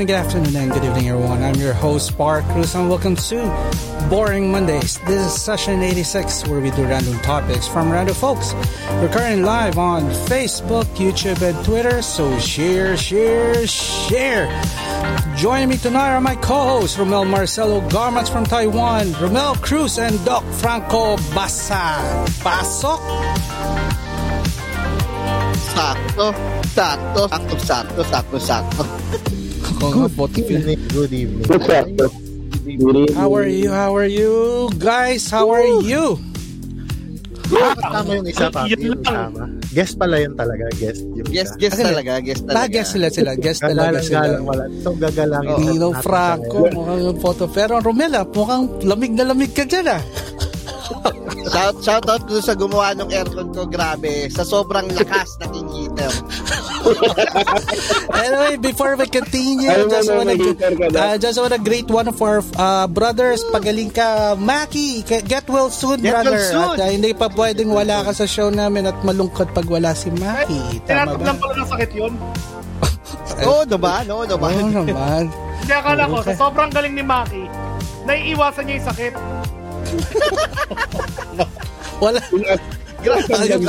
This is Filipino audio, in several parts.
Good good afternoon, and good evening, everyone. I'm your host, Bar Cruz, and welcome to Boring Mondays. This is session 86, where we do random topics from random folks. We're currently live on Facebook, YouTube, and Twitter, so share, share, share. Joining me tonight are my co-hosts, Romel Marcelo Garments from Taiwan, Romel Cruz, and Doc Franco Basa. Pasok! Sakto, sakto, sakto, sakto, sakto, sakto. Good evening. Good evening. How are you? How are you? Guys, how are you? Ah, tama yung isa pa. Yung tama. Guest pala yun talaga. Guest. Yung isa. guess Kasi- talaga, guess talaga. Lahat guest sila sila. Guest talaga sila. Gagalang-galang wala. So, gagalangin. Oo. Nino natin Franco, mukhang yung photo. Pero Romela, mukhang lamig na lamig ka dyan ah. Shout, shout out doon sa gumawa ng aircon ko, grabe. Sa sobrang lakas ng heater. Anyway, before we continue, mo, just wanna, uh, just wanna greet one of our uh, brothers. Pagaling ka, Maki. Get well soon, Get well brother. soon. At uh, hindi pa pwedeng wala ka sa show namin at malungkot pag wala si Maki. Tama ba? lang pala ng sakit yun. Oo, no ba? No, no ba? Oo naman. Hindi akala ko, sa sobrang galing ni Maki, naiiwasan niya yung sakit. Wala. Grabe. Ayun.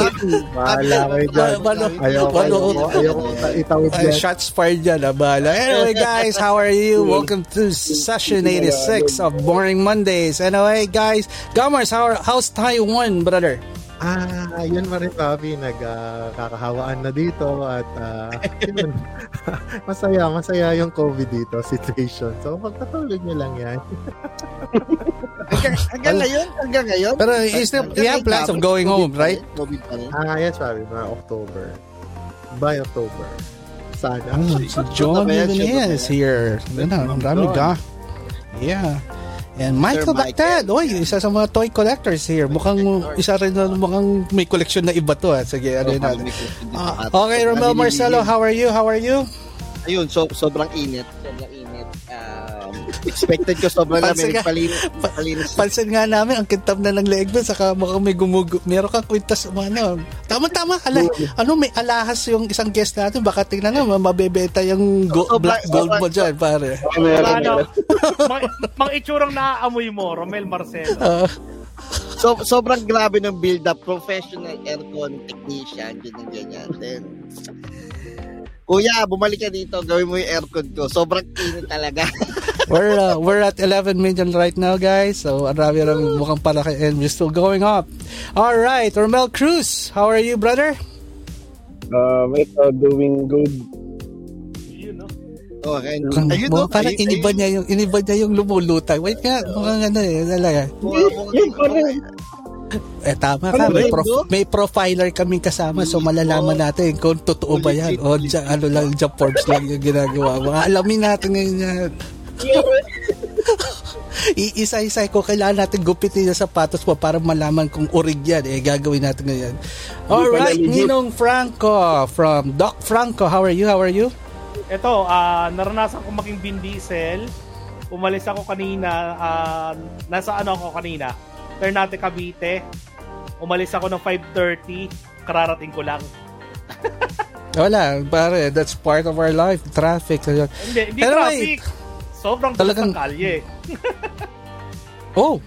Bahala kayo dyan. Ano? Ayoko, Ano? ayoko, ayoko itawid yan. shots fired dyan, abala. Ah, anyway, guys, how are you? Hmm. Welcome to session 86 of Boring Mondays. Anyway, guys, Gamers, how, how's Taiwan, brother? Ah, yun pa rin, Bobby. Nagkakahawaan na dito at ah, yun. masaya, masaya yung COVID dito situation. So, magpatuloy nyo lang yan. Hanggang, hanggang ngayon, hanggang ngayon. Pero you still, you have plans of going home, right? COVID pa rin. Ah, yes, Bobby. Mga October. By October. Sana. Oh, si John yan? here. Ano, ang dami ka. Yeah. And Michael Michael. Bactad, oy, isa sa mga toy collectors here. Mukhang isa rin na mukhang may collection na iba to. ah. Sige, ano yun natin. Ah, okay, Romel Marcelo, how are you? How are you? Ayun, so. Sobrang init. Um, expected ko sobrang Pansin lamig. ka. Palinis. palinis. Pansin nga namin, ang kintab na ng leeg mo, saka mukhang may gumugo. Meron kang kwintas, ano. Tama-tama, ala, ano, may alahas yung isang guest natin. Baka tingnan na, mabebenta yung go- Sobrang- black gold mo dyan, pare. Ano, mga, itsurang naaamoy mo, Romel Marcelo. Ah, So, sobrang grabe ng build-up. Professional aircon technician, ganyan, ganyan. Then, Kuya, bumalik ka dito. Gawin mo yung aircon ko. Sobrang init talaga. we're, uh, we're at 11 million right now, guys. So, ang rami mukhang palaki and we're still going up. All right, Romel Cruz, how are you, brother? Um, ito, doing good. No? Okay. Mukhang, Ayun, no? parang Ayun, iniba ayun. niya yung, iniba niya yung lumulutay. Wait nga, mukhang ano eh, talaga. Mukha- mukha- Yun pa rin. Eh tama ka, Ano may, prof- may profiler kaming kasama so malalaman natin kung totoo ba yan o dyan, ano lang, dyan Forbes lang yung ginagawa mo. Alamin natin ngayon yan. Iisa-isa ko, kailangan natin gupitin yung sapatos mo para malaman kung urig yan. Eh, gagawin natin ngayon. Alright. Ninong Franco from Doc Franco. How are you? How are you? Ito, ah, naranasan ko maging Vin Diesel. Umalis ako kanina, ah, nasa ano ako kanina? Ternate, Cavite. Umalis ako ng 5.30. Kararating ko lang. Wala, pare, that's part of our life. Traffic. Hindi, hindi Pero traffic. Sobrang Talagang- talagang... ng kalye. Oh,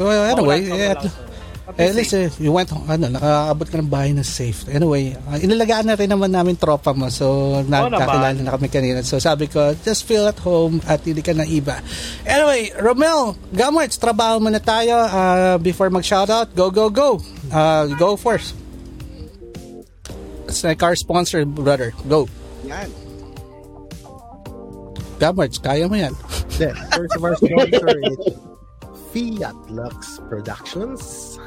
well, anyway, eh, wala, wala. Eh, at least, eh, you went, ano, nakaabot ka ng bahay ng safe. Anyway, uh, inalagaan na rin naman namin tropa mo. So, nagkakilala na kami kanina. So, sabi ko, just feel at home at hindi ka na iba. Anyway, Romel, Gamarts, trabaho mo na tayo. Uh, before mag-shoutout, go, go, go. Uh, go first. It's like our sponsor, brother. Go. Yan. Gamarts, kaya mo yan. Then, first of our sponsor is Fiat Lux Productions.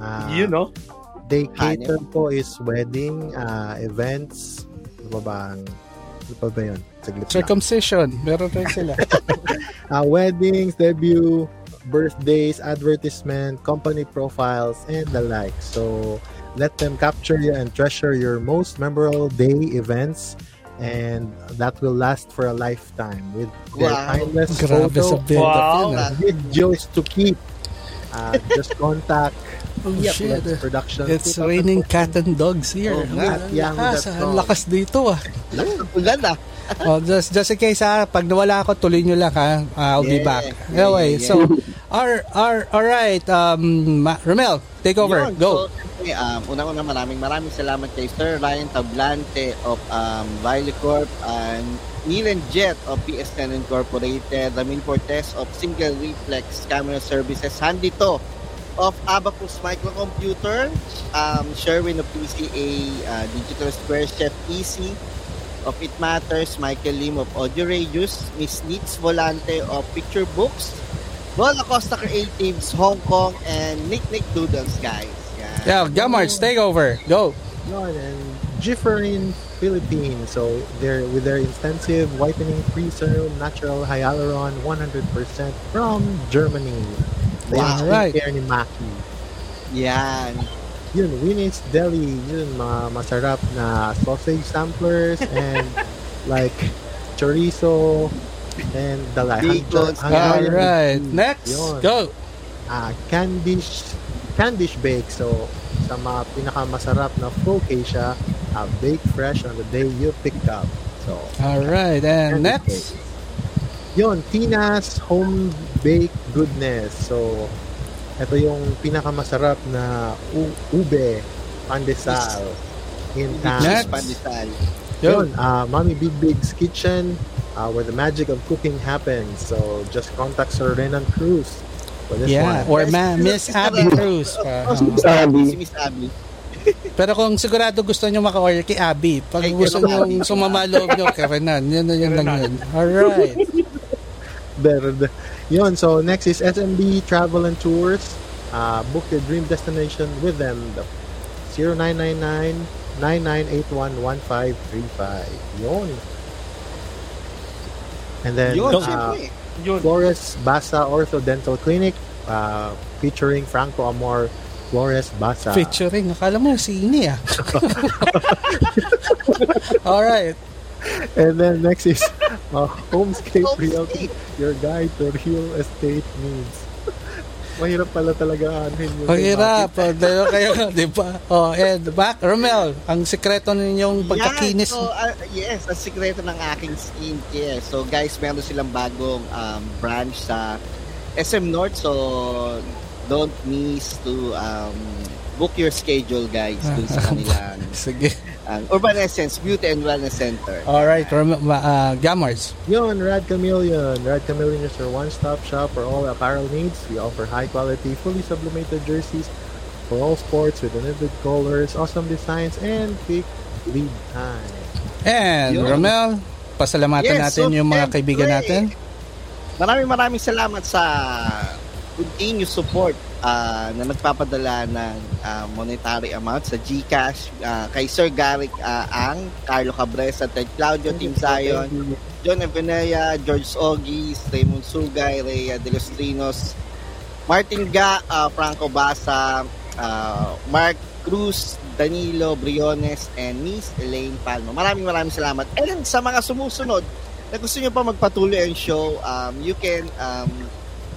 Ah, You know? They cater po is wedding, ah, events, ano ba ba ang, ano pa ba yun? Saglit lang. Circumcision, meron rin sila. Ah, weddings, debut, birthdays, advertisement, company profiles, and the like. So, let them capture you and treasure your most memorable day events and that will last for a lifetime with their Wow. timeless Grabe photo Wow. yun, ah. videos to keep uh, just contact Oh, Yep, shit. Production. It's raining cat and dogs here. Oh, Ang yeah. lakas, Yeah, ang lakas dito ah. Ulan ah. oh, just, just in case ha, pag nawala ako, tuloy nyo lang ha. Uh, I'll be Yeah, back. yeah, Anyway, yeah, so, our, our, all right, um, Ma- Romel, take over. Yun, Go. So, siyempre, um, unang-una maraming maraming salamat kay Sir Ryan Tablante of um, Riley Corp and Neil and Jet of PS10 Incorporated, Ramin Cortez of Single Reflex Camera Services, Handy to of Abacus Microcomputer, um, Sherwin of PCA, uh, Digital Square Chef EC of It Matters, Michael Lim of Audio Radius, Miss Nitz Volante of Picture Books, Roll Acosta Creatives, Hong Kong, and Nick Nick Doodles, guys. Yan. Yeah, Gamarts, take over. Go. Yun, and Gifferin Philippines. So they're with their intensive whitening free serum natural hyaluron 100% from Germany. Wow. Wow. Alright. Care ni Maki. Yan. Yun, Winnie's Deli. Yun, mga masarap na sausage samplers and like chorizo and the like. Bacon, All right. Next, Yun. go. Ah, Candish Candish Bake. So, sa mga pinakamasarap na focaccia, uh, bake fresh on the day you picked up. So, All right. And Candish next. Bake. Yun, Tina's Home Baked Goodness. So, ito yung pinakamasarap na u- ube pandesal in town. Next. Pandesal. Yun, uh, Mommy Big Big's Kitchen, uh, where the magic of cooking happens. So, just contact Sir Renan Cruz for this Yeah, one. or Yes, ma- yes, Miss yes, Abby. Cruz. pa. Si Sabi. Miss Abby. Pero kung sigurado gusto nyo maka-order kay Abby, pag Kay gusto nyo Abby. sumama loob nyo, kay Renan. Yun, yun, yun lang yun. Alright. Berd. Yun, so next is SMB Travel and Tours. Uh, book your dream destination with them. The 0999 9981 Yun. And then Yun, uh, syempre. Yun. Flores Basa Ortho Dental Clinic uh, featuring Franco Amor Flores Basa. Featuring, akala mo sini ah. Alright. And then next is uh, Homescape Homescape. Realty, your guide to real estate needs. Mahirap pala talaga anuhin yung Mahirap. Dahil kayo, di ba? Oh, and back, Romel, ang sekreto ninyong pagkakinis. Yan, so, uh, yes, ang sikreto ng aking skincare. So guys, meron silang bagong um, branch sa SM North. So don't miss to um, book your schedule guys dun sa kanilang Sige. Um, Urban Essence Beauty and Wellness Center. Alright, Romel, ma- uh, Gamars. Yun, Rad Chameleon. Rad Chameleon is your one-stop shop for all apparel needs. We offer high-quality, fully sublimated jerseys for all sports with limited colors, awesome designs, and quick lead time. And Yun. Romel, pasalamatan Yes, natin so, yung mga kaibigan natin. Maraming maraming salamat sa continuous support ah, na nagpapadala ng ah, monetary amount sa GCash ah, kay Sir Garrick ah, Ang, Carlo Cabresa, Ted Claudio, Team Zion, John Evanea, George Ogis, Raymond Sugay, Rhea De Los Trinos, Martin Ga, ah, Franco Basa, ah, Mark Cruz, Danilo Briones, and Miss Elaine Palma. Maraming maraming salamat. And sa mga sumusunod, na gusto nyo pa magpatuloy ang show, um, you can um,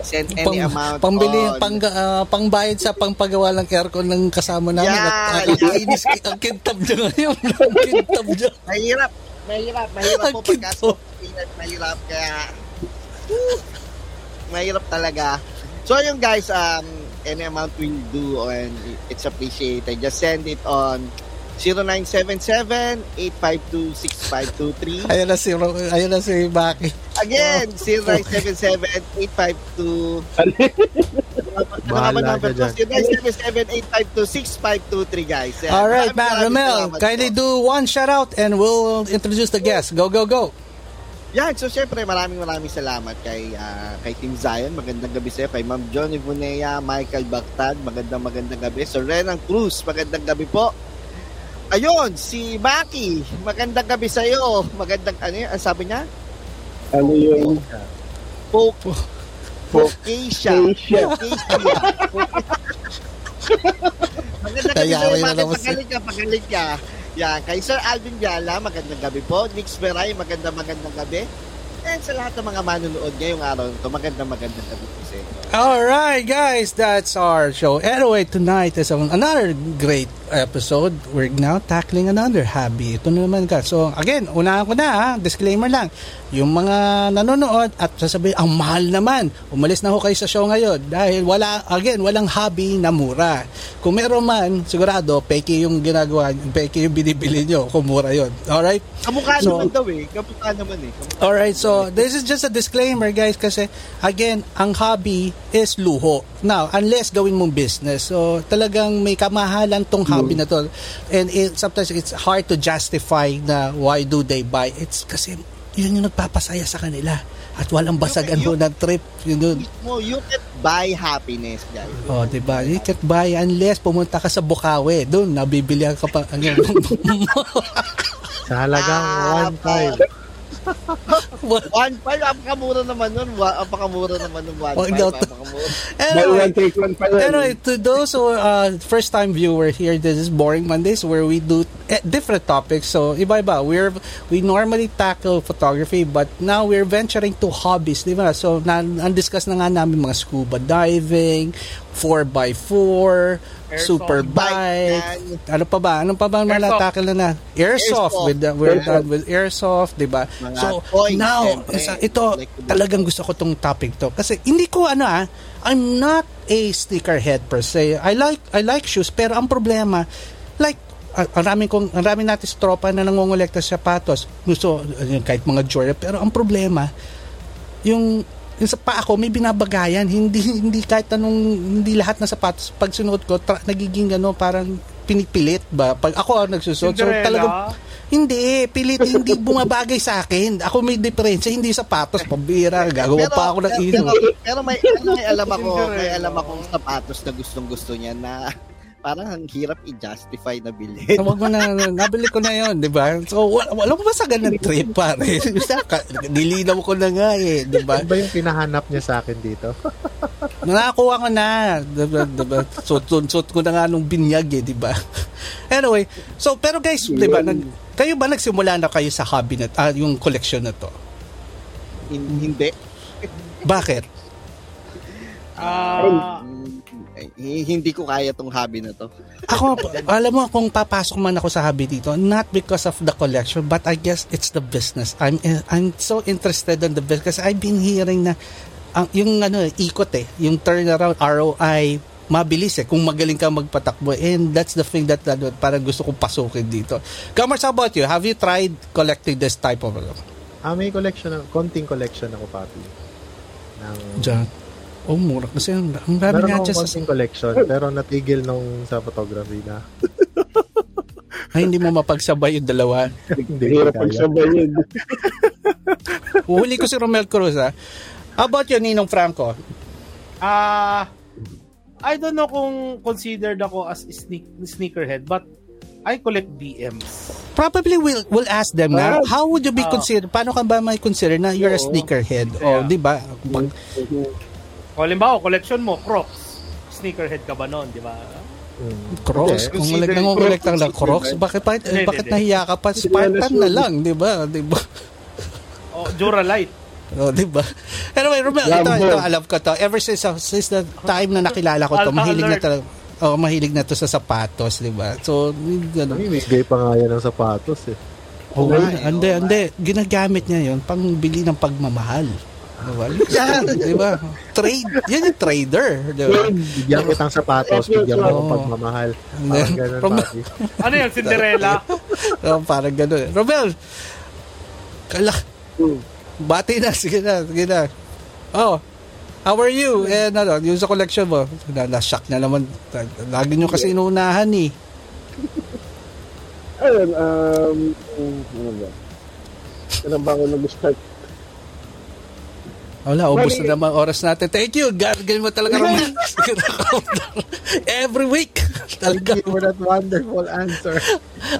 send any Pang, amount pambili, on... pang, ah, pangbayad sa pangpagawa ng aircon ng kasama namin. Yeah, at uh, yeah. ikinis, ang kintab niya ngayon. ang kintab niya. Mahirap, mahirap, mahirap po Ang pagka kinto. Pilipinas, mahirap kaya Woo! mahirap talaga. So yun guys, um, any amount will do and it's appreciated. Just send it on 0977-852-6523. Ayun na si, ayun na si Baki. Again, 0977-852 nga ba Bahala number ka ko? 0977-852-6523 guys. Yan. Alright, Maraming Matt salamat kindly do one shout out and we'll introduce the guest. Go, go, go. Yan, so syempre maraming maraming salamat kay ah, kay Team Zion. Magandang gabi sa iyo. Kay Ma'am Johnny Bunea, Michael Bactad, magandang magandang gabi. Sir Renan Cruz, magandang gabi po. Ayun, si Maki, magandang gabi sa iyo. Magandang ano yun, ang sabi niya? Ano yung Folk Focacia. Focacia. Focacia. Magandang gabi Kaya sa iyo, may Maki. Pagaling ka, pagaling ka. Yan, kay Sir Alvin Yala, magandang gabi po. Nix Beray, magandang magandang gabi. And sa lahat ng mga manonood ngayong araw nito, magandang magandang gabi po sa eh. Alright, guys, that's our show. Anyway, tonight is another great episode. We're now tackling another hobby. Ito na naman ka. So, again, unahan ko na ha, disclaimer lang. Yung mga nanonood at sasabihin, ang mahal naman. Umalis na ho kayo sa show ngayon dahil wala, again, walang hobby na mura. Kung meron man, sigurado, peke yung ginagawa, peke yung binibili nyo kung mura yun. Alright? Kamukha So- naman daw eh. Kamukha naman eh. Kamukha. Alright, so this is just a disclaimer guys kasi again, ang hobby is luho. Now, unless gawin mong business. So talagang may kamahalan tong hobby na to. And it, sometimes it's hard to justify na why do they buy. It's kasi yun yung nagpapasaya sa kanila. At walang basagan You- ho ng trip. Yun yun. Mo, you can buy happiness, guys. Oh, 'di ba? You can't buy unless pumunta ka sa Bukawi. Doon nabibili ka pa ano. Sa halagang Ah, 1.5. One five, apakamura naman nun. Apakamura naman nun. One five, apakamura. Anyway, one, take one pa yan. Anyway, to those who uh, first time viewer here, this is Boring Mondays where we do eh, different topics. So, iba-iba. We're, we normally tackle photography but now we're venturing to hobbies, di ba? So, na, discuss na nga namin mga scuba diving, 4x4, Airsoft. super Bike. Ano pa ba? Ano pa ba Airsoft. na-tackle na na? Airsoft. Airsoft. With the, we're Airsoft. done with airsoft, di ba? So, toys, now, isa- ito, Collectible. talagang gusto ko tong topic to. Kasi hindi ko ano ah, I'm not a sneakerhead per se. I like I like shoes pero ang problema like ah, ang raming kong ang raming natin sa tropa na nangongolekta sa sapatos. Gusto yun, kahit mga Jordan pero ang problema yung yung sa paa ko may binabagayan. Hindi hindi kahit anong hindi lahat ng sapatos pag sinuot ko tra- nagiging ano parang pinipilit ba? Pag ako ang nagsusuot so talagang hindi pilit hindi bumabagay sa akin. Ako may diferensya hindi sapatos. Pambira gagawa pa ako ng ino pero, pero may, pero may alam ako, may alam akong sapatos na gustong gusto niya na parang ang hirap i-justify na bilhin. Wag mo na, nabili ko na yon di ba? So, wala, wala mo ba sa ganang trip, pare? Nilinaw ko na nga eh, di ba? Ano ba yung pinahanap niya sa akin dito? Nakakuha ko na. Diba, diba? Suot, suot, suot ko na nga nung binyag eh, di ba? Anyway, so, pero guys, di ba, nag, kayo ba nagsimula na kayo sa hobby na, ah, yung collection na to? Hin- hindi. Bakit? Ah, Eh, hindi ko kaya tong hobby na to. Ako, alam mo, kung papasok man ako sa hobby dito, not because of the collection, but I guess it's the business. I'm I'm so interested in the business kasi I've been hearing na ang yung ano, ikot eh, yung turnaround ROI mabilis eh kung magaling ka magpatakbo and that's the thing that ano, parang gusto kong pasukin dito. Kamars, how about you? Have you tried collecting this type of ano? Ah, may collection, ng, konting collection ako, papi. Ng, Diyan. Oh, mura. Kasi ang, ang dami meron nga dyan sa... collection, pero natigil nung sa photography na. Ay, hindi mo mapagsabay yung dalawa. Hindi ko Hirap kaya. pagsabay yun. Uhuli ko si Romel Cruz, ha? How about you, Ninong Franco? ah, I don't know kung considered ako as sneak, sneakerhead, but I collect DMs. Probably we'll, we'll ask them na, Ah. how would you be Ah. considered, paano ka ba may consider na you're a sneakerhead? O, Yeah. di ba? Pag- O, halimbawa, collection mo, Crocs. Sneakerhead ka ba noon, di ba? Mm. Crocs. Kung Consider nangongolek Crocs ng Crocs, bakit, bakit, Hindi, bakit nahiya ka pa? Spartan na lang, di ba? Di ba? O, Duralite. O, di ba? Anyway, Romel, ito, ito, alam ko to. Ever since, uh, since the time na nakilala ko to, mahilig na talaga. Oh, mahilig na to sa sapatos, di ba? So, ano, Namimigay pa nga yan ng sapatos eh. oh, nga, nga, eh, hindi, oo hindi. Ginagamit niya yun pang bili ng pagmamahal. Diba? di ba? Trade. Yan yung trader. Di ba? Bigyan kitang sapatos, bigyan mo ng pagmamahal. Parang ganun, papi. Ano yan, Cinderella? Oh, parang gano'n. Romel, kala, bati na, sige na, sige na. Oh, how are you? Eh, ano, yung sa collection mo, na, na-shock na naman. Lagi nyo kasi inuunahan eh. Ayun, um, ano ba? Kailan ba ako nag-start? Wala, ubos na naman oras natin. Thank you. Gargil mo talaga Romel. Sige na, Every week. Talaga. Thank you for that wonderful answer.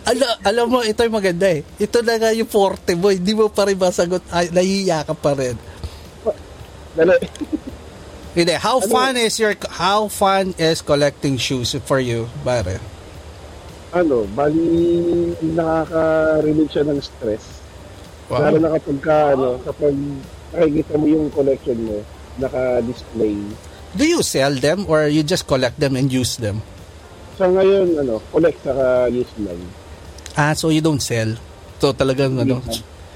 Alam, alam mo, ito yung maganda eh. Ito na nga yung forte mo. Hindi mo pa rin masagot. Ay, nahihiya ka pa rin. Hindi, how fun is your how fun is collecting shoes for you, bare? Ano, bali nakaka-relieve siya ng stress. Lalo na kapag ka, ano, kapag nakikita mo yung collection mo, naka-display. Do you sell them or you just collect them and use them? So ngayon, ano, collect saka use lang. Ah, so you don't sell. So talagang ano.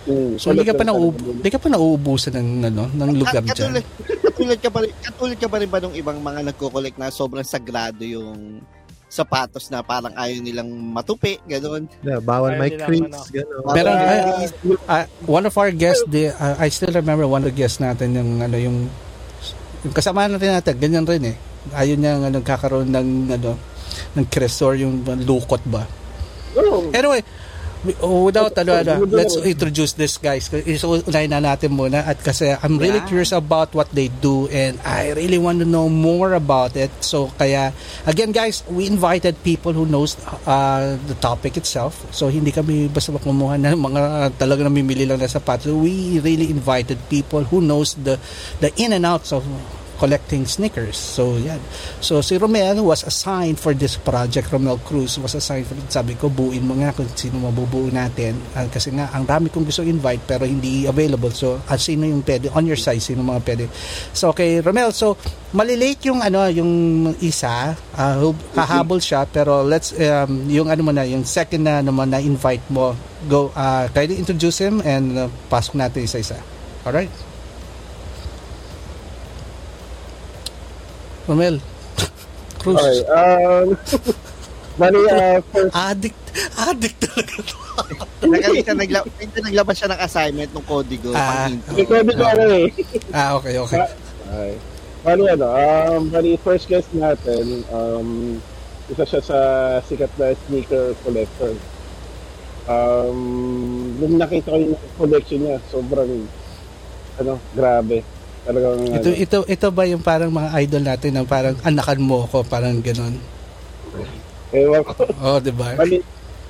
Mm, So hindi ka pa talaga. hindi ka pa nauubusan ng ano ng lugar Kat- diyan. katulad, katulad ka pa rin, katulad ka pa rin ba nung ibang mga nagko-collect na sobrang sagrado yung sapatos na parang ayaw nilang matupi, gano'n. Yeah, bawal Ayaw may crease, ano. gano'n. Pero Ah, ay- Ah, one of our guests, the, ah, I still remember one of the guests natin yung ano yung yung kasama natin natin, ganyan rin eh. Ayun niya nga nagkakaroon ng ano ng crest or yung lukot ba. Oo. Anyway, oh, without ano, ano, let's introduce this guys. So, unahin na natin muna at kasi I'm really Yeah. curious about what they do and I really want to know more about it. So, kaya, again guys, we invited people who knows uh, the topic itself. So, hindi kami basta kumuha ng mga talaga namimili lang na sapatos. We really invited people who knows the the in and outs of collecting sneakers. So, yan. So, si Romel was assigned for this project. Romel Cruz was assigned for Sabi ko, buuin mo nga kung sino mabubuo natin. Ah, kasi nga, ang dami kong gusto invite pero hindi available. So, ah, sino yung pwede? On your side, sino mga pwede? So, okay, Romel, so, malilate yung ano, yung isa. hu- hahabol siya pero let's, um, yung ano mo na, yung second na naman na invite mo, go, uh, kindly introduce him and uh, pasok natin isa-isa. Alright? Romel. Cruz. Okay. Um, bali, uh, first, Addict. Addict talaga to. Nakalita, nagla- minsan naglabas siya ng assignment ng Codigo. Ah, pang intro. record ko ano eh. Ah, okay, okay. Okay. Bali ano, um, bali first guest natin, um, isa siya sa sikat na sneaker collector. Um, nung nakita ko yung collection niya, sobrang, ano, grabe. Talagang, Ito, ano, ito, ito ba yung parang mga idol natin na parang anakan mo ko, parang ganun? ewan ko. Oh, di ba? Bali,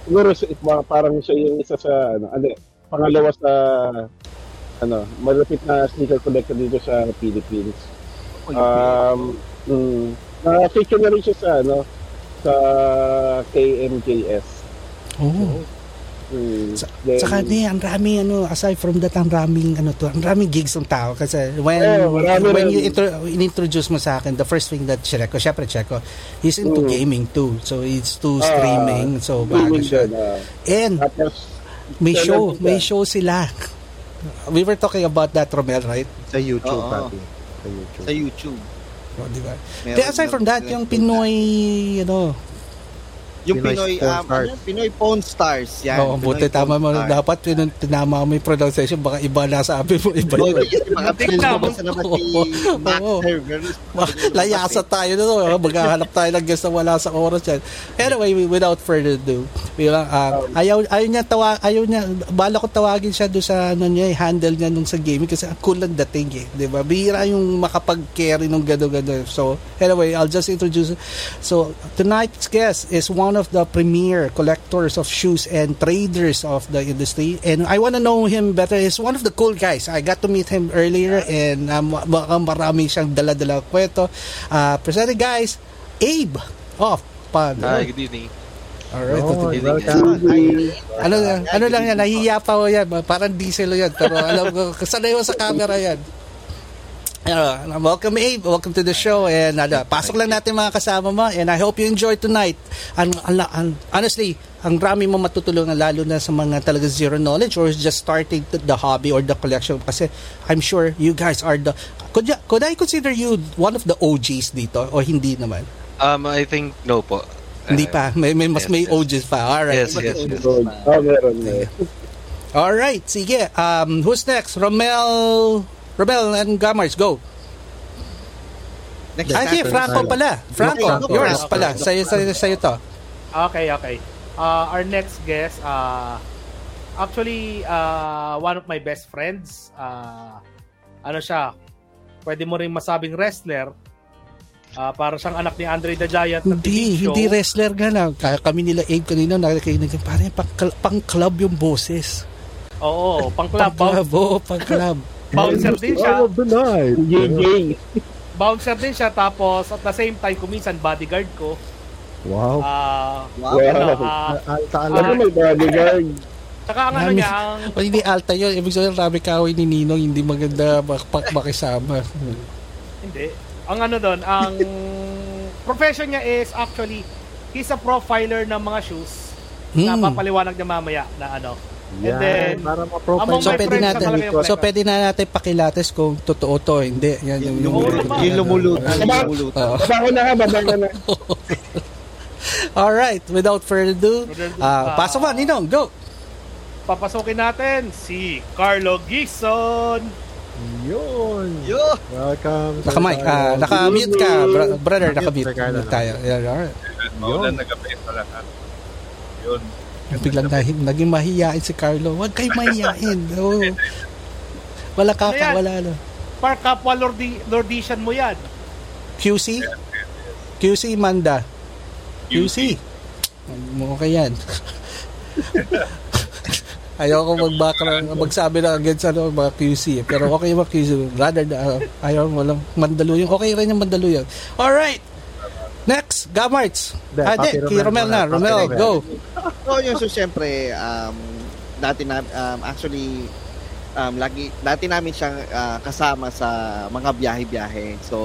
siguro parang siya yung isa sa, ano, ano, pangalawa sa, ano, malapit na sneaker collector dito sa Philippines. Um, mm, na-feature na rin siya sa, ano, sa KMJS. Oh. Mm, Sa- then- Saka di, ang rami, ano, aside from that, ang raming, ano to, ang raming gigs ng tao. Kasi when, marami when rin. you intro, introduce mo sa akin, the first thing that Checo, syempre Checo, he's into Mm. gaming too. So, it's to Ah, streaming. So, bago siya. ah. And, tapos, may show, may show sila. We were talking about that, Romel, right? Sa YouTube, Oo. pati. Sa YouTube. Sa YouTube. Oh, di ba? Aside from that, yung Pinoy, ano, Yung Pinoy Pinoy, Porn um, Stars. ano, Pinoy Pawn Stars. Yan. Oo, buti Pinoy tama Pawn mo. Stars. Dapat tin- tinama mo yung pronunciation. Baka iba na sabi mo. Iba yun. mga mo. basta naman si Max Oo. Herber. Layasa tayo na no. Maghahanap tayo ng guest na wala sa oras yan. Anyway, without further ado, bilang, ah, ayaw, ayaw niya tawa, ayaw niya, bala ko tawagin siya doon sa ano niya, eh, handle niya nung sa gaming kasi ang cool ang dating eh. Di ba? Bihira yung makapag-carry nung gado-gado. So, anyway, I'll just introduce. So, tonight's guest is one of the premier collectors of shoes and traders of the industry. And I want to know him better. He's one of the cool guys. I got to meet him earlier and um, baka marami siyang dala-dala kwento. Uh, presented guys, Abe of Pan. Hi, good evening. Alright. Oh, Good ano, ano lang yan, nahihiya pa ko yan. Parang diesel yan. Pero alam ko, sanay ko sa camera yan. Uh, welcome Abe, welcome to the show and uh, pasok lang natin mga kasama mo and I hope you enjoy tonight. Ang, ang, ang- honestly, ang rami mo matutulungan lalo na sa mga talaga zero knowledge or just starting the, the hobby or the collection kasi I'm sure you guys are the could, you, could I consider you one of the OGs dito o hindi naman? Um, I think no po. Hindi Uh, pa, may, may mas yes, may yes. OGs pa. Alright. Yes, yes, yes. oh, meron, meron. Alright, sige. Um, who's next? Romel Romel and Gamars, go. Next Ay, sige, natin. Franco pala. Franco, Franco. yours Franco. pala. Sa'yo, sa'yo, sa'yo to. Okay, okay. Uh, our next guest, uh, actually, uh, one of my best friends. Uh, ano siya, pwede mo rin masabing wrestler. Uh, para siyang anak ni Andre the Giant na Hindi, show. hindi wrestler nga lang. Kaya kami nila Abe kanina, nakikinig. Parang pang, pang club yung boses. Oo, pang club. Pang club, oo, pang club. bouncer din siya. Of the night. JJ. Bouncer din siya. Tapos, at the same time, kuminsan bodyguard ko. Wow. Ah, Wow. Ano, ah, Alta Ano alert. may bodyguard? tsaka ang ano niya, ang hindi alta yun. Ibig sabihin, rami kaway ni Ninong, hindi maganda mak- makisama. Hindi. Ang ano doon, ang profession niya is actually he's a profiler ng mga shoes na Hmm. papaliwanag niya mamaya na ano. Yan, then, para ma-profile. So pwede natin so pwede na natin pakilates kung totoo to hindi. Yan yung Yung, yung, lumulutan. Ba? Yung lumulutan. Oo. Baba ko na ka, baba ko na. All right, without further ado, ah, ah, pasok ba Ninong, go. Papasukin natin si Carlo Gison. Yun. Yo! Welcome. Sir Naka-mic, ah, Carlo. naka-mute ka, bro- brother, Naka-mute, naka-mute Sir Carlo. Mute tayo. Yeah, all right. Maulan na gabi sa lahat. Yun. Biglang naging, naging mahihiyain si Carlo. Huwag kayo mahihiyain. Oo. Wala Ano kaka, yan? wala ano. Par kapwa Lordi, Lordician mo yan. QC? QC Manda. QC. Okay yan. Ayoko mag-background, magsabi na against ano, mga QC. Pero okay yung mga QC. Rather, uh, ayaw mo lang Mandaluyong. Okay rin yung Mandaluyong. Alright. Next, Gamarts. Hindi, Ah, di, kay Romel na. Romel, go. So, yun, so syempre, um, dati na, um, actually, um, lagi, dati namin siyang ah, kasama sa mga biyahe-biyahe. So,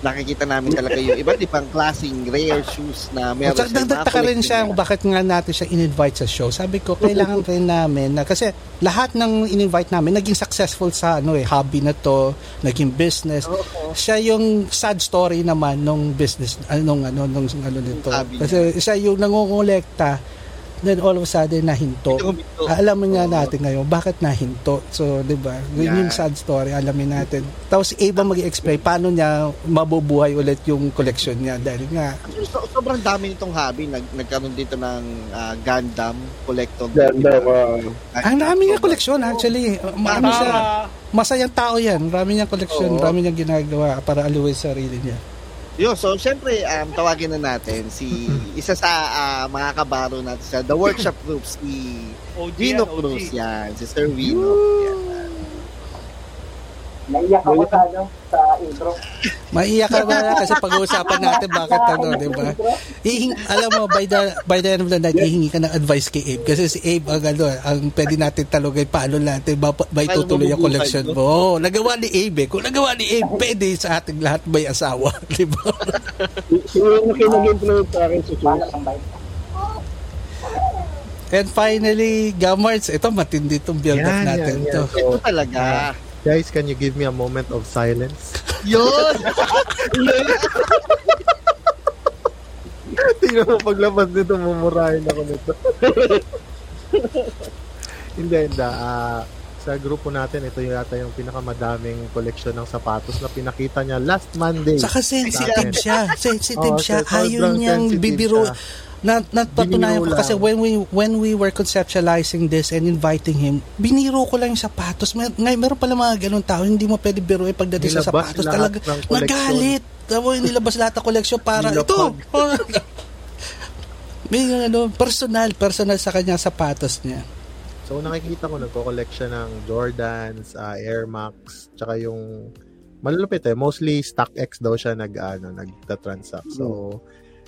nakikita namin talaga yung iba't ibang klaseng rare shoes na meron At siya. nagtataka rin siya kung bakit nga natin siya in-invite sa show. Sabi ko, kailangan rin namin na kasi lahat ng in-invite namin naging successful sa ano eh, hobby na to, naging business. Siya yung sad story naman nung business anong ano nung ano nito. Kasi siya yung nangongolekta then all of a sudden nahinto. Alamin nga natin ngayon bakit nahinto. So, 'di ba? Yun yung Yeah. sad story, alamin natin. Tapos si Ava mag-explain paano niya mabubuhay ulit yung collection niya dahil nga So, sobrang dami nitong hobby. Nag, nagkaroon dito ng ah, Gundam collector. Ganda, uh, Ang dami niya koleksyon actually. Marami siya. Para Masayang tao yan. Marami niyang koleksyon. Oo. Marami niyang ginagawa para aluwin sa sarili niya. Yun, so syempre, um, tawagin na natin si isa sa ah, mga kabaro natin sa The Workshop Group, si OG OG. Cruz. Yan, si Sir Vino. Yan. Naiyak ako sa ano, sa intro. Maiyak ka ba kasi pag-uusapan natin bakit ano, di ba? Ihing, alam mo, by the, by the end of the night, ihingi ka ng advice kay Abe. Kasi si Abe, ang, ano, ang pwede natin talugay, paano natin ba, ba itutuloy ang collection mo. Oo, nagawa ni Abe. eh. Kung nagawa ni Abe, pwede sa ating lahat may asawa. Di ba? sino yung kinag-influence sa akin sa bike? And finally, Gamarts, ito matindi itong build-up natin. yan, yan. to. Ito talaga. Guys, can you give me a moment of silence? Yun! Tingnan mo paglabas nito, mumurahin ako nito. hindi, hindi. Ah, sa grupo natin, ito yung yata yung pinakamadaming koleksyon ng sapatos na pinakita niya last Monday. Saka sensitive siya. Sensitive Oo, siya. Ayaw niyang bibiro. siya. Na, napatunayan ko kasi when we when we were conceptualizing this and inviting him, biniro ko lang yung sapatos. May, ngay, meron pala mga ganun tao, hindi mo pwede biruin pagdating sa sapatos. Talaga, nagalit. Tapos nilabas lahat ng koleksyon para Nilapag. ito. May ano, personal, personal sa kanya sapatos niya. So nakikita ko nagko-collect siya ng Jordans, ah, Air Max, tsaka yung malulupit eh, mostly StockX daw siya nag ano, nagta-transact. So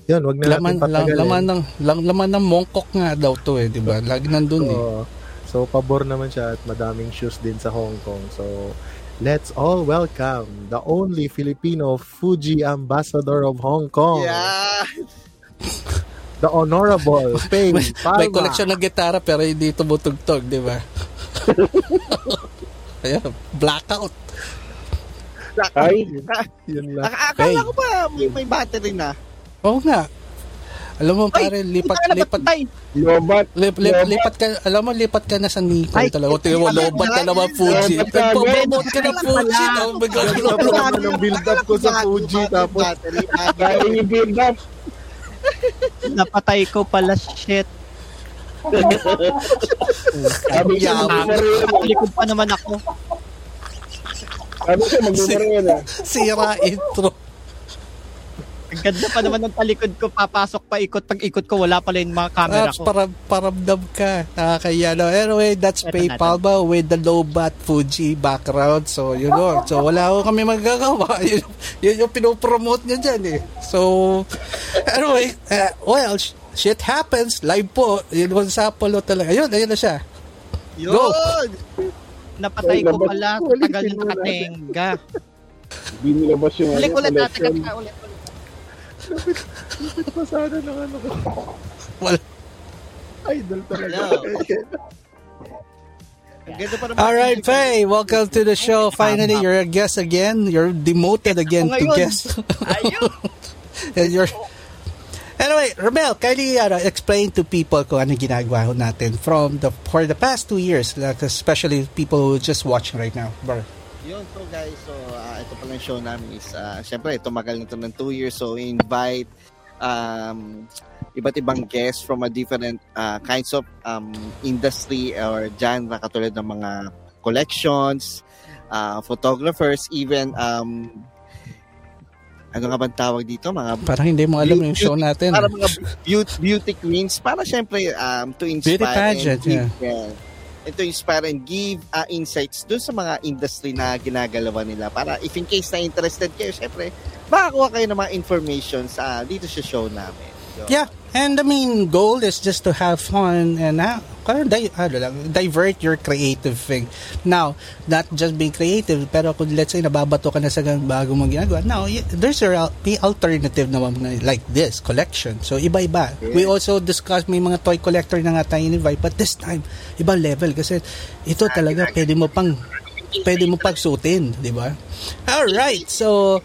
yun, wag na Laman, natin patagalin. laman ng lang, laman ng Mongkok nga daw to eh, di ba? Lagi nandun eh. So, so pabor naman siya at madaming shoes din sa Hong Kong. So let's all welcome the only Filipino Fuji ambassador of Hong Kong, Yeah! the honorable Pei May, Palma. may koleksyon ng gitara pero hindi tumutugtog, di ba? Ayan, blackout. Ay, Yun lang. Ak- Akala ko ba may, may battery na? Oo nga. Alam mo, pare, lipat, na, lipat, lobat. lip, lip, lipat ka, alam mo, lipat ka na sa Nikon Ay, talaga. Tingnan mo, ay, lobat ka ay, naman, ay, Fuji. ay, ay, Nagpo-promote ka ng ay, Fuji. ay, Oh my God. Naman ng build-up ko sa Fuji tapos Kaya yung build up. Napatay ko pala shit. Sabi ah. Likod pa naman ako. Sabi siya, mag-numero yun ah. Sira intro. Ang ganda pa naman ng talikod ko. Papasok pa ikot. Pag ikot ko, wala pala yung mga camera Perhaps ko. para, paramdam ka. Nakakaya, no? Anyway, that's Eto PayPal ba with the low-bat Fuji background. So, yun o. So, wala ko kami magagawa. Yun, yun yung pinopromote niya dyan eh. So, anyway, uh, well, sh- shit happens. Live po. Yun yung sa Apollo talaga. Yun, ayun na siya. Yun! Napatay ko pala. ulit Tagal na sinura. nakatenga. Di nilabas yung Ulit ano, ulit natin collection. ka ulit ulit. Pasada ng ano ko. Wala. Idol talaga. Ang ganda pa naman. All right, Faye, welcome to the show. Finally, you're a guest again. You're demoted again to ngayon. guest. And you're... Anyway, Rebel, kindly uh, explain to people kung ano ginagawa ho natin from the for the past two years, like, especially people who are just watching right now. Bro. Yun, so guys, so uh, ito pala yung show namin is, uh, syempre, tumagal na ito ng 2 years, so invite um, iba't ibang guests from a different uh, kinds of um, industry or genre, katulad ng mga collections, uh, photographers, even um, ano nga bang tawag dito? Mga Parang hindi mo alam yung show natin. para mga beauty, beauty queens para syempre um, to inspire Beauty pageant, and give, yeah. And to inspire and give uh, insights dun sa mga industry na ginagalawan nila para if in case na interested kayo syempre makakuha kayo ng mga information sa dito sa show namin. So, Yeah, and I mean, goal is just to have fun and uh, di, ano lang, divert your creative thing. Now, not just being creative, pero kung let's say nababato ka na sa bago mong ginagawa, now, there's a may alternative naman na like this, collection. So, iba-iba. We also discuss, may mga toy collector na nga tayo invite, but this time, ibang level kasi ito talaga, pwede mo pang pwede mo pagsutin, di ba? Alright, so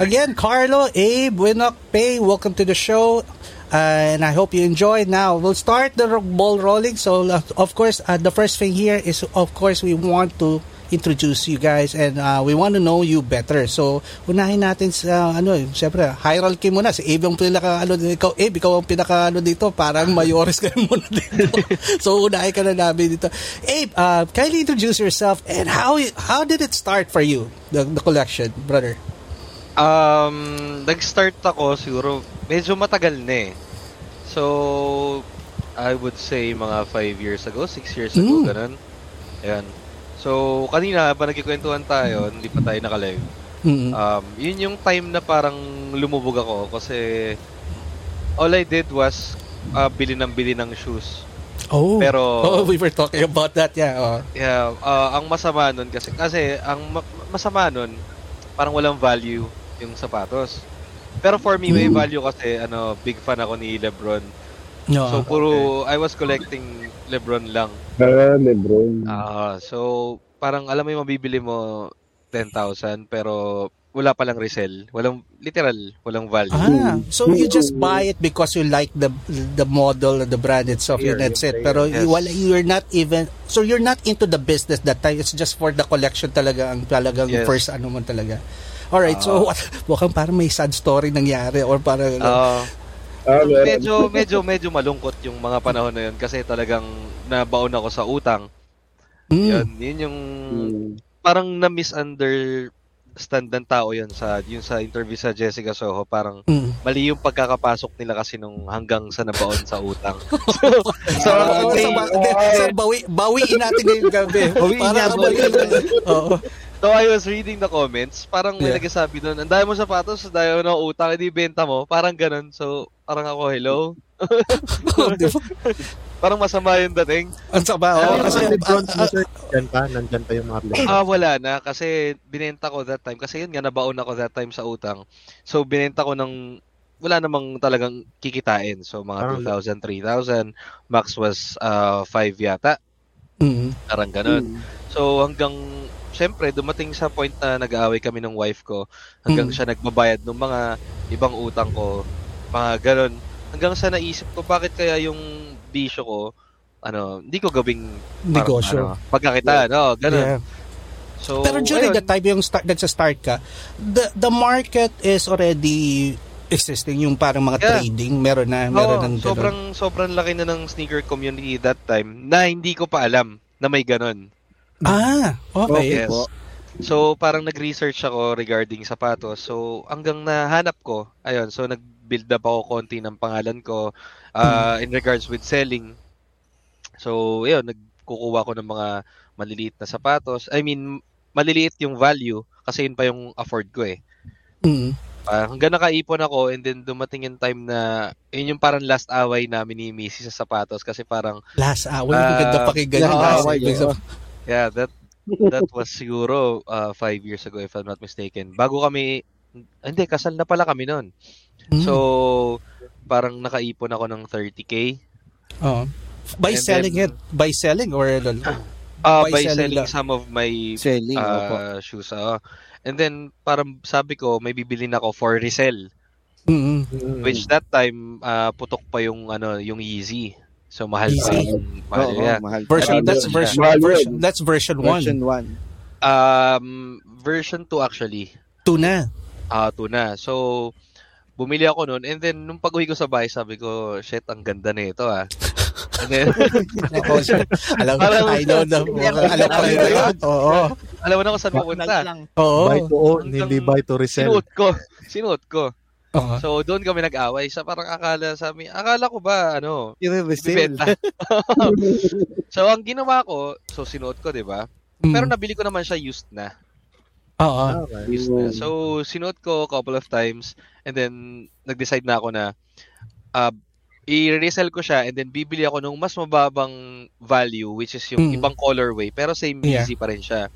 again, Carlo, Abe, Winnock, Pay, welcome to the show. Uh, and I hope you enjoyed. Now, we'll start the ball rolling. So, uh, of course, uh, the first thing here is, of course, we want to introduce you guys and uh, we want to know you better. So, unahin natin sa, ano, eh, syempre, hierarchy muna. Si Abe ang pinaka, ano, ikaw, Abe, ikaw ang pinaka, ano dito, parang mayores ka muna dito. so, unahin ka na namin dito. Abe, uh, kindly introduce yourself and how how did it start for you, the, the collection, brother? Um, nag-start ako siguro medyo matagal na eh. So, I would say mga 5 years ago, 6 years ago, Mm. ganun. Ayan. So, kanina pa nagkikwentuhan tayo, hindi pa tayo naka-live. Mm. Um, yun yung time na parang lumubog ako kasi all I did was uh, bili ng bili ng shoes. Oh, Pero- oh, we were talking about that, yeah. Oh. Yeah, uh, ang masama nun kasi kasi ang ma- masama nun parang walang value yung sapatos. Pero for me may value kasi ano, big fan ako ni LeBron. No. So puro I was collecting LeBron lang. Ah, Lebron. Ah, so parang alam mo yung mabibili mo 10,000 pero wala palang resell. Walang literal, walang value. Ah, so you just buy it because you like the the model, the brand itself, Here, and that's it. Pero yes. you, wala, you're not even, so you're not into the business that time. It's just for the collection talaga, ang talagang Yes. first ano man talaga. Alright, so what, mukhang parang may sad story nangyari or parang, Ah, Ah, meron. medyo medyo medyo malungkot yung mga panahon na yun kasi talagang nabaon ako sa utang. mm, Yun, yun yung Mm. parang na-misunderstand ng tao yun sa yun sa interview sa Jessica Soho parang mm. mali yung pagkakapasok nila kasi nung hanggang sa nabaon sa utang. So, so, so, ba- hindi, sir, bawi, bawiin natin ngayong gabi. Bawiin Para niya, kabalik bawiin. Oo. So I was reading the comments, parang may Yeah. nagsasabi doon, ang dami mo sapatos, ang dami mo ng utang, hindi benta mo, parang ganun. So, parang ako, hello? Parang masama yung dating. Ang sama, oh, kasi, ah, ah, sir, nandyan pa, nandyan pa yung mga Lebron. Ah, wala na kasi binenta ko that time kasi yun nga nabaon ako that time sa utang. So binenta ko ng wala namang talagang kikitain. So mga Parang- 2,000, 3,000. Max was uh, 5 yata. mm, Parang ganun. So hanggang syempre dumating sa point na nag-aaway kami ng wife ko hanggang Mm. siya nagbabayad ng mga ibang utang ko. Mga ganun. Hanggang sa naisip ko bakit kaya yung bisyo ko ano, hindi ko gawing negosyo. ano, pagkakitaan. Oh, ganun. Yeah. So, Pero during ayun. the time yung start, nagsa-start ka, the, the market is already existing yung parang mga Yeah. trading meron na meron Oo, ng ganun. sobrang sobrang laki na ng sneaker community that time na hindi ko pa alam na may ganon. Ah okay Yes. So parang nag-research ako regarding sapatos. So hanggang nahanap ko, ayun, so nag-build up ako konti ng pangalan ko uh, in regards with selling. So ayun, nagkukuha ko ng mga maliliit na sapatos. I mean, maliliit yung value kasi yun pa yung afford ko eh. Mm. Ah, hanggang nakaipon ako and then dumating yung time na yun yung parang last away namin ni Missy sa sapatos kasi parang last hour Ah, maganda pakinggan last yung last hour, hour. Yeah. that that was siguro uh, five years ago if I'm not mistaken. Bago kami, hindi, kasal na pala kami noon. Mm. So, parang nakaipon ako ng 30k. Oo. By And selling then- it, by selling or ano? Uh, By by, selling selling, some of my Selling, opo. uh, shoes. oo. and then, parang sabi ko, may bibili na ako for resell. Mm-mm. Which that time, uh, putok pa yung, ano, yung Yeezy. So, mahal pa. Yung- Mahal, Oo, yeah. mahal. Version, that's version, Mahal version, that's version 1. Version 1. Um, version 2 actually. 2 na. Ah, uh, na. So, bumili ako noon and then nung pag-uwi ko sa bahay, sabi ko, shit, ang ganda na ito ah. And then, alam, Parang- I know na. Alam ko rin yun. Oo. alam mo na kung saan papunta. lang. Oo. Buy to own, hindi buy to resell. Sinuot ko. Sinuot ko. Oo. So, doon kami nag-away. Sa parang akala sa amin, akala ko ba, ano, I-resell. bibenta. so, ang ginawa ko, so sinuot ko, di ba? Mm. Pero nabili ko naman siya used na. Oo. Okay. Used na. So, sinuot ko a couple of times and then nag-decide na ako na uh, i-resell ko siya and then bibili ako nung mas mababang value which is yung Mm. ibang colorway pero same Yeah. easy pa rin siya.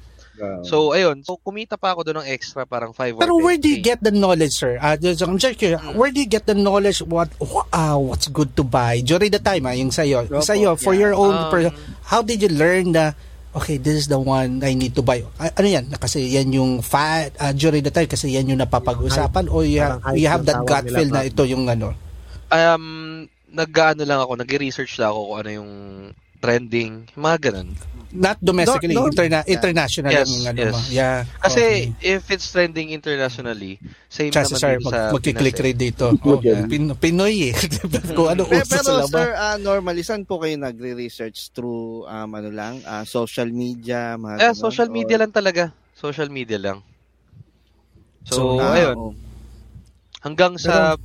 So, ayun. So, kumita pa ako doon ng extra parang 5 or Pero 10K. where do you get the knowledge, sir? Uh, just, I'm just curious, where do you get the knowledge what uh, what's good to buy during the time, ah, yung sa'yo? Opo, Sa'yo, for yeah. your own Um, per- how did you learn na, okay, this is the one I need to buy? Ah, ano yan? Kasi yan yung fa- uh, during the time, kasi yan yung napapag-usapan o you, hype you have that gut feel na ito yung ano? Um, nag-ano lang ako, nag-research lang ako kung ano yung trending, mga ganun. Not domestically, No- no- interna- yeah. international Yes, yung ano yes. Yeah. Kasi okay. if it's trending internationally, same chances naman are sa mag- magkiklik Pinas eh. rin dito. Oh, Yeah. Pin- Pinoy eh. Kung ano Pero, uso pero sa labas. sir, ah, normally, saan po kayo nagre-research through, um, ano lang, ah, social media? Mga Eh, ganon? social Or- media lang talaga. Social media lang. So, Ah, ayun. oo. Hanggang sa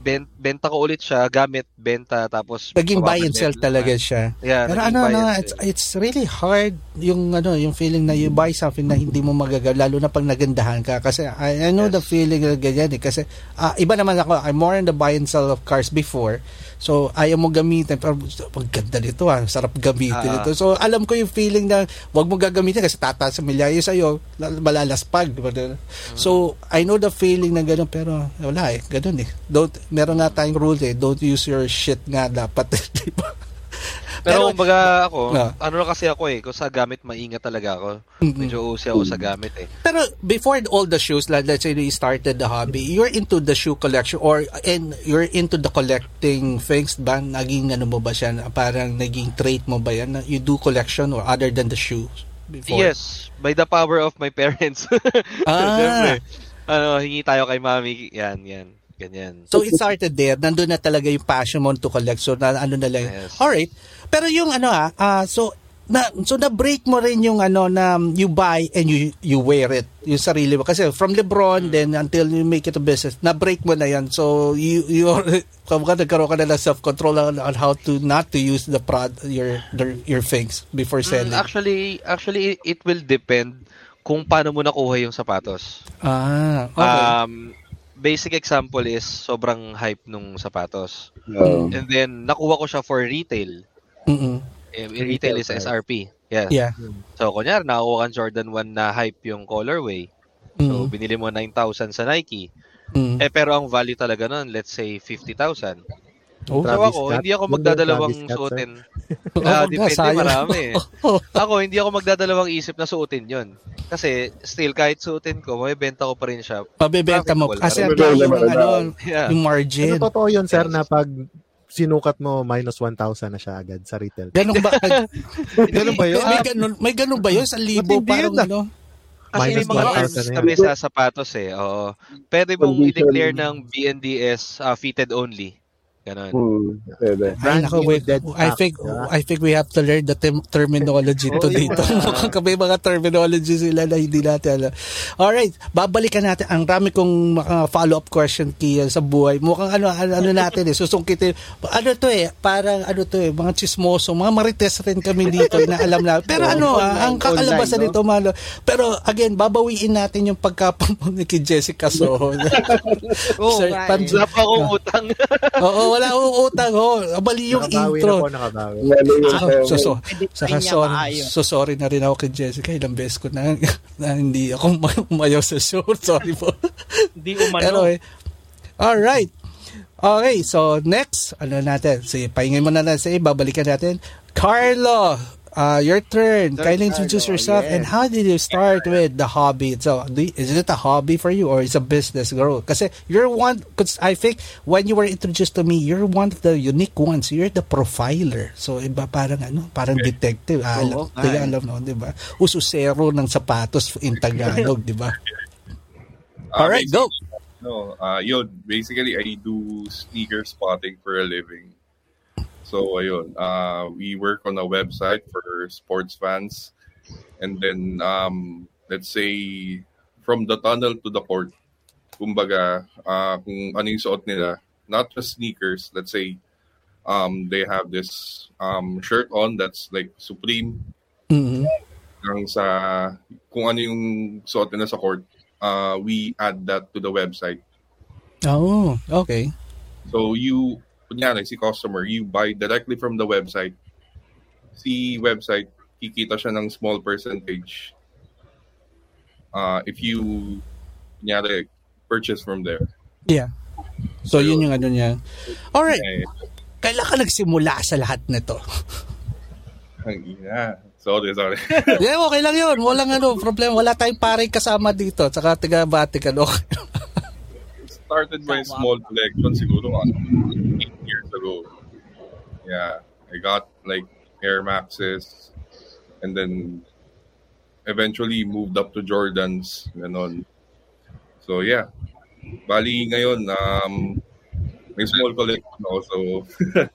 ben- benta ko ulit siya, gamit, benta, tapos... Naging buy and sell na. talaga siya. Yeah, Pero ano, ano, it's, it's really hard yung ano, yung feeling na you buy something na hindi mo magagawa, lalo na pag nagandahan ka. Kasi I, I know the Yes. feeling na ganyan eh. Kasi ah, iba naman ako, I'm more in the buy and sell of cars before. So, ayaw mo gamitin. Pero, pag ganda nito ah, sarap gamitin Ah. ito. So, alam ko yung feeling na wag mo gagamitin kasi tataas sa milyayo sa'yo, lal- malalaspag. di ba? So, I know the feeling na gano'n, pero wala eh, gano'n eh. Don't, meron nga tayong rule eh, don't use your shit nga dapat. di ba? Pero, kumbaga ako, Ah. ano na kasi ako eh, kung sa gamit maingat talaga ako. Medyo usi ako sa gamit eh. Pero before all the shoes, like, let's say you started the hobby, you're into the shoe collection or and you're into the collecting things ba? Naging ano mo ba siya? Parang naging trait mo ba yan? You do collection or other than the shoes? Before? Yes, by the power of my parents. Ah. Siyempre, ano, hingi tayo kay mami, yan, yan, ganyan. So it started there. Nandun na talaga yung passion mo to collect. So na, ano na lang. Yes. Alright. Pero yung ano ah, ah, so na so na break mo rin yung ano na you buy and you you wear it yung sarili mo kasi from LeBron then until you make it a business na break mo na yan so you you kumbaga nagkaroon ka na ng self control on, on how to not to use the prod your the, your things before Mm, selling actually, actually, it will depend kung paano mo nakuha yung sapatos. ah okay Um, basic example is sobrang hype nung sapatos. Oo. And then, nakuha ko siya for retail. Mm-mm. Eh, Retail is price. SRP. Yes. yeah So, kunyari, nakakuha kang Jordan 1 na hype yung colorway. So, Mm. binili mo 9,000 sa Nike. Mm. Eh, pero ang value talaga nun, let's say, 50,000. Oh. So, ako, Scott. hindi ako magdadalawang Travis suotin. Ah, nga, depende, sayang. marami eh. Ako, hindi ako magdadalawang isip na suotin yon Kasi, still, kahit suotin ko, may benta ko pa rin siya. Mabebenta mo kasi pa ang yung ano Yeah. yung Ano margin totoo yun, sir, Yes. na pag sinukat mo, minus 1,000 na siya agad sa retail. Ganun ba? Ganun ba yun? May ganun, may ganun ba yun? Sa libo parang ah. ano? Kasi Minus may mga 1,000 terms na yan. kami sa sapatos eh. Oo. Pwede mong i-declare ng BNDS uh, fitted only. Ganon. Hmm, pwede. Ay, nako, wait. dead I stock, think? I think we have to learn the term- terminology to Oh, dito. Mukhang kami mga terminology sila na hindi natin alam. Alright, babalikan natin. Ang rami kong mga follow-up question Kian sa buhay. Mukhang ano, ano, ano natin eh, susungkitin. Ano to eh, parang ano to eh, mga chismoso, mga marites rin kami dito na alam na. Pero ano, ah, ang kakalabasan Online, no? nito, malo. Pero again, babawiin natin yung pagkapang ni kay Jessica Soho. Oo, Sir, pan-. Wala pa akong utang. Oo, wala akong utang ho. Mali yung Nakabawi intro. na po, Saka, so, so, saka sorry, so sorry na rin ako kay Jessica. Ilang beses ko na, na hindi ako ma- umayaw sa show. Sorry po. Hindi umano. Anyway, alright. Okay, so next, ano natin? Sige, paingay mo na natin sa iba. Balikan natin. Carlo, uh, your turn. Sir Kindly introduce Carlo, yourself yes. and how did you start with the hobby? So, you- is it a hobby for you or is it a business grow? Kasi you're one, because I think when you were introduced to me, you're one of the unique ones. You're the profiler. So, iba parang ano, parang detective. Ah, alam, Oo, di ay. alam no, di ba? Ususero ng sapatos in Tagalog, di ba? Ah, Alright, go. No, uh, yun, basically, I do sneaker spotting for a living. So, ayun, uh, we work on a website for sports fans. And then, um, let's say, from the tunnel to the court, kumbaga, uh, kung ano yung suot nila, not just sneakers, let's say, um, they have this um, shirt on that's like Supreme, Mhm. hanggang sa kung ano yung suot nila sa court, uh, we add that to the website. Oh, okay. So you, kunyari, si customer, you buy directly from the website. Si website, kikita siya ng small percentage. Uh, if you, kunyari, purchase from there. Yeah. So, yun yung ano niya. Alright. Eh, Kailan ka nagsimula sa lahat nito? ang ina. Sorry, sorry. yeah, okay lang yun. Walang ano, problema. Wala tayong pare kasama dito. Tsaka taga Vatican. Okay. started my small collection siguro ano, years ago. Yeah, I got like Air Maxes and then eventually moved up to Jordans, ganon. So yeah, bali ngayon, um, may small collection also.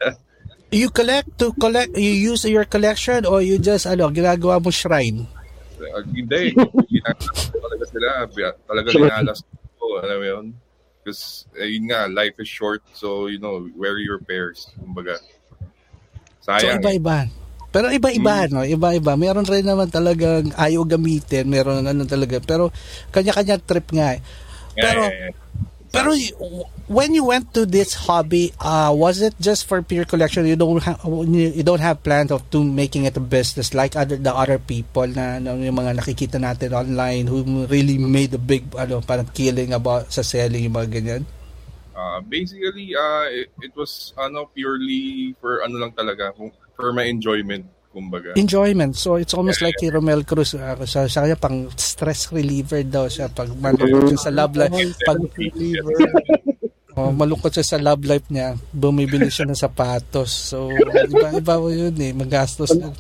you collect to collect, you use your collection or you just, ano, ginagawa mo shrine? Hindi, ginagawa ko talaga sila. Talaga linalas ko, alam mo yun? Because, eh, yun nga, life is short, so, you know, wear your pairs. Kumbaga, So, sayang. iba-iba. Pero iba-iba, no? Iba-iba. Meron rin naman talagang ayaw gamitin. Meron ano talaga. Pero, kanya-kanya trip nga eh. Yeah, Pero, yeah, yeah. Pero y- when you went to this hobby, uh, was it just for pure collection? You don't have you don't have plans of to making it a business like other the other people na ano, yung mga nakikita natin online who really made a big ano parang killing about sa selling yung mga ganyan. Uh, basically, uh, it, it was ano purely for ano lang talaga, for my enjoyment, kumbaga. Enjoyment. So it's almost like kay Romel Cruz uh, sa sa kanya pang stress reliever daw siya pag malungkot siya sa love life. Pag oh, malungkot siya sa love life niya, bumibili siya ng sapatos. So iba-iba po yun eh, magastos. Diba,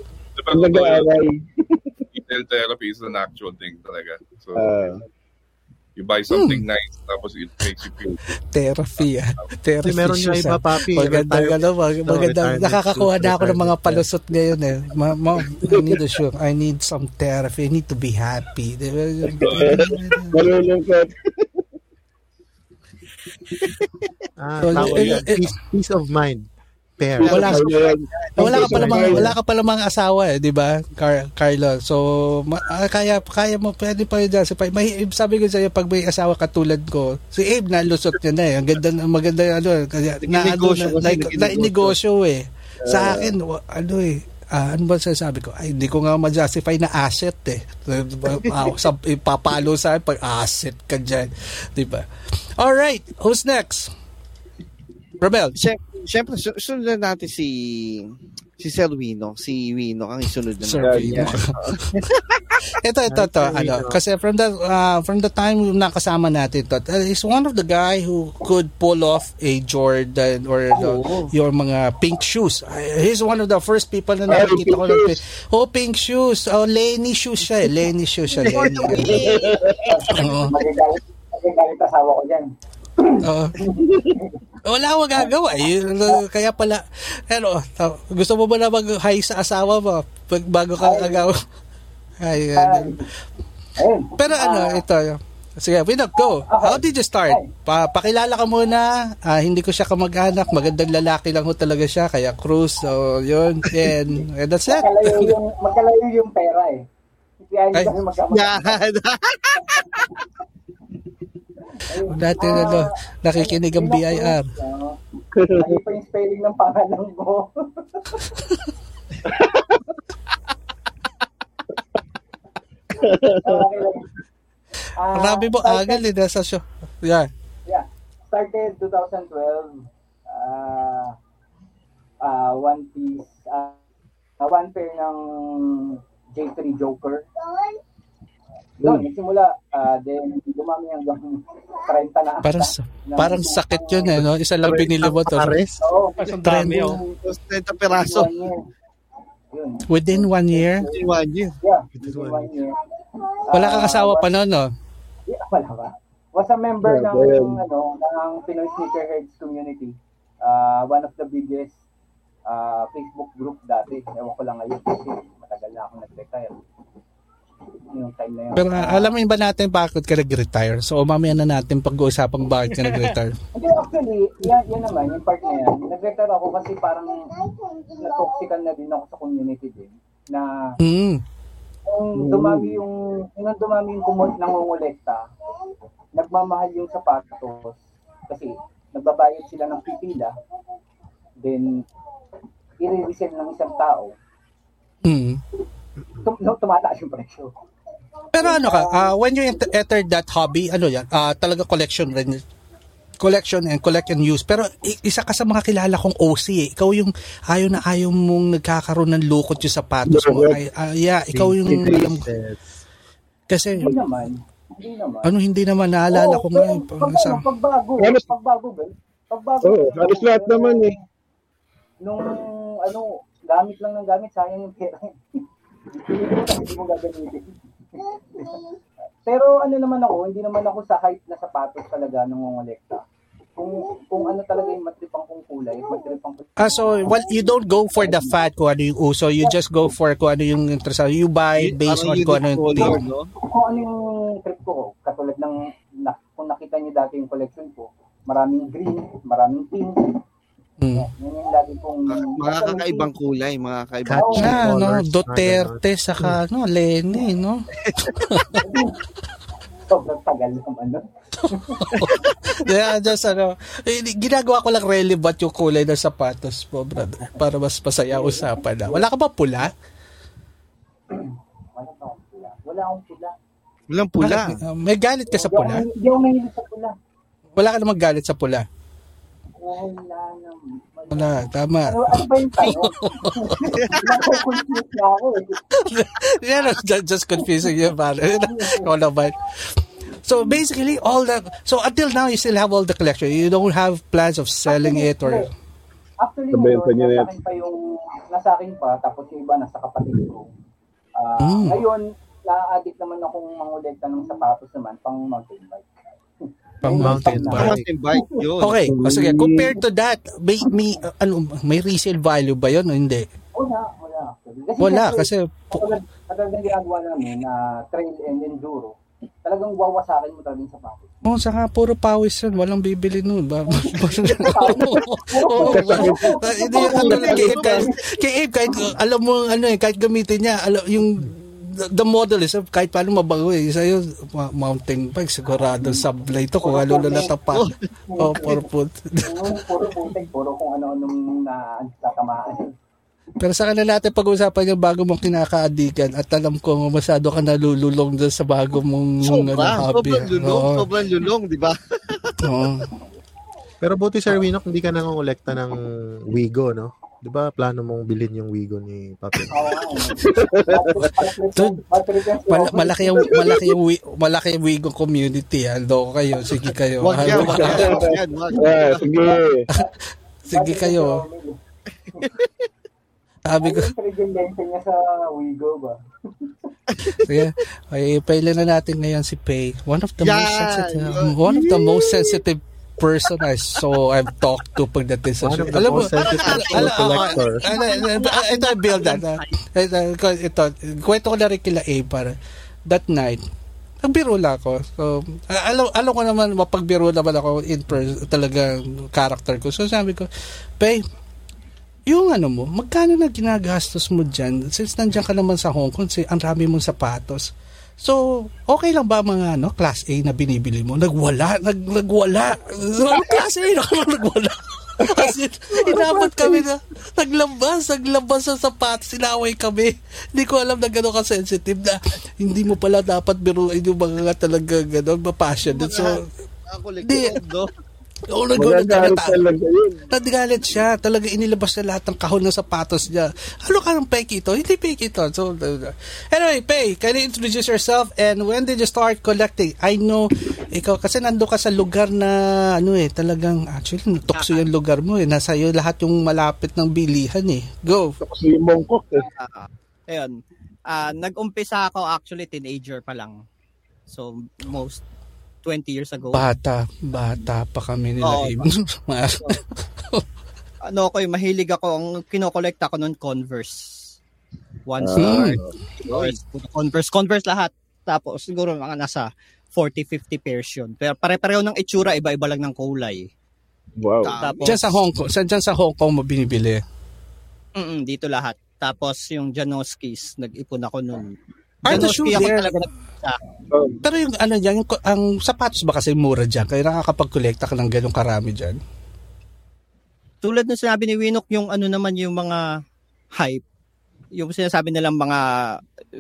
Pag nag-aaral, retail therapy is an actual thing talaga. So, ah, you buy something nice, tapos it makes you feel. Therapy ah. Therapy meron shoes, iba, papi. Maganda, ano, mag, No, maganda. Nakakakuha na ako ng mga palusot ngayon eh. Ma, ma, I need a shoe. I need some therapy. I need to be happy. Malulungkot. Ah, So, tawag eh, yan. eh, Peace, peace of mind. Pair. Wala, Ayun. wala ka pala mga Ayun. wala ka pala mga asawa eh, 'di ba? Car Carlo. So ma- ah, kaya kaya mo pwede pa yun dyan. Si Pa- May, sabi ko sa iyo pag may asawa katulad ko, si Abe nalusot niya na eh. Ang ganda maganda ano na, ano, na, kasi, na, naginegosyo. negosyo eh. Sa akin wa- ano eh ah, ano ba sasabi ko? Ay, hindi ko nga ma-justify na asset eh. Ipapalo sa pag asset ka dyan. Di ba? Alright, who's next? Rebel. Siyempre, siyempre su- sunod na natin si si Sir Wino. Si Wino ang isunod na Sir natin. Vino. ito, ito, ito. Ano, kasi from the, uh, from the time nakasama natin to, uh, is one of the guy who could pull off a Jordan or uh, your mga pink shoes. Uh, he's one of the first people na nakikita ko. ng pink- Oh, pink shoes. Oh, Lenny shoes siya eh. Lenny shoes siya. Lenny. Oo. Magagalit asawa ko dyan. Oo. Wala akong magagawa. eh. Yun, uh, Kaya pala, ano, gusto mo ba na mag-hi sa asawa mo pag bago ka agaw? Ay, ano. Ayun. Pero ano, ito. Sige, Winok, go. How did you start? Pa pakilala ka muna. Ah, hindi ko siya kamag-anak. Magandang lalaki lang ho talaga siya. Kaya Cruz. So, yun. And, and that's it. Magkalayo yung, magkalayo yung pera eh. Kaya hindi Ay. kasi magkama. Dati ano, nakikinig ang BIR. Mali pa yung spelling ng pangalan lang. Ah, Marami mo agal eh, nasa show. Yeah. Yeah. Started 2012. Ah, ah, One Piece. ah, ah, one pair ng J3 Joker. Doon, nagsimula. ah, then, dumami hanggang 30 na. Parang, sa- parang sakit yun eh, no? Isa lang binili mo to. Oo. Mas ang dami, oh. Tapos 30 peraso. One year. Yun. Within one year, In one year. Yeah. Within one one year. wala Ah, kang asawa pa noon, no? Yeah, wala ba? Was a member Yeah, ng well. ano ng Pinoy Sneakerheads community. Uh, one of the biggest uh, Facebook group dati. Ewan ko lang ngayon kasi matagal na ako nag-retire. Yung time na yun. Pero uh, alamin ba natin bakit ka nag-retire? So, mamaya na natin pag-uusapang bakit ka nag-retire. Hindi, actually, yan, yan naman, yung part na yan. Nag-retire ako kasi parang natoxican na din ako sa community din. Na Hmm. Nung dumami yung nung dumami yung kumot nangongolekta, nagmamahal yung sapatos kasi nagbabayad sila ng pipila, then i-resell ng isang tao, Hmm. Tum- no, tumataas yung presyo. Pero ano ka, uh, when you ent- entered that hobby, ano yan, uh, talaga collection rin. Collection and collect and use. Pero isa ka sa mga kilala kong OC eh. Ikaw yung ayaw na ayaw mong nagkakaroon ng lukot yung sapatos mo. Ay, ah, yeah, ikaw yung alam kasi Hindi naman. Hindi naman. ano hindi naman naalala Oo, ko ngayon. Pag, Pag, sa, ano, pagbago, pagbago ba? Pagbago. Oo, halos lahat naman eh. Nung ano, gamit lang ng gamit, sayang yung pera. Hindi mo na, hindi mo gagamitin. Pero ano naman ako, hindi naman ako sa hype na sapatos talaga ng ngongolekta. Kung kung ano talaga yung matripang kong kulay, matripang ko. ah, so, well, you don't go for the fat kung ano yung uso. You just go for kung ano yung interesado. You buy based on kung ano yung no? Kung ano yung trip ko, katulad ng na, kung nakita niyo dati yung collection ko, maraming green, maraming pink. Hmm. Yan yung lagi kong Mga kakaibang kulay, mga kakaibang Catchy Na, no, Duterte, saka, no, Lenny, no? sobrang tagal naman. No? Yeah, just ano, eh, ginagawa ko lang relevant yung kulay ng sapatos mo, brother. Para mas masaya usapan na. Wala ka ba pula? Wala akong pula. Wala akong pula. Walang pula. Bakit? Uh, may galit ka sa pula? Hindi ako mahilig sa pula. Wala ka namang galit sa pula? Wala naman. Wala, tama. Ano, ano ba yung tanong? Nakukonfuse na ako eh. yeah, no, ju- just confusing you it. Ikaw naman. So basically, all that. So until now, you still have all the collection. You don't have plans of selling it or. Actually, Nabenta na nasa akin pa yung, nasa akin pa, tapos yung iba nasa kapatid ko. Ah, Mm. Ngayon, na-addict naman akong mangolekta ng sapatos naman pang mountain bike. Pang Yung mountain bike. Mountain bike, yun. Okay, o sige, compared to that, may, may, uh, ano, may resale value ba yun o hindi? Wala, wala. Kasi Wala, kasi Katulad, katulad ginagawa namin na trail and enduro, talagang wawasakin mo talaga yung sapatos. Oh, saka puro pawis yun. Walang bibili nun. Ba? Oo, Hindi yan katulad kay Abe. Kay Abe, kahit alam mo, ano eh, kahit gamitin niya, alam, yung the, the model is, kahit paano mabago eh. Sa'yo, ma- mountain bike, sigurado sablay to kung ano na natapak. Oh, puro put. Puro putik, puro kung ano-anong na tatamaan. Pero sa kanila natin pag-usapan yung bago mong kinakaadikan at alam ko masyado ka nalululong dun sa bago mong ano, Sobra, hobby. sobrang lulong, Oo. sobrang lulong, di ba? Oo. Pero buti Sir Winok, hindi ka nangongolekta ng Wigo, no? Di ba plano mong bilhin yung Wigo ni Papi? Oo. Dude, Mal- malaki yung malaki yung wi- malaki yung Wigo community ah. Loko kayo, sige kayo. Wag yan, wag yan, wag yan, wag. Sige. sige kayo. Sabi ko, niya sa Wigo ba? sige, ay pailan na natin ngayon si Pay. One of the most Yan! sensitive, one of the most sensitive person I saw I've talked to pagdating sa show. Alam mo, ito, build that. Ito, ito, kwento ko na rin kila A para that night, nagbiro lang ako. So, alam, alam ko naman, mapagbiro naman ako in person, talaga character ko. So, sabi ko, Pay, yung ano mo, magkano na ginagastos mo dyan? Since nandiyan ka naman sa Hong Kong, si, ang rami mong sapatos. So, okay lang ba mga ano, class A na binibili mo? Nagwala, nag, nagwala. Ano class A nagwala? Kasi inabot kami na naglambas, naglambas sa sapatos, sinaway kami. Hindi ko alam na gano'n ka-sensitive na hindi mo pala dapat biruin yung mga talaga gano'n, mapassionate. So, Ako Di. likod, no? Oo, nag-ulit Magagalit talaga yun. Nagalit siya. Talaga inilabas na lahat ng kahon ng sapatos niya. Ano ka ng peki ito? Hindi peki ito. So, uh, anyway, Pei, can you introduce yourself and when did you start collecting? I know, ikaw, kasi nando ka sa lugar na, ano eh, talagang, actually, tukso yung lugar mo eh. Nasa iyo lahat yung malapit ng bilihan eh. Go. Kasi yung Mongkok eh. Ah, ayun. Ah, nag-umpisa ako actually teenager pa lang. So most 20 years ago. Bata, bata pa kami nila. Oo. eh. ano ko, mahilig ako ang kinokolekta ko noon Converse. One star, Converse, puro Converse, Converse lahat. Tapos siguro mga nasa 40-50 pairs yun. Pero pare-pareho ng itsura, iba-iba lang ng kulay. Wow. Tapos, Diyan sa Hong Kong, saan dyan sa Hong Kong mo binibili? mm, dito lahat. Tapos yung Janoskis, nag-ipon ako noon. Are the shoe there? talaga nag- Pero yung ano dyan, yung, ang sapatos ba kasi mura dyan? Kaya nakakapag-collecta ka ng ganong karami dyan? tulad ng sinabi ni Winok, yung ano naman yung mga hype, yung sinasabi nilang mga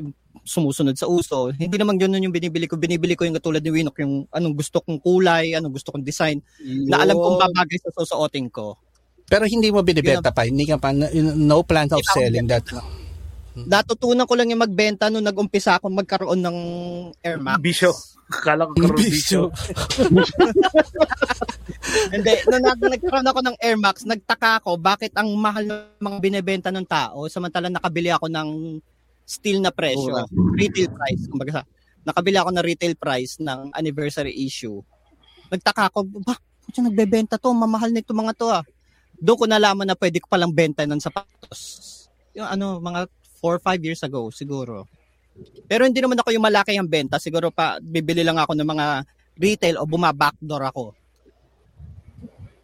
um, sumusunod sa uso, hindi naman yun yung binibili ko. Binibili ko yung katulad ni Winok, yung anong gusto kong kulay, anong gusto kong design, na alam kong babagay sa susuotin ko. Pero hindi mo binibenta pa, hindi ka pa, no plan of selling that. Natutunan ko lang yung magbenta nung nag-umpisa akong magkaroon ng Air Max. Bisyo. Akala ko karoon bisyo. Hindi, nung nag- nagkaroon ako ng Air Max, nagtaka ako bakit ang mahal ng mga binebenta ng tao samantalang nakabili ako ng steel na presyo, retail price. Kumbaga, sa- nakabili ako ng retail price ng anniversary issue. Nagtaka ako, ba, kung nagbebenta to, mamahal nito mga to ah. Doon ko nalaman na pwede ko palang benta ng sapatos. Yung ano, mga 4 5 years ago siguro. Pero hindi naman ako yung malaki ang benta. Siguro pa, bibili lang ako ng mga retail o bumabackdoor ako.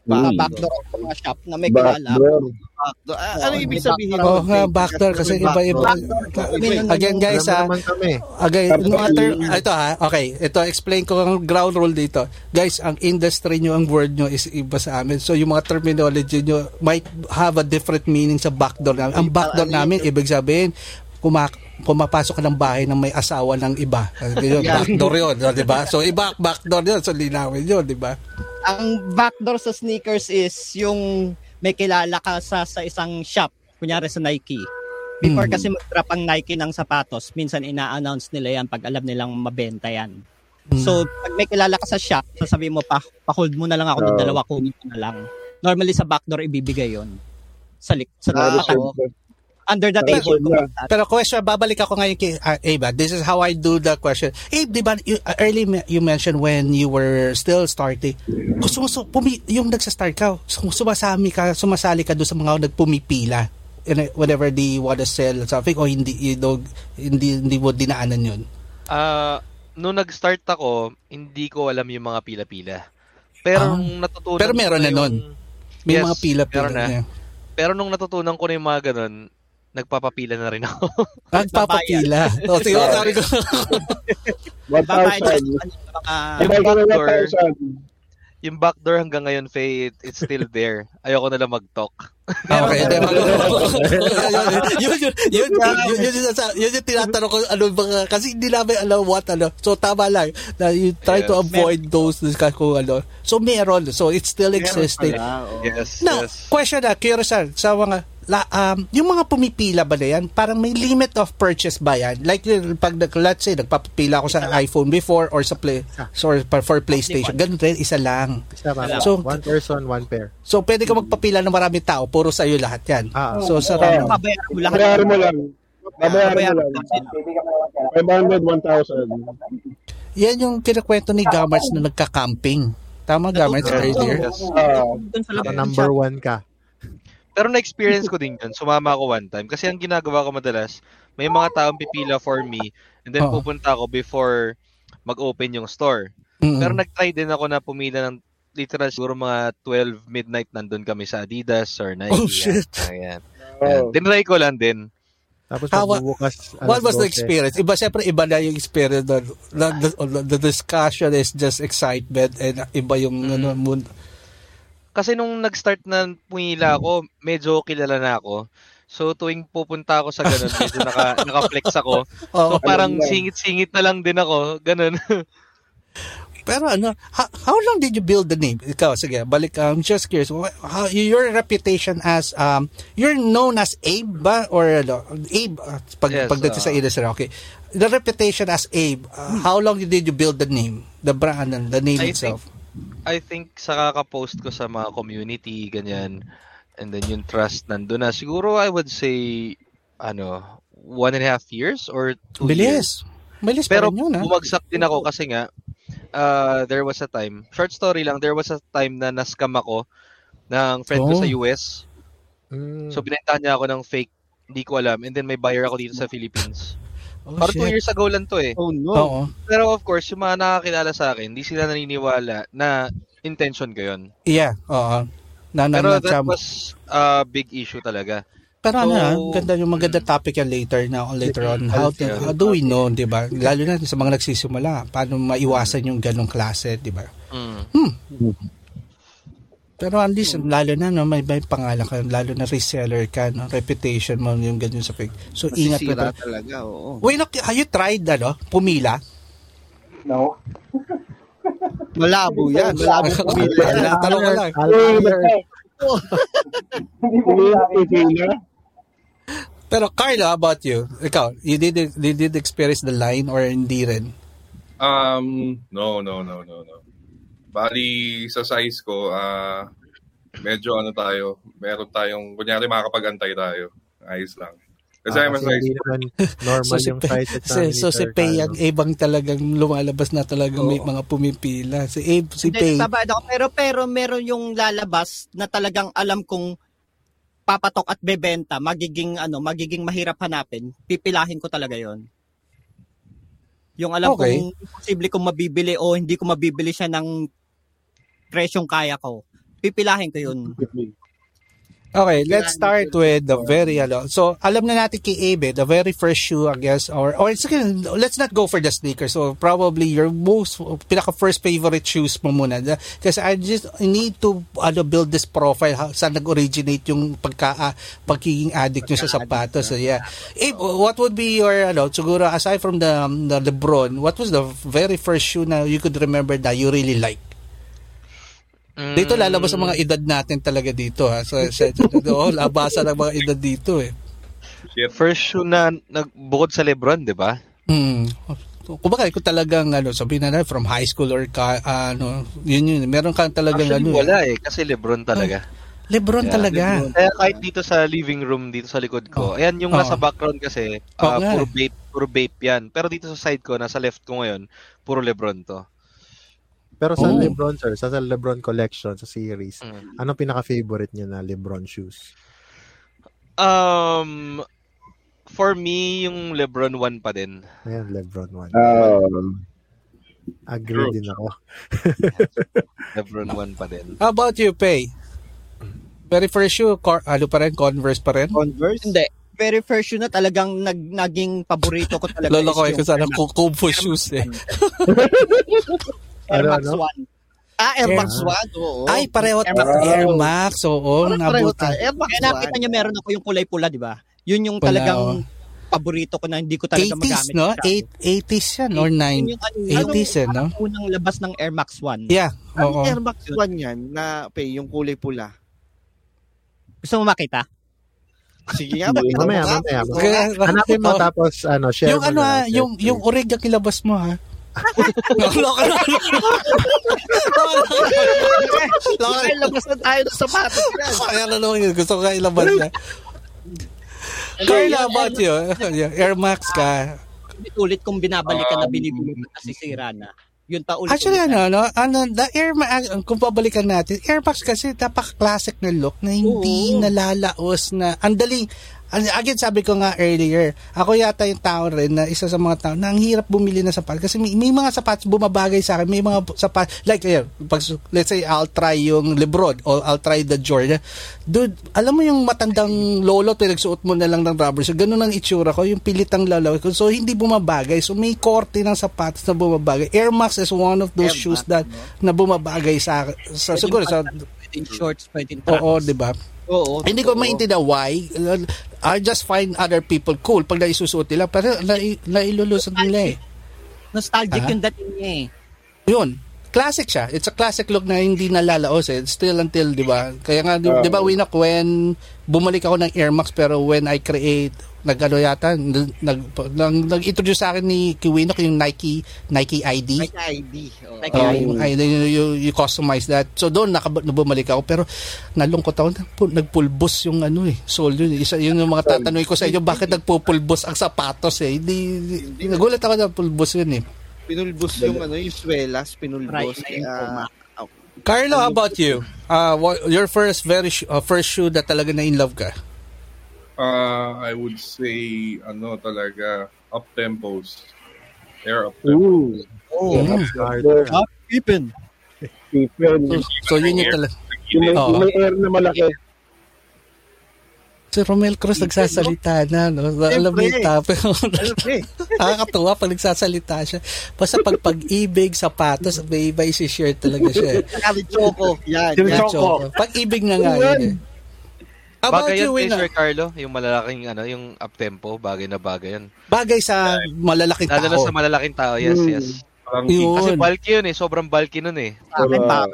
Ba, Mm. backdoor ako mga shop na may kilala. Backdoor. Ah, ano ibig sabihin? backdoor. Oo nga, backdoor kasi iba-iba. Again guys ha, kami. Okay, mga term, ito ha, okay, ito explain ko ang ground rule dito. Guys, ang industry nyo, ang word nyo is iba sa amin. So yung mga terminology nyo might have a different meaning sa backdoor namin. Ang backdoor namin, ibig sabihin, kumak pumapasok ka ng bahay ng may asawa ng iba. Yun, backdoor yun, di ba? So iba, backdoor yun, so linawin yun, di ba? Ang backdoor sa sneakers is yung may kilala ka sa, sa isang shop, kunyari sa Nike. Before Mm. kasi mag-drop ang Nike ng sapatos, minsan ina-announce nila yan pag alam nilang mabenta yan. So, pag may kilala ka sa shop, sasabihin mo pa, pa-hold mo na lang ako ng Oo. dalawa, kunin ko na lang. Normally sa backdoor ibibigay yon sa lik sa Ah, tao. Under the table. Pero- kumbaga. Pero question, babalik ako ngayon kay uh, Abe. This is how I do the question. Abe, di ba, you, uh, early me- you mentioned when you were still starting, kung sumus- pumi- yung nagsastart ka, sum- sumasami ka, sumasali ka doon sa mga nagpumipila whenever they wanna sell something o hindi, you know, hindi, hindi mo dinaanan yun. Ah, nung nag-start ako, hindi ko alam yung mga pila-pila. Pero Ah. nung natutunan Pero meron na nun. May Yes, mga pila-pila. meron na. Yeah. Pero nung natutunan ko na yung mga ganun, nagpapapila na rin ako. Nagpapapila? o, so, siguro sabi ko. 1,000. Yung backdoor, yung backdoor hanggang ngayon, Faye, it, it's still there. Ayoko na lang mag-talk. okay, hindi. yun, yun, yun, yun, yun, yun, yung tinatanong ko, ano mga, kasi hindi namin alam what, ano. So, tama lang, na you try yes. to avoid Mer- those, kung ano. So, meron. So, it's still existing. Meron, yes, na, yes. question na, curious sa mga, la, um, yung mga pumipila ba na yan, parang may limit of purchase ba yan? Like, pag, nag- let's say, nagpapapila ako sa iPhone before or sa play, so, for, for PlayStation, ganun rin, isa lang. Isa pa. So- one person, one pair. So, pwede ka magpapila ng maraming tao, puro sa'yo lahat yan. Ah, So, sa Ah. random. babayaran mo lahat. Babayaran mo lang. Babayaran mo lang. Bibigyan mo naman sila. 500, 1,000. Yan yung kinakwento ni Gamars na nagka-camping. Tama, Natutuwa earlier? Ah, sa ng number one ka. Pero na-experience ko din yun. Sumama ako one time. Kasi ang ginagawa ko madalas, may mga taong pipila for me and then Oo. pupunta ako before mag-open yung store. Mm. Pero nag-try din ako na pumila ng literal siguro mga 12 midnight nandun kami sa Adidas or Nike. Oh, shit. Ayan. oh. Ayan. Tinry ko lang din. Tapos How- magbubukas. What was the alas 12. experience? Iba, syempre, iba na yung experience doon. The, the, the discussion is just excitement and iba yung Mm. ano, mun- kasi nung nag-start na pumila ako, medyo kilala na ako. So tuwing pupunta ako sa ganun, medyo naka, naka-flex ako. So parang singit-singit na lang din ako, ganun. Pero ano, how, how long did you build the name? Ikaw, sige, balik. I'm just curious. How, your reputation as, um, you're known as Abe ba? Or ano, Abe, uh, pag, Yes, pagdating sa uh, industry, okay. The reputation as Abe, uh, how long did you build the name? The brand, and the name I itself? I think sa kaka-post ko sa mga community, ganyan, and then yung trust nandun na. Siguro I would say, ano, one and a half years or two years. Bilis. Bilis pa Pero yun, ah. bumagsak din ako kasi nga, uh, there was a time, short story lang, there was a time na na-scam ako ng friend ko Oh. sa US. Mm. So, binentahan niya ako ng fake, hindi ko alam. And then may buyer ako dito sa Philippines. Oh, Parang two shit. years ago lang to eh. Oh no. Oo. Pero of course, yung mga nakakilala sa akin, hindi sila naniniwala na intention ko yun. Yeah, oo. Na, na, Pero na, that cham- was a big issue talaga. Pero ano, So, ah, ganda yung maganda topic yan later na later on. How, to, how do we know, 'di ba? Lalo na sa mga nagsisimula, paano maiwasan yung ganong klase, 'di ba? Mm. Pero at least, lalo na, no, may, may pangalan ka, lalo na reseller ka, no, reputation mo, yung ganyan sa fake. So, ingat ka Masisira talaga. oo. Wait, look, have you tried, ano, pumila? No? Malabo yan. Malabo pumila tanong ka lang. Pero, Carlo, how about you? Ikaw, you did, you did experience the line or hindi rin? Um, no, no, no, no, no. Bali, sa size ko, ah, medyo ano tayo, meron tayong, kunyari makakapag-antay tayo. Ayos lang. Kasi Ah, I'm a kasi size hindi naman normal si yung size at so, so si ka, ang ibang talagang lumalabas na talagang may mga pumipila. Si Abe, si ako. Pero, pero meron yung lalabas na talagang alam kong papatok at bebenta, magiging ano, magiging mahirap hanapin. Pipilahin ko talaga 'yon. Yung alam Okay. kong imposible kong mabibili o hindi ko mabibili siya ng presyong kaya ko. Pipilahin ko 'yun. Okay, let's start with the very ano. So, alam na natin kay Abe, the very first shoe, I guess, or or sige, let's not go for the sneakers. So, probably your most pinaka first favorite shoes mo muna. Kasi I just need to ano build this profile how, saan nag-originate yung pagka ah, pagiging addict nyo sa sapatos. So, yeah. Abe, what would be your ano, siguro aside from the um, the LeBron, what was the very first shoe na you could remember that you really like? Mm, Dito lalabas ang mga edad natin talaga dito ha. So, sa, oh, labasan ng mga edad dito eh. First shoe na nagbukod sa Lebron, di ba? Hmm. Kumbaga, kung talagang ano, sabihin na na, from high school or ka, ano, yun yun, meron kang talagang Actually, ano. wala eh. Kasi Lebron talaga. Lebron Yeah, talaga. Kaya kahit dito sa living room, dito sa likod ko, ayan yung Oh. nasa background kasi, Oo ah, nga puro eh. vape, puro vape yan. Pero dito sa side ko, nasa left ko ngayon, puro Lebron to. Pero sa Oh. Lebron, sir, sa, sa Lebron collection, sa series, Mm. anong pinaka-favorite niyo na Lebron shoes? Um, for me, yung Lebron 1 pa din. Ayan, Lebron 1. Um, Agree True. din ako. Lebron 1 pa din. How about you, Pay? Very first shoe, cor- ano pa rin, Converse pa rin? Converse? Hindi. Very first shoe na talagang nag, naging paborito ko talaga. Lolo ko yung ko sana ku- Kung Fu shoes eh. Air Ano, Max ano? 1. Ah, Air Air- Max 1. Oo. Ay, pareho Air Air Max. Max. Air Max, oo, Parang pareho tayo. Air Max Kaya nakita 1. niyo meron ako yung kulay pula, di ba? Yun yung Pula, talagang oh. paborito ko na hindi ko talaga 80s, magamit. no? siya. Eight, 80s yan, or Yun 9. yung ano, 80s eh, no? yung unang labas ng Air Max 1. Yeah, oo. Ang Air Max 1 yan na, Pay, yung kulay pula. Gusto mo makita? Sige nga, bakit Mamaya, mamaya. Hanapin mo tapos ano, share yung mo ano na, share yung, yung orig ang ilabas mo ha. Loko, loko. Loko, Ay, labas na tayo ng sapatos yan. Kaya na lang yun. Gusto ko nga ilabas niya. Carla, about you? Yeah, Air Max ka. Ulit kong binabalikan na Um, binibili ko na sisira na. Yun pa ulit. Actually, ano, no, ano, the Air Max, kung pabalikan natin, Air Max kasi napaka-classic na look na hindi Oo. nalalaos na, ang daling, again, sabi ko nga earlier, ako yata yung tao rin na isa sa mga tao na ang hirap bumili ng sapat kasi may, may mga sapatos bumabagay sa akin, may mga sapat, like, ayan, pag, let's say, I'll try yung Lebron or I'll try the Jordan. Dude, alam mo yung matandang lolo, pinagsuot mo na lang ng rubber shoe, ganun ang itsura ko, yung pilitang lalaw ko. So, hindi bumabagay. So, may korte ng sapatos na bumabagay. Air Max is one of those Air shoes Max, that na bumabagay sa, sa siguro sa pwedeng shorts, pwedeng tracks. Oo, di ba? Oo. Hindi ko maintindihan why. I just find other people cool pag naisusuot nila. Pero nai, nailulusot nila eh. Nostalgic yung dating niya eh. Yun. Classic siya. It's a classic look na hindi nalalaos eh. Still until, di ba? Kaya nga, di, Ah. di ba, Winak, when bumalik ako ng Air Max pero when I create, nag-ano yata, nag, nag, nag- nag-introduce sa akin ni Kiwinok yung Nike, Nike ID. Nike ID. oo. Nike Oh, ID. yung you, you, you customize that. So doon nakab- bumalik ako pero nalungkot ako nagpu- nagpulbos yung ano eh. Soul yun. Isa yun yung mga tatanungin ko sa inyo bakit nagpupulbos ang sapatos eh. Hindi, hindi nagulat ako na pulbos yun eh. Pinulbos yung ano, yung swelas, pinulbos. Right, Kaya, Carlo, how about you? Uh, what, your first very sh- uh, first shoe that talaga na in love ka? Uh, I would say, ano talaga, up tempos. Air up tempos. Ooh. Oh, Mm. that's harder. Keepin. Stephen. So yun yung talaga. Yung may, air na malaki. Si Romel Cruz nagsasalita na, no? Alam mo yung topic. Siyempre. Nakakatuwa pag nagsasalita siya. Basta pag pag-ibig, sapatos, may iba isi-share talaga siya. eh. Saka rin choco. Yan. Yan. choco. Pag-ibig na nga yun eh. About Bagay yan kay Wina? Sir Carlo, yung malalaking ano, yung up tempo, bagay na bagay yan. Bagay sa malalaking Lalo tao. sa malalaking tao, yes, Mm. yes. Yun. Kasi bulky yun eh, sobrang bulky nun eh. Akin pa.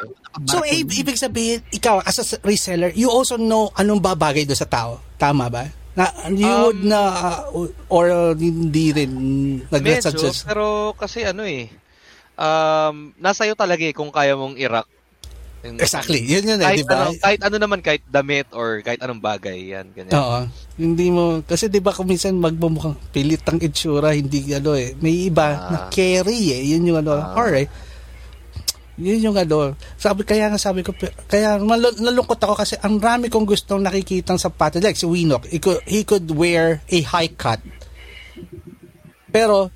So, i- ibig sabihin, ikaw, as a reseller, you also know anong babagay doon sa tao. Tama ba? Na, you Um, would na, uh, or uh, hindi rin Medyo, nag-suggest. pero kasi ano eh, um, nasa iyo talaga eh kung kaya mong i-rock. Exactly. Yun yun eh, di ba? ano, kahit ano naman, kahit damit or kahit anong bagay, yan, ganyan. Oo. Hindi mo, kasi di ba kung minsan magmumukhang pilit ang itsura, hindi ano eh. May iba Ah. na carry eh. Yun yung ano. Ah. Alright. Yun yung ano. Sabi, kaya nga sabi ko, kaya nalungkot ako kasi ang rami kong gustong nakikitang sapatos. Like si Winok, he could, he could wear a high cut. Pero,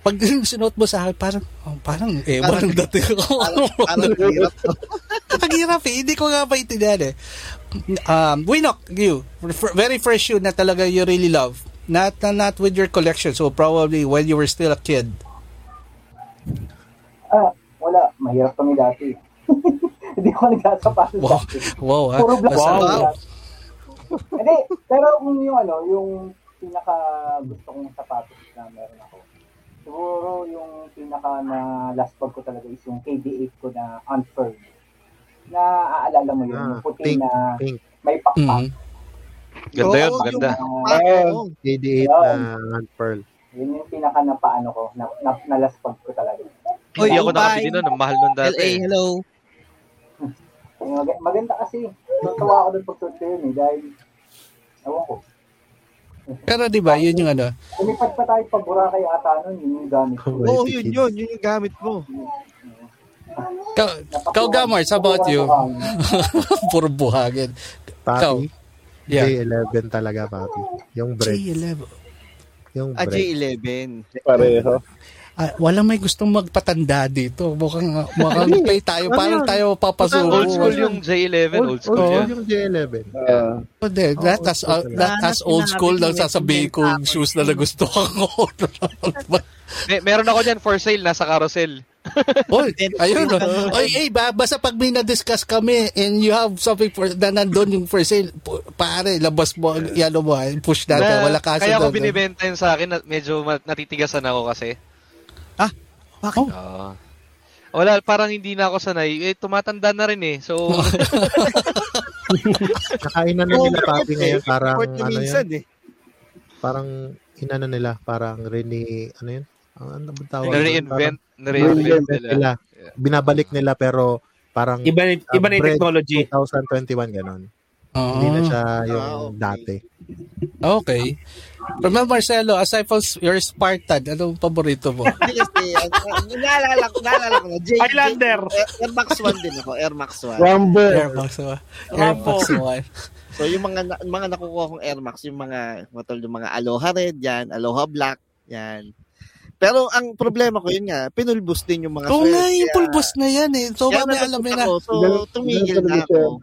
pag sinuot mo sa akin, parang, oh, parang, eh, parang dati ko. Parang, parang hirap. Ang hirap eh. Hindi ko nga maintindihan eh. Um, Winok, you, very first shoe na talaga you really love. Not, not with your collection. So probably when you were still a kid. Ah, wala. Mahirap kami dati. Hindi ko nagsasapatos Wow. dati. Wow, ha? Puro black white. Hindi, pero kung yung ano, yung pinaka gusto kong sapatos na meron. Siguro yung pinaka na last bag ko talaga is yung KD8 ko na unfurled. Na aalala mo yun, Ah, yung puti pink, na pink. may pakpak. Mhm. Ganda yun, Oo, maganda. yung- Oo. KD8 Yun. na hand pearl. yun yung pinaka na paano ko, na, na, na last bag ko talaga. Oy, Hindi ako nakabili nun, ang mahal nun LA, dati. hello. Mag- maganda kasi. Natuwa ako doon pagsuot ko yun eh, dahil, ewan ko, Pero di ba, yun yung ano. Lumipad pa tayo pag Boracay ata nun, yun yung gamit ko. Oo, si yun yun. Yun yung gamit mo. Kau, kau Gamars, how about you? Puro buhagin. Papi. Yeah. J11 talaga, papi. Yung bread. J11. Yung Ah, bread. J11. Pareho. Ah, wala may gustong magpatanda dito. Mukhang, mukhang play tayo. Paano tayo papasuko? Old school yung J11, old school old yan. yung J11. Ah, Hindi, that, that's, uh, that, that's old school lang sasabihin ko yung shoes na nagustuhan ko. May, meron ako dyan for sale, nasa carousel. Oy, ayun. oh. Oy, eh, ba, basta pag may na-discuss kami and you have something for, na nandun yung for sale, pare, labas mo, yan mo, push natin. Na- Wala kaso kaya ako doon. binibenta yun sa akin, medyo natitigasan ako kasi. Bakit? Oh. Oo. wala, parang hindi na ako sanay. Eh, tumatanda na rin eh. So, Nakain na nila papi ngayon parang na ano minsan yan. eh. Parang inano nila, parang rene, ano yun? Ang ano ba tawag? na-reinvent, na-reinvent reinvent nila. nila. Binabalik nila pero parang Iba, na- iba na yung bread technology. 2021 ganon. Oo. Hindi na siya yung Ah, okay. dati. Okay. Remember, Marcelo, aside from your Spartan, anong paborito mo? Hindi kasi, ang- ang- naalala ko, naalala ko na. J, Highlander. J- Air Max 1 din ako. Air Max 1. Rumble. Air Max 1. Air Max 1. So yung mga na- mga nakukuha kong Air Max, yung mga matol yung mga Aloha Red yan, Aloha Black, yan. Pero ang problema ko yun nga, pinulbos din yung mga Oo nga, yung pulbos na yan eh. So, kaya may alam na. ako. So tumigil na ako.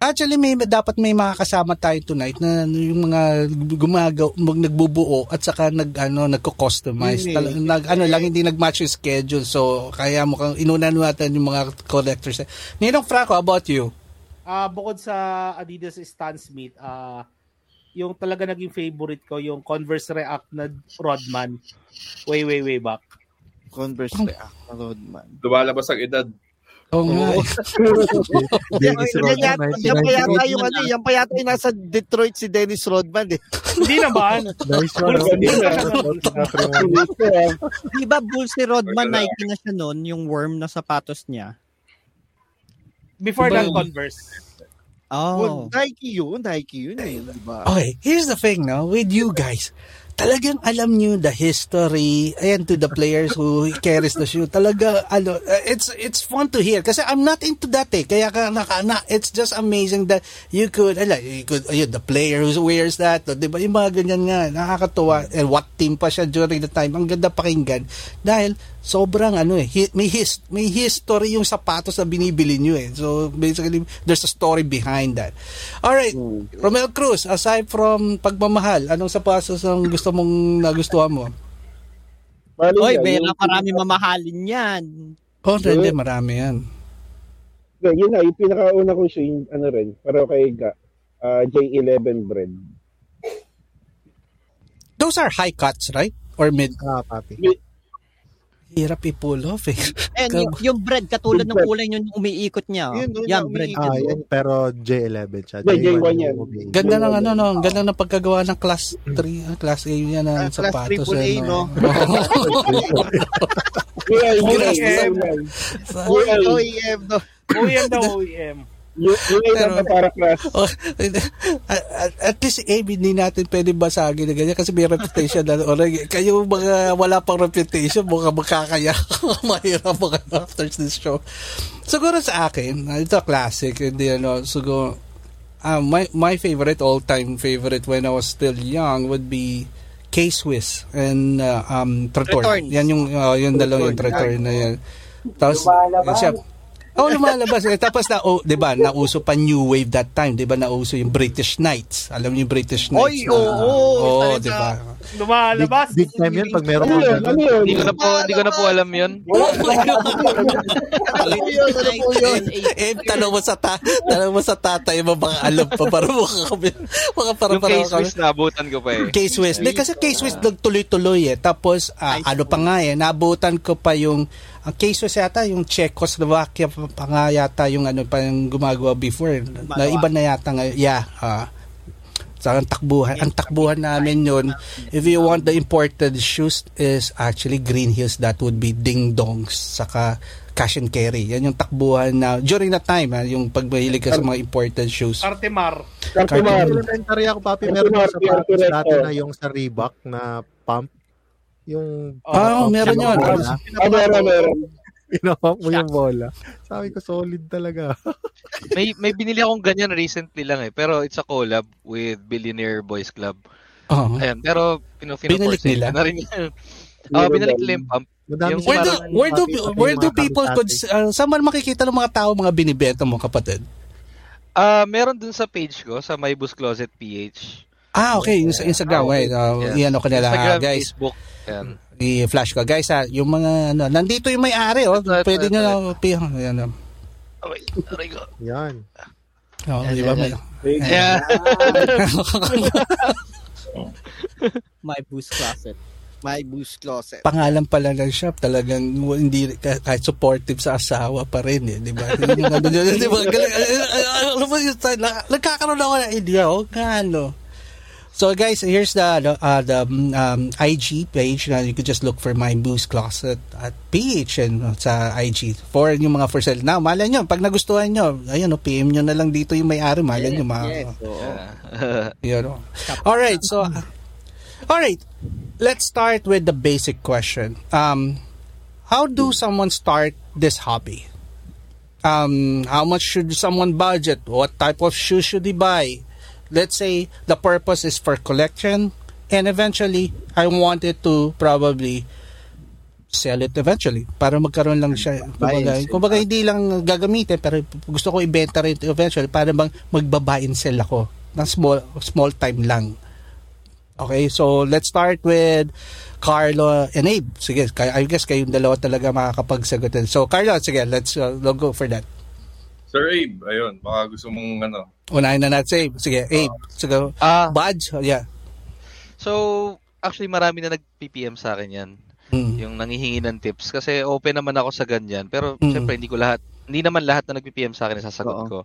Actually, may dapat may makakasama tayo tonight na yung mga gumagaw, mag, nagbubuo at saka nag ano nagko-customize. Hindi. Tal- nag ano lang hindi nag-match yung schedule. So kaya mukhang inuna natin yung mga collectors. Ninong Franco, about you? Ah, bukod sa Adidas Stan Smith, ah yung talaga naging favorite ko yung Converse React na Rodman. Way way way back. Converse React na Rodman. Lumalabas ang edad. Oo nga. Dennis Yan, Rodman, yan, pa yata yung 1998. ano, yan pa yata yung nasa Detroit si Dennis Rodman eh. Hindi naman. Nice one. Di ba Bulls si Rodman Nike na siya noon, yung worm na sapatos niya? Before Diba that? Converse. Oh. Nike yun, Nike yun eh, di ba? Okay, here's the thing, no, with you guys. Talagang alam nyo the history and to the players who carries the shoe. Talaga, ano, uh, it's it's fun to hear kasi I'm not into that eh. Kaya ka, naka, na, it's just amazing that you could, ala, you could, ayun, the player who wears that, di ba? Yung mga ganyan nga, nakakatuwa. And what team pa siya during the time. Ang ganda pakinggan. Dahil, sobrang ano eh, hi- may, his, may history yung sapatos na binibili nyo eh. So, basically, there's a story behind that. Alright, Romel Cruz, aside from pagmamahal, anong sapatos ang gusto mong nagustuhan mo? Bali Oy, Bella, marami mamahalin yan. Oh, hindi, marami yan. Yeah, yun na, yung pinakauna ko siya, yung ano rin, pero kay Ga, ah, J11 bread. Those are high cuts, right? Or mid? Ah, papi. Hirap i-pull off eh. And yung, yung bread, katulad ng kulay nyo yung umiikot niya. oh. Yun, yun, yan, yung bread. Ah, yan, pero J11 siya. Yeah, J1 yan. yung. Ganda ng ano, no? Ganda ng pagkagawa ng class 3, class A yan Ah, ng class sapatos. AAA, ano. no? Yeah, yung Grabe. UAM. OEM, OEM, no? OEM daw OEM. UAM Pero- na para class. Oh, at, at, least eh, hindi natin pwede basagin na ganyan kasi may reputation na already. Kayo mga wala pang reputation, mga makakaya. Mahirap mga after this show. Siguro sa akin, ah, ito classic. Hindi ano, siguro, ah, my, my favorite, all-time favorite when I was still young would be K-Swiss and uh, um, Tretorn. Yan yung, uh, yung dalawang yung Tretorn na yan. Tapos, Lumalabas. siya, Oh, lumalabas. eh, tapos na, oh, 'di ba, nauso pa new wave that time, 'di ba? Nauso yung British Knights. Alam niyo yung British Knights? Oy, oo, Oo, talaga. 'di ba? Lumalabas. Big, big time yun pag meron Ano kang yun? ganun. Ano? Hindi ko na po, hindi ko na po alam 'yun. Ano? Ano? Eh, tanong mo sa ta tanong mo sa tatay mo baka alam pa para mo kami. Baka para Yung para case kami. Swiss naabutan ko pa eh. K-Swiss. Hindi, kasi K-Swiss nagtuloy-tuloy eh. Tapos, ah, ano pa nga eh, nabutan ko pa yung, ang K-Swiss yata, yung Czechoslovakia pa, nga yata yung ano pa yung gumagawa before. Na iba na yata nga, yeah. ah. Sa ang takbuhan, ang takbuhan namin yun, if you want the imported shoes is actually Green Hills, that would be Ding Dongs, saka cash and carry. Yan yung takbuhan na, during that time, ha, yung pagmahilig ka sa mga imported shoes. Artemar. Cartimar. Elementary ako, papi. Meron sa Mark, dati na yung sa Reebok na pump. Yung Ah, pump meron yun. Ah, meron, meron. Pinapump mo yung bola. Sabi ko, solid talaga. May may binili akong ganyan recently lang eh, pero it's a collab with Billionaire Boys Club. Oh. Ayan, pero pino Binalik nila? na rin yun. Ah, binalik nila yung pump. Yung Where do, where do, where do people could, uh, saan man makikita ng mga tao, mga binibenta mo, kapatid? Ah, meron dun sa page ko sa My Boost Closet PH. Ah, okay. Yung sa Instagram, wait. Uh, Yeah. Iyan ko nila, Instagram, ah, guys. Facebook. Ayan. I-flash ko. Guys, ha, yung mga, ano, nandito yung may-ari, oh. Ito, ito, Pwede ito, nyo na, ayan, oh. Okay, aray ko. Yan. Oh, di ba? May, Yeah. My boost closet. My Boost Closet. pangalan pala ng shop, talagang hindi, kahit supportive sa asawa pa rin, eh. Di ba? Yung ano, di ba? Galing, alam mo yung style, na- nagkakaroon ako ng idea, oh, ano. So guys, here's the ano, uh, the um, IG page na you could just look for my boost closet at PH and uh, sa IG for yung mga for sale. Now, malay nyo, pag nagustuhan nyo, ayun, oh, PM nyo na lang dito yung may-ari, malay nyo, ma- Yes, oo. you know. All right, so all right, let's start with the basic question. Um, how do someone start this hobby? Um, how much should someone budget? What type of shoes should he buy? Let's say the purpose is for collection, and eventually I wanted to probably sell it eventually para magkaroon lang siya. Kumbaga, kumbaga hindi lang gagamitin pero gusto ko ibenta rin eventually para bang magba-buy and sell ako ng small small time lang. Okay so let's start with Carlo and Abe. Sige I guess kayong dalawa talaga makakapagsagot so Carlo sige let's uh, go for that. Sir Abe, ayun, baka gusto mong ano. Unahin na natin si Abe sige Abe sige Ah, Badge yeah so actually marami na nag-PPM sa akin yan. Mm. Yung nangihingi ng tips kasi open naman ako sa ganyan. Pero Mm. syempre hindi ko lahat hindi naman lahat na nag-PPM sa akin sasagot Oo. ko.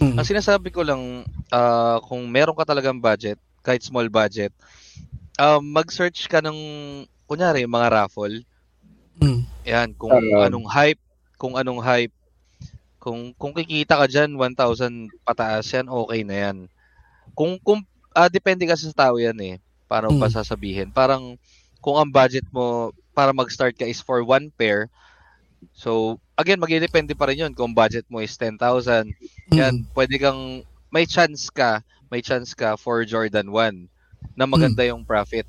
Mm. Ang sinasabi ko lang ah, kung meron ka talagang budget, kahit small budget, um, mag-search ka ng kunyari mga raffle. Mm. Yan, kung Ah. anong hype, kung anong hype. Kung kung kikita ka diyan 1,000 pataas yan, okay na yan. Kung kung ah, depende kasi sa tao yan eh. Paano Mm. ba sasabihin? Parang kung ang budget mo para mag-start ka is for one pair, so again, magdedepende pa rin yun. Kung budget mo is 10,000, yan, pwede kang, may chance ka, may chance ka for Jordan 1 na maganda yung profit.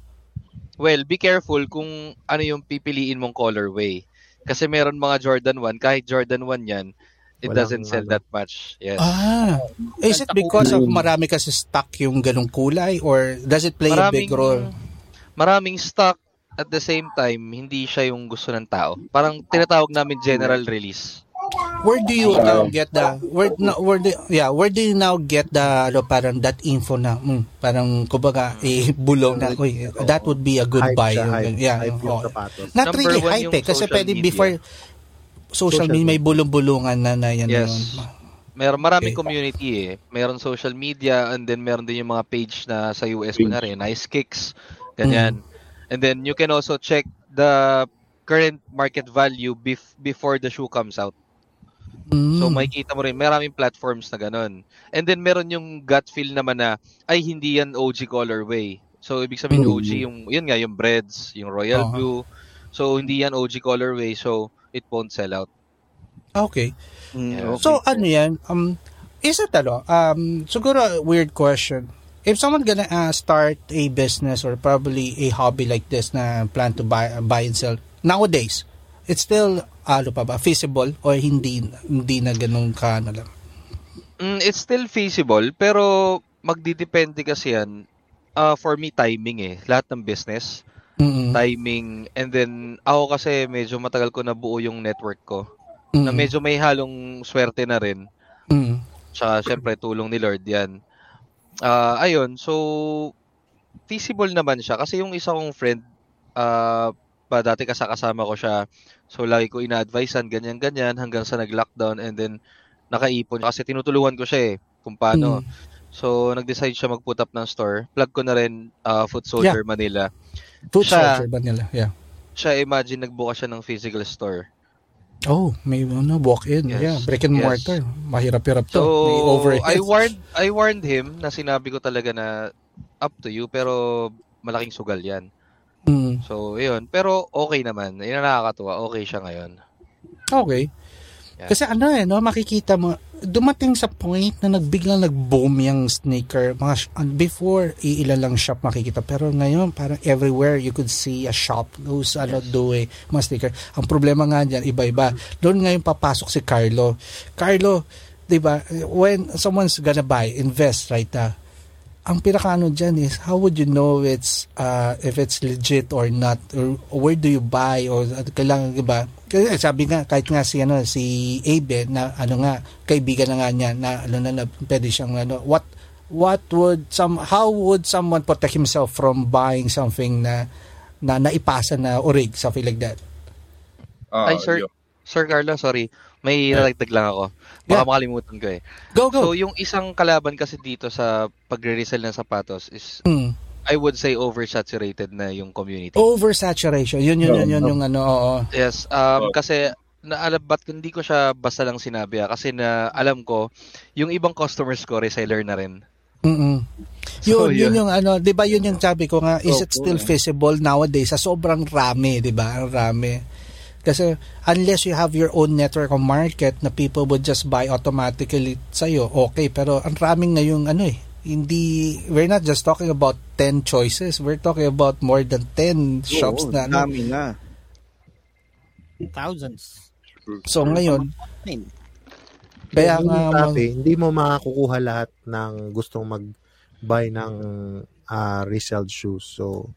Well, be careful kung ano yung pipiliin mong colorway. Kasi meron mga Jordan 1, kahit Jordan 1 yan, it Walang doesn't sell ano. that much. Yes. Ah, is it because of marami kasi stock yung ganong kulay or does it play a big role? Maraming stock at the same time, hindi siya yung gusto ng tao. Parang tinatawag namin general release. Where do you now get the where na, where do, yeah, where do you now get the ano, parang that info na mm, parang kumbaga eh bulong na uy, that would be a good Hype buy. siya, Yung hype. yeah, Hype sapatos. Not Number really hype eh, kasi pwede media. before social, Social media may bulong-bulungan na na yan Yes. yun. Meron maraming Okay. community eh. Meron social media and then meron din yung mga page na sa US Page. kunwari, nice kicks, ganyan. And then you can also check the current market value bef- before the shoe comes out. Mm. So makikita mo rin, maraming platforms na ganun. And then meron yung gut feel naman na, ay hindi yan OG colorway. So ibig sabihin Mm. OG yung, yun nga, yung Breads, yung Royal Aha. Blue. So hindi yan OG colorway, so it won't sell out. Okay. Mm, Yeah. okay. So ano yan? Um is it ano? Um siguro a weird question. If someone gonna uh, start a business or probably a hobby like this na plan to buy buy and sell nowadays, it's still ano pa ba feasible or hindi hindi na ganun ka ano lang. Mm, it's still feasible, pero magdidepende kasi yan. Uh, for me, timing eh. Lahat ng business, Mm. timing. And then, ako kasi medyo matagal ko nabuo yung network ko. Na medyo may halong swerte na rin. Mm. Tsaka, syempre, tulong ni Lord yan. Ah, ayun, so, feasible naman siya. Kasi yung isa kong friend, ah, pa dati kasakasama ko siya. So, lagi ko ina-advisean, ganyan-ganyan, hanggang sa nag-lockdown. And then, nakaipon. Kasi tinutulungan ko siya eh, kung paano. Mm. So, nag-decide siya mag-put up ng store. Plug ko na rin ah, Foot Soldier Manila. Food siya- ba nila? Yeah. Siya, imagine, nagbuka siya ng physical store. Oh, may ano, walk in. Yes. Yeah, brick and Yes. mortar. Mahirap-hirap to. So, may overhead. I warned I warned him na sinabi ko talaga na up to you pero malaking sugal 'yan. Mm. So, 'yun. Pero okay naman. Yun nakakatuwa. Okay siya ngayon. Okay. Yeah. Kasi ano eh, no, makikita mo, dumating sa point na nagbiglang nag-boom yung sneaker. Mga, sh- before, iilan lang shop makikita. Pero ngayon, parang everywhere you could see a shop who's ano, doing mga sneaker. Ang problema nga dyan, iba-iba. Doon ngayon papasok si Carlo. Carlo, di ba, when someone's gonna buy, invest right now, ang pinakaano dyan is how would you know it's uh, if it's legit or not or where do you buy or uh, kailangan ba kasi sabi nga kahit nga si ano si Abe na ano nga kaibigan na nga niya na ano na, na pwede siyang ano what what would some how would someone protect himself from buying something na na naipasa na orig something like that Ah, Ay, sir. yun. Sir Carlo, sorry. May nalagdag lang ako. Baka Yeah. makalimutan ko eh. go go So, yung isang kalaban kasi dito sa pagre-resell ng sapatos is Mm. I would say oversaturated na yung community. oversaturation yun yun yun yun yung ano oo Yes, um, Oh. kasi naalam ba't hindi ko siya basta lang sinabi ah, kasi na alam ko yung ibang customers ko reseller na rin. Mm. So, Yun, yun yun. yung ano, 'di ba yun yung sabi ko nga, is it still feasible nowadays sa sobrang rami, 'di ba? Ang rami. Kasi unless you have your own network of market na people would just buy automatically sa'yo, okay. Pero ang raming ngayong ano eh, hindi, we're not just talking about 10 choices. We're talking about more than 10 shops Oo, na ano. dami na. Thousands. So ngayon, kaya nga, hindi mag- Shopee, hindi mo makakukuha lahat ng gustong mag-buy ng ah, resale shoes. So,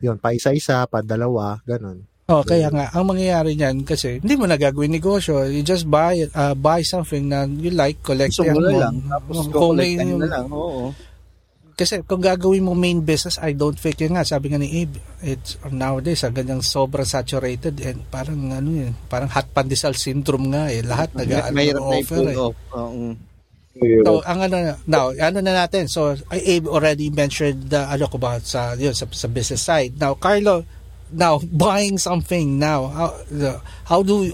yun, pa isa-isa, pa dalawa, ganun. Oh, kaya nga, ang mangyayari niyan kasi hindi mo na gagawin negosyo. You just buy uh, buy something na you like, collect So, yan mo. lang. Tapos, may- kukolektahin na lang. Oo. Kasi kung gagawin mo main business, I don't think yun nga. Sabi nga ni Abe, it's nowadays, ang ganyang sobrang saturated and parang ano yun, parang hot pandesal syndrome nga eh. Lahat nag na offer eh. off. So, ang ano, now, ano na natin. So, Abe already mentioned the, ano ko ba, sa, yun, sa, sa business side. Now, Carlo, now, buying something now, how, the, how do,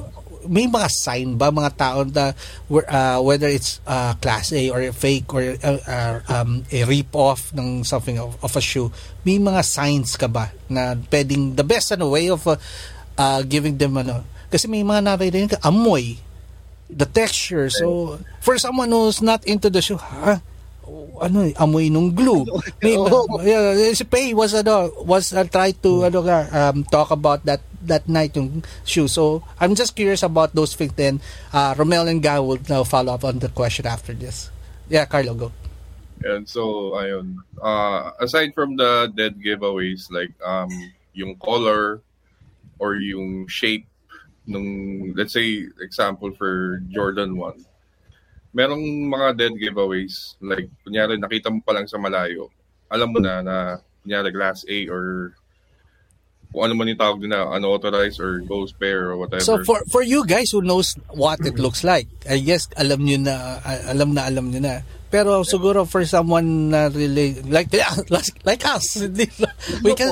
may mga sign ba mga tao na uh, whether it's uh, class A or fake or uh, uh, um, a rip-off ng something of, of a shoe, may mga signs ka ba na pwedeng the best ano, way of uh, uh, giving them ano, kasi may mga naririnig ka, amoy, the texture. So, for someone who's not into the shoe, ha? Ano, eh, amoy nung glue. May, yeah, si Pay was ano, was uh, try to ano nga, um, talk about that that night yung shoe. So, I'm just curious about those things then. Uh, Romel and Guy will now follow up on the question after this. Yeah, Carlo, go. And so, ayun. Uh, aside from the dead giveaways, like um, yung color or yung shape nung, let's say, example for Jordan 1, merong mga dead giveaways. Like, kunyari, nakita mo pa lang sa malayo. Alam mo na na, kunyari, Glass A or kung ano man yung tawag din na unauthorized or ghost pair or whatever. So for for you guys who knows what it looks like, I guess alam niyo na alam na alam niyo na. Pero siguro for someone na really like like, like us, we can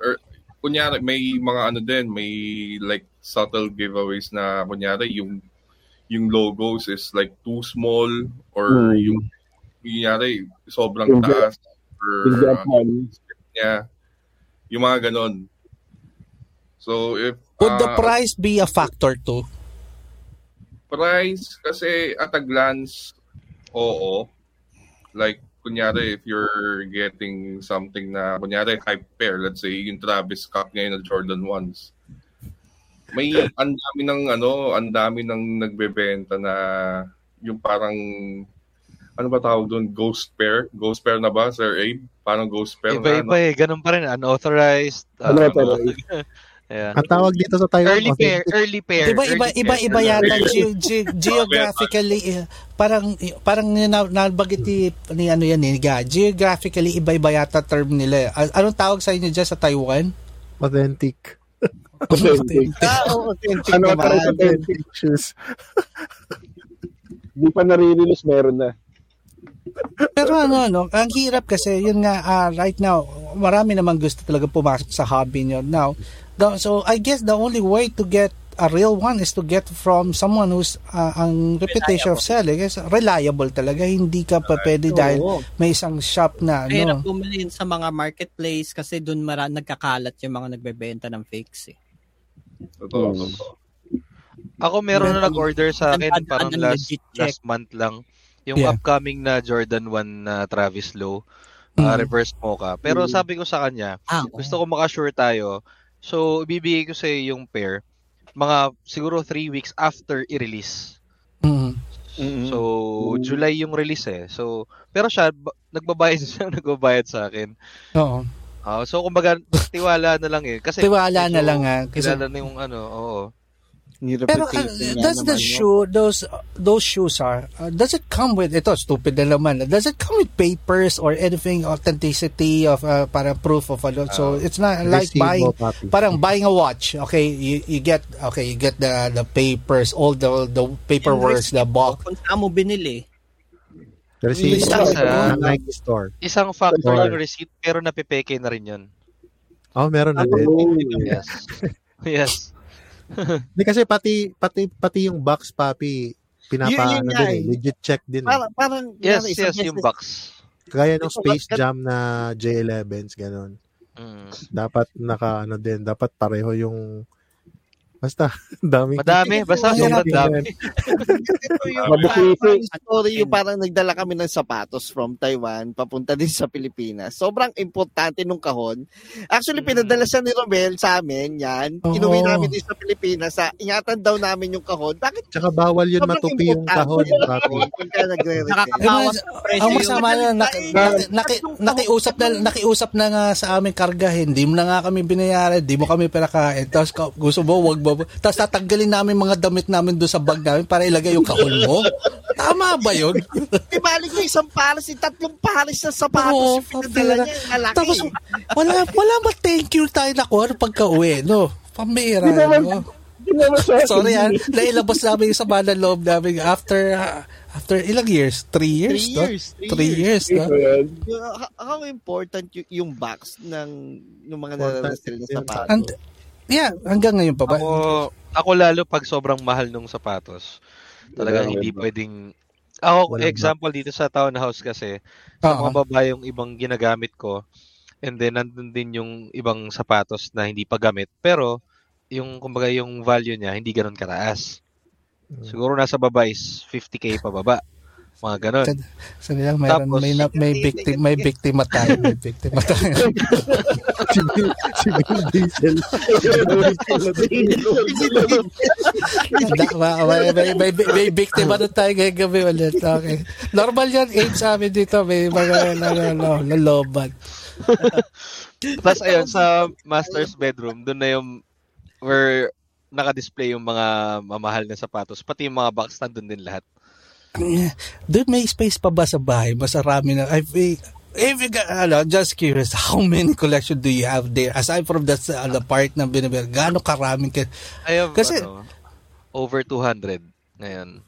or kunyari may mga ano din, may like subtle giveaways na kunyari yung yung logos is like too small or Hmm. yung kunyari sobrang Yung taas or drop uh, yeah, yung mga ganon. So if would the uh, price be a factor too? price kasi at a glance oo like kunyari if you're getting something na kunyari hype pair let's say yung Travis Scott ngayon na Jordan 1s may ang dami ng ano ang dami ng nagbebenta na yung parang ano ba tawag doon ghost pair ghost pair na ba Sir Abe parang ghost pair na Iba-iba eh. Ganun pa rin. Unauthorized. uh, Unauthorized. yeah. Ang tawag dito sa Taiwan, Early pair. Early pair. Iba iba early iba iba yata ge- ge- geographically eh, parang parang na, nabagit ni, ni ano yan ni Ga. Geographically iba-iba yata term nila. eh. Anong tawag sa inyo dyan sa Taiwan? authentic. Authentic. Ah, oo, authentic Ano naman. pa rin Authentic shoes. Di pa nare-release, meron na. Pero ano, no, ang hirap kasi, yun nga, ah, right now, marami namang gusto talaga pumasok sa hobby nyo. Now, the, so I guess the only way to get a real one is to get from someone who's ah, ang reputation of selling is reliable talaga. Hindi ka pa pwede dahil Oo. may isang shop na, Mahirap ano. bumili sa mga marketplace kasi doon mara nagkakalat yung mga nagbebenta ng fakes eh. Totoo, totoo. Ako meron na nag-order sa akin Meron parang ng last last month lang. Yung Yeah. upcoming na Jordan 1 na Travis Low, uh, Mm. reverse mocha. Pero sabi ko sa kanya, Ah, gusto ko makasure tayo. So, ibibigay ko sa yung pair mga siguro 3 weeks after i-release. Mm. So, July yung release eh. So, pero siya, ba- nagbabayad siya, nagbabayad sa akin. Oo. Ah, so, kumbaga, tiwala na lang eh. Kasi, Tiwala na lang ah. Kasi, Kilala na yung ano, oo. Pero uh, does the shoe, those those shoes are, uh, does it come with, ito, stupid na naman, does it come with papers or anything, authenticity of, uh, para proof of, ano, so it's not like buying, parang buying a watch, okay, you, you get, okay, you get the the papers, all the the paperwork, the box, Kung saan mo binili, Receipt Isa sa- Nike store. Isang factor Or- yung receipt, pero napipeke na rin yun. Oh, meron na din. Yes. yes. Hindi kasi pati pati pati yung box papi Yun- pinapaano yun nga din eh. eh. Legit check din. Eh. Parang, parang, Yes, sa yes, yung box. Kagaya ng Space Jam na J11s ganun. Mm. Dapat naka ano din, dapat pareho yung Basta, dami. Madami, basta Ang sobrang dami. Ito yung Mabukisi. parang story yung parang nagdala kami ng sapatos from Taiwan papunta din sa Pilipinas. Sobrang importante nung kahon. Actually, Mm. pinadala siya ni Romel sa amin, yan. Inuwi namin din sa Pilipinas. Sa, ingatan daw namin yung kahon. Bakit Tsaka bawal yun sobrang matupi yung kahon? Nakakabawas ang masama na, naki, naki, naki, nakiusap na, nakiusap na nga sa aming karga, hindi mo na nga kami binayaran, hindi mo kami pinakain. Tapos ka- gusto mo, wag mo. Tapos tatanggalin namin mga damit namin doon sa bag namin para ilagay yung kahon mo. Tama ba yun? Di balik ko isang pares, yung tatlong pares na sapatos Oo, yung pinadala niya, yung lalaki. Tapos wala, wala ba thank you tayo na ko pagka uwi, no? Pambira, Di naman- no? Hindi naman. Sorry ah, nailabas namin yung sama ng loob namin after ah, after ilang years? Three years, Three no? years, three Three years, no? Ayan. Yung- how- important yung, yung box ng ng mga nare-resell na yun. sapatos? And, yeah, hanggang ngayon pa ba? Ako, ako lalo pag sobrang mahal nung sapatos. Talagang Wala, hindi pwedeng... Ako, Walang example dito sa townhouse kasi, sa Oo. mga babae yung ibang ginagamit ko, and then nandun din yung ibang sapatos na hindi pa gamit, pero yung kumbaga yung value niya hindi ganun kataas. Siguro nasa baba is 50k pa baba. Mga ganun. Sabi lang, mayroon, Tapos- may, na, may victim, may biktima tayo, may biktima tayo. si Vin si Vin Diesel. Da, ma- may, may, may, may biktima na tayo ngayong gabi ulit. Okay. Normal yan, age sa amin dito, may mga lalo, laloban. Tapos ayun, sa master's bedroom, doon na yung where naka-display yung mga mamahal na sapatos. Pati yung mga box nandun din lahat. Doon may space pa ba sa bahay? Masarami na. I, if you got, ano, just curious, how many collection do you have there? Aside from that uh, the part na binibigay, gaano karaming ka? I have, Kasi- ano, over 200 ngayon.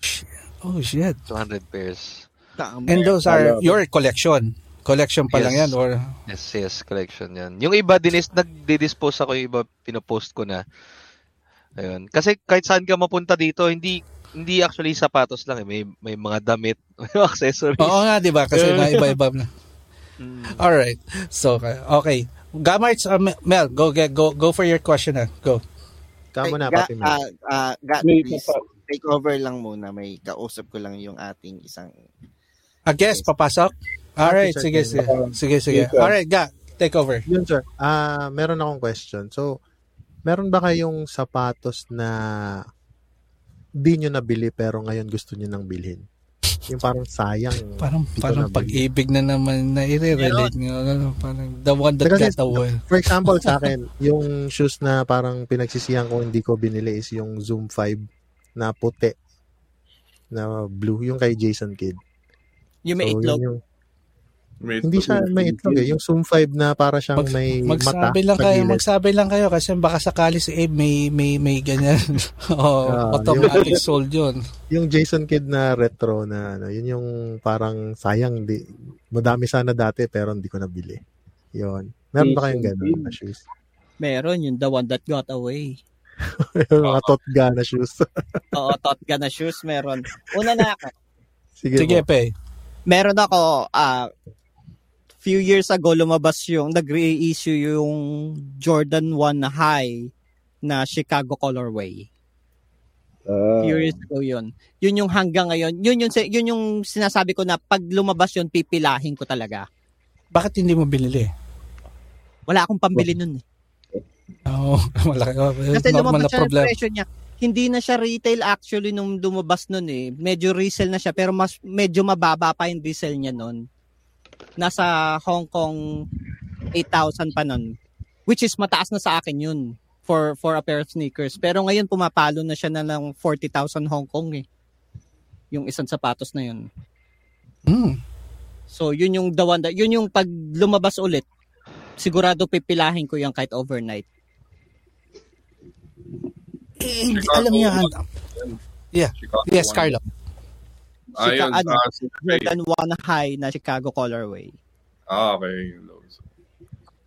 Oh, shit. 200 pairs. And those are your collection. Collection pa lang Yes. yan or Yes, yes, collection yan. Yung iba din is nagdi-dispose ako yung iba pinopost ko na. Ayun. Kasi kahit saan ka mapunta dito, hindi hindi actually sapatos lang eh. May, may mga damit, may mga accessories. Oo nga, di ba? Kasi na iba-iba na. Mm. Alright. So, okay. Gamarts, uh, Mel, go, get, go go for your question na. Go. Tama na, Ga, Papi Mel. ah, ah, Ga, May please, take over lang muna. May kausap ko lang yung ating isang... A guest, papasok? Alright, sir. sige, sige. Sige, sige. Sir. Alright, Ga, take over. Yun, sir. Ah, meron akong question. So, meron ba kayong sapatos na di nyo nabili pero ngayon gusto nyo nang bilhin? Yung parang sayang. Parang, parang nabili. pag-ibig na naman na i-relate nyo. Ano, parang the one that Kasi- got away. For example, sa akin, yung shoes na parang pinagsisihan ko hindi ko binili is yung Zoom 5 na puti na blue, yung kay Jason Kidd. Yung may So, itlog. yun yung- May hindi siya may itlog eh. Yung Zoom 5 na para siyang Mag- may mata Magsabi lang sa kayo, gilid. magsabi lang kayo kasi baka sakali si Abe may may may ganyan. oh, Ah, automatic sold 'yun. yung Jason Kidd na retro na ano, yun yung parang sayang di madami sana dati pero hindi ko nabili. Yun. Meron ba kayong Jason ganun Kidd. na shoes? Meron, yung the one that got away. yung mga totga na shoes. Oo, Totga na shoes meron. Una na ako. Sige, Sige, pe. Meron ako, ah, few years ago lumabas yung, nag-reissue yung Jordan 1 na high na Chicago colorway. Ah, Few years ago yun. Yun yung hanggang ngayon. Yun yung, yun yung sinasabi ko na pag lumabas yun, pipilahin ko talaga. Bakit hindi mo binili? Wala akong pambili nun eh. Oo, oh, malaki. Kasi normal lumabas na problem. presyo niya. Hindi na siya retail actually nung lumabas nun eh. Medyo resell na siya pero mas medyo mababa pa yung resell niya nun. Nasa Hong Kong 8,000 pa nun. Which is mataas na sa akin yun for for a pair of sneakers. Pero ngayon pumapalo na siya na lang 40,000 Hong Kong eh. Yung isang sapatos na yun. Hmm. So yun yung the one that, yun yung pag lumabas ulit, sigurado pipilahin ko yung kahit overnight. Eh, hindi, alam niya. Yeah. Chicago Yes, one. Carlo. Ayun, Chica- ano, ah, si- Jordan 1 high na Chicago colorway. Ah, okay.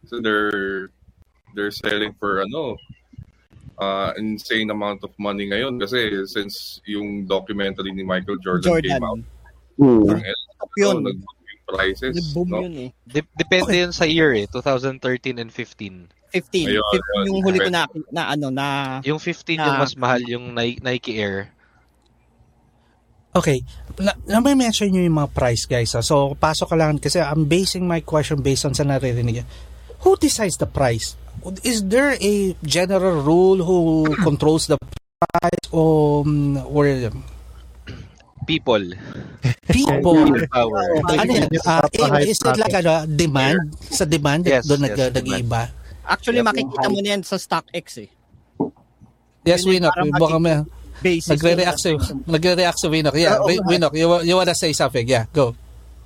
So they're they're selling for ano uh, insane amount of money ngayon kasi since yung documentary ni Michael Jordan, came out, Jordan. hmm. ang Yun. oh, nag- yung prices. Boom no? yun eh. Dep- depende yun sa year eh, 2013 and 15. 15. Ayun, 15 ayun. yung huli ko na, na ano, na... Yung 15 yung Ah. mas mahal yung Ni- Nike Air. Okay. Na, na may mention nyo yung mga price, guys. ah. So, pasok ka lang kasi I'm basing my question based on sa naririnig. Who decides the price? Is there a general rule who controls the price or, um, or People. people? People power. ano yan? Hype is it like ano, demand? Sa demand? Yes, doon yes, nag, nag-iiba? Actually, makikita mo na yan sa StockX eh. Yes, Winok. parang Baka may, Basis. nagre-react si, nagre-react si Winok. Yeah, Wi- Winok, you, you wanna say something? Yeah, go.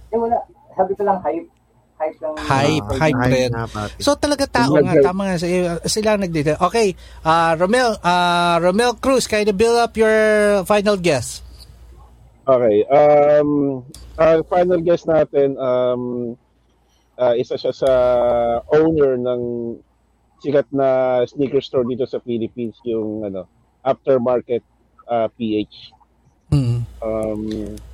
Eh, wala. Sabi ko lang, hype. Hype lang. Hype, Ah, hype rin. na, pati. So talaga tao nga, tama nga, sila, nagdito. Okay, uh, Romel, uh, Romel Cruz, kind of build up your final guess. Okay. Um, ang final guess natin, um, ah, isa siya sa owner ng sikat na sneaker store dito sa Philippines, yung ano, Aftermarket ah, PH. Hmm. Um,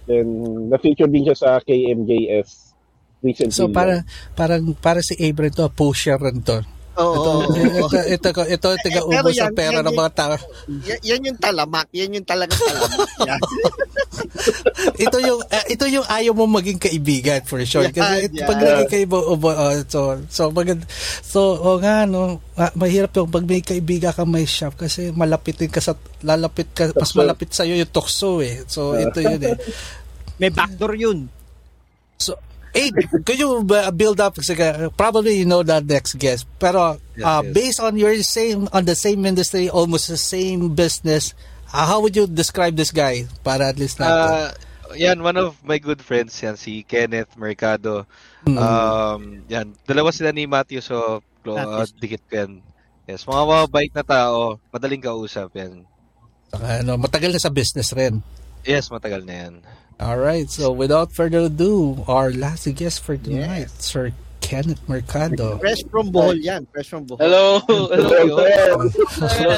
then, na-feature din siya sa KMJS recently. So para parang para si Abram to, pusher rin to. Oo. Ito, ito, ito, ito, ito, Pero ubos yan, ang pera yan, ng mga tao. Y- yan yung talamak. Yan yung talagang talamak. Yan. ito yung eh, ito yung ayaw mo maging kaibigan for sure kasi Yan, it- yan. pag naging kaibo ubo, oh, so so magand so oh nga no ah, mahirap yung pag may kaibigan ka may shop kasi malapitin ka sa lalapit ka mas malapit sa iyo yung tukso eh so ito yun eh May backdoor yun. so Abe, could you uh, build up probably you know the next guest pero Yes, uh, yes. based on your same on the same industry almost the same business uh, how would you describe this guy para at least natin Ah, yan, one of my good friends yan, si Kenneth Mercado. Mm. Um, yan, dalawa sila ni Matthew, so uh, dikit ko yan. Yes, mga mababait na tao, madaling kausap yan. ano, matagal na sa business rin Yes, matagal na yan. All right. So without further ado, our last guest for tonight, Sir Kenneth Mercado. Fresh from Bohol yan. Fresh from Bohol. Hello, hello.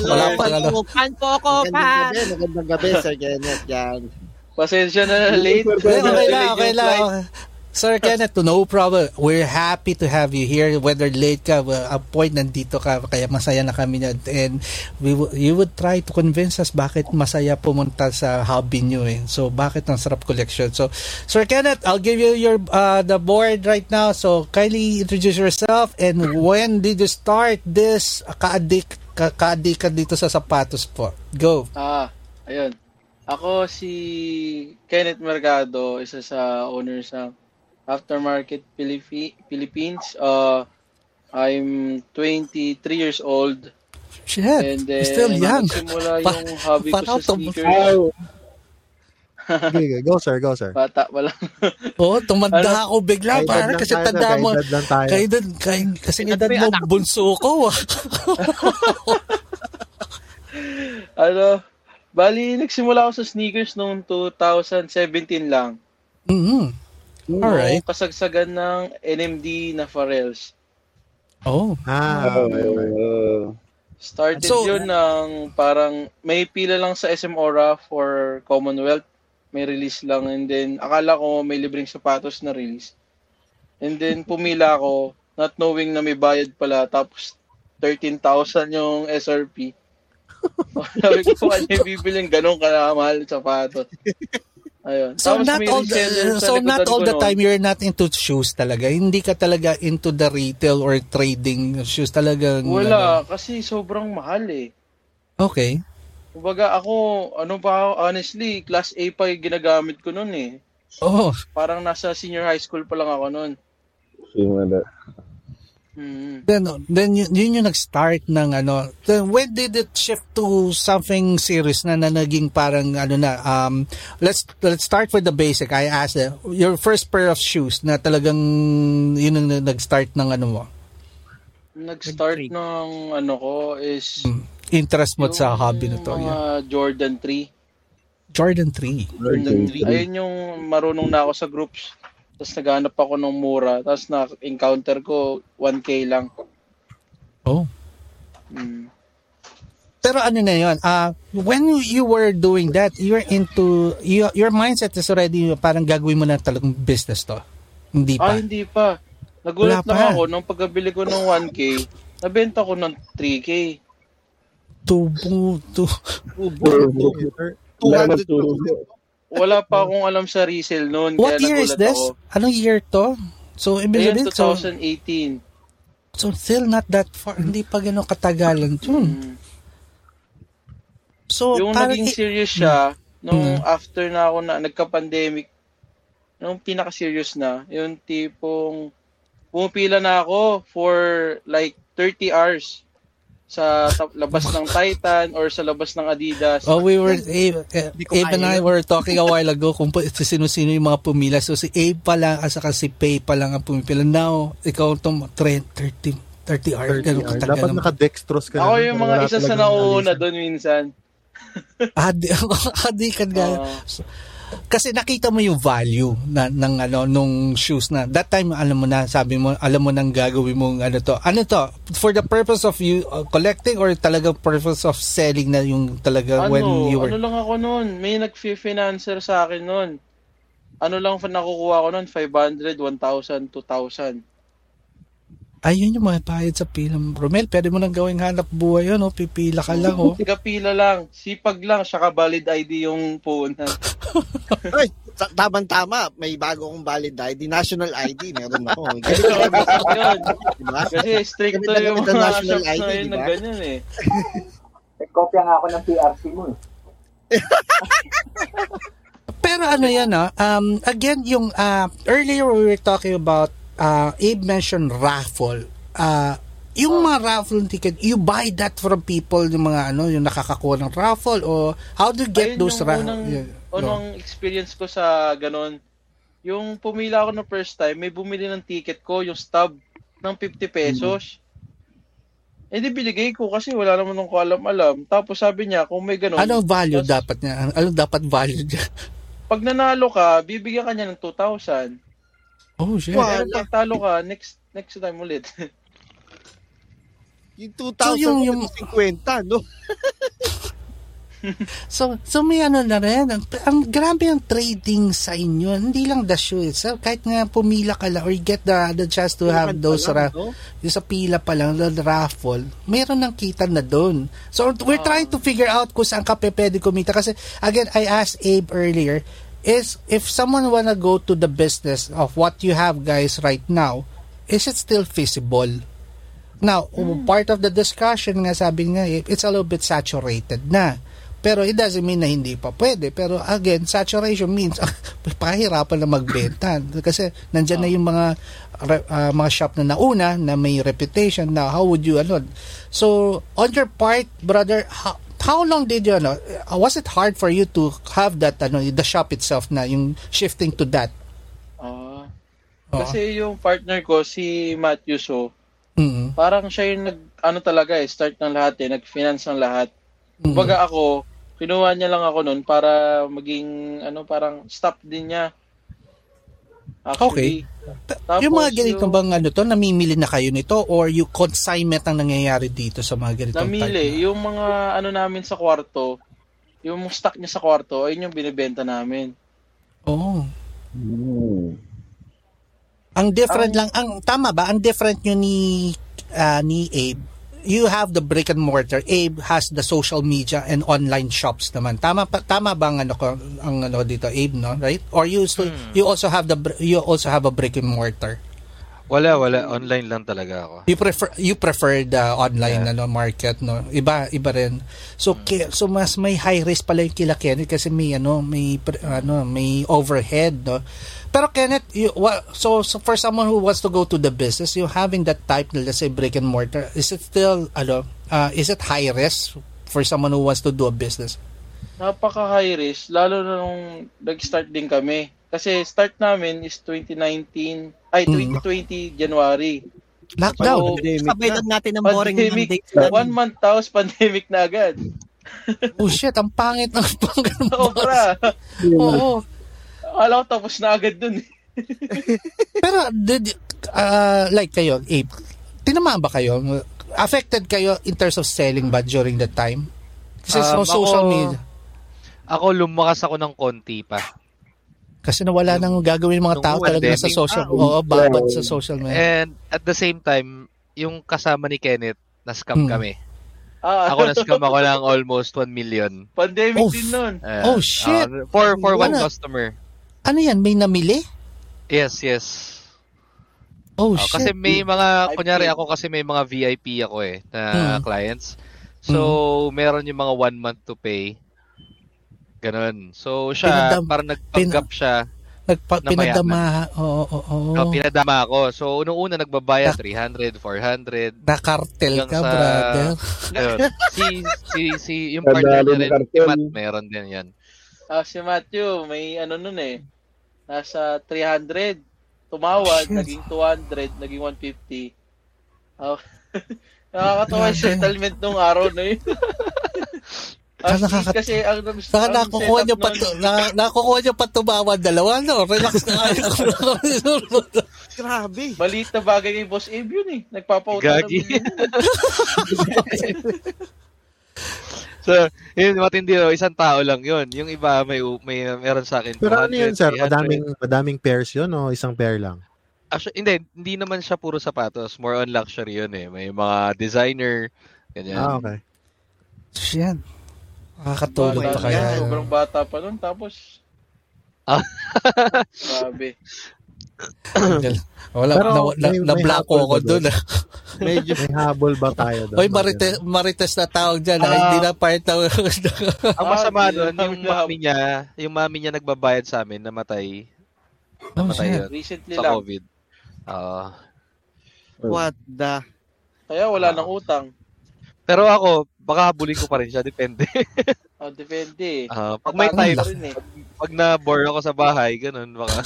Wala pa ano. Pan po ako, gabi. Magandang gabi, Sir Kenneth. Yan. Pasensya na late. Okay, okay lang, okay lang. Sir Kenneth, no problem. We're happy to have you here. Whether late ka, well, a point nandito ka, kaya masaya na kami na. And we, w- you would try to convince us bakit masaya pumunta sa hobby nyo eh. So, bakit ang sarap collection. So, Sir Kenneth, I'll give you your uh, the board right now. So, kindly introduce yourself and when did you start this ka-addict ka- dito sa sapatos po? Go. Ah, ayun. Ako si Kenneth Mercado, isa sa owner sa Aftermarket Philippi- Philippines. Uh, I'm 23 years old. Shit, And then, still young. nagsimula Pa- yung hobby ko sa sneakers. Okay, okay. Go, sir. Go, sir. Bata pa lang. Oo, tumanda ako bigla para kasi tayo, tanda mo. kaedad lang tayo. Kaya edad, kaya, kasi edad mo, anak. bunso ko. ah. ano, bali, nagsimula ako sa sneakers noong 2017 lang. Mhm. Alright. Kasagsagan ng NMD na Pharrells. Oh. Ah, okay, okay. Uh, Started So- yun ng parang may pila lang sa SM Aura for Commonwealth. May release lang and then akala ko may libreng sapatos na release. And then pumila ako not knowing na may bayad pala tapos 13,000 yung SRP. Sabi ko, ano yung bibiling ganun kamahal sapatos? Ayun. So Tapos not all the, so not all the time you're not into shoes talaga. Hindi ka talaga into the retail or trading shoes talaga. Wala, kasi sobrang mahal eh. Okay. Kumbaga ako, ano pa honestly, class A pa yung ginagamit ko noon eh. Oh. Parang nasa senior high school pa lang ako noon. yung ano, Mm. Then then yun, yun yung nag-start ng ano. Then when did it shift to something serious na, na naging parang ano na um let's let's start with the basic. I asked uh, your first pair of shoes na talagang yun ang nag-start ng ano mo. Nag-start ng ano ko is Interest mo sa hobby na to. mga Yeah. Jordan 3. Jordan 3. Jordan 3. Ayun yung marunong na ako sa groups. Tapos naghanap ako ng mura. Tapos na-encounter ko 1K lang. Oh. Mm. Pero ano na yun, uh, when you were doing that, you're into, you, your mindset is already parang gagawin mo na talagang business to. Hindi pa. Ah, hindi pa. Nagulat Wala pa. lang ako nung pagkabili ko ng 1K, nabenta ko ng 3K. Tubo, tu. Wala nang turo. Wala pa akong alam sa resale noon. What kaya year is this? Ako. Anong year to? So, ibig sabihin, so, 2018. so still not that far. Hindi pa ganun katagalan yun. Mm. So, yung parang, naging serious siya, nung Mm. after na ako na nagka-pandemic, nung pinaka-serious na, yung tipong pumipila na ako for like 30 hours sa labas ng Titan or sa labas ng Adidas. Oh, we were, Abe, eh, Abe and I were talking a while ago kung sino-sino yung mga pumila. So, si Abe pa lang, at saka si Pay pa lang ang pumipila. Now, ikaw itong 30, 30, 30 hours. 30 Ganun hours. katagal Dapat naman. naka-dextrose ka Ako yung mga isa sa alisan. doon minsan. Adi, adikan ka. Oo. Kasi nakita mo yung value na ng ano nung shoes na that time alam mo na sabi mo alam mo nang gagawin mo ano to. Ano to? For the purpose of you uh, collecting or talaga purpose of selling na yung talaga ano, when you were ano lang ako noon, may nag-financer sa akin noon. Ano lang nakukuha ko noon, 500, 1,000, 2,000. Ayun yung mga bayad sa pilang Romel pwede mo nang gawing hanap buhay yun oh pipila ka lang oh Kapila lang, sipag lang, saka valid ID yung puhunan. Ay, ta- tama-tama. May bago akong valid ID. National ID. Meron ako. Yun. Diba? Kasi stricto yung mga national ID, na yun di na ba? ganyan eh. Kopya nga ako ng PRC mo eh. Pero ano yan ah, um, again, yung uh, earlier we were talking about, uh, Abe mentioned raffle. Uh, yung mga raffle ticket, you buy that from people, yung mga ano, yung nakakakuha ng raffle or how do you get Ayun those raffle? unang, unang experience ko sa ganon. Yung pumila ako ng first time, may bumili ng ticket ko, yung stub ng 50 pesos. Eh di binigay ko kasi wala naman akong alam-alam. Tapos sabi niya, kung may ganon, Anong value tas dapat niya? Anong dapat value niya? pag nanalo ka, bibigyan ka niya ng 2,000. Oh, shit. Pero pag talo ka, next next time ulit. Yung So, 2,000 yung- yung, yung- 50, no? So, so may ano na rin. Ang, ang grabe ang trading sa inyo. Hindi lang the shoe itself. Kahit nga pumila ka lang or you get the, the chance to have those lang, ra- no? yung sa pila pa lang, the raffle, meron ng kita na doon. So, we're trying to figure out kung saan ka pwede kumita. Kasi, again, I asked Abe earlier, is if someone wanna go to the business of what you have guys right now, is it still feasible? Now, part of the discussion nga sabi nga, eh, it's a little bit saturated na. Pero it doesn't mean na hindi pa pwede. Pero again, saturation means pahirapan na magbenta. Kasi nandyan na yung mga ah, mga shop na nauna na may reputation na how would you ano. So, on your part, brother, how, how long did you ano, uh, was it hard for you to have that ano, the shop itself na yung shifting to that? Ah. Oo. kasi yung partner ko, si Matthew So, Mm. parang siya yung nag, ano talaga eh, start ng lahat eh, nag-finance ng lahat. Mm. Kumbaga ako, kinuha niya lang ako noon para maging, ano, parang stop din niya. Actually. Tapos yung mga ganito yung- bang ano to, namimili na kayo nito or you consignment ang nangyayari dito sa mga ganitong type? Namili. Yung mga ano namin sa kwarto, yung stock niya sa kwarto, ayun yung binibenta namin. Oo. Ang different lang, ang tama ba? Ang different nyo ni ah, ni Abe. You have the brick and mortar. Abe has the social media and online shops naman. Tama pa, tama ba ang ano ko ang ano dito Abe no, right? Or you still, you also have the you also have a brick and mortar. Wala, wala. Online lang talaga ako. You prefer you prefer the online ano market no. Iba iba rin. So ki- so mas may high risk pala yung kila Kenneth kasi may ano may ano may overhead no. Pero Kenneth, you, so, so for someone who wants to go to the business, you having that type na let's say brick and mortar, is it still ano uh, is it high risk for someone who wants to do a business? Napaka high risk, lalo na nung nag-start din kami. Kasi start namin is 2019, ay Mm. 2020 January. Lockdown. So, Sabay lang natin ng boring pandemic, Monday. one month tapos pandemic na agad. oh shit, ang pangit ng pang Sobra. Oo. Alam ko tapos na agad dun. eh. Pero did uh, like kayo, Abe, tinamaan ba kayo? Affected kayo in terms of selling ba during that time? Kasi Um, so social ako- media. Ako lumakas ako ng konti pa. Kasi nawala nang gagawin ng mga tao talaga sa social. Ah, Oo, babad yeah. sa social media. And at the same time, yung kasama ni Kenneth, na-scam Hmm. kami. Ah, Ako na-scam ako ng almost 1 million. Pandemic Oh, din nun. Uh, Oh, shit. uh, for for one Wala. customer. Ano yan? May namili? Yes, yes. Oh, Oh, shit. kasi may mga, kunyari ako kasi may mga VIP ako eh, na Hmm. clients. So, meron yung mga one month to pay. Ganon. So, siya, Pinadam- parang nagpanggap siya. Nagpa- na pinadama. Oo, oo, oo. So, pinadama ako. So, unang-una nagbabayad 300, 400. Nakartel Hanggang ka, sa- brother. Ayun. si, si, si, yung partner niya rin, cartel. si Matt, meron din yan. Ah, si Matthew, may ano nun eh. Nasa 300. Tumawad, naging 200, naging 150. Ah, nakakatawa yung settlement nung araw na yun. Ah, Actually, nakaka- kasi ang, Saka ang nakukuha setup niyo pa, nun- na, nakukuha niyo pa tumawa dalawa, no? Relax ka kayo. Grabe. Maliit na bagay kay Boss Abe yun eh. Nagpapautang Gagi. So, yun, matindi no, isang tao lang yun. Yung iba, may, may meron sa akin. Pero ano 200, yun, sir? 300. Madaming, madaming pairs yun o isang pair lang? Actually, hindi, hindi naman siya puro sapatos. More on luxury yun eh. May mga designer, ganyan. Ah, okay. Shit. Nakakatulog pa kaya. yan, Sobrang bata pa nun. Tapos, Ah. grabe. Wala, Pero na, na, na, habol ako doon. ah. Medyo may habol ba tayo doon? Hoy, marites, marites na tawag dyan. ah. Ah. Hindi na part ng... Ang masama doon, yung mami niya, yung mami niya nagbabayad sa amin, namatay. oh, Namatay shit. yun. Recently Sa lang. COVID. Ah. What the? Kaya wala nang utang. pero ako, baka habulin ko pa rin siya. Depende. Oh, depende eh. Ah, pag may time, pa rin eh. pag na-bore ako sa bahay, ganun, baka.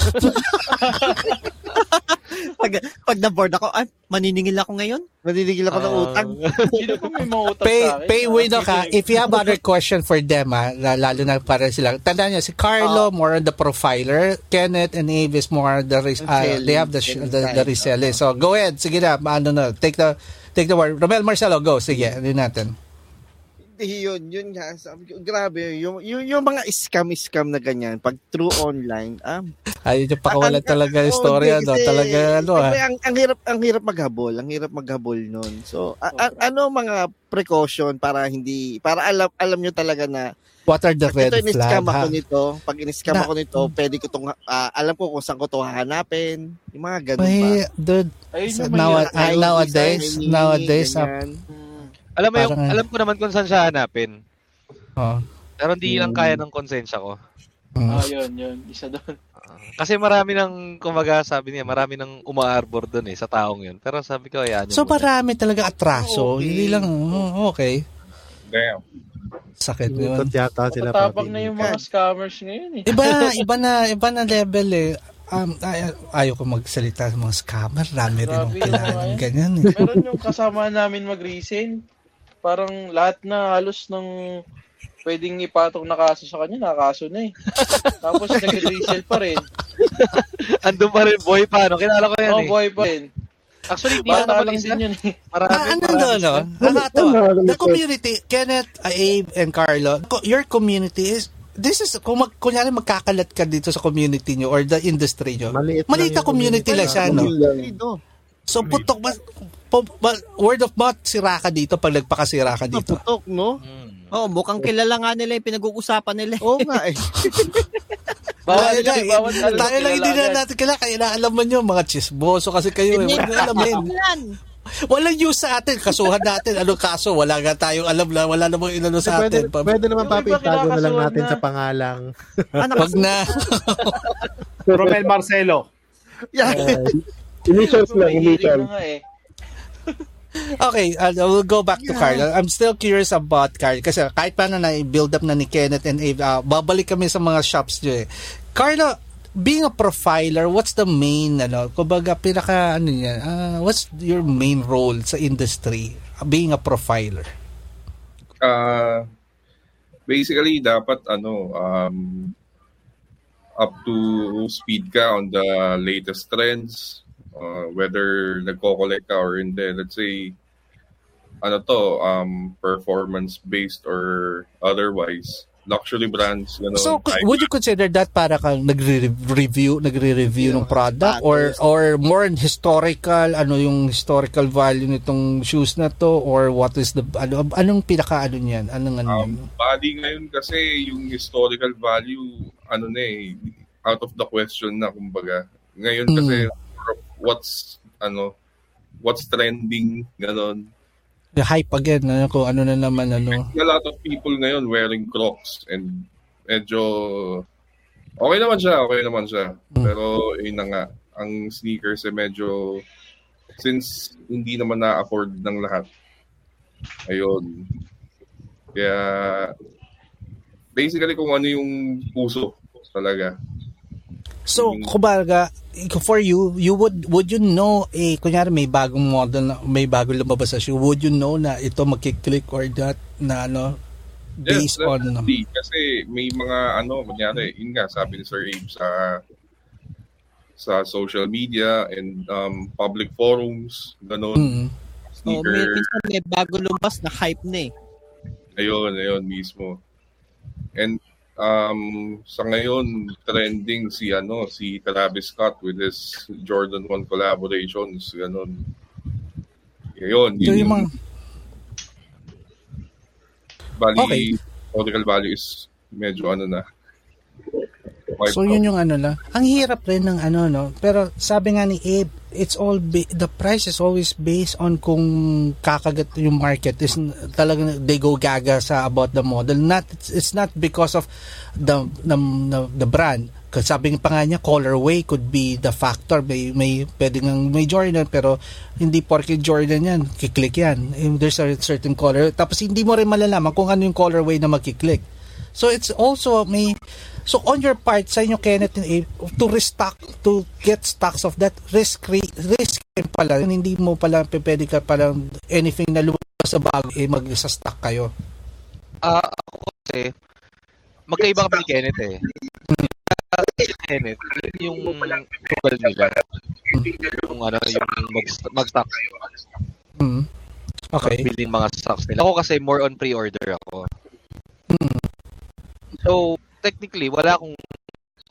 Pag, pag na-board ako, ay, maniningil ako ngayon? Maninigil ako ng Ah. utang. Sino pa may mga utang Pay, sa akin? pay Ah, window ka. If you have other question for them, ah, la- lalo na para sila. Tandaan niyo, si Carlo, more on the profiler. Kenneth and Abe is more on the, res- ah, Selling. they have the, the, the reselling. So, go ahead. Sige na, ano na. Take the, take the word. Romel Marcelo, go. Sige, ano natin. Hindi yun, yun nga. Sabi ko, grabe, yung, yung, yung mga scam-scam na ganyan, pag true online, ah, Ayun yung pakawalan ang- talaga yung story, ano. kasi, Talaga, ano, ah. ang, ang hirap, ang hirap maghabol, ang hirap maghabol nun. So, a- a- ano mga precaution para hindi, para alam, alam nyo talaga na, What are the red ito in-scam ako nito, pag in-scam Na- ako nito, pwede ko tong, ah, alam ko kung saan ko to hahanapin, yung mga ganun Ay, pa. dude, Ayun So, now- nowadays, nowadays, ah. Hmm. Alam mo yung, Parang- alam ko naman kung saan siya hanapin. oh. Pero hindi lang kaya ng konsensya ko. Mm. Ah, yun, yun. Isa doon. Ah, Kasi marami ng, kumaga sabi niya, marami ng umaarbor doon eh, sa taong yun. Pero sabi ko, ayan So, marami talaga atraso. Okay. Hindi lang, oh, okay. Damn. Sakit yun. Ikot yata sila Matapang papi. na yung mga scammers ngayon eh. Iba, iba na, iba na level eh. Um, ay, ayaw ko magsalita sa mga scammer. Rami rin Grabe ang yun, kilalang ah. ganyan eh. Meron yung kasama namin mag-resale. Parang lahat na halos ng pwedeng ipatong na kaso sa kanya, nakaso na eh. Tapos nag-resale pa rin. Andun pa rin, boy, paano? Kilala ko yan Oh, eh. boy pa rin. Actually, hindi na naman din yun eh. Marami, Ah, ano marami no, no? sila. Nakakatawa. Ano, The community, Kenneth, Abe, and Carlo, your community is, this is, kung mag, kunyari magkakalat ka dito sa community nyo or the industry nyo, Maliit, maliit na community lang siya, no? So, putok, ba- word of mouth, sira ka dito pag nagpakasira ka dito. Naputok, no? Hmm. Oo, mukhang kilala nga nila yung pinag-uusapan nila. Oo nga eh. Bawal na, lang, bawal na. tayo lang hindi na natin kailangan. Kaya naalaman nyo, mga chismoso kasi kayo. Eh. Hindi Wala alamin. yan. Walang use sa atin. Kasuhan natin. Anong kaso? Wala nga tayong alam na. Wala namang inano sa Pwede, atin. Pa- pwede naman papi, itago na lang natin na. sa pangalang. Ah, Wag na. Romel Marcelo. Yeah. Initials lang, initials. na eh. Okay, uh, we'll go back to Carl. I'm still curious about Carl kasi kahit paano na i-build up na ni Kenneth and Abe, uh, babalik kami sa mga shops nyo eh. Carlo, being a profiler, what's the main, ano, kumbaga, pinaka, ano niya, uh, what's your main role sa industry, being a profiler? Uh, basically, dapat ano, um, up to speed ka on the latest trends, uh, whether nagko-collect ka or hindi. Let's say, ano to, um, performance-based or otherwise. luxury brands, gano'n. So, High- would you consider that para kang nagre-review, nagre-review ng product or or more on historical, ano yung historical value nitong shoes na to or what is the ano anong pinaka ano niyan? Anong ano? Um, body ngayon kasi yung historical value, ano na eh, out of the question na kumbaga. Ngayon kasi what's ano what's trending ganon. the hype again, ano kung ano na naman ano. A lot of people ngayon wearing Crocs and medyo okay naman siya, okay naman siya. Pero yun na nga, ang sneakers eh medyo since hindi naman na-afford ng lahat. Ayun. Kaya basically kung ano yung puso talaga. So, kumbaga, for you, you would would you know eh kunyari may bagong model na may bagong lumabas sa shoe, would you know na ito magki-click or that na ano based Yes, on definitely. Kasi may mga ano, kunyari, yun nga, sabi ni Sir Abe sa sa social media and um, public forums, ganun. Mm. So, may, Sneaker, minsan may bago lumabas na hype na eh. ayun, ayun mismo. And um, sa ngayon, trending si ano, si Travis Scott with his Jordan 1 collaborations, ganun. Ito yun yung mga Bali, Okay. historical value is medyo ano na. So yun yung ano na. Ang hirap rin ng ano no. Pero sabi nga ni Abe, it's all ba- the price is always based on kung kakagat yung market is talagang they go gaga sa about the model. Not it's, it's not because of the the, the, the brand. Kasi sabi pa nga niya, colorway could be the factor. May, may pwede ng may Jordan pero hindi porke Jordan yan, kiklik yan. There's a certain color. Tapos hindi mo rin malalaman kung ano yung colorway na magkiklik. So it's also may so on your part sa inyo Kenneth and Abe, to restock to get stocks of that risk risk pala hindi mo pala pwede ka palang anything na lumabas sa bago eh mag sa stock kayo. Ah, ako kasi, magkaiba kami ni Kenneth eh. Si Kenneth, yun yung frugal nila. Yung ano, yung mag- mag-stock. Mm. Okay. Building mga stocks nila. Ako kasi more on pre-order ako. So, technically, wala akong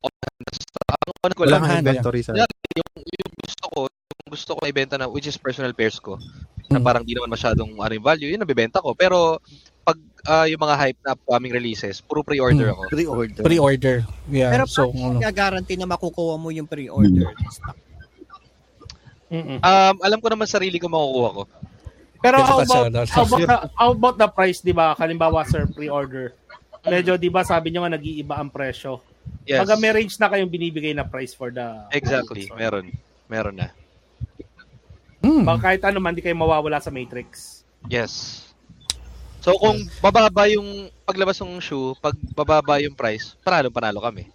ang ano ko lang, Walang inventory sa... Yeah, yung, yung gusto ko, yung gusto ko na ibenta na, which is personal pairs ko, na Mm. parang di naman masyadong ano yung value, yun nabibenta ko. Pero, pag ah, yung mga hype na upcoming releases, puro pre-order ako. Pre-order. Pre-order. Yeah. Pero so ano. kaya guarantee na makukuha mo yung pre-order? Mm-mm. Um, alam ko naman sarili ko makukuha ko. Pero Ito how about, ano, how about, the, how about the price, di ba? Kalimbawa, sir, pre-order. Medyo, di ba, sabi nyo nga, nag-iiba ang presyo. Yes. Pag may range na kayong binibigay na price for the... Exactly. Meron. Meron na. Mm. Baka kahit ano man, di kayo mawawala sa Matrix. Yes. So, kung bababa yung paglabas ng shoe, pag bababa yung price, panalo panalo kami.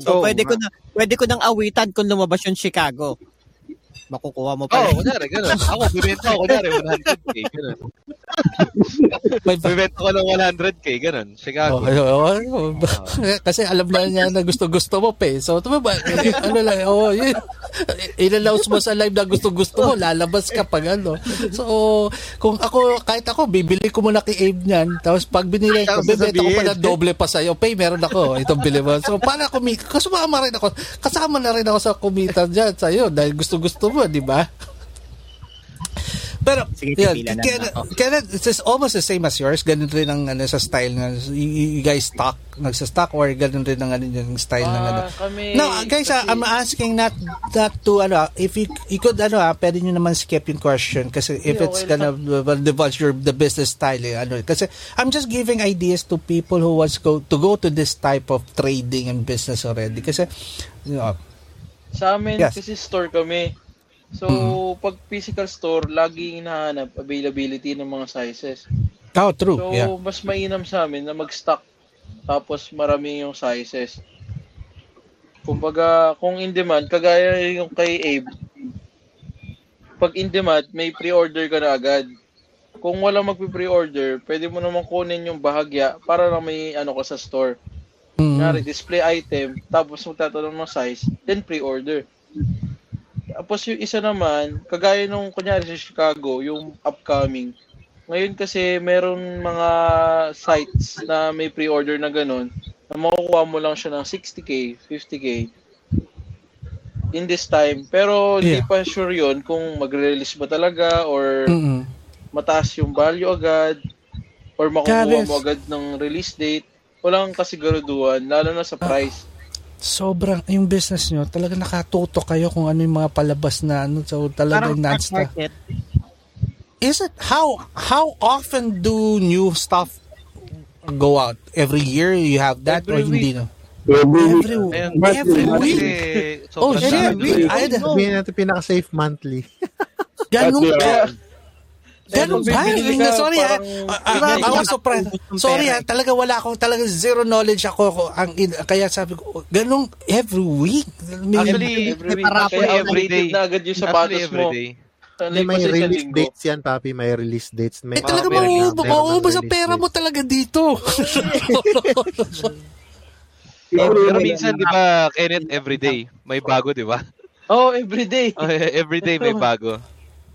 So, Oo, pwede ko na pwede ko nang awitan kung lumabas yung Chicago. Makukuha mo Oo, pa. oh, kunyari, ganun. Ako, bibenta ko, kunyari, 100k, ganun. Bibenta ko ng 100k, ganun. Chicago. Oh, oh, oh. Kasi alam na niya na gusto-gusto mo pa eh. So, tama ba? Ano lang, oh, yun. Inannounce mo sa live na gusto-gusto mo, lalabas ka pag ano. So, kung ako, kahit ako, bibili ko muna kay Abe niyan. Tapos pag binili ko, bibenta ko pa doble pa sa'yo. Pay, meron ako. Itong bili mo. So, para kumita. Kasama rin ako. Kasama na rin ako sa kumita dyan sa'yo dahil gusto-gusto mo, di ba? Pero, Sige, yun, na Kenneth, ako. Kenneth, it's almost the same as yours. Ganun rin ang ano, sa style na you, you guys stock, nagsa-stock or ganun rin ang ano, yung style ng ano. Ah, kami, No, guys, ah, kasi- I'm asking not that to ano, if you, you could ano, ah, pwede nyo naman skip yung question kasi if Hindi, it's okay gonna well, divulge your the business style, eh, ano, kasi I'm just giving ideas to people who wants go to go to this type of trading and business already kasi you know, Sa amin, Yes. kasi store kami. So, pag physical store, laging hinahanap availability ng mga sizes. oh, true, So, yeah. mas mainam sa amin na mag-stock tapos marami yung sizes. Kumbaga, kung in demand, kagaya yung kay Abe, pag in demand, may pre-order ka na agad. Kung wala magpi-pre-order, pwede mo naman kunin yung bahagya para na may ano ka sa store. Mm. Kunyari, display item, tapos magtatanong ng size, then pre-order. Tapos yung isa naman, kagaya nung kunyari sa Chicago, yung upcoming, Ngayon kasi meron mga sites na may pre-order na ganun na makukuha mo lang siya ng 60k, 50k in this time. Pero hindi Yeah. pa sure yun kung magre-release ba talaga or Mm-mm. mataas yung value agad or makukuha Gares. mo agad ng release date. Walang kasiguraduhan, lalo na sa price. Sobrang, yung business nyo, talaga nakatuto kayo kung ano yung mga palabas na ano. So, talagang Parang non-stop. market. Is it, how, how often do new stuff go out? Every year you have that or Every hindi week. na? Every Every, every week? Oh, shit. Week. Ay, Sabihin natin pinaka-safe monthly. ganun ka. Uh, Ganun ba? bibili ka, Sorry ha. parang- Ah, ah, bibili Ako ka. surprised. Sorry ha. Talaga wala akong talaga zero knowledge ako. ako ang, in- kaya sabi ko, ganun every week. May- Actually, Every week. Para Kaya every day. na agad yung Actually, sapatos every mo. day. May, Like may release dates yan, papi. May release dates. May, eh, talaga mauubos, mauubos ang pera mo talaga dito. Pero minsan, di ba, Kenneth, every day, may bago, di ba? Oh, every day. every day may bago.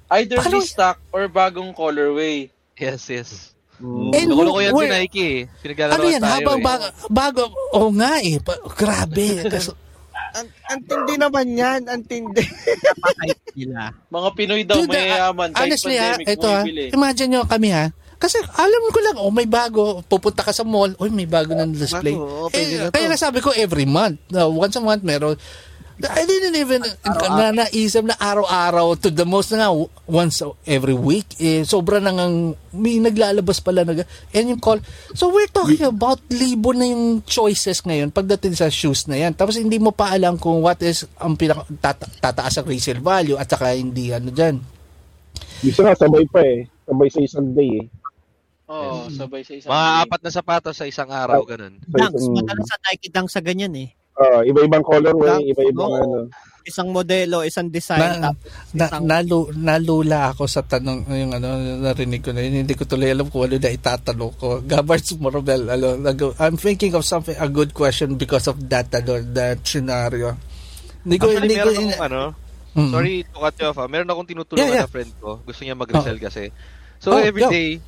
Either Paano- restock or bagong colorway. Yes, yes. And Nakulo ko yan si Nike eh. ano yan? tayo Habang eh. bago, bago, oh nga eh. Pa- grabe. Kas- Ang, ang tindi naman yan. Ang tindi. Nila. Mga Pinoy daw, Dude, mayayaman. Kahit honestly ha, ito ha, imagine nyo kami ha, kasi alam ko lang, oh may bago, pupunta ka sa mall, oh may bago ng display. Bago, oh, eh, na kaya nasabi ko every month, no, once a month meron. I didn't even na naisip na araw-araw to the most na nga once every week eh sobra nang ang may naglalabas pala na and yung call so we're talking about libo na yung choices ngayon pagdating sa shoes na yan tapos hindi mo pa alam kung what is ang pinaka tata- tataas ang resale value at saka hindi ano diyan Isa nga, sabay pa eh. Sabay sa isang day eh. Oo, sabay sa isang Mga day. apat na sapatos sa isang araw, ganun. Dunks, madalas sa Nike Dunks sa ganyan eh. Ah, iba-ibang colorway, iba-ibang oo. ano. Isang modelo, isang design. na, tapos na, isang- nalu, nalula ako sa tanong yung ano narinig ko na yun hindi ko tuloy alam kung ano na itatanong ko Gabarts Morobel ano, I'm thinking of something a good question because of that ano, that scenario hindi ko hindi ko akong ano, Mm. sorry to cut you off ah. Meron akong tinutulungan Yeah, yeah. na friend ko. Gusto niya mag-resell kasi. So, Oh, every go. day,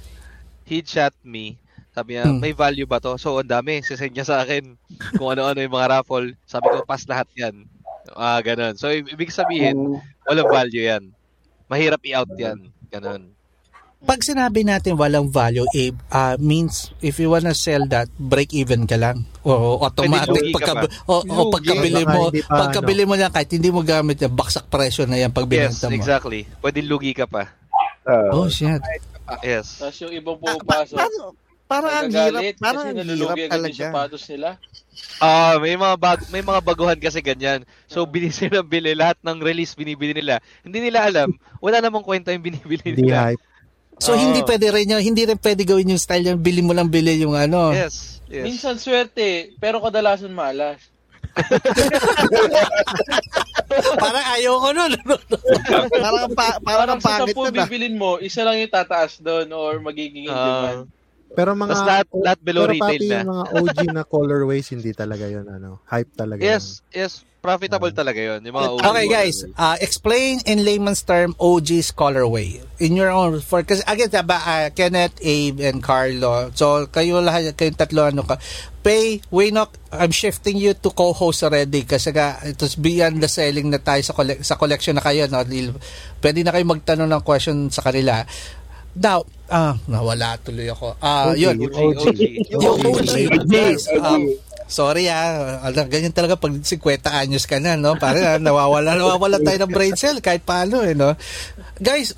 he'd chat me. Sabi niya, Mm. may value ba to? So, ang dami. Sisend niya sa akin kung ano-ano yung mga raffle. Sabi ko, pass lahat yan. Ah, ganun. So, ibig sabihin, walang value yan. Mahirap i-out yan. Ganun. pag sinabi natin walang value eh, ah, means if you wanna sell that break even ka lang o automatic pagka, pa. o, o pagkabili mo pa, pagkabili mo na kahit hindi mo gamit yan baksak presyo na yan pag Yes, binenta mo exactly. Pwede lugi ka pa. Ah, oh shit Yes. Tapos yung ibang Pa- pumapasok. Parang, ang hirap. Parang ang hirap yung talaga. sapatos nila. Ah, may mga bag may mga baguhan kasi ganyan. So bili sila bili lahat ng release binibili nila. Hindi nila alam, wala namang kwenta yung binibili Hindi nila. hype. so Oo. hindi pwede rin yung, hindi rin pwede gawin yung style yung bili mo lang bili yung ano Yes. Yes. Minsan swerte, pero kadalasan malas. parang ayaw ko nun parang ang pa, parang ang Parang sa pangit sampu nun ah. bibilin mo, isa lang yung tataas doon or magiging in Ah, demand. Pero mga Tapos lahat- lahat below pero retail pati na. yung mga OG na colorways hindi talaga yun ano. Hype talaga. yes, yes, profitable talaga 'yon. Yung mga Okay guys, uh, explain in layman's term OG's colorway. In your own for kasi again diba, uh, Kenneth, Abe and Carlo. So kayo lahat kayong tatlo ano ka. Pay, Waynok, I'm shifting you to co-host already kasi nga it's beyond the selling na tayo sa collect, sa collection na kayo no. Pwede na kayo magtanong ng question sa kanila. Now, ah, nawala tuloy ako. Ah, OG, yun. yung OG, OG. Yung OG, guys, um, sorry ah, alam, ganyan talaga pag 50 anyos ka na, no? Parang ah, nawawala, nawawala tayo ng brain cell kahit paano, eh, no? Guys,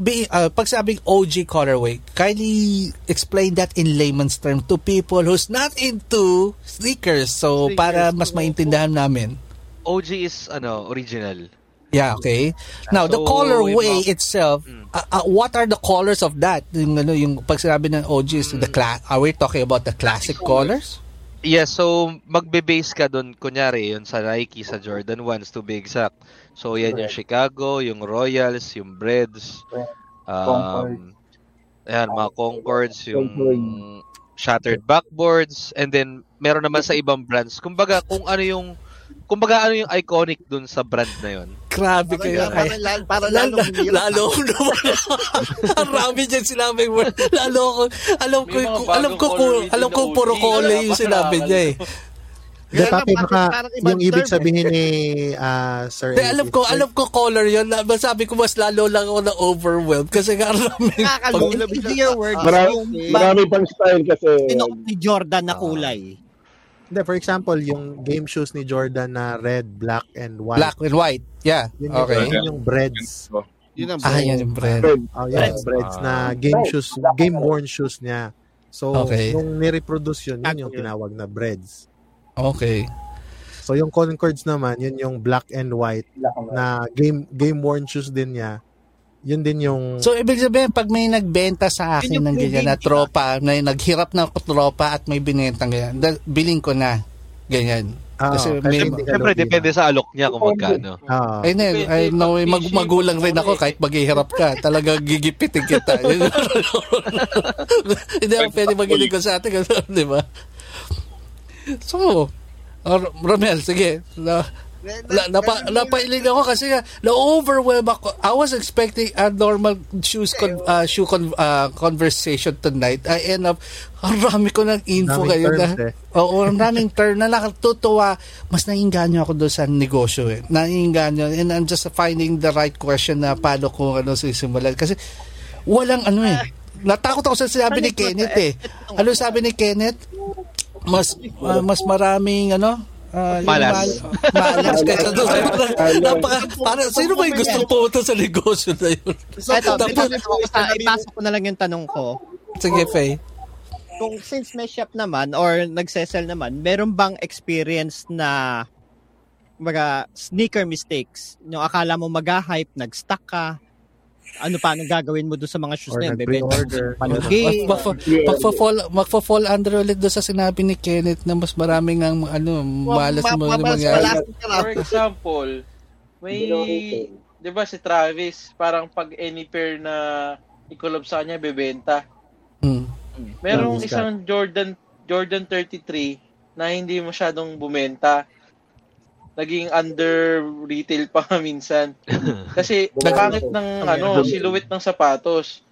be, uh, pag sabing OG colorway, kindly explain that in layman's term to people who's not into sneakers. So, Sneakers, para mas maintindihan namin. OG is ano, original. Yeah, okay. Now, the So, colorway yung mga- itself, Mm. uh, uh, what are the colors of that? Yung, ano, yung pag sinabi ng OG is the cla- are we talking about the classic colors? Yes, so magbe-base ka doon kunyari yun sa Nike, sa Jordan 1s to be exact. So yan yung Chicago, yung Royals, yung Breads, Concord. um, ayan, mga Concords, yung shattered backboards, and then meron naman sa ibang brands. Kumbaga, kung ano yung kumbaga ano yung iconic dun sa brand na yon? Grabe kayo. Para, Kaya, para, para lalo, lalo ko naman. Ang rami dyan sinabi mo. Lalo ko, alam ko, alam ko, alam ko puro kole yung sinabi niya eh. Hindi, papi, baka yung ibig term eh. sabihin ni ah, Sir Hindi, alam ko, alam ko color yun. Na- Sabi ko, mas lalo lang ako na overwhelmed kasi nga rami. Nakakalula. In easier words, Marami, yung marami pang style kasi. sinuot ni Jordan na kulay. Hindi, for example, yung game shoes ni Jordan na red, black, and white. Black and white. Yeah. Yun yung, Okay. yun yung breads. Yun ang Ah, yan yung brand. Oh, yun yung breads na game shoes, game worn shoes niya. So, Okay. nung ni-reproduce yun, yun yung tinawag na breads. Okay. So, yung Concords naman, yun yung black and white Black and white. na game game worn shoes din niya. Yun din yung So, ibig sabihin, pag may nagbenta sa akin ng ganyan na tropa, na naghirap na tropa at may binentang ganyan, da- biling ko na. Ganyan. Ah, Kasi kasi may- Siyempre, depende sa alok niya kung magkano. Ah. Ay, ne, ay, no, mag, magulang rin ako kahit maghihirap ka. Talagang gigipitin kita. Hindi ako pwede maginig ko sa atin. Di ba? So, uh, Romel, sige. Na, na, napa, napailing ako kasi nga, na-overwhelm ako. I was expecting a normal shoes con, uh, shoe con, uh, conversation tonight. I end up, ang rami ko ng info Daming kayo na. eh. Oo, ang daming term na nakatutuwa. Mas naiinganyo ako doon sa negosyo eh. Naiinganyo. And I'm just finding the right question na paano ko ano sisimulan. Kasi walang ano eh. Natakot ako sa sinabi ni Kenneth eh. Ano sabi ni Kenneth? Mas ah, mas maraming ano Ah, yung Malas. mal- malas kaysa doon. Napaka, para, sino ba yung gusto pumunta sa negosyo na yun? Ito, Tapos- bilang ako sa, ipasok ko na lang yung tanong ko. Sige, Faye. Kung since may shop naman or nagsesell naman, meron bang experience na mga sneaker mistakes? Yung akala mo mag-hype, nag-stuck ka, ano pa anong gagawin mo doon sa mga shoes Or na yun? Bebenta palugi. Magpa-fall, magpa-fall under ulit doon sa sinabi ni Kenneth na mas maraming ang ano, malas mo ma- mangyari. For example, may, di ba si Travis, parang pag any pair na i-collab sa kanya, bebenta. Hmm. Merong isang Jordan Jordan 33 na hindi masyadong bumenta. Naging under retail pa minsan. Kasi pangit ng ano, silhouette ng sapatos.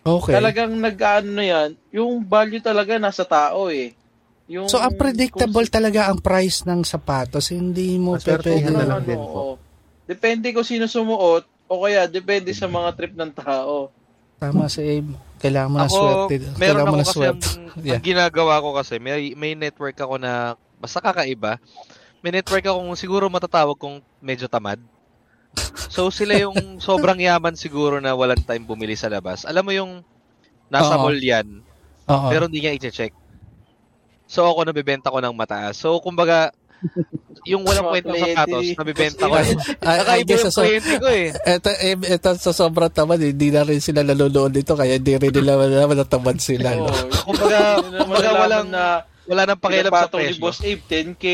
Okay. Talagang nag-ano na yan, yung value talaga nasa tao eh. Yung, So, unpredictable talaga ang price ng sapatos. Hindi mo pwede na Ano, lang din po. Depende kung sino sumuot o kaya depende sa mga trip ng tao. Tama si Abe. Kailangan mo na Ako, swerte. meron Kailangan mo ako na kasi swerte. ang, Yeah. ang ginagawa ko kasi, may, may network ako na basta kakaiba. May network akong siguro matatawag kong medyo tamad. So sila yung sobrang yaman siguro na walang time bumili sa labas. Alam mo yung nasa Oo. mall yan, Oo. pero hindi niya i-check. So ako nabibenta ko ng mataas. So kumbaga, yung walang Mga kwentang sapatos, plenty. nabibenta ko. I, I Kakaiba guess yung sa, kliyente ko eh. eto, eh, eto sa sobrang tamad, hindi na rin sila nanonood dito kaya hindi rin nila naman natamad sila. No? Kumbaga, kumbaga malalaman walang, na wala nang pakialam sa pinapatong ni presyo. Boss Abe, 10K.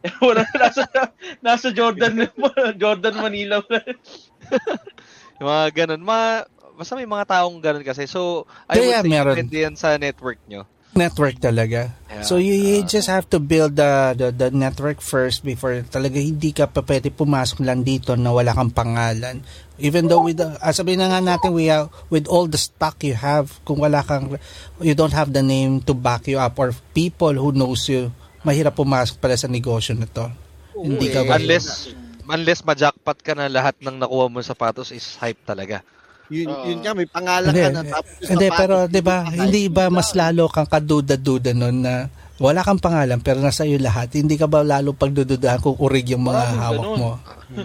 Wala nasa, nasa Jordan, Jordan Manila. Yung mga ganun. Mga, basta may mga taong ganun kasi. So, I Kaya would think meron. yan sa network nyo. Network talaga. Yeah. So you, you just have to build the, the the network first before talaga hindi ka pa pwede pumasok lang dito na wala kang pangalan. Even though with the, ah, sabihin na nga natin we have, with all the stock you have, kung wala kang you don't have the name to back you up or people who knows you, mahirap pumasok pala sa negosyo na to. Hindi ka ba? Unless, unless ma-jackpot ka na lahat ng nakuha mo sa sapatos is hype talaga. Yun, Oo. yun nga, may pangalan Hindi, ka na. Tapos hindi sapatos, pero 'di ba, hindi ba mas lalo kang kaduda-duda nun na wala kang pangalan pero nasa iyo lahat. Hindi ka ba lalo pagdududahan kung urig yung mga Maraming hawak ganun. mo?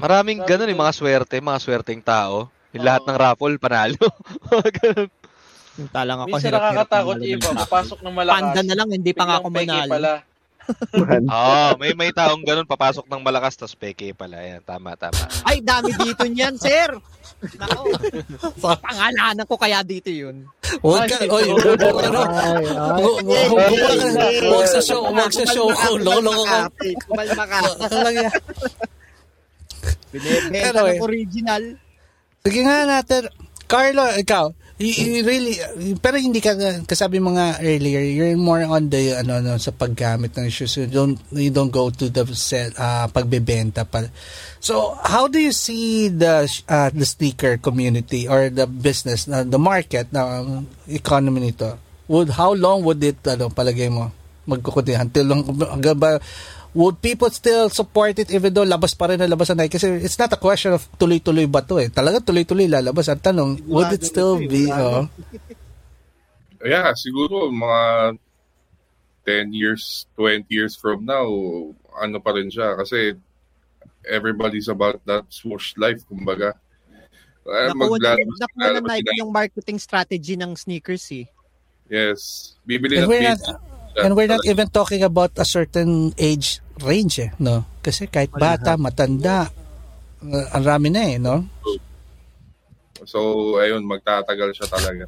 Maraming ganun yung mga swerte, mga swerteng tao. Yung lahat ng raffle, panalo. Ganun. Yung talang ako. Minsan hirap-hirap nakakatakot ng yung iba, papasok ng malakas. Panda na lang, hindi pa nga ako manalo. pala. Oo, may may taong ganun, papasok ng malakas, tapos peke pala. Yan, tama, tama. Ay, dami dito niyan, sir. Nako. Pangalanan ko kaya dito yun. Huwag ka, oy, huwag ano, sa show, huwag sa show ko, lolo ka. Kumalma ka. Ano lang yan? Binibenta Anyway. ng original. Sige nga natin, Carlo, ikaw, You, you really pero hindi ka kasabi mga earlier you're more on the ano no sa paggamit ng shoes you don't you don't go to the sell uh, pagbebenta pa. So how do you see the uh, the sneaker community or the business uh, the market na um, economy nito? Would how long would it ano palagay mo magkukunti until long hanggang ba would people still support it even though labas pa rin na labas na Nike? Kasi it's not a question of tuloy-tuloy ba to eh. Talaga tuloy-tuloy lalabas. Ang tanong, would it still be, oh? Yeah, siguro mga 10 years, 20 years from now, ano pa rin siya. Kasi everybody's about that swoosh life, kumbaga. Eh, Nakuha na, Nike yung marketing strategy ng sneakers eh. Yes. Bibili And ng we're not, and we're not even talking about a certain age range eh, no? Kasi kahit bata, matanda, uh, ang rami na eh, no? So, ayun, magtatagal siya talaga.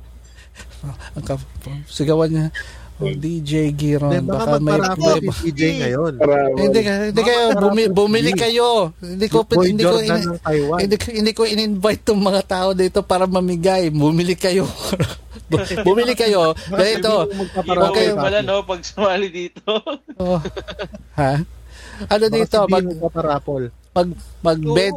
Ang sigawan niya, oh, DJ Giron, Hindi, baka baka may... may- si DJ ngayon. hindi, ka- hindi kayo, bumi- bumili kayo. Hindi ko, Boy hindi ko, in- hindi, hindi ko in-invite tong mga tao dito para mamigay. Bumili kayo. Bu- bumili kayo. Dahil ito, Okay. pala, no? Pag sumali dito. oh, ha? Ano dito, Baka mag, si Paparapol. mag, bed,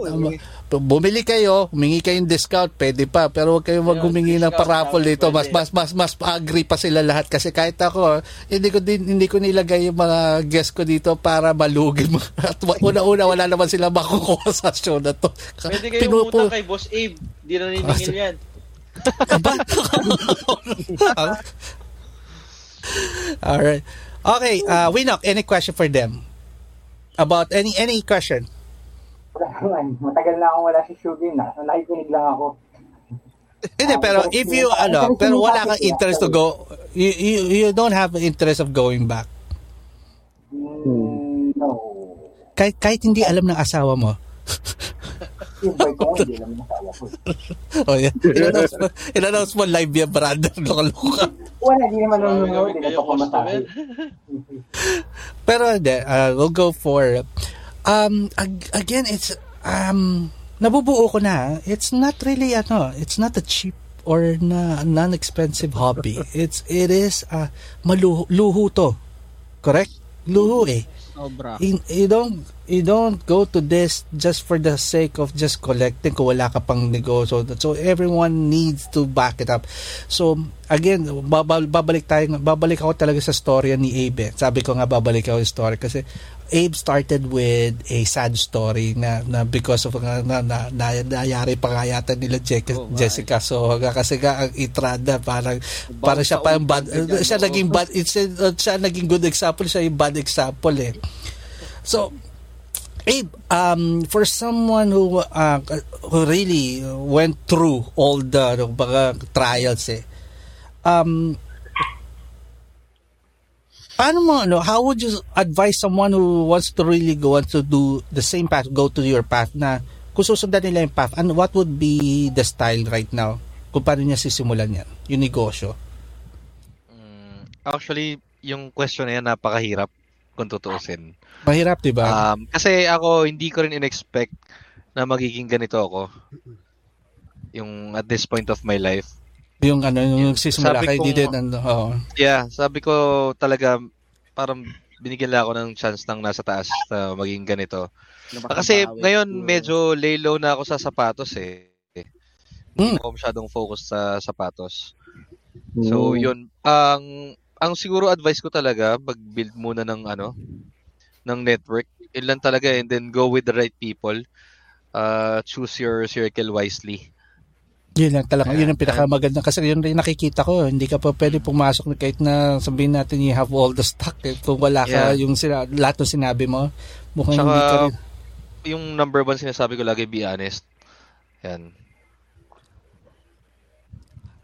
bumili kayo, humingi kayong discount, pwede pa, pero huwag kayong mag humingi ng discount dito. Mas, pwede. mas, mas, mas agree pa sila lahat kasi kahit ako, hindi ko din, hindi ko nilagay yung mga guest ko dito para malugi. mo. At wa- una-una, wala naman sila makukuha sa show na to. Pwede kayo Pinupu- kay Boss Abe. Di na niningil yan. Aba? All right. Okay, uh, Winok, any question for them? About any any question? Matagal na akong wala si Shugin na. Nakikinig lang ako. Hindi, pero if you, ano, pero wala kang interest to go, you, you, you don't have interest of going back. Mm, no. Kahit, kahit hindi alam ng asawa mo. Yung boy ko, hindi lang masawa ko. oh, yeah. In-announce mo, in-announce mo live yan, brother. Loka-loka. Wala, hindi naman nanonood. Hindi na pa customer. Pero hindi, uh, we'll go for, um, ag- again, it's, um, nabubuo ko na, it's not really, ano, it's not a cheap or na non-expensive hobby. It's, it is, uh, maluho, luho to. Correct? Luho eh. Sobra. in, you don't you don't go to this just for the sake of just collecting kung wala ka pang negosyo. So everyone needs to back it up. So again, babal- babalik tayo babalik ako talaga sa story ni Abe. Sabi ko nga babalik ako sa story kasi Abe started with a sad story na, na because of na, na, na, na nangyari pa nga yata nila Jessica, Jessica. So kasi nga ang itrada parang parang siya pa yung bad siya naging bad it's, siya naging good example siya yung bad example eh. So Abe, um, for someone who uh, who really went through all the mga trials eh, um, paano mo, ano, how would you advise someone who wants to really go on to do the same path, go to your path na kung susundan nila yung path, ano, what would be the style right now? Kung paano niya sisimulan yan, yung negosyo? Mm, actually, yung question na yan napakahirap kung tutuusin. Mahirap, di ba? Um, kasi ako, hindi ko rin in-expect na magiging ganito ako. Yung at this point of my life. Yung ano, yung sisimula sabi kay kong- di din, ano, oo. Yeah, sabi ko talaga, parang binigyan lang ako ng chance ng nasa taas na maging ganito. Ah, Kasi ngayon, medyo lay low na ako sa sapatos eh. Hindi Mm. ako masyadong focus sa sapatos. So, yun. Ang ang siguro advice ko talaga, mag-build muna ng ano, ng network. Lang talaga and then go with the right people. Uh, choose your circle wisely. Yun lang talaga, yun ang pinakamaganda kasi yun rin nakikita ko, hindi ka pa pwede pumasok na kahit na sabihin natin you have all the stock eh. kung wala ka Yeah. yung sina, lahat ng sinabi mo, mukhang hindi ka rin. yung number one sinasabi ko lagi, be honest. Yan.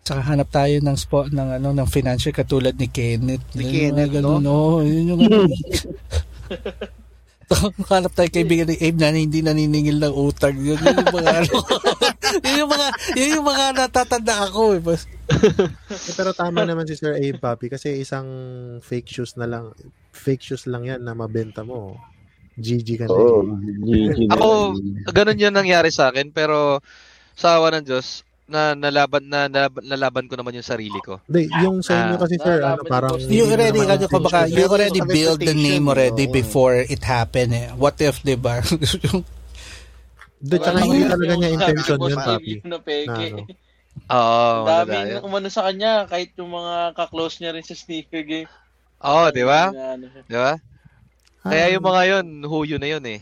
Tsaka hanap tayo ng spot ng ano ng financial katulad ni Kenneth. Ni Kenneth, ganun, oo, yun yung ano. hanap tayo kaibigan ni Abe na hindi naniningil ng utang. Yun, yun yung mga ano. yun yung mga yun yung mga natatanda ako eh. Eh, pero tama naman si Sir Abe Papi kasi isang fake shoes na lang fake shoes lang yan na mabenta mo. GG ka na. Oo, eh. GG na. Ako, ganun yun nangyari sa akin, pero sa awa ng Diyos, na nalaban na nalaban, nalaban ko naman yung sarili ko. Hindi, yung sa inyo Ah, kasi sir, ano, parang... yung You already, ano ko baka, you already build the name already before it happened eh. What if, di ba? Hindi, tsaka hindi talaga yung niya intention yun, papi. na peke. Na, ano. Oo, yun. umano sa kanya, kahit yung mga kaklose niya rin sa sneaker game. Oo, di ba? Na, ano. Di ba? Kaya yung mga yun, huyo na yun eh.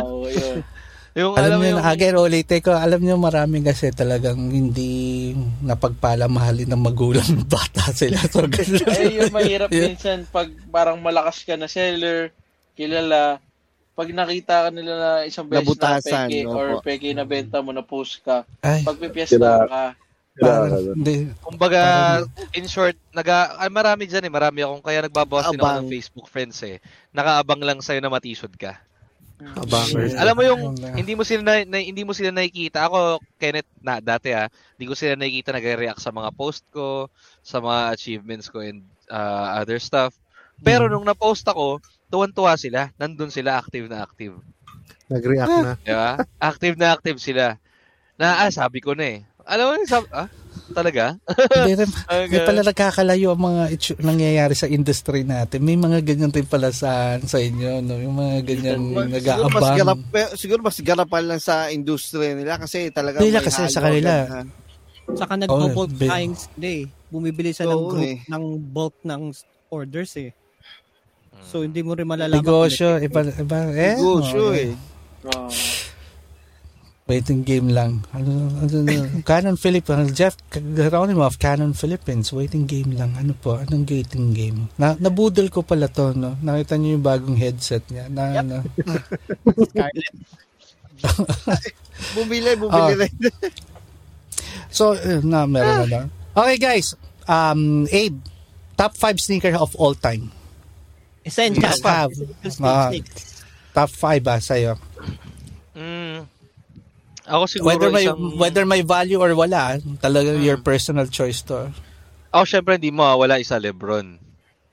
Oo, yun. Yung alam alam mo niyo, yung... na, again, ulitin ko, alam niyo maraming kasi talagang hindi napagpala mahalin ng magulang ng bata sila. So, ganun. Eh, yung mahirap Yeah. minsan pag parang malakas ka na seller, kilala, pag nakita ka nila na isang beses Nabutasan, na peke opo. or peke na benta mo na post ka, Ay, pagpipiesta Sila- ka, parang, hindi. Kumbaga, in short, naga, ay, marami dyan eh. Marami akong, kaya nagbabawas din ako ng Facebook friends eh. Nakaabang lang sa'yo na matisod ka. Abangers. Alam mo yung, hindi mo sila na, na- hindi mo sila nakikita. Ako, Kenneth, na, dati ah, hindi ko sila nakikita nagre-react sa mga post ko, sa mga achievements ko and uh, other stuff. Pero nung na-post ako, tuwan-tuwa sila. Nandun sila, active na active. Nag-react na. Di ba? Active na active sila. Na, ah, sabi ko na eh. Alam mo, sabi, ah, talaga? Hindi rin, Ah, Hindi pala nagkakalayo ang mga itsu- nangyayari sa industry natin. May mga ganyan rin pala sa, sa inyo, no? Yung mga ganyan Siguro mas, nag-aabang. eh, siguro mas garapan lang sa industry nila kasi talaga Nila may kasi sa kanila. Saka Oh, nag-bulk bi- buying eh. Bumibili sila ng Oo, group eh. ng bulk ng orders eh. So hindi mo rin malalaman. Negosyo, iba, iba, eh. Negosyo oh, eh. ah, Waiting game lang. Ano, ano, ano, Canon Philippines, Jeff Geronimo of Canon Philippines, waiting game lang. Ano po? Anong waiting game? Na, nabudol ko pala to, no? Nakita niyo yung bagong headset niya. Na, ano, Scarlett. Bumili, bumili Ah. rin. So, eh, na, meron na lang. Okay, guys. Um, Abe, top 5 sneaker of all time. Essential. Must have. Ah, top 5 ba sa'yo? Mm. Ako siguro Whether may, isang... whether may value or wala, talaga your personal choice to. Ako syempre hindi mawawala isa Lebron.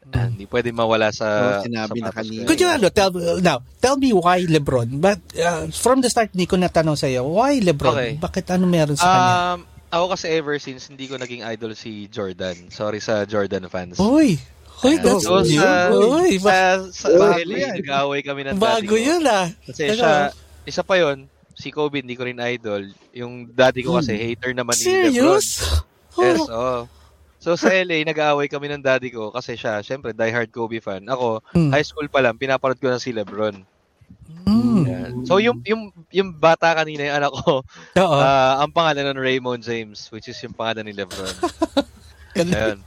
Ah, hindi pwede mawala sa Oh, sinabi na sapatos kanina. Could you, ano, tell, now, tell me why LeBron? But uh, from the start, hindi ko natanong sa'yo, why LeBron? Okay. Bakit ano meron sa kanya? Um, ako kasi ever since hindi ko naging idol si Jordan. Sorry sa Jordan fans. Uy! Uy, Ayan. that's So, new. sa, Uy, sa, ba- sa, sa LA, yan. nag-aaway kami ng bago yun ah. Kasi siya, isa pa yon si Kobe, hindi ko rin idol. Yung daddy ko kasi, hater naman ni Lebron. Serious? Yes, Oh. So sa LA, nag-aaway kami ng daddy ko kasi siya, syempre, diehard Kobe fan. Ako, Hmm. high school pa lang, pinapanood ko na si Lebron. Mm. Yan. So yung yung yung bata kanina yung anak ko, Oo. ah, ang pangalan ng Raymond James, which is yung pangalan ni LeBron. Ayun.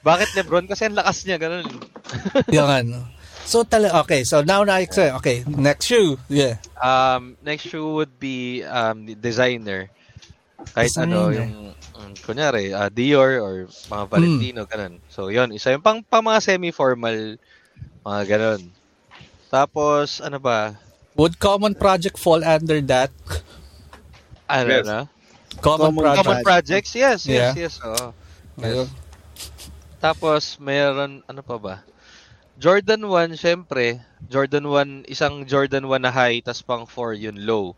Bakit LeBron? Kasi ang lakas niya, ganun. yung ano. So, tala, okay. So, now na, okay, next shoe. Yeah. Um, next shoe would be um designer. Kahit ano, Designer. yung um, kunyari, ah, Dior or mga Valentino, ganun. So, yon isa yung pang, pang mga semi-formal, mga ganun. Tapos, ano ba? Would Common Project fall under that? Ano Yes. na? Common, Common Project. Common projects? Yes, yes, Yeah. yes. Oo. Ayun. Tapos, mayroon, ano pa ba? Jordan 1, syempre. Jordan 1, isang Jordan 1 na high, tas pang 4 yun low.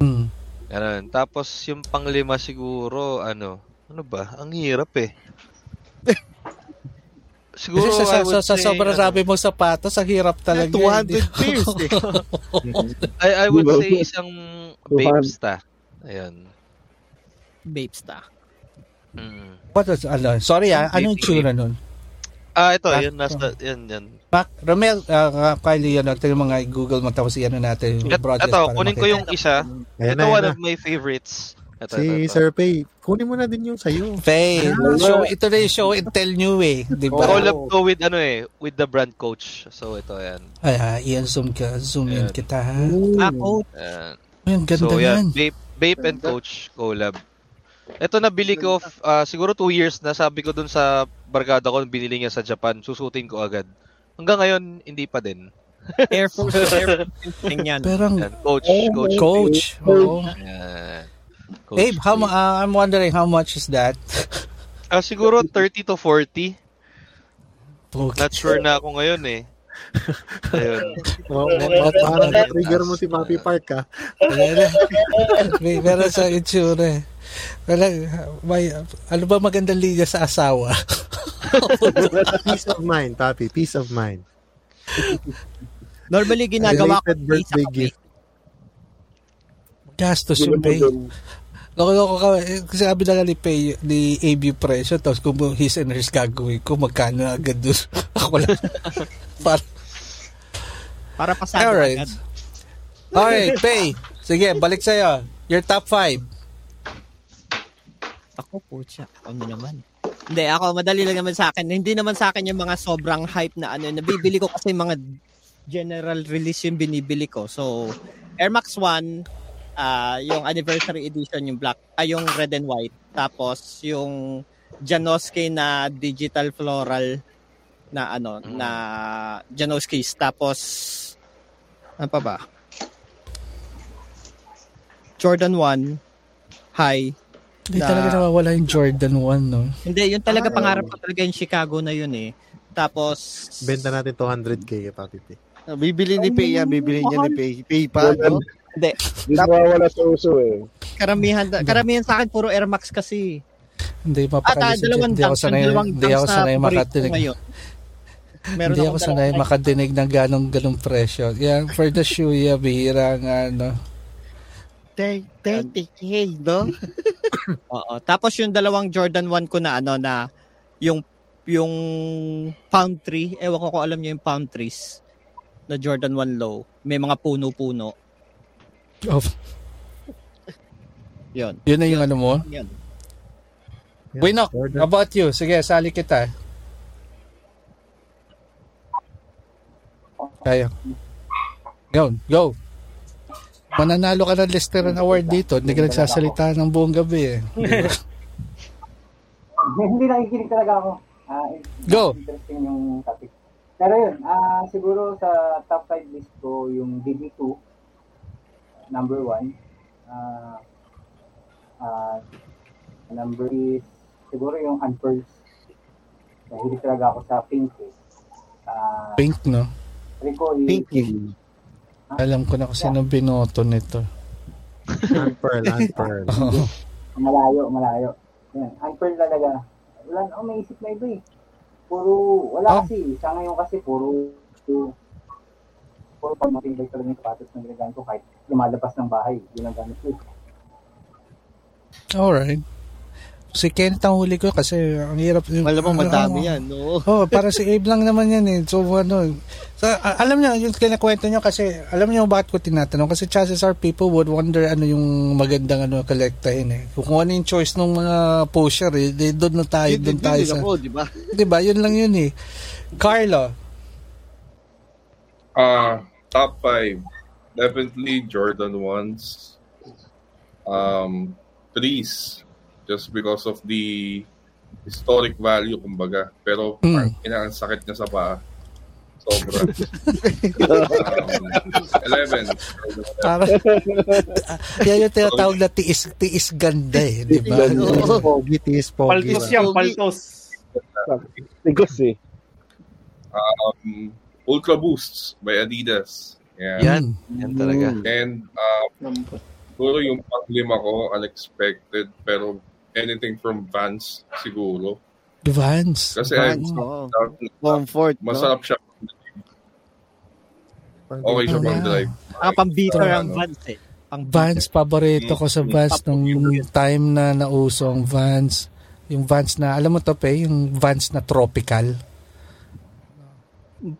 Mm. Ganun. Tapos, yung panglima siguro, ano, ano ba? Ang hirap eh. siguro, Kasi sa, sa, sa, say, sobrang ano, sabi mo sapatos, ang hirap talaga. 200 pairs eh. I, I would say isang Babesta. Ayun. Babesta. Mm. What was, ano, sorry ah, anong tsura nun? Ah, ito, Ah, yun, nasa, yan, yan. Mac, Romel, uh, Kylie, ano, ito yung mga Google mo, tapos yan natin yung broadcast. ito, kunin ko yung isa. Ayan ito, na, one ayan of my favorites. Ito, Si ito, ito. Sir Pay, kunin mo na din yung sa'yo. Faye, show, ito na yung show and tell new eh. Di ba? Collab ko with ano eh, with the brand coach. So ito yan. Ay, ah, iyan zoom ka, zoom in Ayan. kita ha. Ako, Ayan. Ay, ang ganda so yan. Vape, Vape and Coach collab. Ito nabili ko ah, siguro 2 years na sabi ko dun sa barkada ko binili niya sa Japan, susutin ko agad. Hanggang ngayon hindi pa din. Air Force, Air Force yan. Pero ang Yan, coach, coach. coach, oo. Ayan. Coach Abe, how, ah, I'm wondering how much is that? Ah, siguro 30 to 40. Okay. Not sure na ako ngayon eh. Ayun. Oh, oh, parang trigger mo si Mappy Park ah. May meron sa itsura eh. Wala, may, ano ba magandang linya sa asawa? Peace of mind, Papi. Peace of mind. Normally, ginagawa ko birthday sa gift. Gastos yung pay. Loko-loko ka. Kasi sabi na nga ni, pay, ni AB presyo, tapos kung his and hers gagawin ko, magkano agad doon. Ako lang. Para, Para pasado Alright. agad. okay, pay. Sige, balik sa'yo. Your top 5. Ako po siya. Ano naman. Hindi, ako, madali lang naman sa akin. Hindi naman sa akin yung mga sobrang hype na ano. Nabibili ko kasi mga general release yung binibili ko. So, Air Max 1, ah yung anniversary edition, yung black, ay yung red and white. Tapos, yung Janoski na digital floral na ano, na Janoski's. Tapos, ano pa ba? Jordan 1, high, Hindi Na- talaga nawawala yung Jordan 1, no? hindi, yun talaga pangarap ko talaga yung Chicago na yun eh. Tapos, Benta natin 200k kay Papi P. Bibili ni Pay yan, bibili niya ni Pay. Pay pa, no? hindi, Hindi nawawala sa uso eh. karamihan, karamihan sa akin puro Air Max kasi. Hindi At ah, mapakali dalawang Hindi ako sanay, dalawang hindi ako sanay makatinig. ngayon. Meron Hindi ako akong sanay makadinig ng ganong ganong presyo. Yan, for the shoe, yeah, bihira nga, no? 30k, no? Oo. Tapos yung dalawang Jordan 1 ko na ano na yung yung Pound 3, ewan ko kung alam niyo yung Pound 3s na Jordan 1 low. May mga puno-puno. Oh, Yun. yun na yung ano mo? Yun. Yeah, Winok, Jordan. how about you? Sige, sali kita. Kaya. Go, go. Mananalo ka ng Listeran Award dito. Hindi ka nagsasalita ng buong gabi eh. Hindi nakikinig talaga ako. Ah, Go. Interesting yung topic. Pero yun, ah siguro sa top 5 list ko yung DB2, number 1. Ah, ah, number is siguro yung Unpearls. Nahilig talaga ako sa pink eh. Ah, Pink, no? Rico is Pinky. Alam ko na kung sino binoto nito. Unpearl, unpearl. Oo. malayo, malayo. Yan, Unpearl talaga. Wala na ako may isip na iba eh. Puro, Oh. wala kasi. Sa ngayon kasi puro, puro, puro pag matibay talaga yung sapatos na ginagamit ko kahit lumalabas ng bahay. Yun ang gamit ko. Alright. Si Kenneth ang huli ko kasi ang hirap. Malamang madami Oo. yan, no? Oh, para si Abe lang naman yan eh. So ano, sa, a- alam niyo yung kinakwento niyo kasi alam niyo bakit ko tinatanong kasi chances are people would wonder ano yung magandang ano kolektahin eh. Kung ano yung choice ng mga pusher eh, di, doon na tayo, doon tayo sa. Ako, di ba? 'Di ba? Yun lang yun eh. Carlo, Uh, top five. Definitely Jordan ones. Um, threes. Just because of the historic value, kumbaga. Pero, Mm. mm. ang sakit niya sa paa. Sobra. um, 11. para yan yung tinatawag na tiis, tiis ganda eh, di ba? Pogi, tis, pogi. Paltos yan, paltos. Tigos eh. Um, Ultra Boosts by Adidas. Yeah. Yan. Yan talaga. And Number. siguro yung panglima ko, unexpected, pero anything from Vans, siguro. Vans. Kasi Vans, I- oo. masarap- Comfort, no? siya. Okay siya pang drive. Ah, pang-beater So, ang ano, Vans eh. Pang Vans, paborito ko sa Vans nung time na nauso ang Vans. Yung Vans na, alam mo to pe, yung Vans na tropical.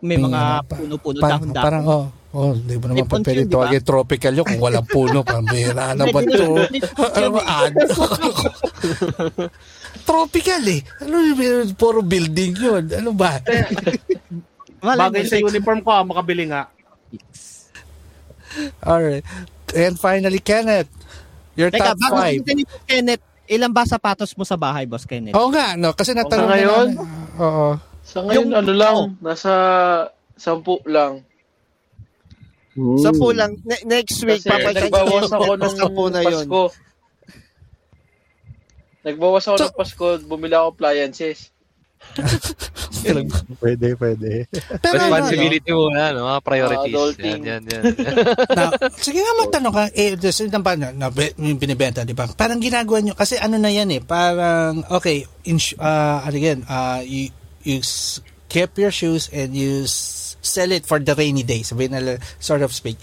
May mga puno-puno, Parang, dahon-dahon. parang, oh, oh, di mo naman pa pwede di ba? tawagin tropical yun kung walang puno. Pambira na ba ito? ano ba, ad? tropical eh. Ano yun, puro building yun. Ano ba? Bagay sa uniform ko, ah, makabili nga. Alright. And finally, Kenneth, your Teka, top bago five. Boss Kenneth, ilan ba sapatos mo sa bahay, Boss Kenneth? Oo nga, no? Kasi natanong ngayon? na namin. Oo. Sa ngayon, Yung- ano lang, nasa sampu lang. Sa pulang, ne- next week, Kasi nagbawas ako nung sa po na yun. Pasko. Nagbawas ako So- ng Pasko, bumili ako appliances. Pwede, pwede. Pero ano, Responsibility muna, no? Mga priorities. adulting. Yan, yan, yan. na, sige nga magtanong ka, eh, just, na, na, na, yung binibenta, di ba? Parang ginagawa nyo, kasi ano na yan eh, parang, okay, ins- uh, ano yan, uh, you, you s- keep your shoes and you sell it for the rainy days, sort of speak.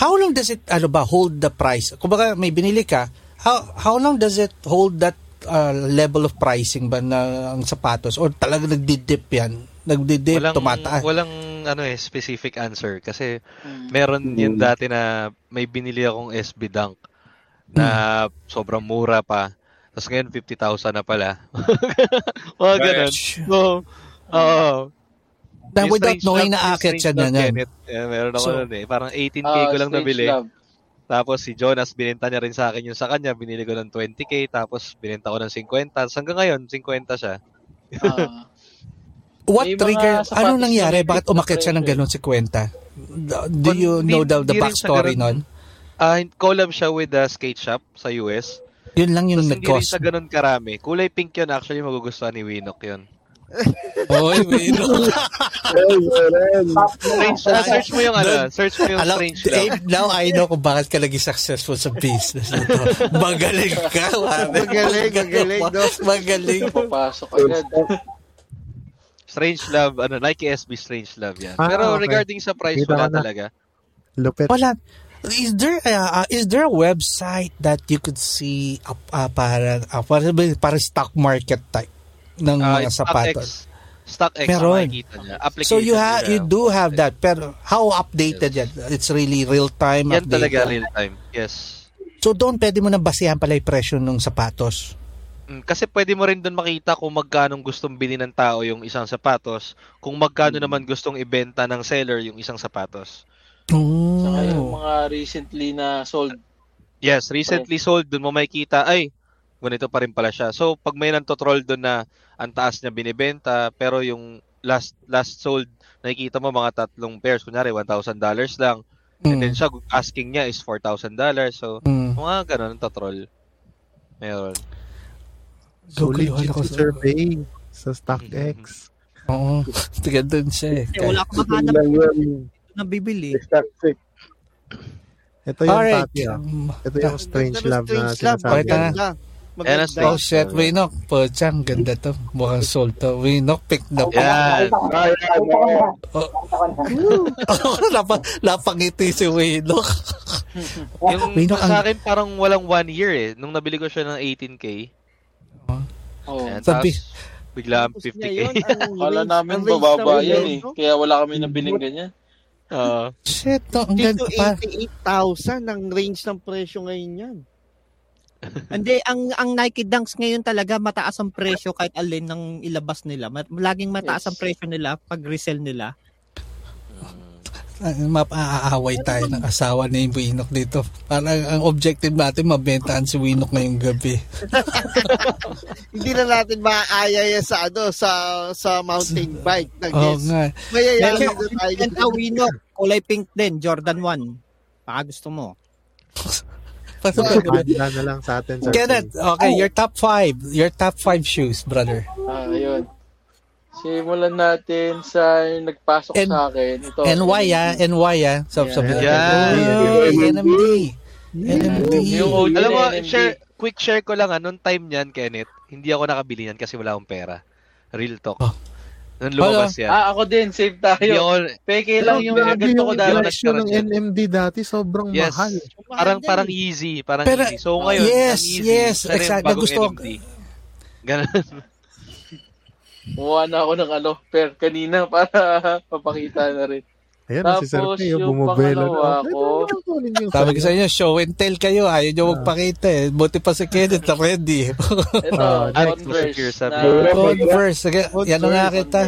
How long does it, ano ba, hold the price? Kumbaga, may binili ka, how, how long does it hold that uh, level of pricing ba na ang sapatos? Or talaga nagdidip yan? Nagdidip, walang, tumataas? walang ano eh, specific answer. Kasi meron yun dati na may binili akong SB Dunk na sobrang mura pa. Tapos ngayon, 50,000 na pala. Mga ganun. So, oo. Na Yung without Strange knowing Love- na akit siya na yan. Kenneth, eh, meron ako So- nun eh. Parang 18k Ah, ko lang Strange nabili. Love. Tapos si Jonas, binenta niya rin sa akin yung sa kanya. Binili ko ng 20k, tapos binenta ko ng 50. Tapos hanggang ngayon, 50 siya. Ah. What trigger? na nangyari? Bakit umakit siya ng ganun si Kwenta? Do you know the, the backstory nun? Ah, collab siya with the skate shop sa US. Yun lang yung Tapos hindi rin nag-cause. siya ganun karami. Kulay pink yun actually, magugustuhan ni Winok yun. Oy, Wino. Strange, ah, search mo yung ano, search mo yung Alam, strange eh, love. now I know kung bakit ka naging successful sa business na to. Magaling ka. Magaling, magaling, no? Magaling. Papasok agad. Strange love, ano, Nike SB Strange Love yan. Ah, Pero okay. regarding sa price, Kita wala na. talaga. Lupit. Wala. Is there uh, uh, is there a website that you could see uh, uh, para uh, para para stock market type ng Ah, mga sapatos? StockX, StockX, Meron. makikita niya. Application So you have nila. you do have that pero how updated yan? It's really real time Yan talaga updated. real time. Yes. So doon pwede mo na basihan pala yung presyo ng sapatos. Mm, Kasi pwede mo rin doon makita kung magkano gustong bili ng tao yung isang sapatos, kung magkano Hmm. naman gustong ibenta ng seller yung isang sapatos. Saka yung Oh. mga recently na sold. Yes, recently sold, doon mo makikita, ay, ganito pa rin pala siya. So, pag may nantotroll doon na ang taas niya binibenta, pero yung last last sold, nakikita mo mga tatlong pairs, kunyari $1,000 lang. And then siya, asking niya is $4,000. So, Mm. mga ganun, nantotroll. Meron. So, Google, legit wala ko si sa- Survey sa StockX. Oo. Tiga doon siya eh. Eh, wala akong mahanap lang yun. na bibili. Stock sick. Ito yung Alright. Um, Ito yung strange Ganda ng love na Strange sinasabi. Pakita na. Maganda. Ang. Oh shit, Winok. Pochang, ganda to. Mukhang sold to. Winok, pick na po. Yan. Ah. Oh, Napa, napangiti si Winok. Yung Winok, sa ang- akin, parang walang one year eh. Nung nabili ko siya ng 18K, Oh. ayan, Sabi- bigla ang Tapos niya 50K. yun, ang Kala namin ang bababa yan eh. Kaya wala kami nabiling ganyan. Oo. Shit, no, ang 50 ganda pa. 88,000 ang range ng presyo ngayon yan. Hindi, ang ang Nike Dunks ngayon talaga mataas ang presyo kahit alin ng ilabas nila. Laging mataas Yes. ang presyo nila pag resell nila. Ah, Mapaaaway tayo ng asawa ni Winok dito. Parang ang objective natin, mabentaan si Winok ngayong gabi. Hindi na natin maaaya sa ano sa sa mountain bike na Oo guess. nga. Mayayaman na tayo. Awino, kulay pink din, Jordan 1. Baka gusto mo. Pagdala na lang sa atin. Sir Kenneth, okay, your top five. Your top five shoes, brother. Ah, ayun. Simulan natin sa nagpasok And- sa akin. Ito. NY ah, NY ah. So, Yeah. sabi Yan. Oy, NMD. NMD. Yung Alam mo, share, quick share ko lang ah, nung time niyan, Kenneth, hindi ako nakabili niyan kasi wala akong pera. Real talk. Oh. Nung lumabas yan. Ah, ako din. Save tayo. ako, Peke lang yung ganito ko yung dala. presyo ng NMD dati, sobrang yes. mahal. Parang, parang easy. Parang Pero- easy. So ngayon, Yes, easy, yes, siya rin yung exact- bagong nagustuhan NMD. Ganun. Kumuha na ako ng ano, per kanina para papakita na rin. Ayan, si Sir Tapos, Pio, bumubelo na. ko, Sabi ko sa inyo, show and tell kayo. Ayaw nyo magpakita eh. Buti pa si Kenneth na ready. ito, Ah, next, Converse. Na- Converse. Sige, yan ang nga kita.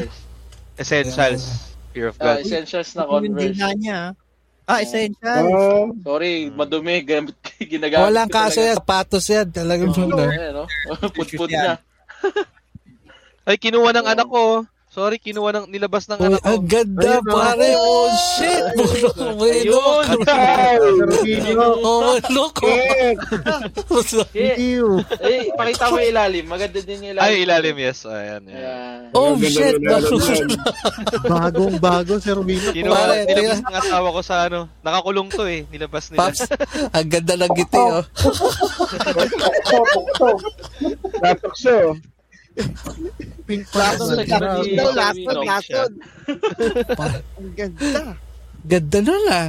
Essentials. Fear of Ah, God. essentials na Converse. dila niya. Ah, essential. Ah, Sorry, madumi. Gamit, ginagamit Walang kaso yan. Sapatos yan. Talagang ayan, no? Put-put niya. Ay, kinuha ng anak ko. Sorry, kinuha ng, nilabas ng Uy, ano ko. ang ganda, Ayun, oh. pare. Oh, shit. Bueno. Oh, look. Eh, Ew. eh, pakita mo yung ilalim. Maganda din yung ilalim. Ay, ilalim, yes. Ayan, yan. Ayan. Oh, shit. Bagong bago, Sir Vino. Kinuha, Pare, nilabas ng asawa ko sa ano. Nakakulong to eh. Nilabas nila. Paps, ang ganda ng ngiti, oh. Natokso. Pink Lason sa Sabi lason, ng lason. Ang ganda. Ganda nun, ah.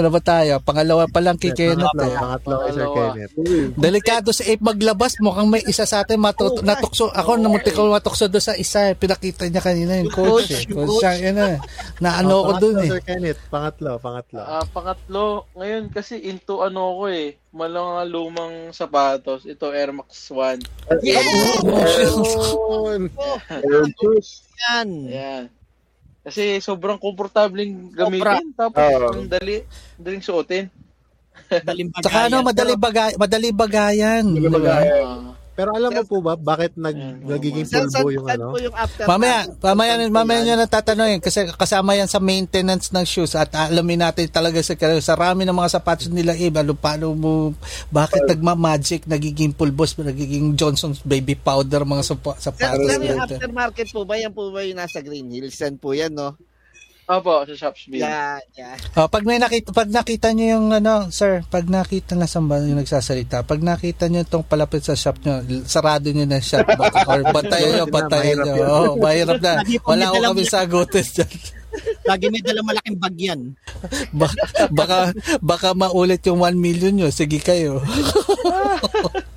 Na ba tayo? Pangalawa pa lang kay Kenneth, Pangatlo, eh. pangatlo kay Sir. Kenneth. Delikado si Ape maglabas. Mukhang may isa sa atin matut- natukso. Ako, namunti ko matukso doon sa isa. eh. Pinakita niya kanina yung coach. Eh. Coach siya, yun eh. Naano Oh, ko doon pangatlo, eh. Sir Kenneth. Pangatlo, pangatlo. Ah, pangatlo, ngayon kasi into ano ko eh, mga lumang sapatos. Ito Air Max 1. Ayun. Ayun, choose. Yan. Ayan. Kasi sobrang komportableng gamitin tapos Oo. ang dali, daling suotin. Daling bagayan. Saka ano, madali, bagay, madali bagayan. Hindi di ba ba? gaya? Ah, Pero alam mo po ba, bakit nag, nagiging pulbo yung ano? yung after? Mamaya, mamaya, mamaya nyo natatanungin kasi kasama yan sa maintenance ng shoes at alamin natin talaga sa sa rami ng mga sapatos nila eh, ano, paano mo, bakit nagma-magic, nagiging pulbos, nagiging Johnson's baby powder mga sapa- sapatos sir, yung aftermarket po ba? Yan po ba yung nasa Green Hills? Yan po yan, no? Opo, sa Shopsville. Yan, yan. Oh, pag may nakita pag nakita niyo yung ano, sir, pag nakita na sa yung nagsasalita, pag nakita niyo tong palapit sa shop niyo, sarado niyo na shop baka, or bantayan niyo, bantayan niyo. Oh, mahirap na. Wala ko kami sagutin diyan. Lagi may dalang malaking bag yan. Baka, baka baka maulit yung 1 million nyo. Sige kayo.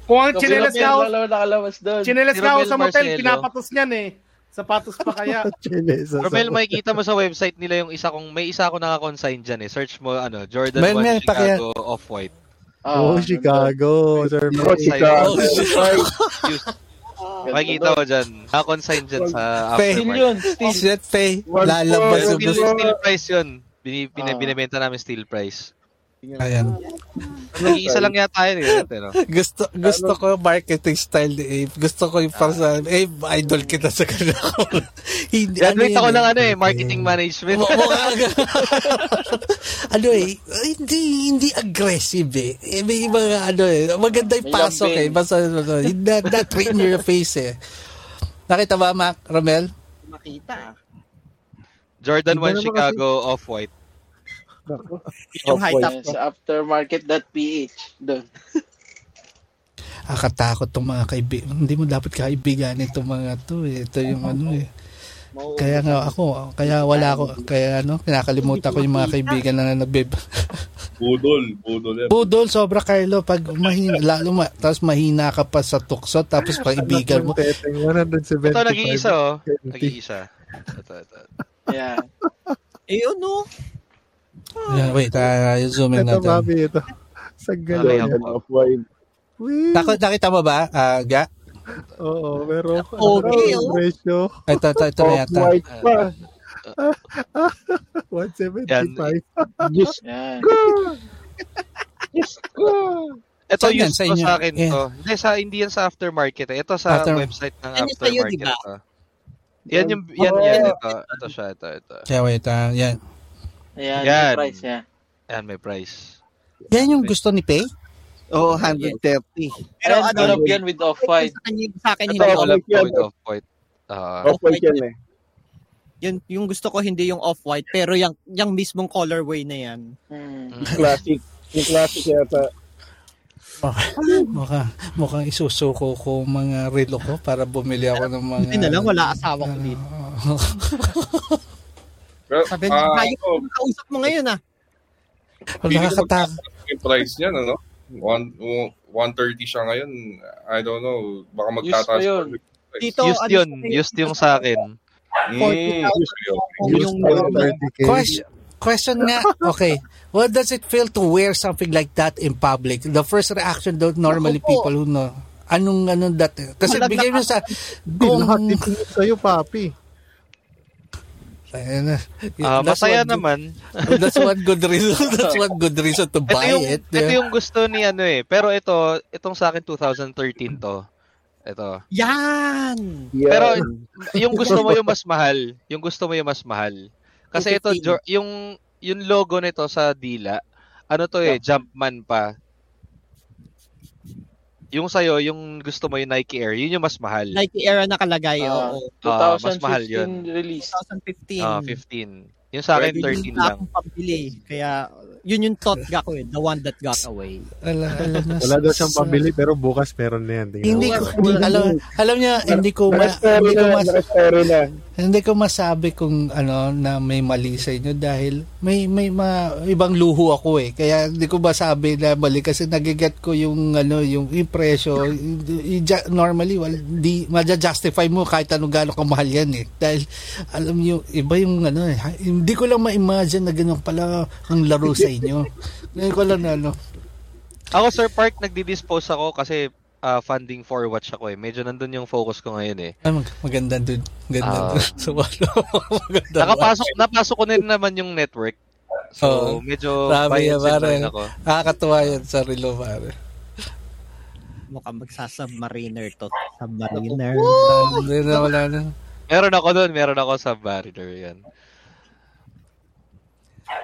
Kung ang chinelas doon. chinelas sa motel, pinapatos niyan eh. Sapatos pa kaya. Romel, makikita mo sa website nila yung isa kong, may isa ako naka-consign dyan eh. Search mo, ano, Jordan May- 1 may Chicago Off-White. Ah, Oh, Chicago. Sir Oh, Chicago. Makikita mo dyan. Naka-consign dyan sa Pay. Still aftermarket. yun, still. One Lalabas four, yung Steel, gusto. steel price yun. Bini, bini, Ah. binibenta namin steel price. Ayan. Nag-iisa lang yata yun eh. Pero, Gusto gusto ko marketing style ni Abe. Gusto ko yung para sa Abe, idol kita sa kanila. Hindi, graduate yun ako eh. ng ano eh, marketing management. Ano eh, hindi hindi aggressive eh. eh may mga ano eh, maganda yung pasok eh. Basta ano, not, not right in your face eh. Nakita ba, Mac, Romel? Makita. Jordan Iba 1 naman Chicago Off-White. Yung high top sa aftermarket.ph. Doon. Akatakot tong mga kaibigan. Hindi mo dapat kaibigan itong mga to eh. Ito yung ano eh. Kaya nga ako, kaya wala ako, kaya ano, kinakalimutan ko yung mga kaibigan na nagbib. Budol. Budol yan. Budol, sobra Carlo, pag mahina, lalo ma, tapos mahina ka pa sa tukso, tapos kaibigan mo. Teteng, 175. Ito, nag-iisa oh. Nag-iisa. Ito, ito. Ayan. Eh, ano? Yan, wait, uh, zoom in Ito, natin. mami, ito. Sa Okay, galing. ako. Jordan Off-White. Wee! Nakita, mo ba, ah, Ga? Oo, pero Okay, ano, oh. ratio, Ito, ito, ito na yata. Off-White pa. 175. Diyos Ayan. Diyos ko. Ito Saan yan? use Sa to inyo? sa akin Yeah. to. Hindi, sa, hindi yan sa aftermarket eh. Ito sa After- website ng Yan yung sa'yo, aftermarket di ba? ito. Yan yung, yan, yan, ito. Ito siya, ito, ito. Kaya wait, ah, yan. Ayan, Yan. yung price niya. Yan, may price. Yan yung gusto ni Pay? Oo, oh, 130. Pero Pero ano, ano, yan with off-white. Sa kanya, sa akin, Ito, hindi yan. with off-white. Ah, Off-White yan eh. Yun, yung gusto ko hindi yung off-white, pero yung, yung mismong colorway na yan. Hmm. Classic. Yung classic yata. Mukha, mukhang isusuko ko mga relo ko para bumili ako ng mga... Hindi na lang, wala asawa ko dito. Sabi ah, niya, tayo, ano, kausap mo ngayon ah. Nakakatak. yung price niyan, ano? One, 130 siya ngayon. I don't know. Baka magtataas. Yun. Dito, used ano yun. Used yung sa akin. Mm, 40,000. used yun. kung Used yung pa yung 30K. Question, question nga, okay. What does it feel to wear something like that in public? The first reaction don't normally Ako po. people who know. Anong anong that? Kasi bigay mo sa itinip sa'yo, papi. Ayun na. Ah, That's masaya one good- naman. That's one good reason. That's one good reason to Ito buy yung, it. ito yung gusto ni ano eh. Pero ito, itong sa akin 2013 to. Ito. Yan! Pero yung gusto mo yung mas mahal, yung gusto mo yung mas mahal. Kasi ito 215. Jo- yung yung logo nito sa dila, ano to eh, Jumpman pa. Yung sa'yo, yung gusto mo yung Nike Air, yun yung mas mahal. Nike Era nakalagay, Ah, oo. Ah, mas mahal yun. 2015 release. 2015. Ah, 15. Yung sa akin, Yun 13 yung lang. akong pambili. Kaya, yun yung thought ga ko eh. The one that got away. Alam, alam na, Wala daw siyang pambili pero bukas meron na yan. Tingnan Hindi ko, alam, alam niya, hindi ko, ma, hindi ko mas. Hindi ko masabi kung ano na may mali sa inyo dahil may may ma, ibang luho ako eh. Kaya hindi ko masabi na mali kasi nagiget ko yung ano yung yung presyo. Normally wal di ma-justify mo kahit anong gaano kamahal yan eh. Dahil alam niyo iba yung ano eh. Hindi ko lang ma-imagine na ganun pala ang laro sa inyo. Ngayon ko lang na ano. Ako, Sir Park, nagdi-dispose ako kasi ah, funding for watch ako eh. Medyo nandun yung focus ko ngayon eh. Ay, mag- maganda dun. Ganda Ah. dun. So, ano, maganda. Nakapasok, napasok ko na rin naman yung network. So, Oo. medyo yan, biased pare. ako. Nakakatuwa yan sa relo, pare. Mukhang magsasubmariner to. Submariner. Hindi na, wala na. Meron ako doon, meron ako sa Barrier yan.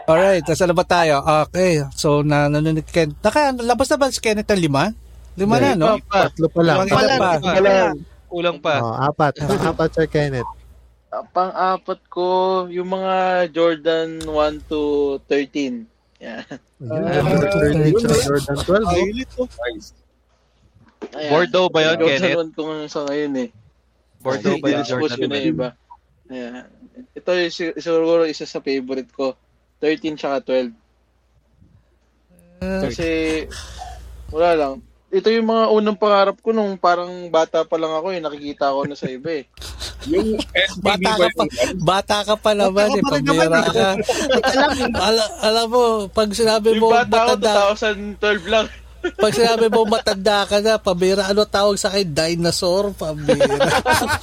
Alright, nasa na ba tayo? Okay, so na nanonood Ken. Naka, labas na ba si Kenneth ng lima? Lima na, no? Tatlo pa lang. Isa pa. Kulang pa. Kulang pa. Oh, apat. apat, Sir Kenneth. Ah, Pang-apat ko, yung mga Jordan 1 to 13. Yeah. Ayun, Jordan 12. oh. Nice. Ayan. Bordeaux ba yun, Jordan Kenneth? 1 ko sa ngayon eh. Bordeaux ba yung Dispose Jordan ko na iba. Ayan. Ito siguro isa sa favorite ko. 13 tsaka 12. Kasi, wala lang. Ito yung mga unang pangarap ko nung parang bata pa lang ako eh. Nakikita ko na sa iba eh. Yung SBB Bata ba ka pa, bata ka pa naman, eh, pambira ka. Ala, alam mo, pag sinabi Yung mo bata ko, matanda, 2012 lang. pag sinabi mo matanda ka na, pambira, ano tawag sa akin? Dinosaur, pambira.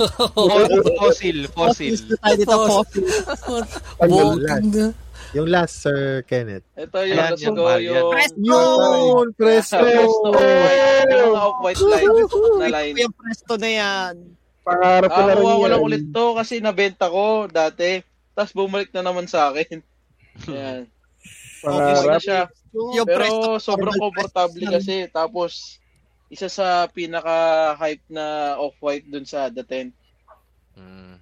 Fossil, fossil. Tayo dito po. Walking na. Yung last, Sir Kenneth. Ito yung Ayan, yan, go mahal yan. yung... Yun, presto. Presto. Yung mga off-white line na line. Yung presto na yan. Pangarap ko na rin ko lang yan. ulit to kasi nabenta ko dati. Tapos bumalik na naman sa akin. Ayan. Okay na Pangarap. siya. Yung presto. Pero sobrang Presto. komportable kasi. Tapos, isa sa pinaka-hype na off-white dun sa The 10. Mm.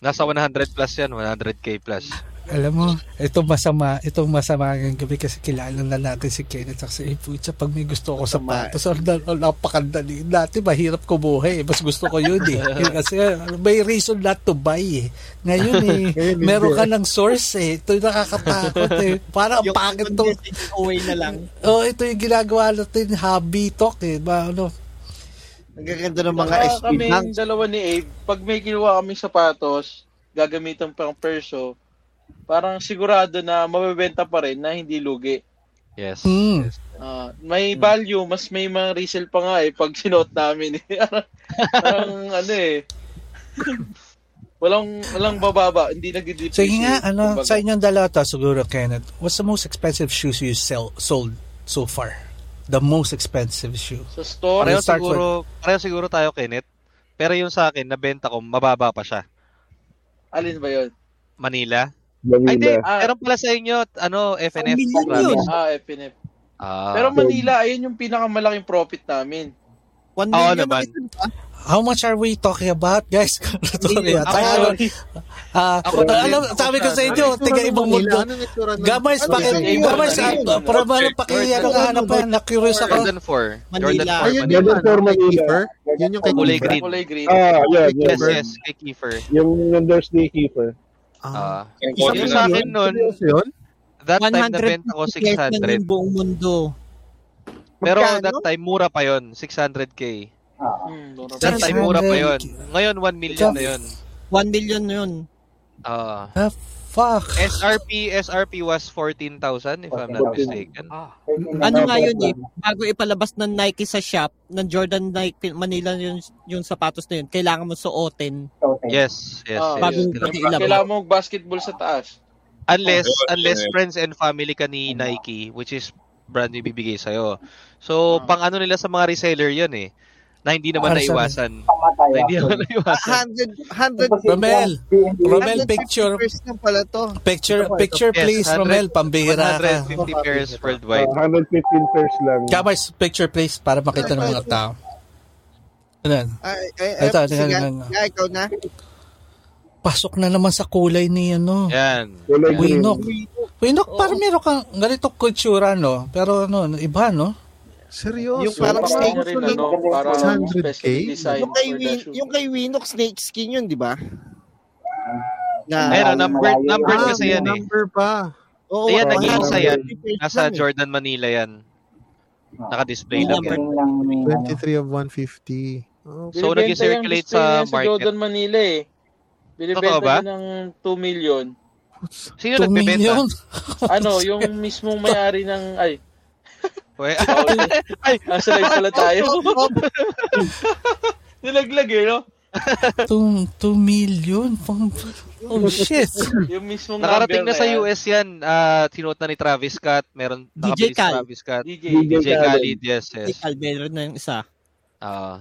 Nasa 100 plus yan, 100k plus. Alam mo, ito masama, itong masama ng gabi kasi kilala na natin si Kenneth kasi eh, putya, pag may gusto ko sa patos, ang ang napakandali. Dati mahirap kumuha eh, mas gusto ko yun eh. Kasi uh, may reason not to buy eh. Ngayon eh, meron ka ng source eh. Ito yung nakakatakot eh. Parang ang Yung pangit to. away na lang. Oh, ito yung ginagawa natin, hobby talk eh. Ba, ano, Ang gaganda ng mga Saka SB kami, dalawa ni Abe, pag may kinuha kami sapatos, gagamitan pang perso, parang sigurado na mabebenta pa rin na hindi lugi. Yes. hmm. Ah, may value, mas may mga resale pa nga eh pag sinuot namin eh. parang ano eh. walang walang bababa, hindi nag-depreciate. Sige nga, ano, kumbaga. sa inyong dalawa to, siguro, Kenneth, what's the most expensive shoes you sell, sold so far? The most expensive shoe. Sa store, Pareho siguro, pareho siguro tayo, Kenneth. Pero yung sa akin, nabenta ko, mababa pa siya. alin ba yun? Manila? Ay, hindi. Manila. Ah. Meron pala sa inyo, ano, FNF. yun. Ah, FNF. Ah, Pero Manila, ayun yung pinakamalaking profit namin. One Oo million naman. ang isa, How much are we talking about, guys? Sorry, ah, Ako, tayo, ah, Ako, alam, sabi ko sa inyo, tiga ibang mundo. Ano na Gamay, Ano paki, yun? gamay, Ano sa, para ba paki, ano nga hanap pa, na-curious ako. Jordan 4. Jordan Manila. 4 Ayun, Manila. yun, Jordan ano, kay Manila. Kiefer? Yun yung kay Kulay Kiefer? green. Kulay green. Ah, yan. Yes, yes, kay Kiefer. Yung Nurse Day Keeper. Ah, Ah, Yung Isa konti yung sa na. akin nun, yun? that time 150 nabenta ko pesos na 600. yung buong mundo. Pero Magkano? that time, mura pa yon 600k. Hmm, mura pa. That time, mura pa 600K. yon Ngayon, 1 million na yun. 1 million yun. Ah. Ah, fuck. SRP, SRP was 14,000 if I'm not mistaken. Ano nga yun eh, bago ipalabas ng Nike sa shop, ng Jordan Nike Manila yung, yung sapatos na yun, kailangan mo suotin. Yes, yes, Ah, yes. Bago pati Kailangan- mo basketball sa taas. Unless, Oh, unless yeah. friends and family ka ni Nike, which is brand new bibigay sa'yo. So, Ah. pang ano nila sa mga reseller yun eh. Na hindi naman naiwasan. Na hindi naman naiwasan. 100, 100, Romel, Romel, 150 picture, pairs lang pala to. picture, Ito ito. picture Yes, please, 100 Romel. Pambihira ka. 150 pairs worldwide. Uh, 115 pairs lang. Kamars, picture please, para makita ng mga tao. Ano? Ay, ay, ay, Ito, tingnan. yeah, ikaw na. Pasok na naman sa kulay ni ano. Yan. Winok. Winok, parang meron kang ganito kultura, no? Pero ano, iba, no? Seryoso? Yung parang Parang snake rin, skin. ano, parang 600K? specially designed Yung kay, Win, yung kay Winok, snake skin yun, di ba? Na, Ayun, number, number Ah, kasi yan eh. number pa. Oo, Ayan, ah, nag-iisa yan. 150 pairs Nasa eh. Jordan, Manila yan. Naka-display lang yan. ng, ano, 23 of 150. Oh, So, nag-circulate sa market. Jordan Manila eh. Binibenta ba? ng 2 million. Sino 2 nagbebenta? million? Ano, yung mismong may-ari ng... Ay, Pwe- ay, nasa live pala tayo. Nilaglag eh, no? 2, 2 million? Pang, oh, shit. Yung mismong Nakarating na sa yan. US yan. Ah, sinuot na ni Travis Scott. Meron si Cal. Travis Scott. DJ. DJ Khaled, yes, Si yes. Calvero na yung isa. Ah.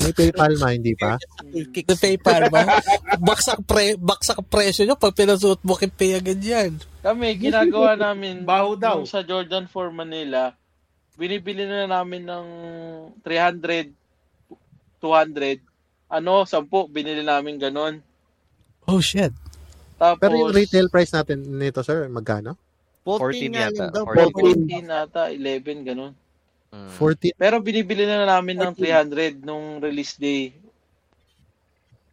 May PayPal ma, hindi pa? The PayPal ba? Baksak, pre, baksak presyo nyo pag pinasuot mo kay pay agad yan. Kami, ginagawa namin Baho daw. sa Jordan 4 Manila, binibili na namin ng 300, 200, ano, 10, binili namin ganon. Oh, shit. Tapos, Pero yung retail price natin nito, sir, magkano? 14 nga yata, lang daw. 14. 14 ata, 11, ganon. Mm. 40. Pero binibili na namin ng 300 nung release day.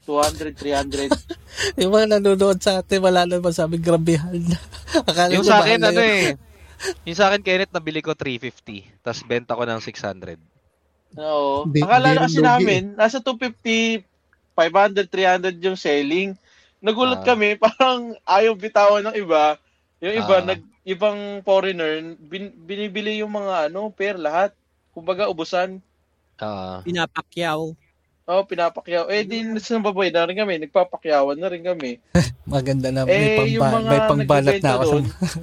200, 300. Yung mga nanonood sa atin, wala naman sabi, grabehan na. Akala Yung sa akin, na ano yun. eh. Yung sa akin, Kenneth, nabili ko 350. Tapos benta ko ng 600. Oo. Di- Akala rin kasi namin, nasa 250, 500, 300 yung selling. Nagulat Ah. kami, parang ayaw bitawan ng iba. Yung iba, Ah. nag, ibang foreigner, bin, binibili yung mga ano, pair lahat. Kumbaga, ubusan. Ah. Pinapakyaw. Oo, pinapakyaw. Eh, di nababoy na rin kami. Nagpapakyawan na rin kami. Maganda na, may, Eh, yung pangba- mga may pangbalat na ako. doon, Sa...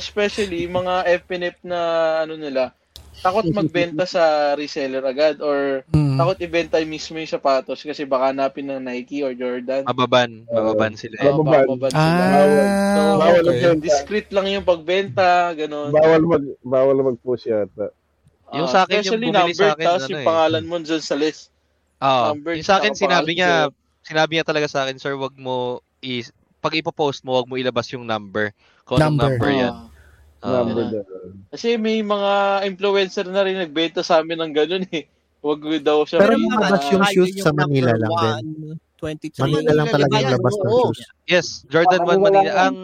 especially yung mga FNF na ano nila, takot magbenta sa reseller agad or Mm. takot ibenta mismo yung sapatos kasi baka hanapin ng Nike or Jordan. Mababan. Mababan sila. eh. Oo, Mababan. sila. Ah, Bawal okay. Discreet lang yung pagbenta, ganun. Bawal mag bawal mag-push yata. Yung Ah, sa akin, yung bumili number, sa akin, tapos ano yung eh. pangalan mo dyan sa list. Ah, Number, yung sa akin sinabi niya, sinabi niya talaga sa akin, sir, wag mo i pag ipopost mo, wag mo ilabas yung number. Kung Number. number yan. Ah. Ah, Number. Kasi may mga influencer na rin nagbenta sa amin ng ganun eh. Wag daw siya Pero may- yung shoes sa Manila lang din. 23. Manila lang talaga yung labas ng shoes. yes, Jordan 1 Parang Manila. Ang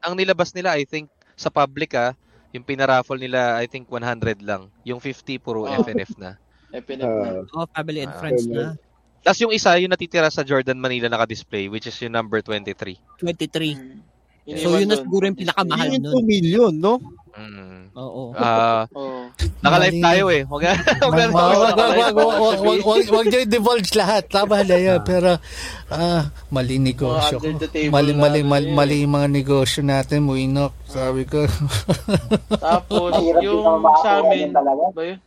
ang nilabas nila, I think, sa public ah, yung pinaraffle nila, I think 100 lang. Yung 50 puro Ah. FNF na. FNF na. Ah, Oh, family and Ah, friends na. Tapos yung isa, yung natitira sa Jordan Manila naka-display, which is yung number 23. 23. Iniwan so, yun na siguro yung pinakamahal yun nun. 2 million, no? Mm. Oo. Uh. Naka-live tayo eh. Huwag wag wag wag wag wag wag divulge lahat. Tama na yan. Ah. Pero ah, mali negosyo. Mali mali ano mali, mali yung mga negosyo natin, Muinok. Sabi ko. Tapos yung sa amin, ba yun?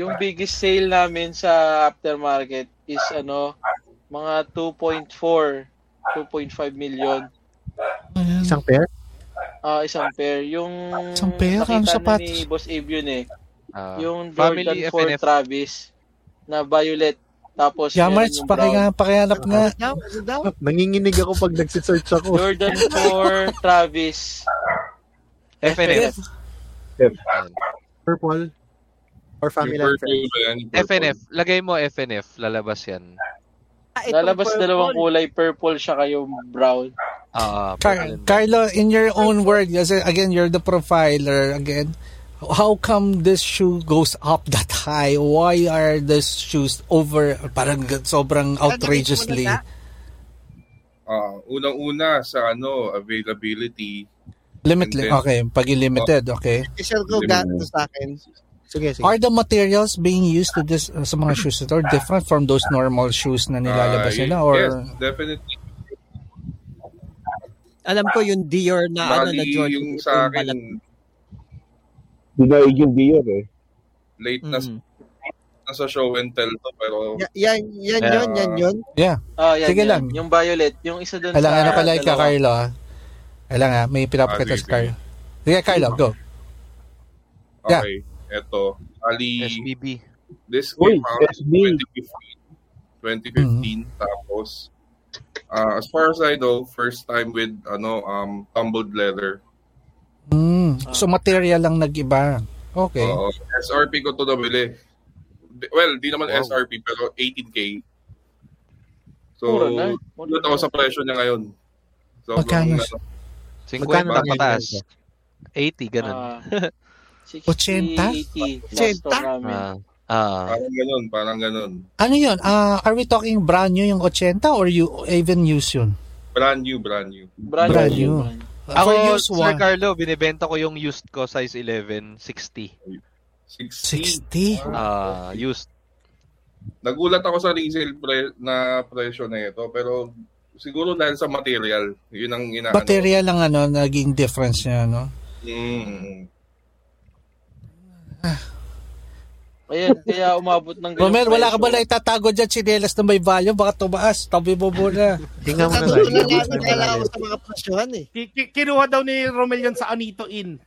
Yung biggest sale namin sa aftermarket is ano, mga 2.4, 2.5 million. Ayan. Isang pair? Ah, isang pair. Yung Isang pair? Na sapatos? ni Boss Abe yun eh. Ah, Yung family Jordan 4 FNF. Travis na violet. Tapos Yamarts, meron yung paki brown. nga, pakihanap nga. Nanginginig ako pag nagsisearch ako. Jordan 4 Travis. FNF. Purple? Or family friends? FNF. Lagay mo FNF. Lalabas yan. Ah, Lalabas purple. dalawang kulay, purple siya yung brown. Ah, Car- Carlo, in your own word, kasi again, you're the profiler again. How come this shoe goes up that high? Why are these shoes over, parang sobrang outrageously? Ah, unang-una sa ano, availability. Limitless. Then- Okay, pag limited, okay. I-share ko ganito sa akin. Sige, sige. Are the materials being used to this uh, sa mga shoes ito different from those normal shoes na nilalabas Ah, nila? Or Yes, definitely. Alam ko yung Dior na ano na Jordan. yung sa akin, Dinaig yung Dior eh. late na Mm. nasa show and tell to, pero Y- yan, yan Yeah. yun, yan yun. Yeah. Ah, yan, Sige yan. lang. Yung Violet, yung isa doon Alam, ano pala ka. Carlo, ah. Alam nga, may pinapakita Ah, si Carlo. Sige, Carlo, go. Yeah. okay. Eto, Ali, SBB. this Uy, came out SB. 2015. 2015. Tapos, Uh, as far as I know, first time with ano um tumbled leather. Mm. So material lang nagiba. Okay. Uh, SRP ko to nabili. Well, di naman wow. SRP pero 18k. So, ano tao sa presyo niya ngayon? So, Magkano? 50 pataas. 80, ganun. Uh, 60, 80. 80. 80. 80. 80. 80. 80. 80. 80. Uh, parang ganun, parang ganun. Ano yun? Uh, are we talking brand new yung 80 or you even use yun? Brand new, brand new. Brand, brand new. new. Ako, use Sir one. Carlo, binibenta ko yung used ko, size 11, 60. 60? Ah, uh, used. Nagulat ako sa resale pre- na presyo na ito, pero siguro dahil sa material. Yun ang inaano. Material lang ano, naging difference niya, no? Mm. Ah. Ayan, kaya umabot ng ganung Romel, wala ka ba na itatago dyan chinelas na may value? Baka tumaas. Tabi mo muna. Tingnan mo na eh. Ki- ki- kinuha daw ni Romel yun sa Anito Inn.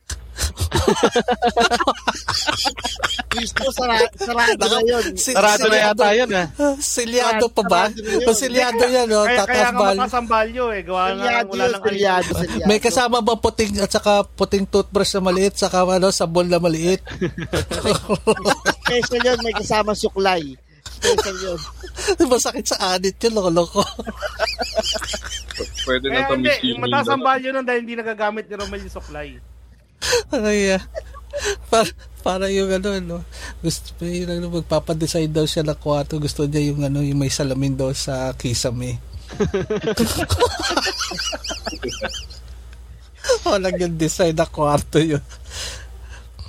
Gusto sara, sarado na yun. Si- Sarado na yata yun, ah. Silyado pa ba? Sarado na yun. O silyado yan, no? Kaya, kaya Tataas nga value eh. Gawa nga Silyado wala yun, lang silyado, silyado. May kasama ba puting at saka puting toothbrush na maliit saka ano, sabon na maliit? Special yun, may kasama suklay. Special yun. Masakit sa anit yun, loko-loko. Pwede na Kaya tamis hindi, yung mataas ang value nun dahil hindi nagagamit ni Romel yung supply. Ay, ah. para, para yung ano, no? Gusto yung ano, magpapadesign daw siya ng kwarto. Gusto niya yung ano, yung may salamin daw sa kisame. Walang yung design na kwarto yun.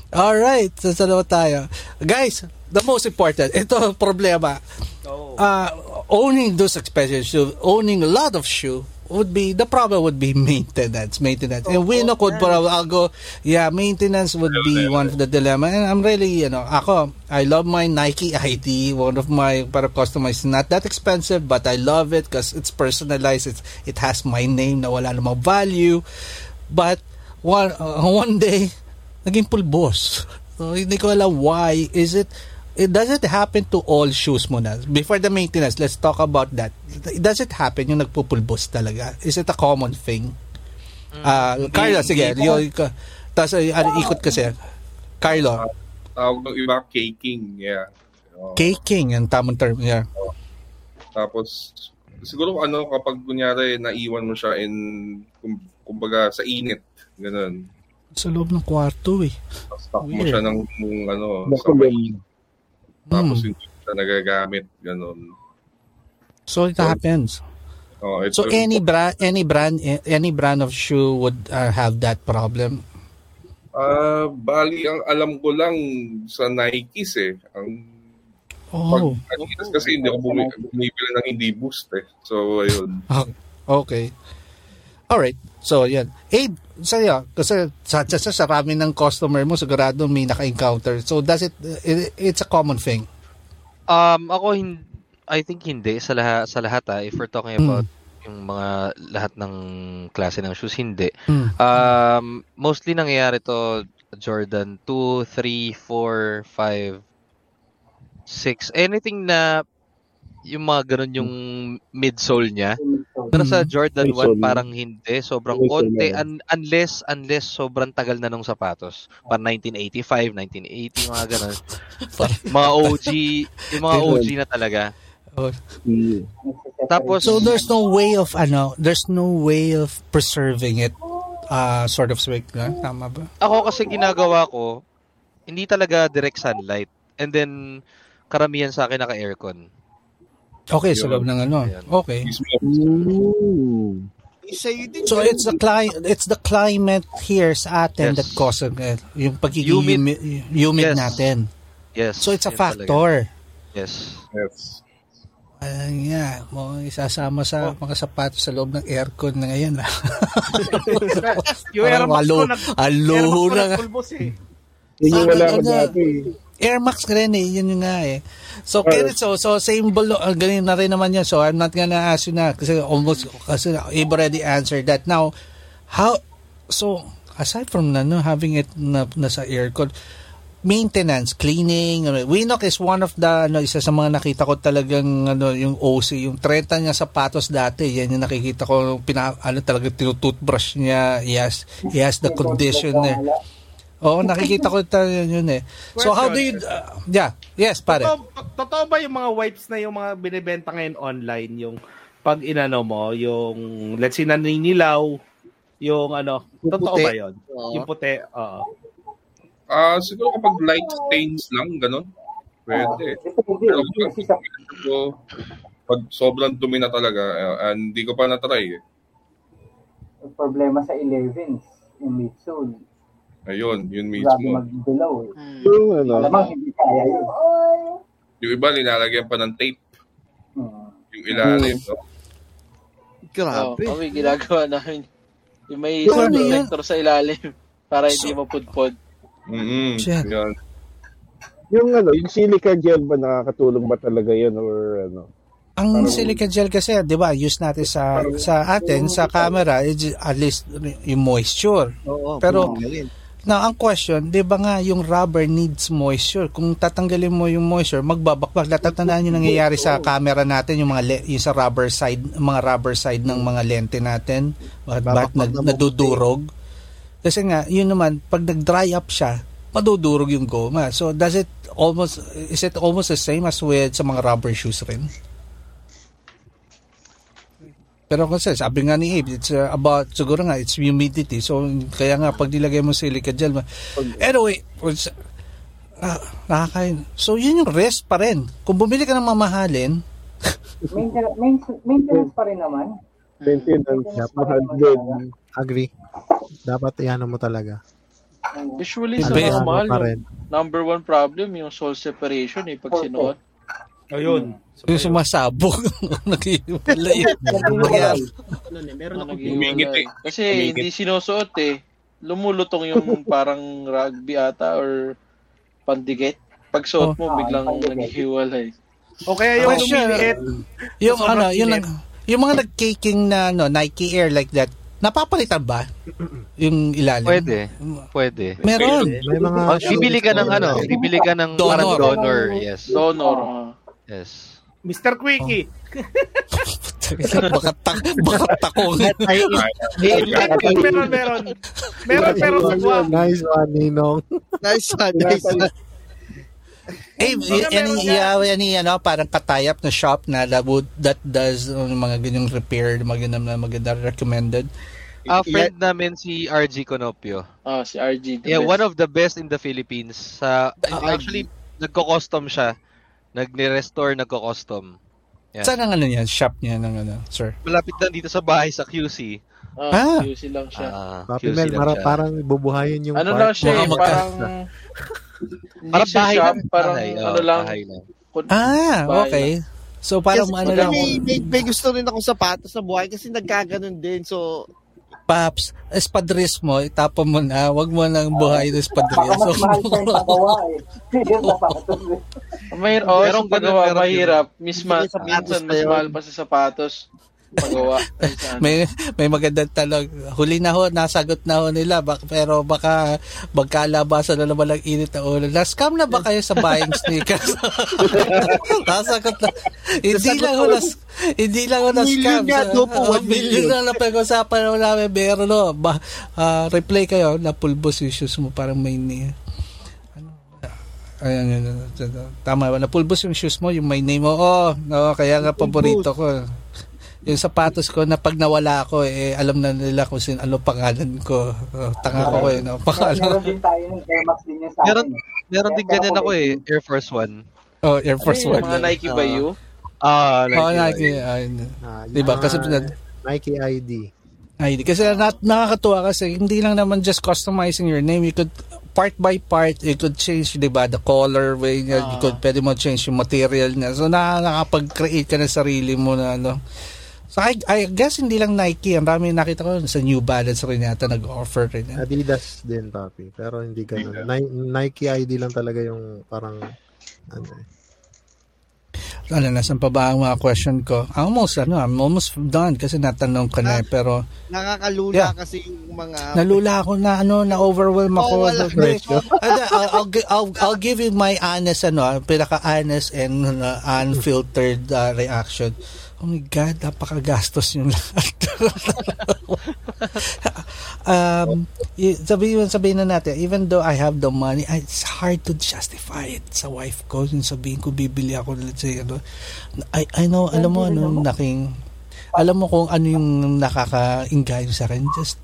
Alright, so sa naman tayo. Guys, the most important, ito ang problema. Oo. Uh, owning those expensive shoes, owning a lot of shoe, would be the problem would be maintenance maintenance. And we know could probably I'll go yeah maintenance would be one of the dilemma. And I'm really you know ako I love my Nike ID one of my para customized not that expensive but I love it because it's personalized. It's, it has my name na wala namang value. But one uh, one day naging pulbos. So hindi ko alam why. Is it it does it happen to all shoes muna before the maintenance let's talk about that does it happen yung nagpupulbos talaga is it a common thing ah Carlo sige yung tapos uh, ano, ikot kasi Carlo Tawag ng iba, caking. Yeah. Oo. caking ang tamang term yeah Tapos, siguro ano, kapag kunyari naiwan mo siya in, kum, kumbaga, sa init, ganun. sa loob ng kwarto eh Stock mo siya ng, ng ano, sa. Tapos Hmm. hindi siya nagagamit, ganun. so it happens Oh, so any brand any brand any brand of shoe would uh, have that problem Ah, bali, ang alam ko lang sa Nikes eh. Ang pag oh Adidas kasi hindi ako bumi- bumibili ng hindi boost eh. So, ayun. Okay. Alright. So, yan. Abe, sa'yo, kasi sa, sa, sa sarami ng customer mo, sigurado may naka-encounter. So, does it, it, it's a common thing? Um, ako, hin- I think hindi. Sa lahat, sa lahat ah, if we're talking about yung mga lahat ng klase ng shoes, hindi. Mm. Um, mostly nangyayari to Jordan 2, 3, 4, 5, 6. Anything na yung mga ganun yung midsole niya. Pero sa Mm. Jordan 1 Midsole. parang hindi, sobrang konti un- unless unless sobrang tagal na nung sapatos. Parang 1985, 1980 mga ganun. mga OG, yung mga OG na talaga. Mm. Tapos So, there's no way of, ano, there's no way of preserving it, uh, sort of speak, na? Tama ba? ako kasi ginagawa ko hindi talaga direct sunlight. And then karamihan sa akin naka-aircon. Okay, sa Yun. loob ng ano. Ayan. Okay. So, it's the cli- it's the climate here sa atin Yes. that causes it. Yung pagiging Humid. humid, humid Yes. natin. Yes. So, it's a talaga. factor. Yes. Yes. Ay, nga, mo isasama sa mga sapatos sa loob ng aircon na ngayon. ah. Yung Air Max ko, nag, alo Air Max ko na. nagpulbos eh. Yun yung wala ko dati. Air Max ka rin eh, yun yung nga eh. So, Kenneth, so, so same below, uh, ganun na rin naman yan. So, I'm not gonna ask you na kasi almost, kasi you've already answered that. Now, how, so, aside from na, no, having it na, nasa aircon, maintenance, cleaning, ano, Winnock is one of the, ano, isa sa mga nakita ko talagang, ano, yung OC, yung 30 niya sapatos dati, yan yung nakikita ko, pina, ano, talaga tinutoothbrush niya, he has, he has the condition eh. Oo, nakikita ko talaga yun, yun eh. So, how do you, uh, yeah, yes, pare. Totoo, totoo ba yung mga wipes na yung mga binibenta ngayon online, yung pag inano mo, yung let's say naninilaw, yung ano, Yung totoo puti. ba yun? Oo. Yung puti, oo. Ah, siguro kapag light stains lang, ganun. Pwede. Pero pag, so, pag sobrang dumi na talaga, uh, hindi ko pa na-try eh. Ang problema sa 11 yung midsole. Ayun, yun Grabe mismo. magdilaw eh. Yung ano, Malamang hindi kaya yun. Yung iba, nilalagyan pa ng tape. Hmm. Yung ilalim. No? Grabe. Oh, kami ginagawa namin. Yung may Ano yan? protector sa ilalim para hindi mapudpod. Mm-hmm. Shit. Yan. yung ano, yung silica gel ba nakakatulong ba talaga yun or ano? Ang silica gel kasi, 'di ba, use natin sa sa atin sa camera, it's at least yung moisture. Oo, Pero-. Now, ang question, 'di ba nga yung rubber needs moisture? Kung tatanggalin mo yung moisture, magbabakbak. Natatandaan yung nangyayari sa camera natin, yung mga le- yung sa rubber side, mga rubber side ng mga lente natin. Bakit, bakit nag, nadudurog? Kasi nga, yun naman, pag nag-dry up siya, madudurog yung goma. So, does it almost, is it almost the same as with sa mga rubber shoes rin? Pero kasi sabi nga ni Abe, it's uh, about, siguro nga, it's humidity. So, kaya nga, pag nilagay mo silica gel, ma- anyway, was, ah, nakakain. So, yun yung risk pa rin. Kung bumili ka ng mamahalin, Maintenance, main- maintenance pa rin naman. Maintenance, din. talaga. Agree. Dapat iyan mo talaga. Usually sa normal, ano yung number one problem, yung soul separation eh, pag sinuot. Ayun. yung sumasabog, nag-iwalay. Nangyari. Ano, eh, meron ako Humingit eh. Kasi hindi sinusuot eh. Lumulutong yung parang rugby ata or pandikit. Pag suot mo, Oh. biglang Ah, pandikit. naghihiwalay. O kaya yung Question, lumiliit. yung ano, yung, yung mga nag-caking na no, Nike Air like that, napapalitan ba? Yung ilalim? Pwede. Pwede. Meron. May mga Oh, bibili ka ng ano, bibili ka ng Donor. donor, yes. Donor. Yes. Mr. Quickie. baka, tak, baka takong. meron, meron. Meron, pero wag. Nice one, Ninong. Nice one, nice one. Eh, any, yeah, any, ano, parang katayap na shop na that, would, that does uh, mga ganyang repair, maganda na maganda recommended. A friend namin si RG Conopio. Ah, si RG. Yeah, best. one of the best in the Philippines. Sa Ah, actually nagko-custom siya. Nagni-restore, nagko-custom. Yeah. Saan ang ano niya, shop niya ng ano, sir? Malapit lang dito sa bahay sa QC. Ah. Ah, QC lang siya. Ah, Papi QC Mel, lang mara, siya. parang bubuhayin yung ano part. lang siya eh, parang... Parang bahay shop, lang. parang bahay, ano oh, lang. Bahay lang. kun- Ah, bahay okay. So, parang Kasi ano lang, may, may, may gusto rin akong sapatos sa buhay kasi nagkaganon din. So, Paps, espadris mo, itapon mo na, wag mo nang buhay ng espadris. Baka mas mahal pa yung pagawa eh. Yung sapatos. May, oh, Merong meron mahirap. Misma, minsan mas mahal pa sa sapatos. Minsan. may may magandang talog. Huli na ho, nasagot na ho nila. Bak, pero baka magkalabasan na naman ang init na ulo. Na-scam na ba kayo sa buying sneakers? nasagot na. Hindi lang ho, nas, hindi lang ho na-scam. Million na lang pag-usapan na namin. Meron no. Ba, ah, replay kayo, napulbos yung shoes mo. Parang may ni... Ano? Ayan, yun, yun, yun. Tama ba? Napulbos yung shoes mo, yung may name mo. Oh, no, kaya nga paborito ko yung sapatos ko na pag nawala ako eh alam na nila kung sin ano pangalan ko. Oh, tanga ko eh no? Meron pangalan. din tayo ng Air Max din yan sa Meron, akin. meron din ganyan ako eh. Air Force One. oh Air Force Ano One. yung mga Nike by you? Ah, oh Nike ay, Ah, diba yung kasi pinag- Nike ID. ay kasi na, nakakatuwa kasi hindi lang naman just customizing your name. You could part by part you could change diba the color way niya. You could pwede mo change yung material niya. So na, nakapag-create ka ng sarili mo na ano So I, I guess hindi lang Nike, ang dami nakita ko sa New Balance rin yata nag-offer rin. yan. Adidas din, papi. Pero hindi ganun. Ni- Nike ID lang talaga yung parang ano eh. Ano, nasan pa ba ang mga question ko? Almost, ano, I'm almost done kasi natanong ka na eh, pero Nakakalula Yeah. kasi yung mga... nalula ako na, ano, na-overwhelm ako. Oo, wala. Ano, I'll, I'll, I'll, I'll give you my honest, ano, pinaka-honest and uh, unfiltered uh, reaction. Oh my God, napakagastos yung lahat. um, sabihin, sabihin na natin, even though I have the money, it's hard to justify it sa wife ko. Yung sabihin ko, bibili ako, let's say, ano, I, I know, alam mo, ano, naking, alam mo kung ano yung nakaka-ingayo sa akin, just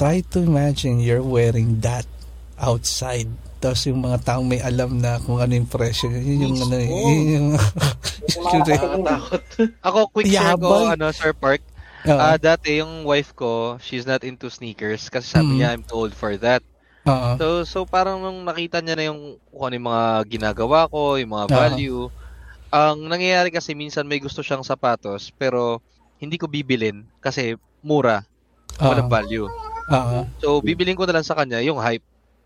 try to imagine you're wearing that outside. Tapos yung mga taong may alam na kung ano yung presyo. Yun yung ano, yun yung... yung- Nakakatakot. Ako, quick share ko, ano, Sir Park. Ah, dati, yung wife ko, she's not into sneakers kasi sabi Mm. niya, I'm too old for that. Oo. So, so parang nung nakita niya na yung kung ano yung mga ginagawa ko, yung mga value, ang nangyayari kasi minsan may gusto siyang sapatos, pero hindi ko bibilin kasi mura, walang Oo. value. Oo. So, bibilin ko na lang sa kanya yung hype.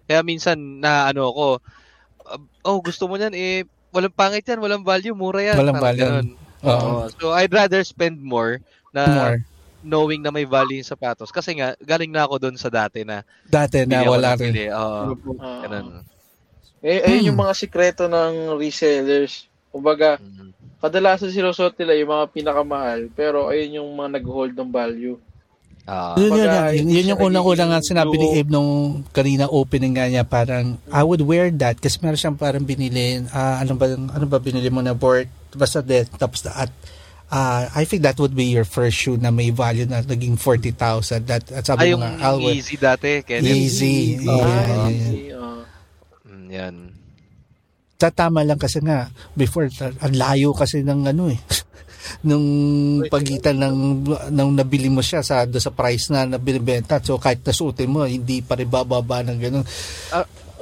Kaya minsan na ano ako, uh, oh, gusto mo niyan eh, walang pangit yan, walang value, mura yan. Walang value. ganun. Oo. So, I'd rather spend more na More. knowing na may value yung sapatos. Kasi nga, galing na ako doon sa dati na Dati na wala rin. Oo. Ah. Ganun. Eh, ayun Hmm. yung mga sikreto ng resellers. Kumbaga, Mm. kadalasan sinusuot nila yung mga pinakamahal, pero ayun yung mga nag-hold ng value. Ah. Yun, yun, yun, yun yung unang-unang nga sinabi ni. Abe nung kanina opening nga niya parang I would wear that kasi meron siyang parang binili ah, ano ba ano ba binili mo na board basta de, tapos at ah, I think that would be your first shoe na may value na naging 40,000 that at sabi Ay, mo nga I'll wear easy dati, Kenneth. Easy. Ah, Yeah, easy, ah. Mm, yan. tatama lang kasi nga before ang layo kasi ng ano eh nung pagitan ng nung nabili mo siya sa do sa price na nabibenta so kahit nasuotin mo hindi pa rin bababa ng ganun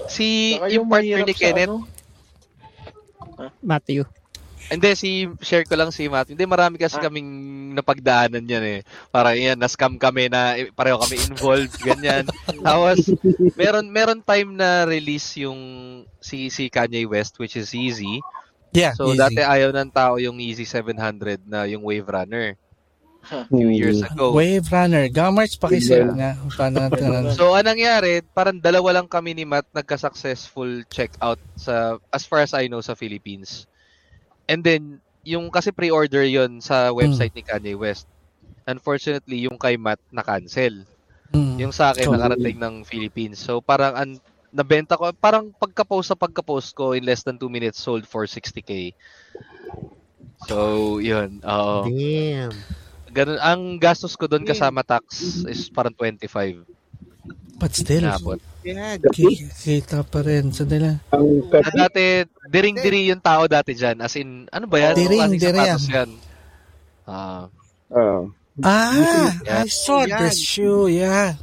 Si, Saka yung partner ni Kenneth, ano, Matthew. hindi, si, share ko lang si Matt. Hindi, marami kasi Ah. kaming napagdaanan yan eh. Para yan, na-scam kami na eh, pareho kami involved, ganyan. Tapos, meron, meron time na release yung si, si Kanye West, which is Easy. Yeah So, easy. dati ayaw ng tao yung Easy 700 na yung Wave Runner. Few Hmm. years ago. Wave Runner Gamarts pakisale nga paano paano- So, anong nangyari, parang dalawa lang kami ni Matt nagka-successful checkout sa, as far as I know, sa Philippines. And then, yung kasi pre-order yon sa website ni Kanye West. Unfortunately, yung kay Matt na-cancel. Mm. Yung sa akin, So, nakarating ng Philippines. So, parang an, nabenta ko, parang pagka-post sa pagka-post ko, in less than 2 minutes, sold for 60k. So, yun. Oo. Damn. Ganun, ang gastos ko doon kasama tax is parang 25. but still Inabot. Yeah, ki- kita pa rin sa nila Ang Na dati, diring-diri yung tao dati dyan. As in, ano ba yan? Diring, Klaseng diri sapatos yan. Ah, ah, ah Yeah. I saw this shoe yeah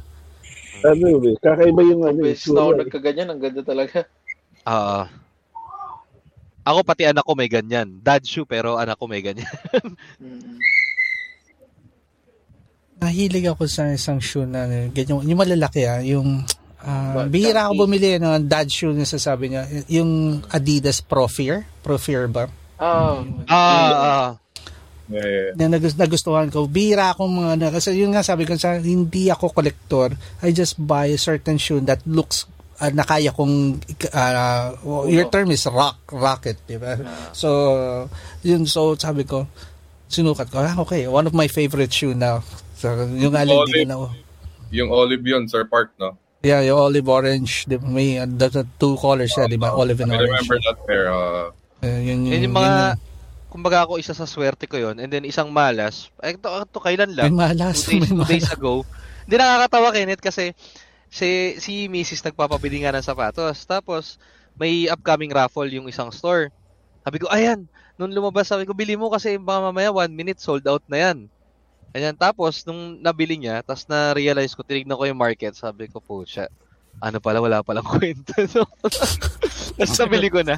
ano yun eh, kakaiba yung ano, yung beses na ako sura eh. nagkaganyan, ang ganda talaga. ah. ako pati anak ko may ganyan. Dad shoe pero anak ko may ganyan. Mm. nahilig ako sa isang shoe na ganyan yung malalaki ah yung Ba- bihira ako bumili ng dad shoe na sasabi niya yung Adidas Pro Fear Pro Fear ba Ah, ah, ah. Yeah, yeah. na nagus- nagustuhan ko. Bira akong mga na, kasi yun nga sabi ko sa hindi ako kolektor. I just buy a certain shoe that looks uh, na kaya kong uh, your term is rock rocket, di ba? So yun so sabi ko sinukat ko. Ah, okay, one of my favorite shoe now. So yung alin na Yung olive yun, Sir Park, no? Yeah, yung olive orange, di ba? may uh, the, the two colors siya, di ba? Olive and I orange. remember that pair. Uh, Uh, yun, Yun yun, yung mga, kumbaga ako isa sa swerte ko yon and then isang malas, ay ito, ito kailan may lang, malas. two days, may two days ago. Hindi nakakatawa Kenneth kasi si, si Mrs. nagpapabili nga ng sapatos. Tapos may upcoming raffle yung isang store. Sabi ko, ayan, nung lumabas sabi ko, bili mo kasi baka mamaya one minute sold out na yan. Ayan, tapos nung nabili niya, tapos na-realize ko, tinignan ko yung market, sabi ko, po siya, ano pala, wala palang kwenta. No? tapos nabili ko na.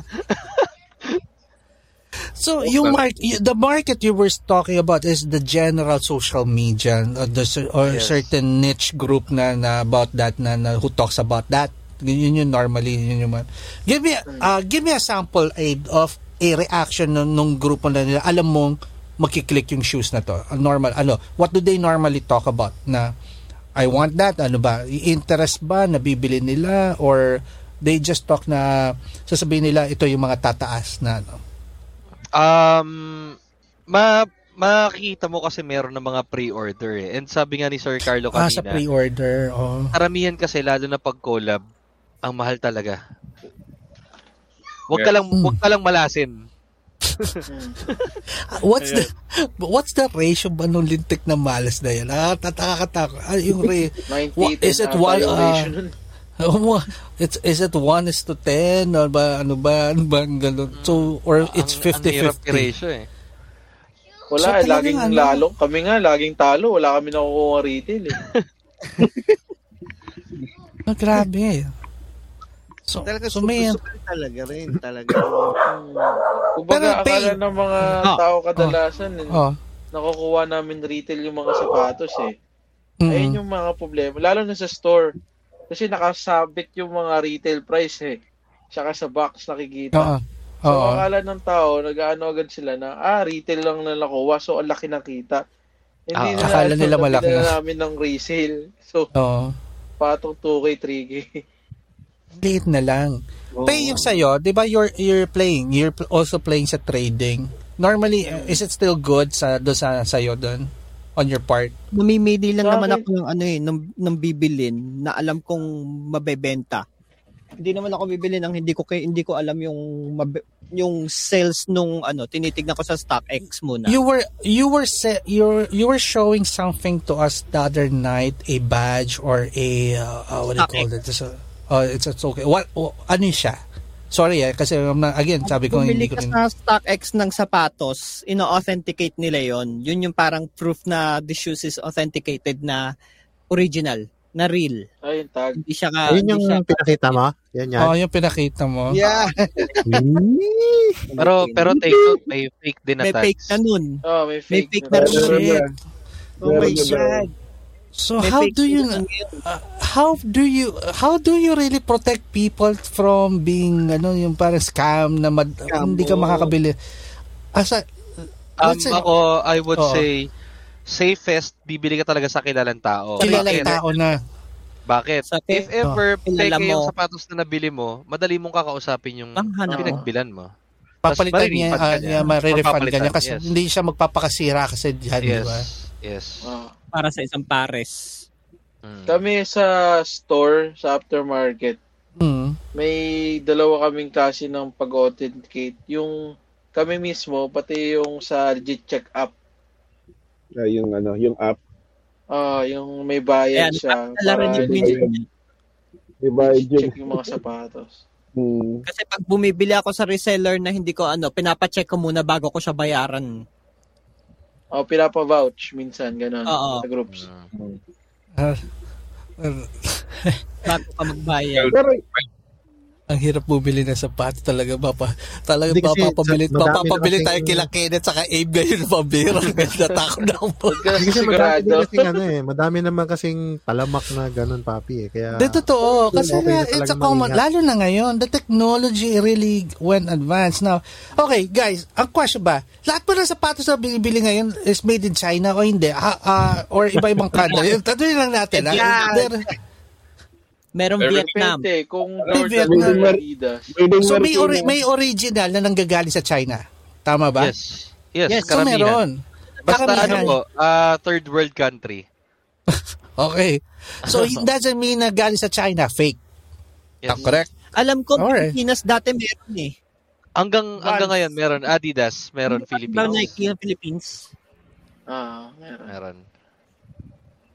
So yung mark, the market you were talking about is the general social media or, the, cer- or Yes. certain niche group na, na about that na, na who talks about that. Yun yun normally yun yung man. Give me uh, give me a sample aid of a reaction nung, nung grupo na nila, alam mong magkiklik yung shoes na to. Uh, Normal, ano, what do they normally talk about? Na, I want that, ano ba? Interest ba, nabibili nila? Or they just talk na, sasabihin nila, ito yung mga tataas na, ano? Um, ma makikita mo kasi meron ng mga pre-order eh. And sabi nga ni Sir Carlo Ah, kanina, sa pre-order, oh. karamihan kasi lalo na pag collab, ang mahal talaga. Wag ka lang wag ka lang malasin. What's the what's the ratio ba nung lintik na malas na yan? Ah, tatakatak. Ah, yung re, 90 What- is it one, yung ah, ratio. Oh, it's is it 1 is to 10 or ba ano ba ano ba ang ganun? So or it's Ang- ang hirap 50-50. i-ratio eh. Wala, So, eh, laging ano? lalo. Kami nga, laging talo. Wala kami nakukuha retail eh. Ah, grabe. So, Talaga so may talaga rin. Talaga. Kumbaga, Pero akala ng mga Oh, tao kadalasan, eh, oh. nakukuha namin retail yung mga sapatos eh. Mm. Ayun yung mga problema. Lalo na sa store. Kasi nakasabit yung mga retail price eh. Tsaka sa box nakikita. Oo. So, Oo. akala ng tao, nag-ano agad sila na, ah, retail lang na nakuha, so ang laki ng kita. Hindi Ah, nila, akala nila malaki na. na. namin ng resale. So, Oo. patong 2K, 3K. Liit na lang. Pay yung sa'yo, di ba you're, you're playing, you're also playing sa trading. Normally, is it still good sa do sa sa'yo doon? On your part? Namimili lang naman ako ng ano eh, ng, ng bibilin na alam kong mabebenta. Hindi naman ako bibili ng hindi ko kay hindi ko alam yung mabe, yung sales nung ano, tinitignan ko sa StockX muna. You were you were se- you were, you were showing something to us the other night, a badge or a uh, uh, what do you call it? It's, a, uh, it's, it's okay. What oh, ano siya? Sorry eh, kasi um, na- again, sabi ko Bumili hindi ko ka rin. sa StockX ng sapatos, ino-authenticate nila yon. Yun yung parang proof na the shoes is authenticated na original, na real. Ayun, tag. Hindi siya ka, Ayun yung siya, pinakita mo? Yan yan. Oh, yung pinakita mo. Yeah. Pero pero take note, may fake din na may fake na nun. Oh, may May fake. fake na na tayo. shit. Oh my Meron na ba? So May how do you uh, how do you how do you really protect people from being ano yung parang scam na mad, Scam hindi ka makakabili? Asa Um, let's say, ako, I would Oo. say, safest, bibili ka talaga sa kilalang tao. kilalang tao na. Bakit? Sa If ever, Kilala peke yung sapatos na nabili mo, madali mong kakausapin yung Panghanap mo. pinagbilan mo. Papalitan niya, uh, ka niya. niya marirefund ka niya kasi yes. hindi siya magpapakasira kasi diyan, di Yes. ba? Yes. Ah. para sa isang pares. Mm. Kami sa store, sa aftermarket, Mm. may dalawa kaming klase ng pag-authenticate. Yung kami mismo, pati yung sa legit check app. Ah, yung ano, yung app. Ah, yung may bayad Ayan, siya. para mo yun. Diba, yung, check yung mga sapatos. hmm, Kasi pag bumibili ako sa reseller na hindi ko ano, pinapacheck ko muna bago ko siya bayaran. Oh, pinapa-vouch minsan, ganun. Oo. Sa groups. Ah, ah, Bago ka magbayad. pero, ang hirap bumili ng sapatos talaga papa. Talaga Hindi kasi papapabili, sa- papapabili tayo kasing- kila Kenneth saka Abe ngayon pabira. Natakot na ako. Kasi madami sigurado. din kasing ano eh. Madami naman kasing talamak na ganun, papi eh. Kaya, De, totoo. Kasi Okay it's a common, maingat. lalo na ngayon, the technology really went advanced. Now, okay, guys, ang question ba, lahat ba ng sapatos na binibili ngayon is made in China o hindi? Ha, ah, or iba-ibang country? Tatuloy lang natin. ha? Yeah. There- Merong Pero Vietnam. Depende kung May Jordan Vietnam. Adidas. so, may, meron ori- may original na nanggagaling sa China. Tama ba? Yes. Yes, Yes, so karamihan. meron. Basta ano Karamihan. po, ah, third world country. Okay. So, it doesn't mean na galing sa China, fake. Yes. Correct? Alam ko, Alright. Pilipinas dati meron eh. Hanggang hanggang ngayon meron Adidas, meron Ba Philippines. Nike ng Philippines? Ah, meron. Meron.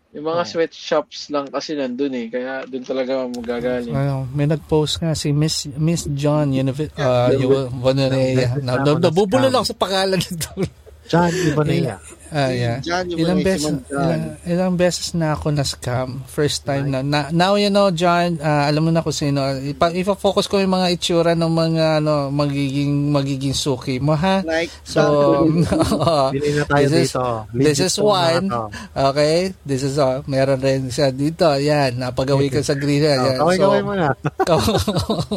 Yung mga sweatshops lang kasi nandun eh. Kaya dun talaga magagaling. Ano, may nag-post nga si Miss Miss John, yun, uh, yung, na, na, na, nabubulol ako sa pangalan nito. John Ibanea. Ah, yeah. John, yung Ilang beses, si ilang, ilang beses na ako na scam. First time na, na. Now you know, John, ah, alam mo na kung sino. Ipa, ipa-focus ko yung mga itsura ng mga ano, magiging magiging suki mo ha. Like, So, oo. Bili na tayo This is- dito. this is one. Okay? This is all. Meron rin siya dito. Yan. Napagawi ka sa green. Yan. Oh, Kaway-kaway mo na.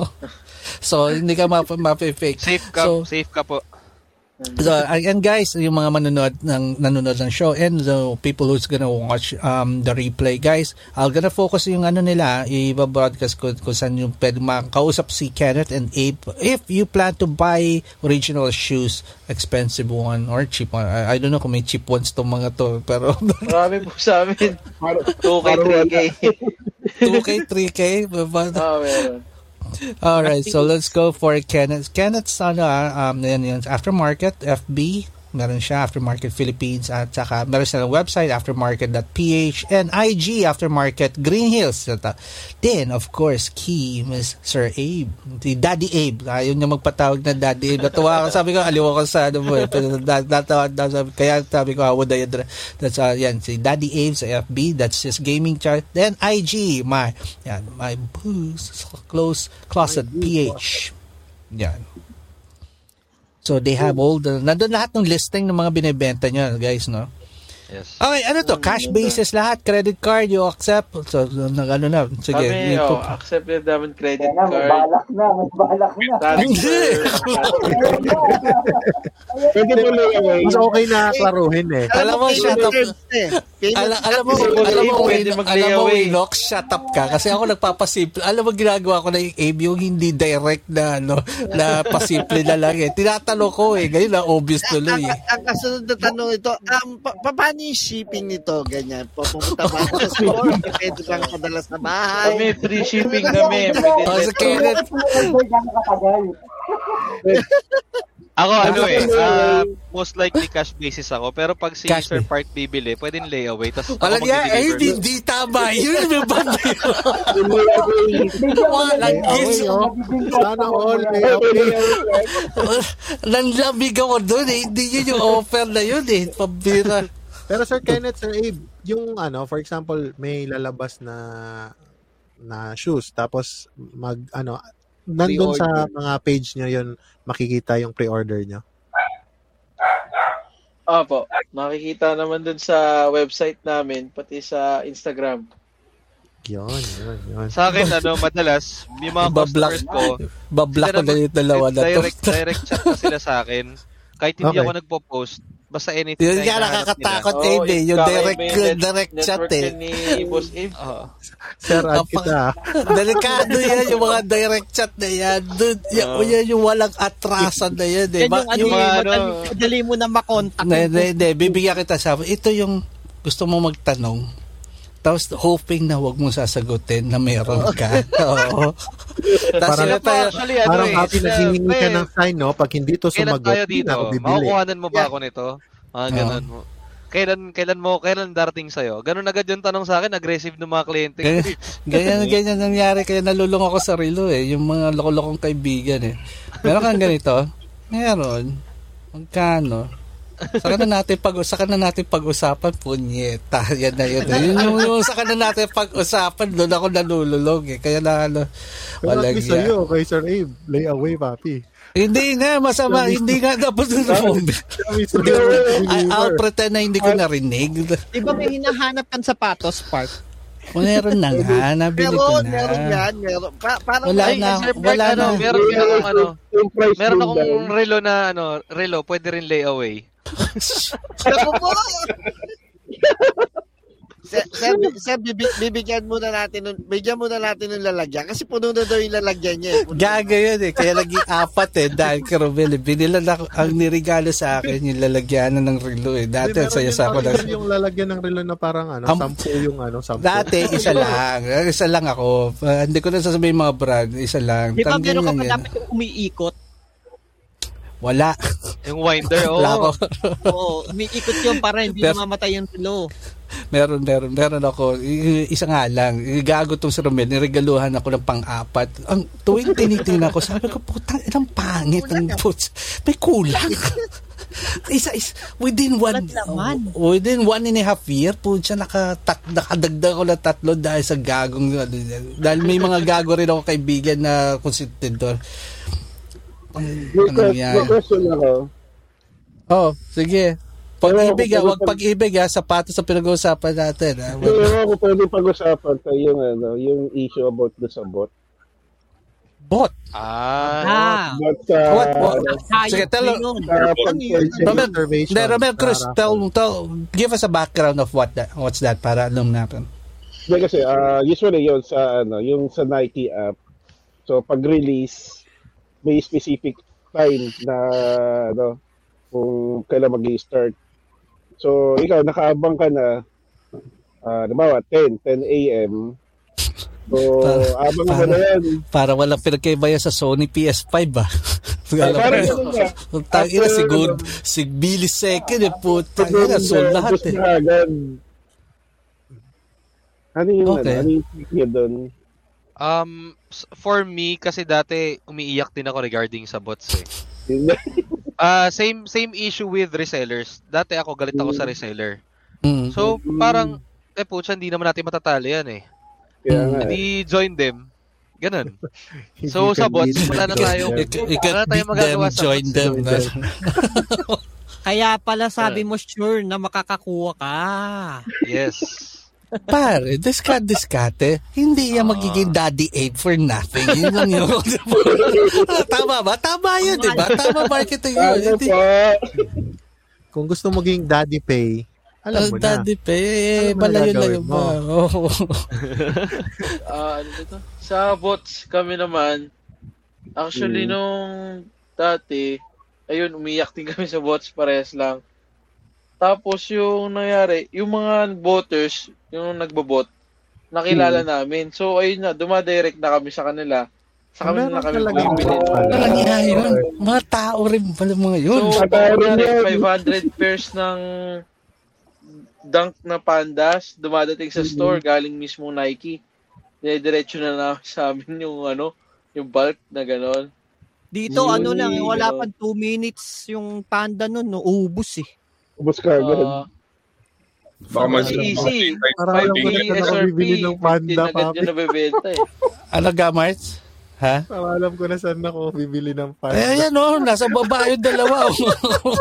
so, hindi ka map- mapifake. Safe ka, So, safe ka po. So, and guys, yung mga manonood ng nanonood ng show and the people who's gonna watch um, the replay, guys, I'll gonna focus yung ano nila, i-broadcast ko kung saan yung pwede makausap si Kenneth and Abe. If you plan to buy original shoes, expensive one or cheap one, I, I don't know kung may cheap ones tong mga to, pero Marami po sa amin. 2K, 3K. 2K, 3K, but, Ah, meron. All right, so let's go for Kenneth. Kenneth's ano, ah, um, yan, yan, aftermarket, FB, meron siya, aftermarket Philippines, at saka meron siya website, aftermarket.ph, and IG, aftermarket Green Hills. Ito. Then, of course, key is Sir Abe, si Daddy Abe. Ayaw niya magpatawag na Daddy Abe. Natuwa ako, sabi ko, aliw ako sa ano mo, eh. Natawa, natawa, kaya sabi ko, how would I address? That's, uh, yan, si Daddy Abe sa FB, that's just gaming chart. Then, IG, my, yan, my boost, close, closet, PH. Yan. So they have all the nandun lahat ng listing ng mga binebenta niya, guys, no? Yes. Okay, ano to? Cash basis lahat, credit card, you accept. So, nag ano na, sige. Kami, oh, accepted namin credit Kaya card. balak na, may balak na. Transfer. Pwede mo lang away. Mas okay na klaruhin eh. Alam mo, shut up. Eh. Alam, alam mo, Kasi alam mo, Win- mag-lay alam mo. Winox, shut up ka. Kasi ako nagpapasimple. Alam mo, ginagawa ko na yung Abe, yung hindi direct na, ano, na pasimple na lang eh. Tinatanong ko eh. Ngayon na obvious tuloy eh. Ang, kasunod na tanong ito, um, pa, pa- paano yung shipping nito? Ganyan, pupunta ba ako sa store? Pwede bang padala sa bahay? Kami, free shipping kami. Pwede Oh, so Kenneth? Ako ano eh, ah, most likely cash basis ako. Pero pag si Cash Sir ba- Park bibili, pwedeng layaway. Tapos ako Walang yan, ay, hindi, hindi tama. Yun yung banda yun. Walang gis. oh. Sana all may okay. Nanlamig ako doon eh. Hindi yun yung offer na yun eh. Pambira. Pero Sir Kenneth, Sir Abe, yung ano, for example, may lalabas na na shoes tapos mag ano nandun sa mga page nyo yun makikita yung pre-order nyo. Opo, makikita naman dun sa website namin, pati sa Instagram. Yun, yun, yun. Sa akin, ano, madalas, yung mga Bablock, customers ko, bablock ko na yung dalawa na to. direct, direct chat na sila sa akin. Kahit hindi Okay. ako nagpo-post, basta anything Yun nga nakakatakot eh. hindi. Yung ikaw, direct, direct chat eh. yan ni Boss Abe. Sir, add kita. Delikado yan, yung mga direct chat na yan. Dude, yan, Oo. yan yung walang atrasan na yan. Eh. Yan Ba- yung ano, yung, mga yung, ano, madali, mo na makontak. Hindi, hindi. Bibigyan kita sa ito yung gusto mo magtanong. Tapos hoping na wag mo sasagutin na meron ka. Oo. Tapos Parang- tayo, Actually, ano Parang eh, happy sila- naghihingi ka pre, ng sign, no? Pag hindi to sumagot, tayo hindi dito? na ako bibili. Makukuhanan mo ba Yeah. ako nito? Mga Oo. ganun mo. Kailan kailan mo kailan darating sa'yo? Ganun agad yung tanong sa akin, aggressive ng mga kliyente. ganyan, ganyan, ganyan nangyari. Kaya nalulung ako sa relo eh. Yung mga loko-lokong kaibigan eh. Meron kang ganito? Meron. Magkano? Saka na natin pag saka na natin pag-usapan punyeta. Yan na yun. Yun yung, yung saka na natin pag-usapan doon ako nalululog eh. Kaya na ano walang least yan. sa'yo, kay Sir Abe, lay away, papi. Hindi nga masama, hindi nga dapat na sa I- I'll pretend na hindi ko narinig. Di ba may hinahanap kang sapatos, Park? Meron na nga, nabili ko Meron, na. meron yan. Meron. Pa, parang Wala Ay, na, Sir wala ano, na. meron din akong ano, price meron yung akong down. relo na ano, relo, pwede rin layaway. Naku po! Sir, sir, sir bibi- bibigyan muna natin nun, bigyan muna natin ng lalagyan kasi puno na daw yung lalagyan niya. eh. Gaga yun eh. Kaya naging apat eh. Dahil kay Romel, eh. Binila na ako- ang nirigalo sa akin yung lalagyanan ng relo eh. Dati ang saya sa ako lang. ng... Yung lalagyan ng relo na parang ano, Am- sampu yung ano, sampu. Dati, isa lang. Isa lang ako. Ah, hindi ko na sasabihin mga brand. Isa lang. Di ba meron ka lang pa dapat yung umiikot? Wala. Yung winder, oh. Wala ako. Oo, umiikot yun para hindi Pero- namamatay yung tulo. meron, meron, meron ako. Isa nga lang. Gago tong si Romel. Niregaluhan ako ng pang-apat. Ang tuwing tinitingnan ko, sabi ko, putang, ilang pangit ang puts. May kulang. isa is within one laman. within one and a half year po siya nakatat, nakadagdag ko na tatlo dahil sa gagong dahil may mga gago rin ako kaibigan na konsentidor May, Ano may question ako. oh sige pag-ibig ah, Pero- wag pag-ibig ah, sapatos sa pinag-uusapan natin ah. Hindi ako pwede pag-usapan sa yung, ano, yung issue about the sa bot. bot Ah, Ah, But sa... What? What? Sige, tell- pag- Romel, Romel Cruz, tell, tell, give us a background of what that, what's that para alam natin. Hindi kasi, ah, usually yun sa, ano, yung sa Nike app. So, pag-release, may specific time na, ano, kung kailan mag-start. So, ikaw, nakaabang ka na, ah, nabawa, 10, 10 a.m. So, Para- abang para- na yan. Para walang pinagkaiba sa Sony PS5 ba? Alam Parang mo, ganun nga. Tang ina After, si Good, si Billy second eh puta Pag- ina so lahat eh. na agad. Ano yung, Okay. ano, ano yung doon? um, for me, kasi dati umiiyak din ako regarding sa bots eh. Ah, same same issue with resellers. Dati ako galit ako sa reseller. Mm. So, parang eh putya, hindi naman natin matatalo yan eh. Nga, eh. Hindi join them. Ganun. So, sa bots, wala na tayo. Wala tayong beat them, magagawa sa join bots. them. Kaya pala sabi mo sure na makakakuha ka. Yes. Pare, discard diskate. Hindi yan magiging daddy aid for nothing. Yun lang yun. Tama ba? Tama yun, di ba? Tama marketing yun. Hindi? Kung gusto maging daddy pay, alam mo Oh, na. daddy pa. Eh, Alam mo na malayo lang gagawin yun mo. ba? Oo. Ah, ano dito? Sa bots kami naman, actually Mm. nung dati, ayun, umiyak din kami sa bots, parehas lang. Tapos yung nangyari, yung mga voters, yung nagbabot, nakilala namin. So ayun na, dumadirect na kami sa kanila. Sa kami Meron na kami pala. Walang iya yun. Mga tao rin pala mga yun. So, yan. 500 pairs ng dunk na pandas dumadating sa store galing mismo Nike. Diretso na na sa amin yung ano, yung bulk na ganon. Dito Yun, ano lang, wala pa 2 minutes yung panda nun, no, ubus eh. Ubus ka agad. Ah, Baka mas easy. Parang alam ko na 5 saan ako SRP, bibili ng panda, 15 agad papi. eh. Ano ga, Marts? Ha? Parang alam ko na saan ako bibili ng panda. Eh, ayan o, nasa baba yung dalawa.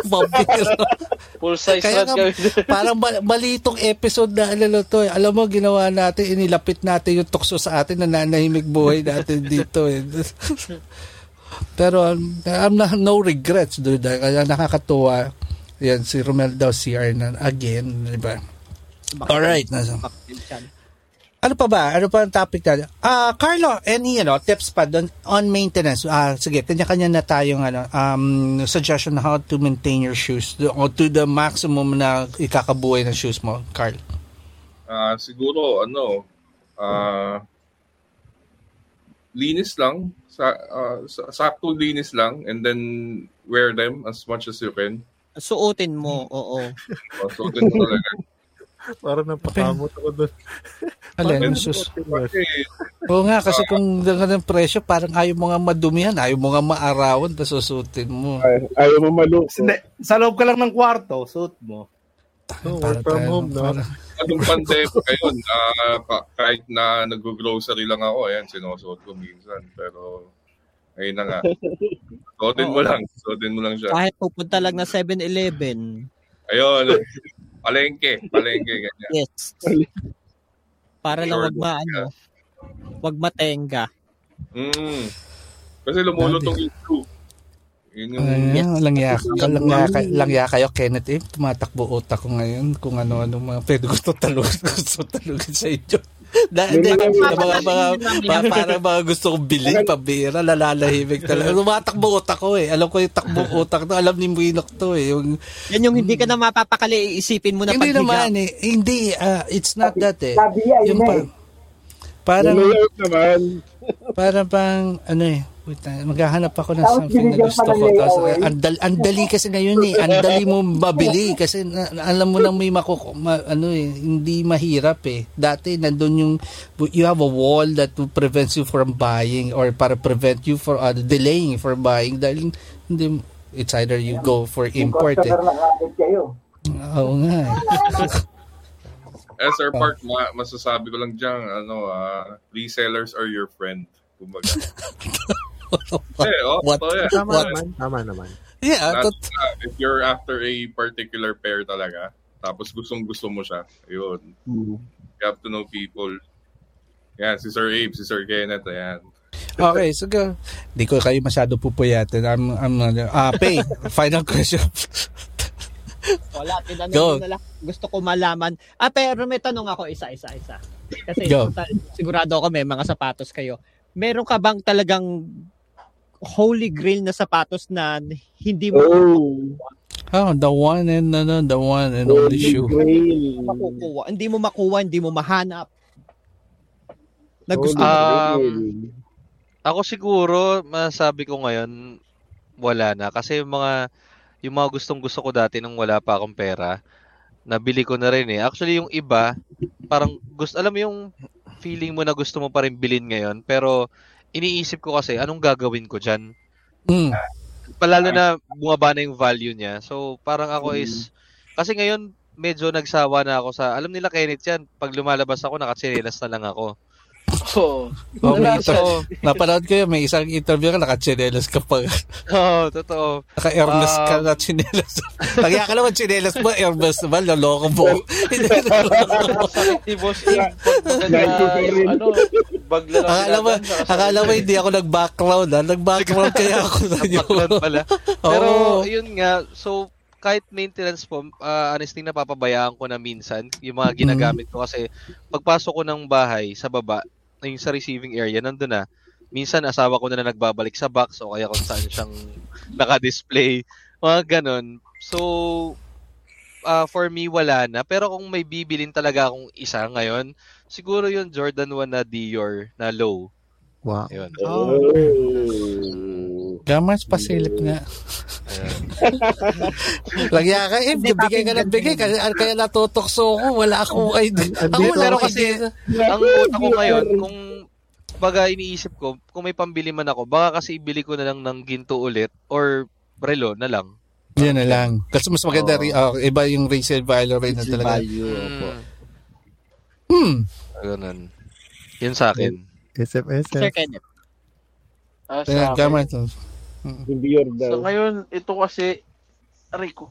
Vampiro. Full size Kaya rat nga, kami. parang ma- mali itong episode na ano to. Eh. Alam mo, ginawa natin, inilapit natin yung tukso sa atin, nananahimik buhay natin dito. Eh. Pero um, I'm na, no regrets, dude. Kaya nakakatuwa. Yan, si Romel daw CR na again, di ba? Alright. Nasa. Ano pa ba? Ano pa ang topic natin? Ah, Carlo, any ano, tips pa doon on maintenance? Ah, sige, kanya-kanya na tayong ano, um, suggestion on how to maintain your shoes to, or to the maximum na ikakabuhay ng shoes mo, Carl. Ah, siguro ano, ah linis lang, sa, ah, sa sakto linis lang and then wear them as much as you can. Suotin mo, oo. Uh, so din mo talaga. Parang napakamot ako doon. Alin. Kasi Oo nga, kasi kung ganun ang presyo, parang ayaw mo nga madumihan, ayaw mo nga maarawan, tapos susutin mo. Ay, ayaw mo maluko. Hindi, sa loob ka lang ng kwarto, suit mo. No, Parang work from home, no? anong pandemic ngayon, ka- kahit na nag-grocery lang ako, ayan, sinusuot ko minsan. Pero, ayun na nga. Suotin mo lang. Suotin mo lang siya. Kahit pupunta lang na 7-Eleven. Ayun. Palengke. Palengke, ganyan. Yes. Para lang wag maano, wag matenga. Mm. Kasi lumulutong yung shoe. Yun yung... Ay, lang ya, lang ya, lang ya kayo Kenneth eh, tumatakbo utak ko ngayon kung ano-ano mga pwede gusto talugin, gusto talugin sa inyo. Dahil Yun mga, mga, mga, mga, para mga gusto kong bilhin, pabira, lalalahimik talaga. Tumatakbo utak ko eh. Alam ko yung takbo utak to. Alam ni Winok to eh. Yung, Yan yung hindi ka na mapapakali, iisipin mo na hindi paghiga. naman eh. Hindi, ah, it's not that eh. Yung yun pa, parang, parang pang, ano eh, na, maghahanap ako ng Tapos something na gusto ko. Tapos, ang, dal- ang dali kasi ngayon eh. Ang dali mo mabili kasi na, alam mo nang may makuku, ma, ano eh, hindi mahirap eh. Dati nandun yung, you have a wall that prevents you from buying or para prevent you for uh, delaying for buying dahil hindi It's either you go for import eh. Oo nga eh. SR Park, ma- masasabi ko lang dyan, ano, ah, resellers are your friend. Kumbaga. eh, oh, What? so yeah. Tama What? naman, tama naman. Yeah, That's, tot- uh, if you're after a particular pair talaga, tapos gustong gusto mo siya, yun. You have to know people. Yan, si Sir Abe, si Sir Kenneth, ayan. Okay, so go. Di ko kayo masyado pupuyatin. I'm, I'm, ah, Pay, final question. Wala, tinanong Go. na lang. Gusto ko malaman. Ah, pero may tanong ako isa-isa isa. Kasi Go. sigurado ako may mga sapatos kayo. Meron ka bang talagang holy grail na sapatos na hindi mo Oh, Oh, the one and ano, the one and only shoe. grail. makukuha? Hindi mo makuha, hindi mo mahanap. Na gusto Holy mo. grail. Ako siguro, masabi ko ngayon, wala na. Kasi yung mga, yung mga gustong gusto ko dati nung wala pa akong pera, nabili ko na rin eh. Actually, yung iba, parang gusto, alam mo yung feeling mo na gusto mo pa rin bilhin ngayon, pero iniisip ko kasi, anong gagawin ko dyan? Mm. Palalo na bumaba na yung value niya. So, parang ako is, kasi ngayon, medyo nagsawa na ako sa, alam nila Kenneth yan, pag lumalabas ako, nakatsinelas na lang ako. Oo. Oh, may Wala, isa, napanood ko yun, may isang interview ka, nakachinelas ka pa. Oo, totoo. Naka-airless ka Um, na chinelas. Nagya ka naman chinelas mo, airless naman, loloko mo. Hindi, Boss ano, bag lang ang akala mo, akala mo hindi ako nag-background, ha? Nag-background kaya ako sa inyo. Background pala. Pero, yun nga, so, kahit maintenance po, uh, honestly, napapabayaan ko na minsan yung mga ginagamit ko kasi pagpasok ko ng bahay sa baba, yung sa receiving area, nandun na. Minsan, asawa ko na na nagbabalik sa box o kaya kung saan siyang naka-display. Mga ganon. So, uh, for me, wala na. Pero kung may bibilin talaga akong isa ngayon, siguro yung Jordan 1 na Dior na low. Wow. Yun. Gamans pasilip nga. Lagya ka, eh, bigay ka ng bigay. Kaya, kaya natutokso ko, wala akong idea. Ako Andito wala Pero kasi, ang utak ko ngayon, kung baga iniisip ko, kung may pambili man ako, baka kasi ibili ko na lang ng ginto ulit or relo na lang. Yan na lang. Kasi mas maganda, rin, ah, iba yung resale value rate na talaga. value. opo. Hmm. Ganun. Yun sa akin. Sir SFSF. Kenneth. Ah, Kaya sa akin. Hindi your So daw. ngayon, ito kasi, aray ko.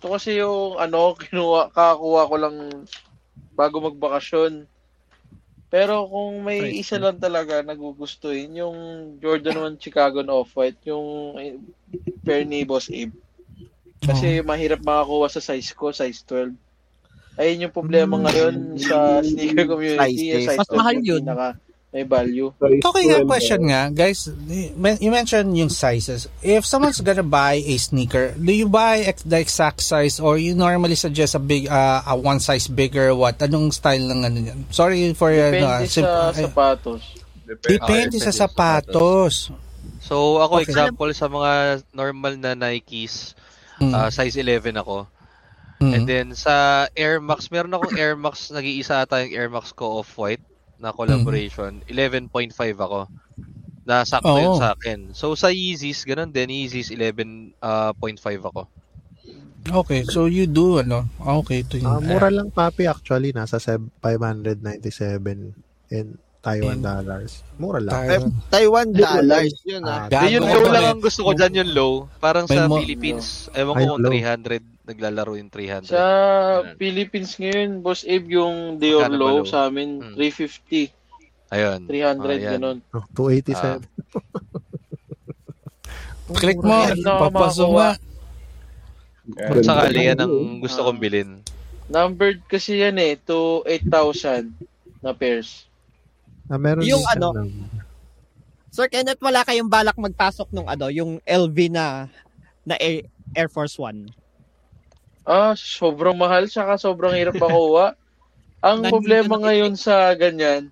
Ito kasi yung ano, kinuha, kakakuha ko lang bago magbakasyon. Pero kung may Right. isa lang talaga nagugustuhin, yung Jordan 1 Chicago na Off-White, yung eh, pair ni Boss Abe. Kasi mahirap makakuha sa size ko, size 12. Ayun yung problema ngayon sa sneaker community. Size size Mas 12 mahal yun. pinaka may value. Okay nga, question nga. Guys, you mentioned yung sizes. If someone's gonna buy a sneaker, do you buy ex- the exact size or you normally suggest a big, uh, a one size bigger what? Anong style ng ano yan? Sorry for uh, Depende no, sa sim- ay- sapatos. Depende sa sapatos. So, ako Okay. example sa mga normal na Nikes, Mm. ah, size 11 ako. Mm. And then sa Air Max, meron akong Air Max, nag-iisa ata yung Air Max ko off-white na collaboration. 11.5 ako. Nasakto yun Oo. sa akin. So sa Yeezys, ganun din. Yeezys 11.5 ako. Okay, so you do ano? Okay, to Ah, yun. mura lang papi actually nasa seb- 597 in Taiwan In- dollars. Mura lang. Tayo. Taiwan dollars yun Ah, ah. Eh, yung ka low lang eh. ang gusto ko dyan, yung low. Parang May sa mo- Philippines, ewan Ay, ko kung low. 300, naglalaro yung 300. Sa. Philippines ngayon, Boss Abe, yung Magkano ba Low sa amin, Hmm. 350, Ayun. 300, Ayan. ganun. Oh, 287. Click mo, Meron na ako papasok makakuha. nga. Kung sakali yan ang gusto kong bilhin. Numbered kasi yan eh, to 8,000 na pairs. Ah, meron Yung ano, siyang- Sir Kenneth, wala kayong balak magpasok nung ano, yung LV na na Air, Air Force One. Ah, sobrang mahal, saka sobrang hirap makuha. Ang Nandito problema na- ngayon sa ganyan,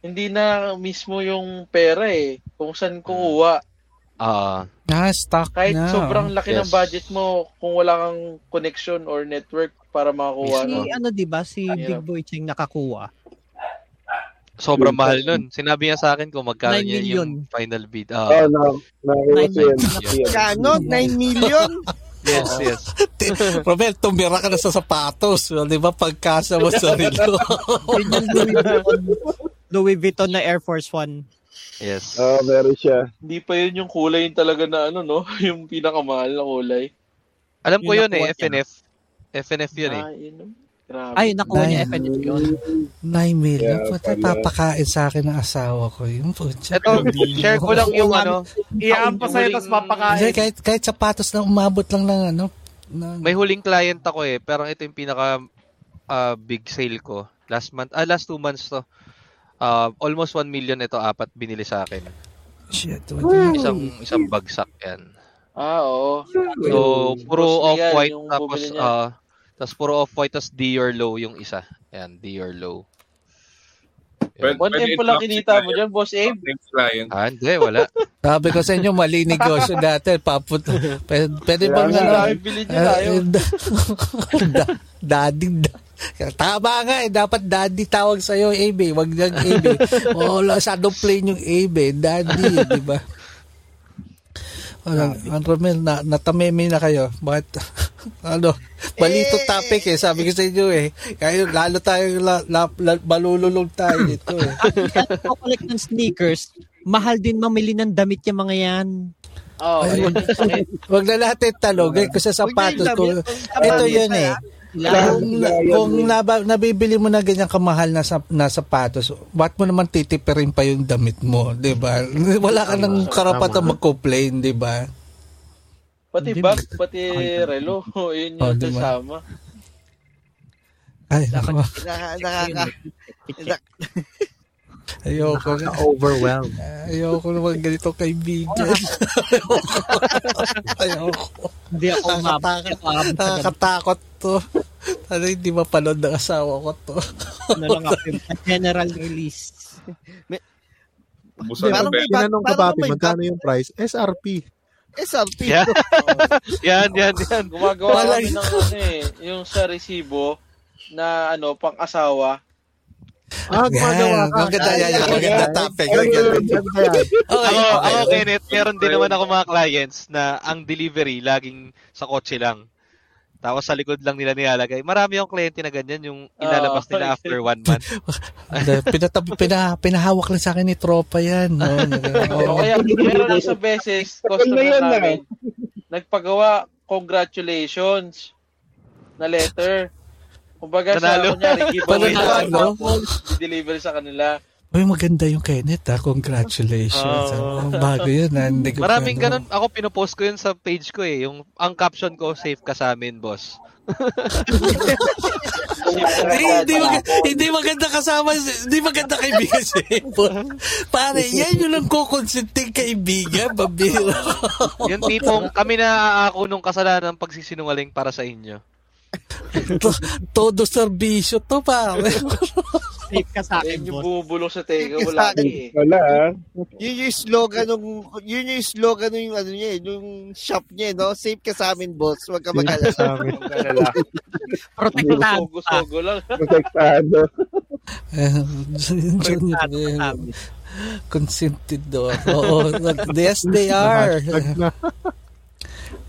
hindi na mismo yung pera eh, kung saan kukuha. Ah, Ah, stock Kahit na. sobrang laki ng Yes. budget mo, kung wala kang connection or network para makakuha. Si no? ano 'di ba si Hirap. Big Boy Cheng nakakuha. sobrang mahal nun. Sinabi niya sa akin kung magkano 9 niya million. yung final bid. Oh, Ah, no. Nakakita Nine ko yun. Kano? 9 million? yes, yes. Romel, tumira ka na sa sapatos. Di ba? Pagkasa mo sa. Yun yung Louis Vuitton, na Air Force One. Yes. Oo, meron siya. Hindi pa yun yung kulay yung talaga na ano, no? Yung pinakamahal na kulay. Alam ko Yun yun eh, nakuha niya. FNF. FNF yun eh. Ah, yun. Grabe. Ay, nakuha niya Nine. FNF yun. 9 million. Yeah, Puta, papakain sa akin ng asawa ko. Yung putya. Ito, share ko lang yung ano, Iampa sa'yo, tapos papakain. Hindi, kahit, kahit sapatos na umabot lang ng ano. ng- may huling client ako eh, pero ito yung pinaka ah, big sale ko. Last month, ah, last two months to. Ah, almost 1 million ito, apat binili sa akin. Shit. what the- Isang isang bagsak yan. Ah, oo. So, puro off-white tapos ah tapos puro off-white tapos Dior low yung isa. Ayan, Dior low. Pwede- One M pa lang kinita mo dyan, Boss Abe. Client. Ah, hindi, wala. Sabi ko sa inyo, mali negosyo dati. Paput, pwede, pwede bang ano? Marami bilhin niya tayo. eh, da- daddy, da- Tama nga eh, dapat daddy tawag sa'yo, Abe. Wag niyang Abe. Oh, masyadong plain yung Abe. Daddy, di ba? Ano, ang Romel, na, natameme na kayo. Bakit? Ano, balito Eh, topic eh. Sabi ko sa inyo eh. Kaya lalo tayo, la, la, la, malululog tayo dito eh. Ako collect ng sneakers, mahal din mamili ng damit yung mga yan. Oo, Ay, ayun. Wag na lahat eh talog. Eh, kung sa sapatos ko, ito yun eh. Kung, kung naba, nabibili mo na ganyan kamahal na, sa, na sapatos, ba't mo naman titipirin pa yung damit mo, di ba? Wala ka nang karapatan mag-complain, di ba? Pati Hindi bag, pati relo. Yun Oh, yung ba? kasama. Ay. Naka, nakaka... nak- Ayoko na. Overwhelmed. Ayoko naman ganito kaibigan. Ayoko. Hindi ako umabot. Nakakatakot. To. Ano hindi mapanood ng asawa ko to. na lang ako general release. Ng may pera. Tinanong parang papi, magkano yung price? SRP. SRP. Yeah. yan, yan, yan. Gumagawa kami ng ano eh, yung sa resibo na ano, pang asawa. Ah, gumagawa ka. Ang ganda yan. Ang ganda topic. Ang ganda. Ako, okay. ako Kenneth, meron din naman ako mga clients na ang delivery laging sa kotse lang. Tapos sa likod lang nila nilalagay. Marami yung kliyente na ganyan, yung ilalabas Oh, nila okay. after one month. Pinatab, pina, pinahawak lang sa akin ni tropa yan. No? O Oo. kaya, meron lang sa beses, customer namin, nagpagawa, congratulations na letter. Kumbaga sa, Nanalo. kunyari, giveaway na tapos deliver sa kanila. Uy, maganda yung Kenneth ha. Congratulations. Oo. Oh. bago yun ha. Hindi ko Maraming pa- ganun. Ako pinopost ko yun sa page ko eh. Yung, ang caption ko, safe ka sa amin, boss. Hindi, hindi, mag- hindi maganda kasama, hindi maganda kaibigan si. Pare, yan yung lang kukonsenting kaibigan, babiro. Yung tipong kami na aako nung kasalanan ng pagsisinungaling para sa inyo. To- Todo serbisyo to, pare. Safe ka sa akin, Yan yung boss. bumubulong sa Yung wala sa- eh. Wala. Yun yung slogan ng yun yung slogan ng ano niya, eh, yung shop niya, eh, no? Safe ka sa amin, boss. Huwag ka mag-alala. Sa amin. Protektado. Sogo-sogo lang. Protektado. Protektado ka sa amin. Consentidor. Oo, yes, they are.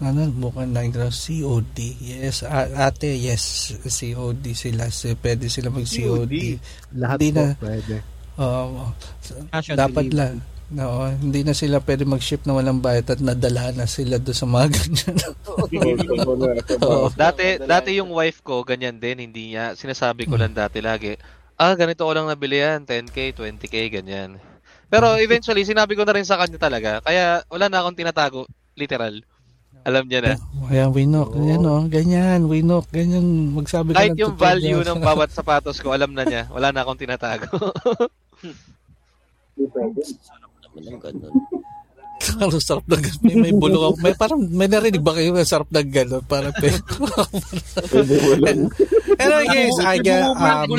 Ano, mukhang na COD. Yes, ate, yes, COD sila. Si- Pwede sila mag-COD. Lahat Hindi po na. pwede. Oo. Dapat delivery. lang. No, hindi na sila pwede mag-ship na walang bayad at nadala na sila doon sa mga ganyan. Oo. Dati, dati yung wife ko, ganyan din, hindi niya, sinasabi ko lang dati lagi, ah, ganito ko lang nabili yan, 10k, 20k, ganyan. Pero eventually, sinabi ko na rin sa kanya talaga, kaya wala na akong tinatago, literal. Alam niya na. Ayan, winok. Ayan o, ganyan, winok, ganyan. Magsabi ka Kahit ng yung value dyan. ng bawat sapatos ko, alam na niya. Wala na akong tinatago. Ang sarap ng gano'n. May, may bulong ako. May, parang, may narinig ba kayo na sarap ng gano'n? Parang, pe. anyway, guys, I get, um,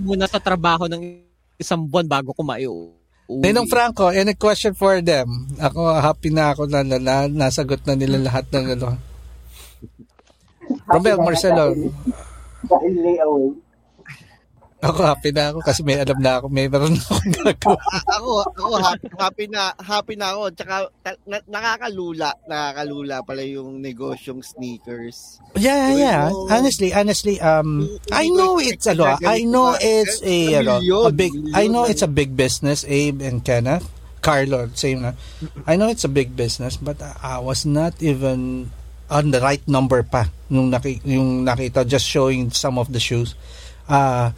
muna sa trabaho ng isang buwan bago ko maiuwi. Ninong Franco, any question for them? Ako, happy na ako na, na, na nasagot na nila lahat ng ano. Romel, Marcelo, Dahil layaway. Ako happy na ako kasi may alam na ako, may meron na akong gagawa. A- ako, ako happy, happy na, happy na ako. Tsaka na, nakakalula, nakakalula pala yung negosyong sneakers. Yeah, yeah, yeah. Oo. Honestly, honestly, um, I know it's ano, I know it's a, ano, a big, I know it's a big business, Abe and Kenneth. Carlo, same na. I know it's a big business, but I was not even on the right number pa nung naki, yung nakita just showing some of the shoes. Uh,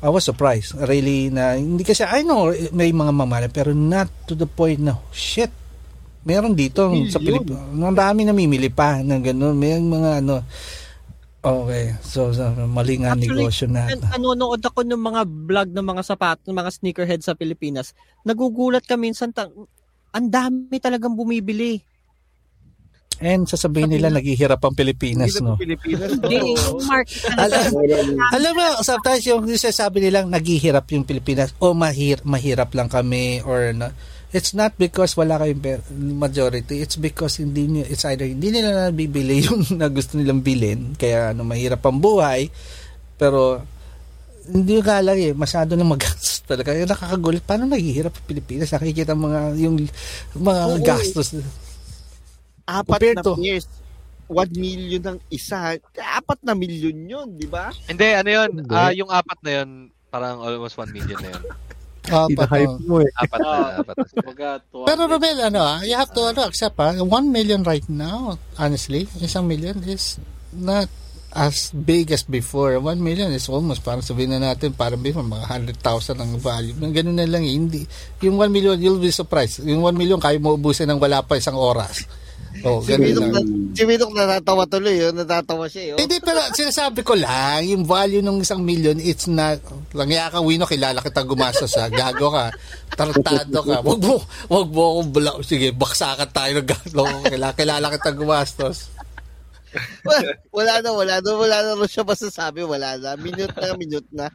I was surprised. Really na hindi kasi I know may mga mamala pero not to the point na shit. Meron dito sa Million. Pilipinas. Ang dami namimili pa ng ganun. May mga ano Okay. So, so mali nga Actually, negosyo na. Nan- nanonood ako ng mga vlog ng mga sapat, ng mga sneakerhead sa Pilipinas. Nagugulat ka minsan, ta- ang dami talagang bumibili. And sasabihin nila naghihirap ang Pilipinas, no? Pilipinas. Hindi, yung market Alam, alam mo, sometimes yung sasabi nilang naghihirap yung Pilipinas o mahir, mahirap lang kami or na, it's not because wala kayong majority, it's because hindi niyo, it's either hindi nila nabibili yung na gusto nilang bilhin, kaya ano, mahirap ang buhay, pero hindi ka lang eh, masyado na magastos talaga. Yung nakakagulit, paano naghihirap ang Pilipinas? Nakikita mga, yung mga Oo. gastos. Apat Compared na to- pairs. 1 million ng isa. Apat na million yun, di ba? Hindi, ano yun? Hindi. Ah, yung apat na yun, parang almost 1 million na yun. Ah, Ina-hype mo eh. Apat na, apat na. Kumbaga, 200. Pero Romel, ano ah, you have to ano, accept ah, 1 million right now, honestly, isang million is not as big as before. 1 million is almost, parang sabihin na natin, parang before, mga 100,000 ang value. Ganun na lang, eh. hindi. Yung 1 million, you'll be surprised. Yung 1 million, kaya mo ubusin ng wala pa isang oras. Oh, Si lang. na, si natatawa tuloy, yun. Natatawa siya, yun. Hindi, pero sinasabi ko lang, yung value ng isang million, it's not, langya ka, Wino, kilala kita gumastos ha, gago ka, tartado ka, wag mo, wag mo akong bula, sige, baksakan tayo ng gago, kilala, kilala kita gumastos. wala na, wala na, wala na rin siya masasabi, wala na. Minute na, minute na.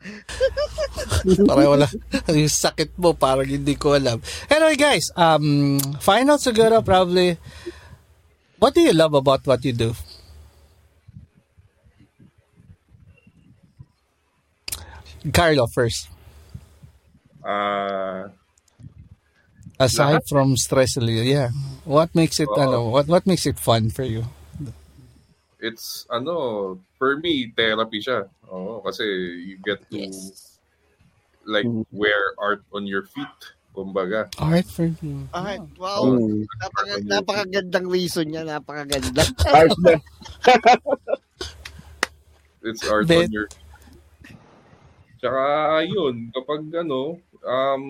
Parang wala, yung sakit mo, parang hindi ko alam. Anyway guys, um, final siguro probably, what do you love about what you do? Carlo first. Ah, Aside from stress relief, yeah. What makes it Oo. ano, what what makes it fun for you? it's ano, for me therapy siya. Oo, kasi you get to like wear art on your feet, kumbaga. Art for you. Ay, wow. Mm. Napaka, napakagandang reason niya, napakaganda. Art na. It's art Then- on your Tsaka yun, kapag ano, um,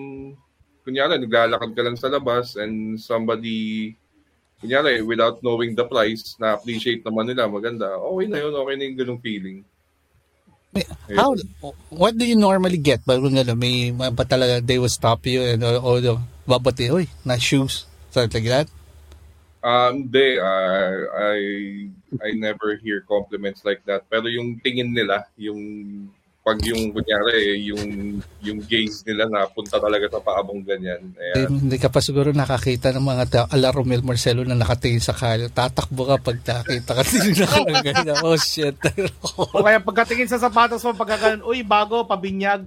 kunyari, naglalakad ka lang sa labas and somebody, kunyari, without knowing the price, na-appreciate naman nila, maganda, okay na yun, okay na yung ganung feeling. How what do you normally get? Ba ano, may ba talaga they will stop you and or, or babati, oy, na shoes. Something like that. Um, hindi, ah, I, I never hear compliments like that. Pero yung tingin nila, yung pag yung kunyari, yung yung gaze nila na punta talaga sa paabong ganyan. Hindi, Ayan. hindi ka pa siguro nakakita ng mga ta- ala Romel Marcelo na nakatingin sa kanya. Tatakbo ka pag nakita ka ako ng ganyan. Oh shit. O kaya pagkatingin sa sapatos mo, pagkakalan, uy, bago, pabinyag.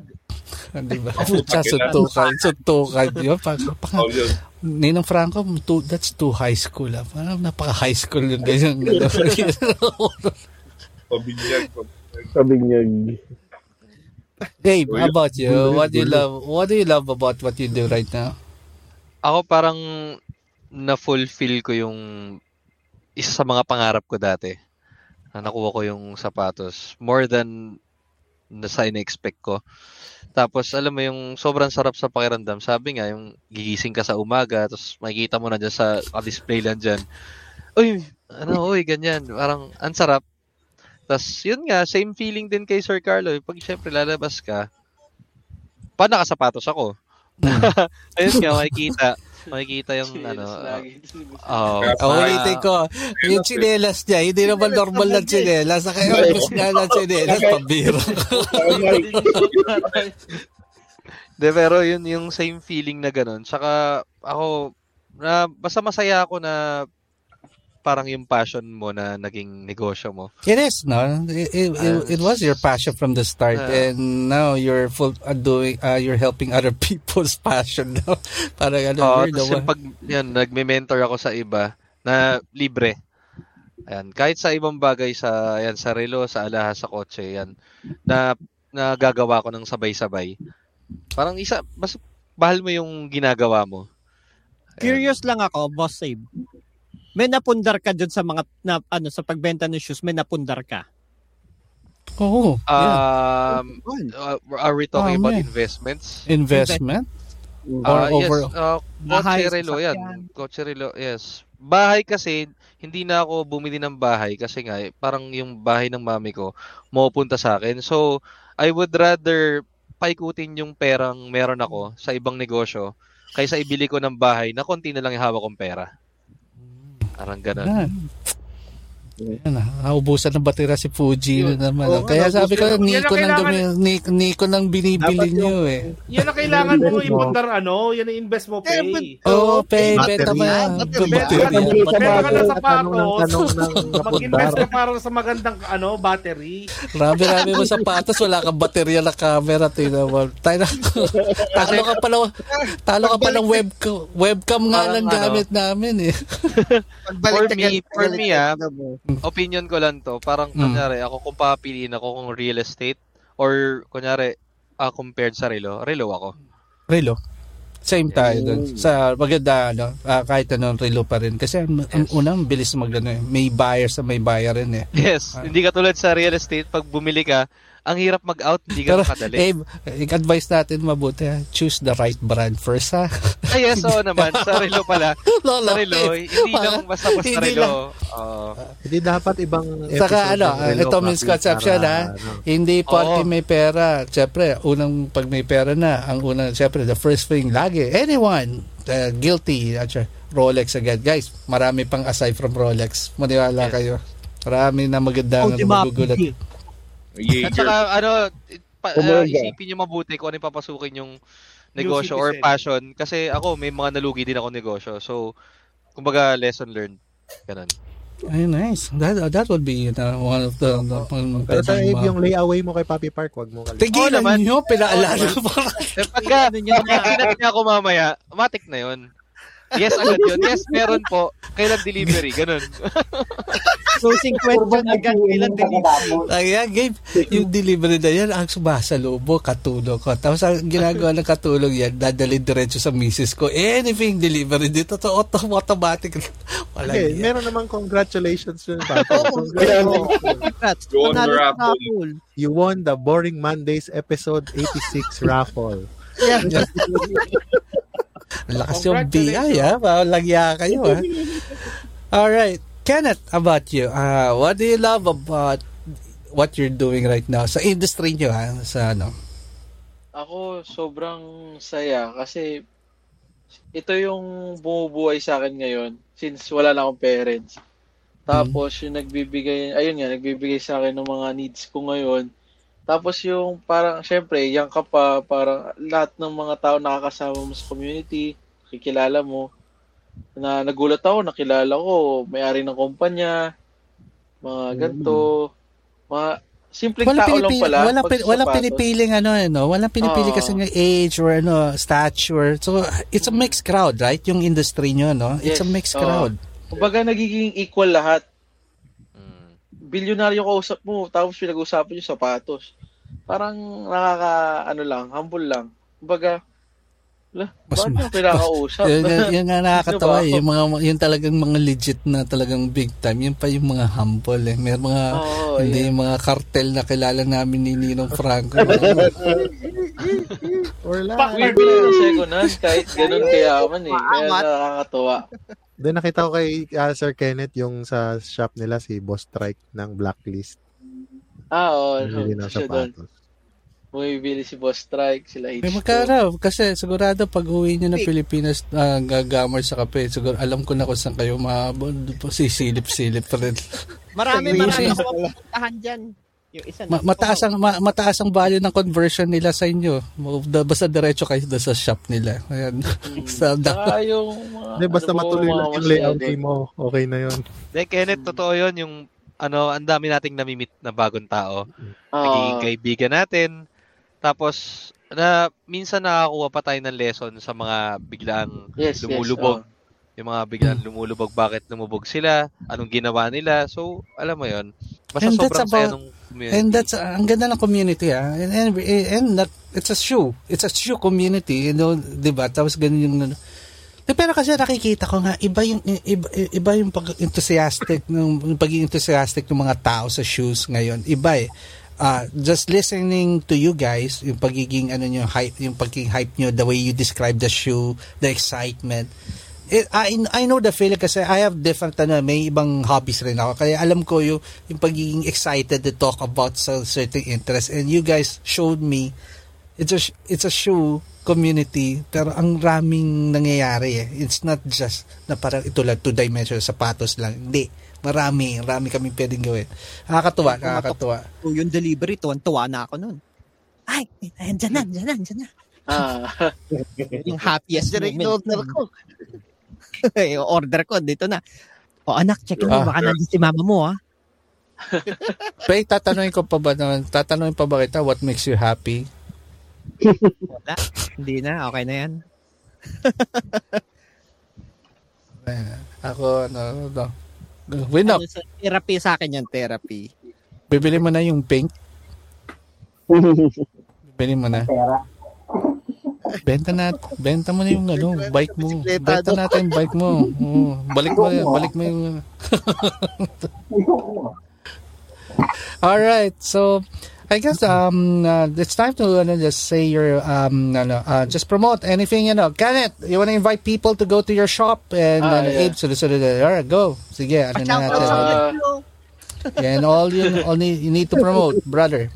Di ba? Pucha, suntukan. Suntukan. Yun, pag, pag, Oh, yun. Ninong Franco, too, that's too high school. Ah. Parang napaka high school yung ganyan. Pabinyag. Sabi Gabe, how about you? What do you love? What do you love about what you do right now? Ako parang na-fulfill ko yung isa sa mga pangarap ko dati. Na nakuha ko yung sapatos. More than na sa ina-expect ko. Tapos, alam mo yung sobrang sarap sa pakiramdam. Sabi nga, yung gigising ka sa umaga, tapos makikita mo na dyan sa display lang dyan. Uy, ano, uy, ganyan. Parang, ang sarap. Tapos, yun nga, same feeling din kay Sir Carlo. Pag syempre lalabas ka, pa nakasapatos ako. Ayun nga, makikita. Makikita yung ano. lagi. Oh, Oh, ulitin ko. Yung chinelas niya, hindi naman normal na chinelas. Mas nga na chinelas, pambiro. De, pero yun yung same feeling na ganun. Saka ako, na, basta masaya ako na parang yung passion mo na naging negosyo mo. It is, no? It, it, it, it was your passion from the start, Ah. and now you're full uh, doing, uh, you're helping other people's passion now. Parang ano, Oo, you're the one. pag, yan, nagme-mentor ako sa iba na libre. Ayan, kahit sa ibang bagay sa ayan sa relo, sa alahas, sa kotse, yan na nagagawa ko ng sabay-sabay. Parang isa mas mahal mo yung ginagawa mo. Curious lang ako, Boss Save. May napundar ka dun sa mga na, ano sa pagbenta ng shoes, may napundar ka. Oo, yeah. Um, uh, are we talking Oh, about man. investments? Investment? Or yes, over... uh, Bahay, kotse relo yan. relo, yes. Bahay kasi, hindi na ako bumili ng bahay kasi nga, eh, parang yung bahay ng mami ko, mapupunta sa akin. So, I would rather paikutin yung perang meron ako sa ibang negosyo kaysa ibili ko ng bahay na konti na lang yung hawak kong pera. Parang ganun. Yan. Yan, naubusan ng batera si Fuji Yun. na naman. Oo, Kaya sabi ko, Nico kailangan- dumi, Nico, Nico lang binibili Dapat nyo yung- eh. Yan ang kailangan mo ipundar ano, yan ang invest mo pay. Oo, oh, pay, beta mo yan. Battery. Battery. Benta ka ng ng sapatos, ng mag-invest ka para sa magandang ano battery. Rami-rami mo sapatos, wala kang baterya na camera. Tingnan mo. Tayo na- talo ka pala, talo ka pala webcam, webcam nga lang ano. gamit namin eh. Pagbalik For me- for me, ah, na. Opinion ko lang to. Parang, Mm. kunyari, ako kung papiliin ako kung real estate or, kunyari, ah, compared sa relo, relo ako. Relo. Same tayo dun. Sa maganda, ano, ah, kahit anong relo pa rin. Kasi ang, ang Yes. unang bilis mag, ano, eh, may buyer sa may buyer rin eh. Yes, Ah. hindi ka tulad sa real estate, pag bumili ka, ang hirap mag-out, hindi ka Pero, makadali. eh, advice natin mabuti ha. Choose the right brand first ha. Ay, yes, oo naman. Sa relo pala. Lolo, Sa relo, eh, hindi para- lang basta-basta hindi relo. lang. Oo. Hindi dapat ibang Saka ano, ito misconception ha. ano, Hindi Oo. may pera. Siyempre, unang pag may pera na, ang unang, siyempre, the first thing, lagi, anyone, uh, guilty, at sure, Rolex agad. Guys, marami pang aside from Rolex. Maniwala Yes. kayo. Marami na magandang ano, Ultima magugulat. At Jaeger. saka, ano, pa, Umaga. isipin nyo mabuti kung ano yung papasukin yung negosyo or passion. Kasi ako, may mga nalugi din ako negosyo. So, kumbaga, lesson learned. Ganun. Ay, nice. That that would be know, one of the... the, the Pero sa Abe, yung layaway mo kay Papi Park, wag mo kalimutan. Tigilan naman. nyo, pinaalala ko. Eh, pagka, niya ako mamaya, matik na yun. Yes, agad yun. Yes, meron po. Kailan delivery? Ganun. Closing question agad kailan delivery. Kaya, Gabe, yung delivery na yan, ang sumasalubo, katulog ko. Tapos ang ginagawa ng katulog yan, dadalhin diretso sa misis ko. Anything delivery dito, to auto, automatic. Wala Okay, yan. meron namang congratulations dun, Papi. Congrats. Sa raffle. You won the Boring Mondays episode 86 raffle. Ang lakas yung BI, ha? Malagya kayo, ha? Alright. Kenneth, about you. Uh, what do you love about what you're doing right now? Sa industry nyo, ha? Sa ano? Ako, sobrang saya kasi ito yung bumubuhay sa akin ngayon since wala na akong parents. Tapos yung nagbibigay, ayun nga, nagbibigay sa akin ng mga needs ko ngayon. Tapos yung parang, syempre, yang ka pa, parang lahat ng mga tao nakakasama mo sa community, kikilala mo. Na nagulat ako, nakilala ko, may-ari ng kumpanya, mga ganito, mga simpleng Wala tao lang pinipili, pala. wala, pag pin, sa wala sapatos. pinipiling ano, ano, wala pinipili Oo. kasi ng age or ano, stature. So, it's a mixed crowd, right? Yung industry nyo, no? It's a mixed oo. crowd. Kumbaga nagiging equal lahat. Mm. Bilyonaryo kausap mo, tapos pinag-uusapan yung sapatos. Parang nakaka, ano lang, humble lang. Kumbaga, lah, Mas ma- pinakausap? Yun, yun, yun nga nakakatawa eh. Yung mga, yung talagang mga legit na talagang big time. Yun pa yung mga humble eh. May mga, Oo, hindi yeah. yung mga cartel na kilala namin ni Ninong Franco. Or la. Weird din ang second kahit ganun kayaman eh. Kaya nakakatawa. Then nakita ko kay ah, Sir Kenneth yung sa shop nila si Boss Strike ng Blacklist. Ah, oo. Bumili ng sapatos. Bumibili si Boss Strike, sila H2. May magkaraw. Kasi sigurado pag uwi nyo na Pilipinas, uh, gagamar sa kape. Siguro alam ko na kung saan kayo mahabol. Sisilip-silip pa rin. Marami, marami ako mapuntahan dyan. Yung isa Ma- mataas ang ma- mataas ang value ng conversion nila sa inyo. Da- Basta diretso kayo doon sa shop nila. Ayan. sa Saka yung basta ano matuloy lang yung layout mo. Okay na yun. Then, Kenneth, totoo yun, yung ano, ang dami nating namimit na bagong tao. Nagiging kaibigan natin. Tapos, na minsan nakakuha pa tayo ng lesson sa mga biglang yes, lumulubog. yes. Yung mga biglang lumulubog, bakit lumubog sila, anong ginawa nila. So, alam mo yun. Basta And that's sobrang saya about- nung community. And that's uh, ang ganda ng community ah. And and, and that, it's a shoe. It's a shoe community, you know, 'di ba? Tapos ganun yung ano. Eh, pero kasi nakikita ko nga iba yung iba, iba yung pag enthusiastic ng yung pagiging enthusiastic ng mga tao sa shoes ngayon. Iba eh. Ah, just listening to you guys, yung pagiging ano nyo, hype, yung pagiging hype nyo, the way you describe the shoe, the excitement. It, I, I know the feeling kasi I have different ano, may ibang hobbies rin ako. Kaya alam ko yung, yung pagiging excited to talk about sa certain interest. And you guys showed me it's a, it's a shoe community pero ang raming nangyayari eh. It's not just na parang ito lang two dimensional sapatos lang. Hindi. Marami. Marami kami pwedeng gawin. Nakakatuwa. Nakakatuwa. So, yung delivery, tuwan-tuwa na ako nun. Ay, andyan na, andyan na, andyan na. Ah, Yung happiest Diyan moment. yung order ko. yung order ko, dito na. O anak, check mo, Ah. baka nandun si mama mo, ah. Pero tatanungin ko pa ba tatanungin pa ba kita what makes you happy? Wala. Hindi na, okay na yan. Ako, ano, ano. Win up. Ano therapy sa akin yan, therapy. Bibili mo na yung pink. Bibili mo na. Pera. Benta na, benta mo na yung ano, bike mo. Benta ano? natin yung bike mo. Oo. Balik mo, balik mo yung All right. So, I guess um uh, it's time to ano, just say your um ano, uh, just promote anything you know. Kenneth, you want to invite people to go to your shop and Ah, ano, yeah. Abe, sunod sunod. All right, go. Sige, ano na natin. Ah, Yeah, and all you all need, you need to promote, brother.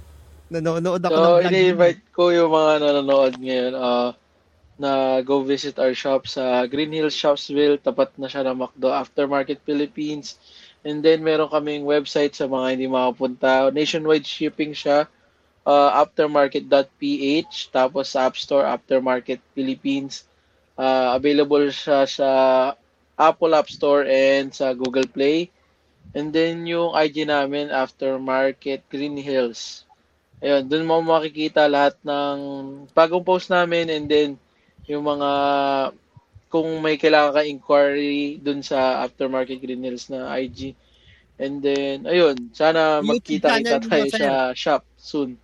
Nanonood ako So, ng ini-invite ko yung mga nanonood ngayon uh, na go visit our shop sa Green Hills Shopsville. Tapat na siya ng McDo Aftermarket Philippines. And then, meron kaming website sa mga hindi makapunta. Nationwide shipping siya. Uh, aftermarket.ph. Tapos sa App Store, Aftermarket Philippines. Uh, available siya sa Apple App Store and sa Google Play. And then, yung IG namin, Aftermarket Green Hills. Ayun, doon mo makikita lahat ng bagong post namin and then yung mga kung may kailangan ka inquiry doon sa Aftermarket Green Hills na IG. And then, ayun, sana magkita-kita tayo sa shop soon.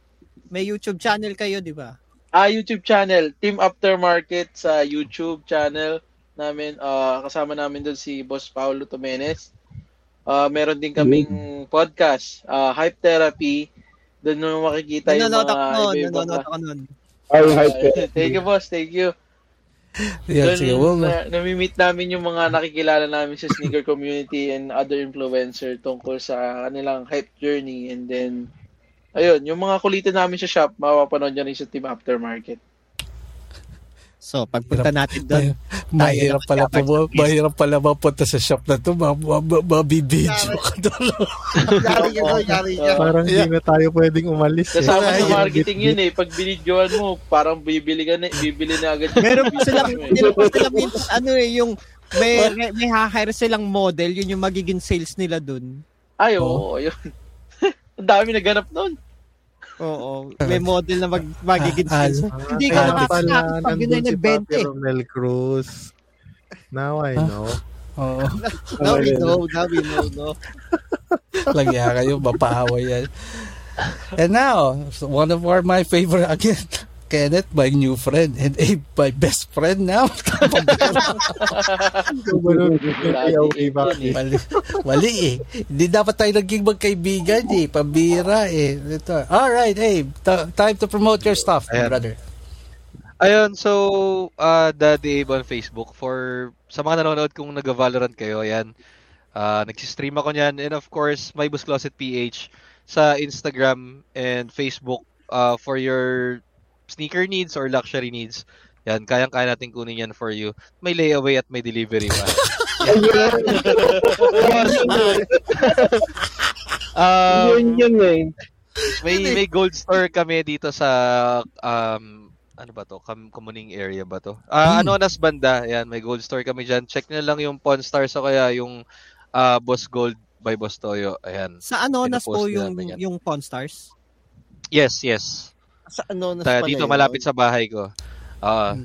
May YouTube channel kayo, di ba? Ah, YouTube channel, Team Aftermarket sa YouTube channel namin. ah kasama namin doon si Boss Paulo Tomenes. Ah, meron din kaming podcast, ah, Hype Therapy. Doon mo makikita yung Nanonood mga ako nun, nanonood ako nun. Ay, hype. thank you, boss. Thank you. Yeah, sige, well, na, nami-meet namin yung mga nakikilala namin sa sneaker community and other influencer tungkol sa kanilang hype journey. And then, ayun, yung mga kulitan namin sa shop, mapapanood nyo rin sa Team Aftermarket. So, pagpunta natin doon, mahirap pala po, dapat mahirap pala mapunta sa shop na to, ma- ma- ma- mabibidyo ka doon. Yari doon, yari ka. Parang hindi na tayo pwedeng umalis. eh. Kasama sa marketing yun eh. Pag binidyoan mo, parang bibili ka na, bibili na agad. meron pa sila, eh. meron pa sila ano eh, yung may, may, may hire silang model, yun yung magiging sales nila doon. Ay, oo, ayun. Ang dami naganap nun. Oo, may model na mag, magiging Ah. Ah, Hindi ka pala makakakapag pag yun ay si nagbente. Papi Romel Cruz. Now I know. Oo. Now we know, now we know, no? Lagya kayo, mapaaway yan. And now, one of our my favorite again, Kenneth, my new friend, and Abe, my best friend now. mali, mali eh. Hindi dapat tayo naging magkaibigan eh. Pambira eh. Ito. Alright, Abe. ta- time to promote your stuff, Ayan. brother. Ayun, so, uh, Daddy Abe on Facebook. For, sa mga nanonood kung nag-Valorant kayo, ayan, uh, nagsistream ako niyan. And of course, My Bus Closet PH sa Instagram and Facebook uh, for your sneaker needs or luxury needs. Yan, kayang-kaya natin kunin yan for you. May layaway at may delivery pa. Yun um, yun eh. may Yun eh. may gold store kami dito sa um ano ba to? Kam Kamuning area ba to? Ah, Hmm. ano nas banda. Yan, may gold store kami diyan. Check niyo lang yung Pawn Stars o kaya yung ah, Boss Gold by Boss Toyo. Ayan. Sa ano nas po yung yung Pawn Stars? Yes, yes. Sa ano na Ta, dito malapit sa bahay ko. Ah.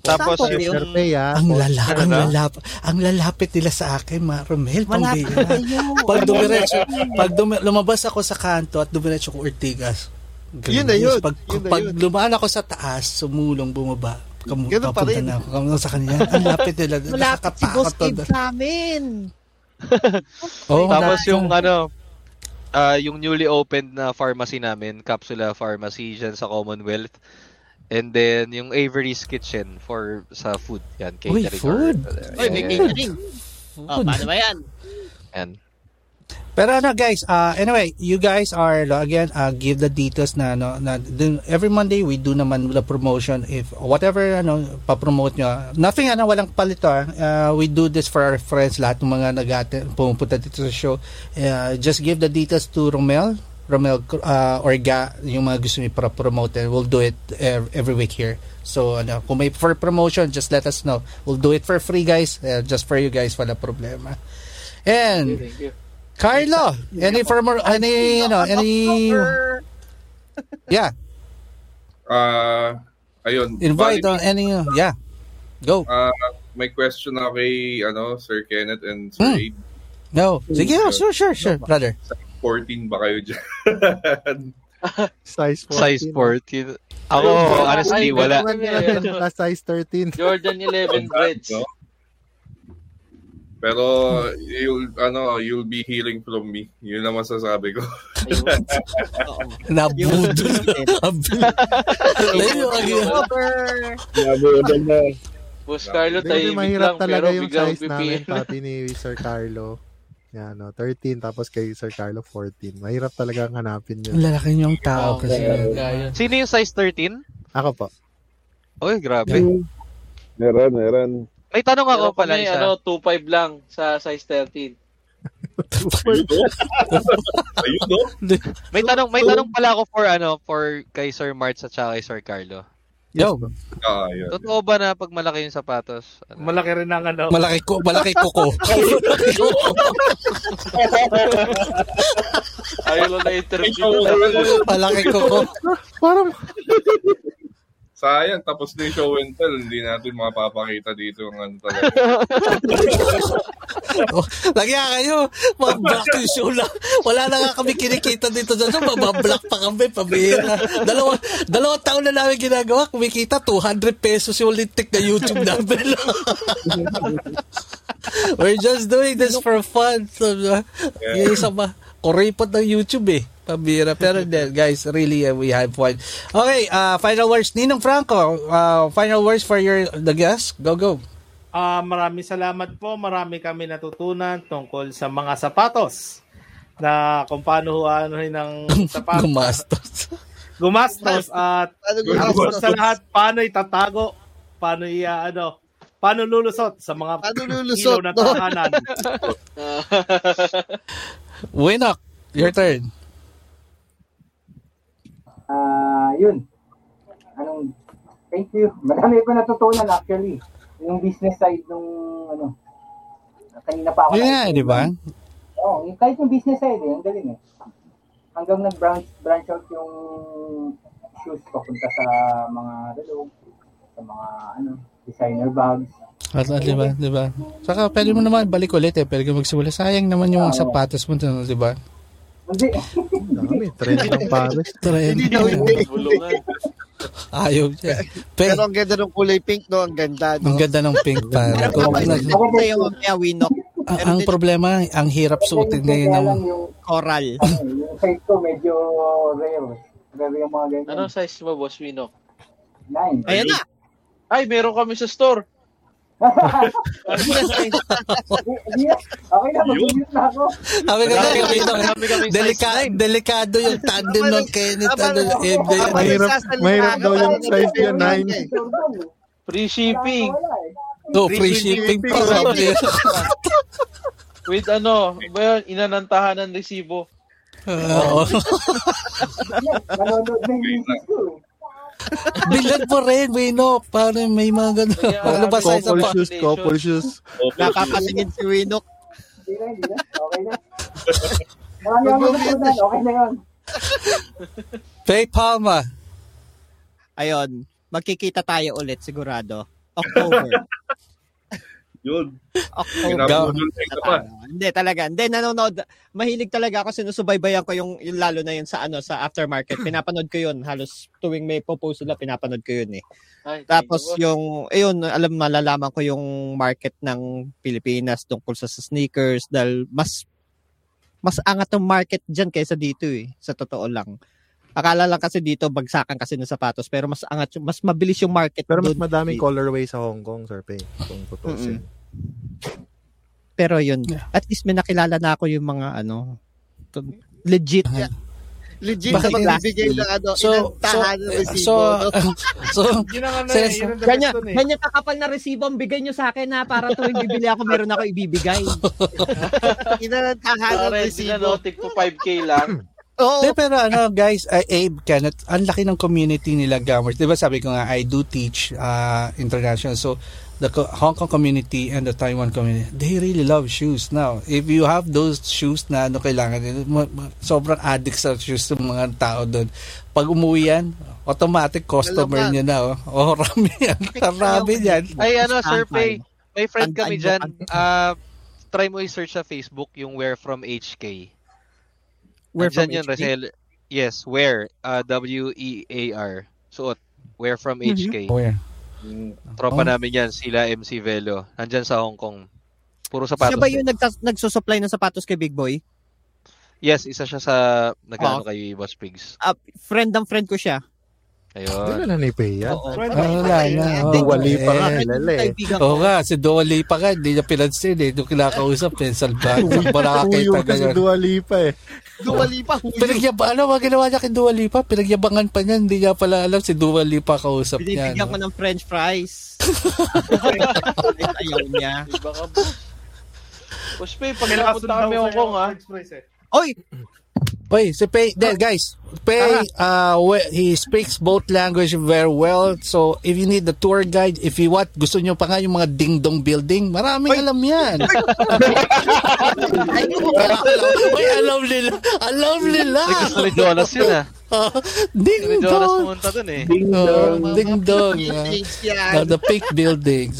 tapos Saan po yung yun? Survey, ah. Ang lala, Ano ang lalap, ang lalapit nila sa akin, ma Romel, pambira. Pag dumiretso, pag dumi- lumabas ako sa kanto at dumiretso ko Ortigas. ganun. Yun na yun. Pag, Yun pag yun. lumaan ako sa taas, sumulong, bumaba. Kamu, Ganun pa rin. na ako kamu sa kanya. Ang lapit nila. Malapit si Boss to. sa amin. Oh, Tapos yung ano, ah yung newly opened na pharmacy namin, Capsula Pharmacy dyan sa Commonwealth. And then yung Avery's Kitchen for sa food. Yan, Uy, catering. food. Oy, may catering. Oh, paano ba yan? Yan. Pero ano guys, uh, anyway, you guys are again uh, give the details na no na dun- every Monday we do naman the promotion if whatever ano pa-promote nyo. Nothing ano walang palito. ah. Uh, we do this for our friends lahat ng mga nag pumupunta dito sa show. Uh, just give the details to Romel Romel uh, Orga yung mga gusto niyo para promote and we'll do it ev- every week here. So ano, kung may for promotion just let us know. We'll do it for free guys. Uh, just for you guys wala problema. And Thank you. Carlo, any former, any, you know, any, yeah, Ah, ayun. invite on any, uh, yeah, go. ah, may question ako kay ano, Sir Kenneth and Sir Hmm. Abe. No, sige, oh, sure, sure, sure, brother. 14 ba kayo dyan? Size 14. Size 14. Ako, honestly, wala. Na size 13. Jordan 11 Reds. no? Pero you'll ano, you'll be hearing from me. Yun ang masasabi ko. Nabudol. Ang Nabudan na. Boss Carlo, Hindi, tahimik mahirap lang, talaga pero yung size namin, pati ni Sir Carlo. Yan, no, 13, tapos kay Sir Carlo, 14. Mahirap talaga ang hanapin yun. Lalaki niyong tao kasi. Kaya. Sino yung size 13? Ako po. Oy, grabe. Meron, meron. May tanong ako Pero pala kami, isa. ano, 2.5 lang sa size 13. Ayun, no? May tanong, may tanong pala ako for ano, for kay Sir Marts at saka kay Sir Carlo. Yo, Ah, yun. Totoo ba na pag malaki yung sapatos? Ano? Malaki rin ang ano. malaki ko, malaki kuko. Ayaw lang na interview. malaki kuko. Parang, Sayang, tapos na yung show and tell. Hindi natin mapapakita dito ang ano talaga. Oh, nga kayo, mag-block yung show lang. Wala na nga kami kinikita dito sa show, mabablock pa kami, pabira. Dalawa, dalawang taon na namin ginagawa, kumikita 200 pesos yung lintik na YouTube namin. We're just doing this for fun. So, uh, yung isa pa, kuripot ng YouTube eh. Pabira. Pero then, guys, really, uh, we have fun. Okay, uh, final words. Ninong Franco, uh, final words for your the guest. Go, go. Ah, maraming salamat po. Marami kami natutunan tungkol sa mga sapatos na kung paano anuhin ng sapatos. Gumastos. Gumastos at Ano sa lahat paano itatago, paano i ano, paano lulusot sa mga Paano lulusot, no? tahanan. Winok, your turn. Ah, yun. Anong, thank you. Marami ko natutunan actually. Yung business side nung, ano, kanina pa ako. Yun na- di ba? Oo, yung- kahit yung business side eh, ang galing eh. Hanggang nag-branch branch out yung shoes papunta sa mga relo, sa mga ano, designer bags. At, at, di ba? Di ba? Saka pwede mo naman balik ulit eh. Pwede ka magsimula. Sayang naman yung sapatos mo dun, di ba? Hindi. dami, trend ng Paris. Trend. Hindi daw, hindi. Ayaw niya. Pe, Pero ang ganda ng kulay pink, no? Ang ganda, no? ang ganda ng pink pa. Kung, Ako sa yung mamaya winok. ang, ang problema, ang hirap suotin ngayon ng Coral. yung size ko medyo rare. Rare yung mga ganyan. Anong size mo, Boss Winok? Nine. Ayan na. Ay, meron kami sa store. Hindi, okay na, mag-mute na ako. Sabi ko na, delika, delikado yung tandem ng Kenneth. Ano, eh, eh, Mahirap, mahirap daw yung size niya, 9. Free shipping. Eh. oh, free shipping pa. Sabi. With ano, ba yun, inanantahan ng resibo. Oo. Nanonood na yung. Bilad mo rin, Winok. Para may mga ganun. Yeah, ano ba sa isa Couple pa? shoes, couple shoes. Nakapatingin si Winok. Hindi na, hindi na. Okay na. Marami ako natutunan. Okay na yun. Faye Palma. Ayun, magkikita tayo ulit sigurado. October. Yun. Ka pa. Hindi talaga. Hindi nanonood. Mahilig talaga ako sinusubaybayan ko yung, yung lalo na yun sa ano sa aftermarket. Pinapanood ko yun. Halos tuwing may propose sila, pinapanood ko yun eh. Ay, Tapos boss. yung ayun, alam malalaman ko yung market ng Pilipinas tungkol sa, sa sneakers dahil mas mas angat ang market diyan kaysa dito eh, sa totoo lang. Akala lang kasi dito bagsakan kasi ng sapatos pero mas angat yung, mas mabilis yung market Pero mas madaming colorway sa Hong Kong, Sir Pay. Kung tutusin. Pero yun, at least may nakilala na ako yung mga ano, to- legit. Legit Bakit? na magbibigay ng ano, So, ilang so, ng resibo. so, so, Yun ang ano eh, yun ang Ganyan, eh. ganyan kakapal na resibo ang bigay nyo sa akin na para tuwing bibili ako meron ako ibibigay. ilang tahan ng Pare, resibo. sinanotic to 5K lang. Oo. De, pero ano guys, uh, Abe, Kenneth, ang laki ng community nila gamers. Di ba sabi ko nga, I do teach uh, international. So, the Hong Kong community and the Taiwan community, they really love shoes now. If you have those shoes na ano kailangan nila, ma- ma- sobrang addict sa shoes ng mga tao doon. Pag umuwi yan, automatic customer niya na. Oh, oh rami yan. Rami yan. Ay, ano, Sir. Pay, may friend kami dyan. Ah, try mo i-search sa Facebook yung Where From HK. Where Nandyan from yun, HK? Rachel. Yes, Where. Uh, W-E-A-R. Suot. Where From Mhm. HK. Oh, yeah. Tropa Oh. namin yan, sila MC Velo. Nandyan sa Hong Kong. Puro sapatos. Siya ba yung nagtas- nagsusupply ng sapatos kay Big Boy? Yes, isa siya sa nagano Oh. kay Boss Pigs. Ah, friend ng friend ko siya. Ayun. Wala na ni yan. Oo. Wala na. Oh, Dua Lipa nga, eh. kilala eh. Kaibigan ko. Oo nga, si Dua Lipa ka, hindi niya pinansin eh. Nung kinakausap, eh, salbahan. Wala Tuyo kakita kasi na Dua Lipa eh. Duwali pa. Pinagyaba, ano ba ginawa niya kay Dua Lipa? Pinagyabangan pa niya, hindi niya pala alam si Dua Lipa kausap niya. Binibigyan ko No? ng french fries. Ayaw niya. Ka, boss. Boss Pay, pag nakapunta kami Hong Kong. Express eh. Oy, Wait, si Pei, then, guys, Pei, uh, we- he speaks both language very well. So, if you need the tour guide, if you what, gusto nyo pa nga yung mga ding-dong building, maraming alam yan. Uy, alam nila. Alam nila. Ay, gusto ni Jonas yun ah. Uh, Gusto ni Jonas ding-dong. pumunta dun eh. Oh, ding-dong. yeah. yan. Uh, the.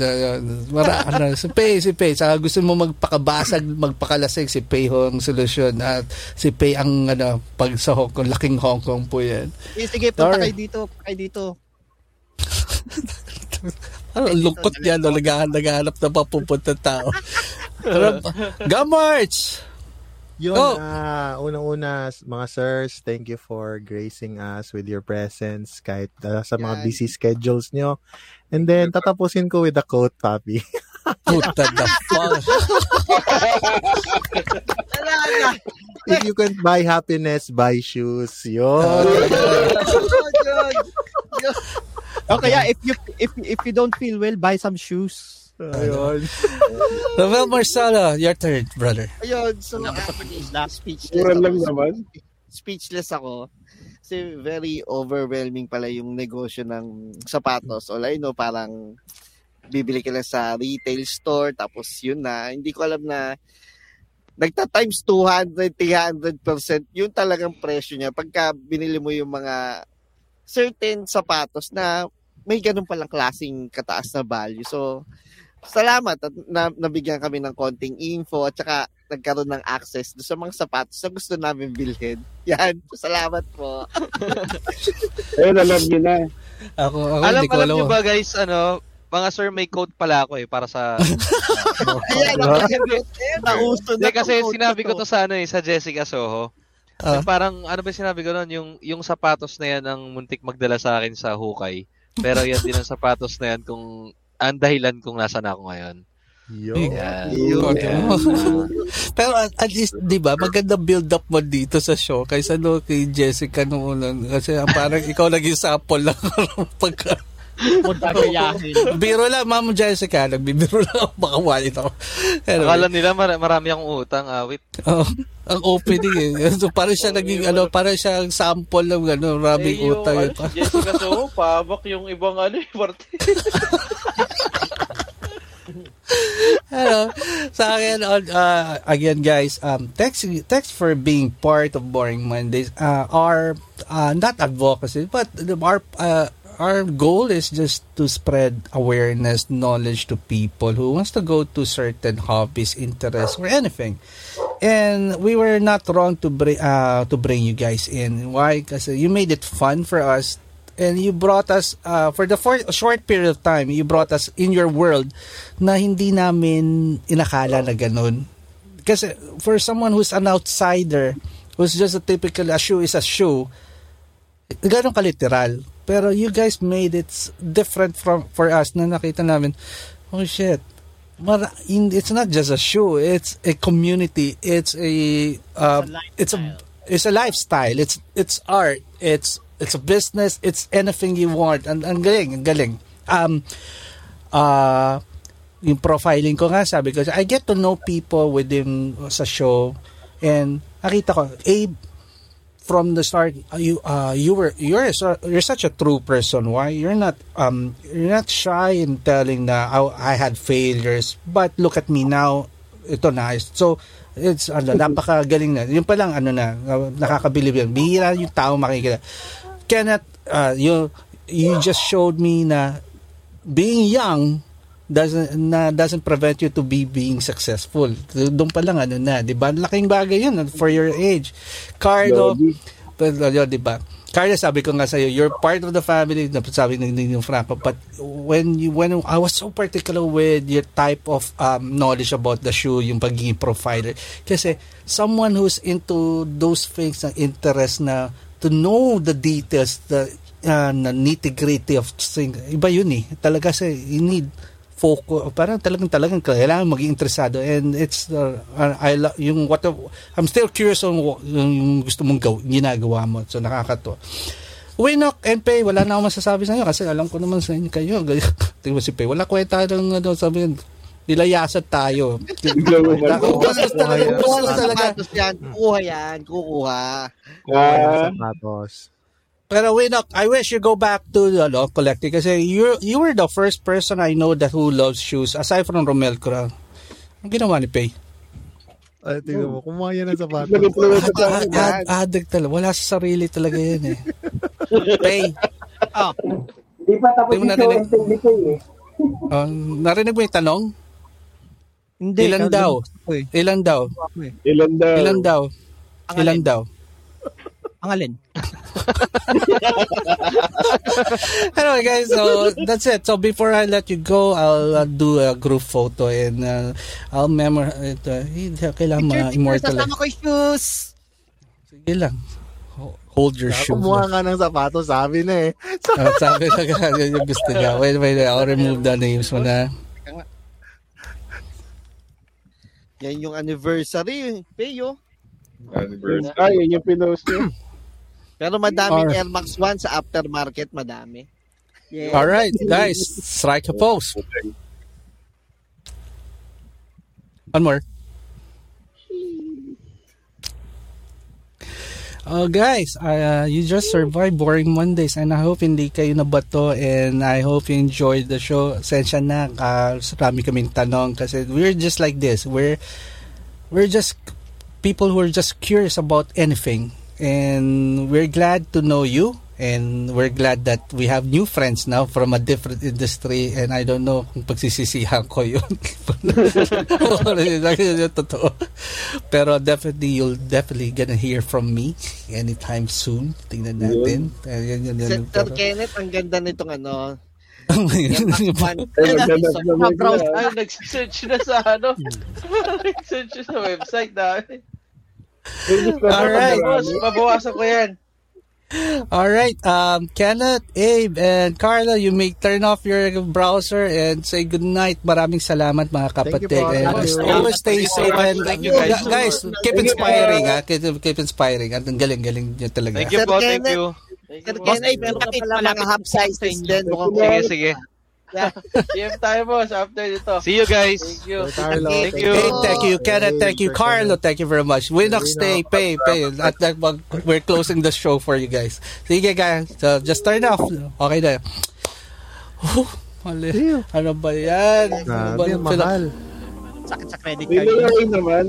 Uh, mara, ano, si Pei, si Pei. Sa gusto mo magpakabasag, magpakalasig, si Pei ho ang solusyon. At si Pei ang ano, pag sa Hong Kong, laking Hong Kong po yan. eh, sige, punta Sorry. kayo dito. Kayo dito. Ano, ang lungkot niya, no? Naghahanap, na papupunta tao. March! Yun, Oh. ah, unang-una, mga sirs, thank you for gracing us with your presence kahit ah, sa mga Yan. busy schedules nyo. And then, tatapusin ko with a quote, Papi. Puta the fuck. If you can buy happiness, buy shoes. Yun. O kaya, if you if if you don't feel well, buy some shoes. Ayun. Well, Marcelo, your turn, brother. Ayun, so actually, speechless Mura lang ako. naman. Speechless ako. Kasi very overwhelming pala yung negosyo ng sapatos. All I know, parang bibili ka lang sa retail store, tapos yun na. Hindi ko alam na nagta times 200, 300%, yun talagang presyo niya. Pagka binili mo yung mga certain sapatos na may ganun palang klaseng kataas na value. So, salamat at na, nabigyan kami ng konting info at saka nagkaroon ng access do sa mga sapatos na gusto namin bilhin. Yan. Salamat po. Ayun, alam niyo na. Ako, ako Alam, hindi ko alam alam. nyo ba guys, ano, mga sir, may code pala ako eh, para sa... Ayan, nauso na kasi sinabi ko to. sa ano eh, sa Jessica Soho. Ah. Parang, ano ba sinabi ko noon, yung, yung sapatos na yan ang muntik magdala sa akin sa hukay. Pero yan din ang sapatos na yan kung ang dahilan kung nasa na ako ngayon. Yan. Yun. Yan. Pero at, at least, di ba, maganda build up mo dito sa show kaysa no kay Jessica noon. Kasi parang ikaw naging sample lang pagka Huwag gagayahin. Biro lang, Ma'am Jessica. Nagbibiro lang ako. Baka wallet ako. Anyway. Akala nila mar- marami akong utang, awit. Oh, ang opening eh. So, parang siya naging, ano, parang siya ang sample ng ano, maraming Eh, yung, utang. ano, yun. si Jessica Soho, pabak yung ibang ano, eh, parte. Hello. Sa akin, uh, again, guys, um, thanks, thanks for being part of Boring Mondays. Uh, our, uh, not advocacy, but our, uh, our goal is just to spread awareness, knowledge to people who wants to go to certain hobbies, interests, or anything. And we were not wrong to bring, uh, to bring you guys in. Why? Because you made it fun for us and you brought us uh, for the for short period of time you brought us in your world na hindi namin inakala na ganun kasi for someone who's an outsider who's just a typical a shoe is a shoe ganun ka literal pero you guys made it different from for us na nakita namin oh shit. Mara, in, it's not just a shoe it's a community it's a uh, it's a it's a lifestyle it's it's art it's it's a business it's anything you want. Ang, ang galing ang galing. Um uh yung profiling ko nga sabi ko I get to know people within sa show and nakita ko Abe from the start uh, you uh you were you're so, you're such a true person. Why? You're not um you're not shy in telling na I, I had failures but look at me now ito na so it's ano napakagaling na. Yung pa lang ano na nakakabilib yan bihira yung tao makikita. Kenneth uh, you you just showed me na being young doesn't na doesn't prevent you to be being successful. Doon pa lang ano na, 'di ba? Laking bagay 'yun for your age. Carlo, pero 'di ba? Carlo, sabi ko nga sa iyo, you're part of the family, sabi ng ng Franco, but when you when I was so particular with your type of um, knowledge about the shoe, yung pagiging provider. Kasi someone who's into those things na interest na to know the details, the uh, nitty-gritty of things. Iba yun eh. Talaga sa you need focus parang talagang talagang kailangan maging interesado and it's uh, I lo- yung what the- I'm still curious on what, yung, yung gusto mong gaw, ginagawa mo so nakakatuwa Winok and Pay, wala na akong masasabi sa inyo kasi alam ko naman sa inyo kayo. Tingnan mo si Pay, wala kwenta ng ano, sabi yun, nilayasat tayo. Bastos talaga, bastos talaga. Sapatos yan. Kukuha yan. Kukuha. Pero Winok, I wish you go back to ano, collecting kasi you you were the first person I know that who loves shoes aside from Romel Cura. Ang ginawa ni Pay? Ay, tingnan mo, kumuha yan ng sapatos. Ad, ad, addict talaga. Wala sa sarili talaga yan eh. Pay. Ah, Di pa tapos Hindi yung show narinig. eh. Oh, narinig mo yung tanong? hindi. Ilan daw? Ilan daw? Ilan daw? Ilan daw? Ilan daw? Ang alin? anyway guys, so that's it. So before I let you go, I'll uh, do a group photo and uh, I'll memor it. Uh, eh, kailangan ma-immortal. Sasama ko yung shoes. Sige lang. Ho- Hold your shoe. Kumuha nga ng sapatos, sabi na eh. Uh, sabi na ka, yun yung gusto niya. Wait, wait, I'll remove the names mo na. Yan yung anniversary. Payo. Anniversary. Ah, yun yung pinost niya. Pero madaming Alright. Air Max 1 sa aftermarket. Madami. Yeah. All right, guys, strike a pose. One more. Oh guys, uh, you just survived boring Mondays and I hope hindi kayo nabato and I hope you enjoyed the show. Sensya na, uh, marami kaming tanong kasi we're just like this. We're we're just people who are just curious about anything and we're glad to know you. And we're glad that we have new friends now from a different industry. And I don't know kung pagsisisihan ko yun. Totoo. Pero definitely you'll definitely gonna hear from me anytime soon. Tingnan natin. Ayan, yun, yun, yun. Sir Kenneth, ang ganda nitong ano. Nag-search na sa ano. nag-search na sa website dami. Alright. Boss, babawasan ko yan. All right, um, Kenneth, Abe, and Carla, you may turn off your browser and say good night. Maraming salamat mga kapatid. And Thank you. always stay safe and Thank you, guys. guys, keep inspiring ha. Keep, keep inspiring. At ang galing-galing niyo talaga. Thank you po, thank you. Thank Sir Kenneth, ay, meron ka pala mga na sizes din. Mukhang Sige, sige. GM tayo, boss, after dito. See you guys. Thank you. Carlo, Thank thank you. Hey, thank you, Kenneth. Thank you, Carlo. Thank you very much. Winox, stay, pay, pay. At that, mag- we're closing the show for you guys. Sige, guys. So, just turn off. Okay na. Whew, mali. Ano ba yan? Ano ba ang mahal. Sakit sa credit May card. nilaway naman.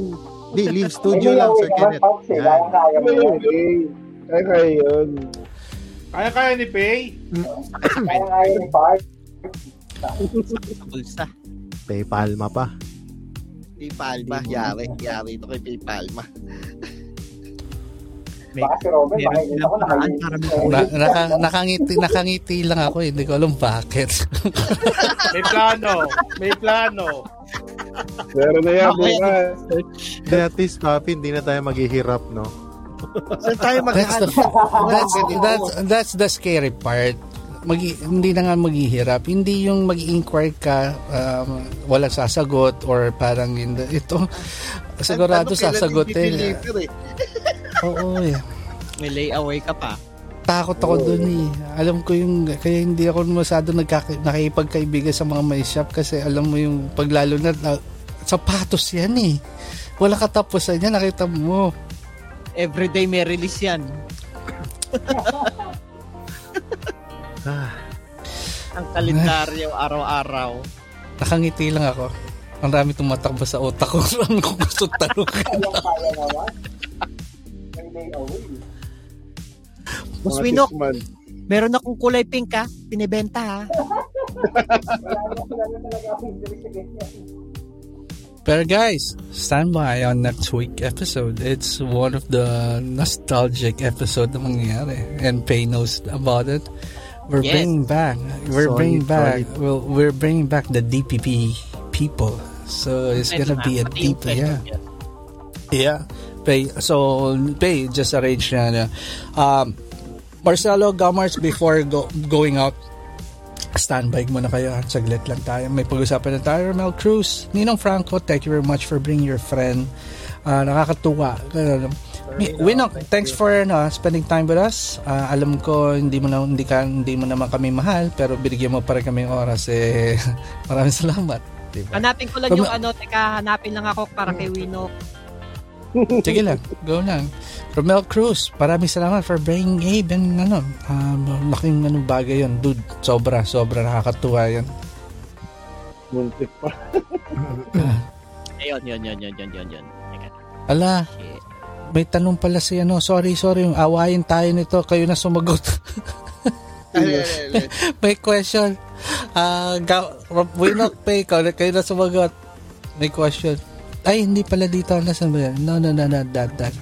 Di, leave studio lang, Sir Kenneth. Yan. Kaya mo yun. Kaya-kaya ni Pay. Kaya kaya ni Park. Sa bulsa. Paypalma pa. PayPalma. Yari. Yari ito kay. May, Baka si Robert, makikita ko Na, naka, nakangiti, nakangiti lang ako. Hindi ko alam bakit. May plano. May plano. Meron na yan, Okay. bukas. Kaya at least, Papi, hindi na tayo maghihirap, no? Saan tayo maghahanap? that's, that's, that's the scary part. Mag, hindi na nga maghihirap. Hindi yung mag-inquire ka, um, walang sasagot or parang hindi. Ito, sigurado sasagutin. Oo eh. may layaway ka pa. Takot ako dun eh. Alam ko yung, kaya hindi ako masyado nagkaka, nakipagkaibigan sa mga may shop kasi alam mo yung paglalo na, na sapatos yan eh. Wala katapusan yan, nakita mo. Everyday may release yan. Ah, Ang kalendaryo araw-araw. Nakangiti lang ako. Ang dami tumatakbo sa utak ko. Ano ko gusto layaway. Boss Winok, meron akong kulay pink ha. Pinibenta ha. Pero guys, stand by on next week episode. It's one of the nostalgic episode na mangyayari. And Pay knows about it. We're Yes. bringing back. We're Solid, bringing back. Well, we're bringing back the DPP people. So it's Ito gonna na, be a deep, yeah. niya. Yeah. Pay. So, Pay, just arrange na. Um, Marcelo Gamars, before go, going out, standby muna kayo. ha? Saglit lang tayo. May pag-usapan na tayo. Mel Cruz, Ninong Franco, thank you very much for bringing your friend. Ah, nakakatuwa. Uh, Winok, thanks for ano, spending time with us. Ah, alam ko hindi mo na hindi ka hindi mo naman kami mahal pero binigyan mo pa rin kami ng oras eh. Maraming salamat. Diba? Hanapin ko lang Pag- yung ano, teka, hanapin lang ako para kay Wino. Sige lang, go lang. Romel Cruz, maraming salamat for bringing Abe and ano, um, laking ano, bagay yun. Dude, sobra, sobra nakakatuwa yun. Muntik pa. Ayun, yun, yun, yun, yun, yun, yun. Ala, shit. May tanong pala si ano, sorry, sorry, yung awayin tayo nito, kayo na sumagot. may question. Ah, uh, Winok Pay, kayo, kayo na sumagot. May question. Ay, hindi pala dito. Nasaan ba yan? No, no, no, no, that, that.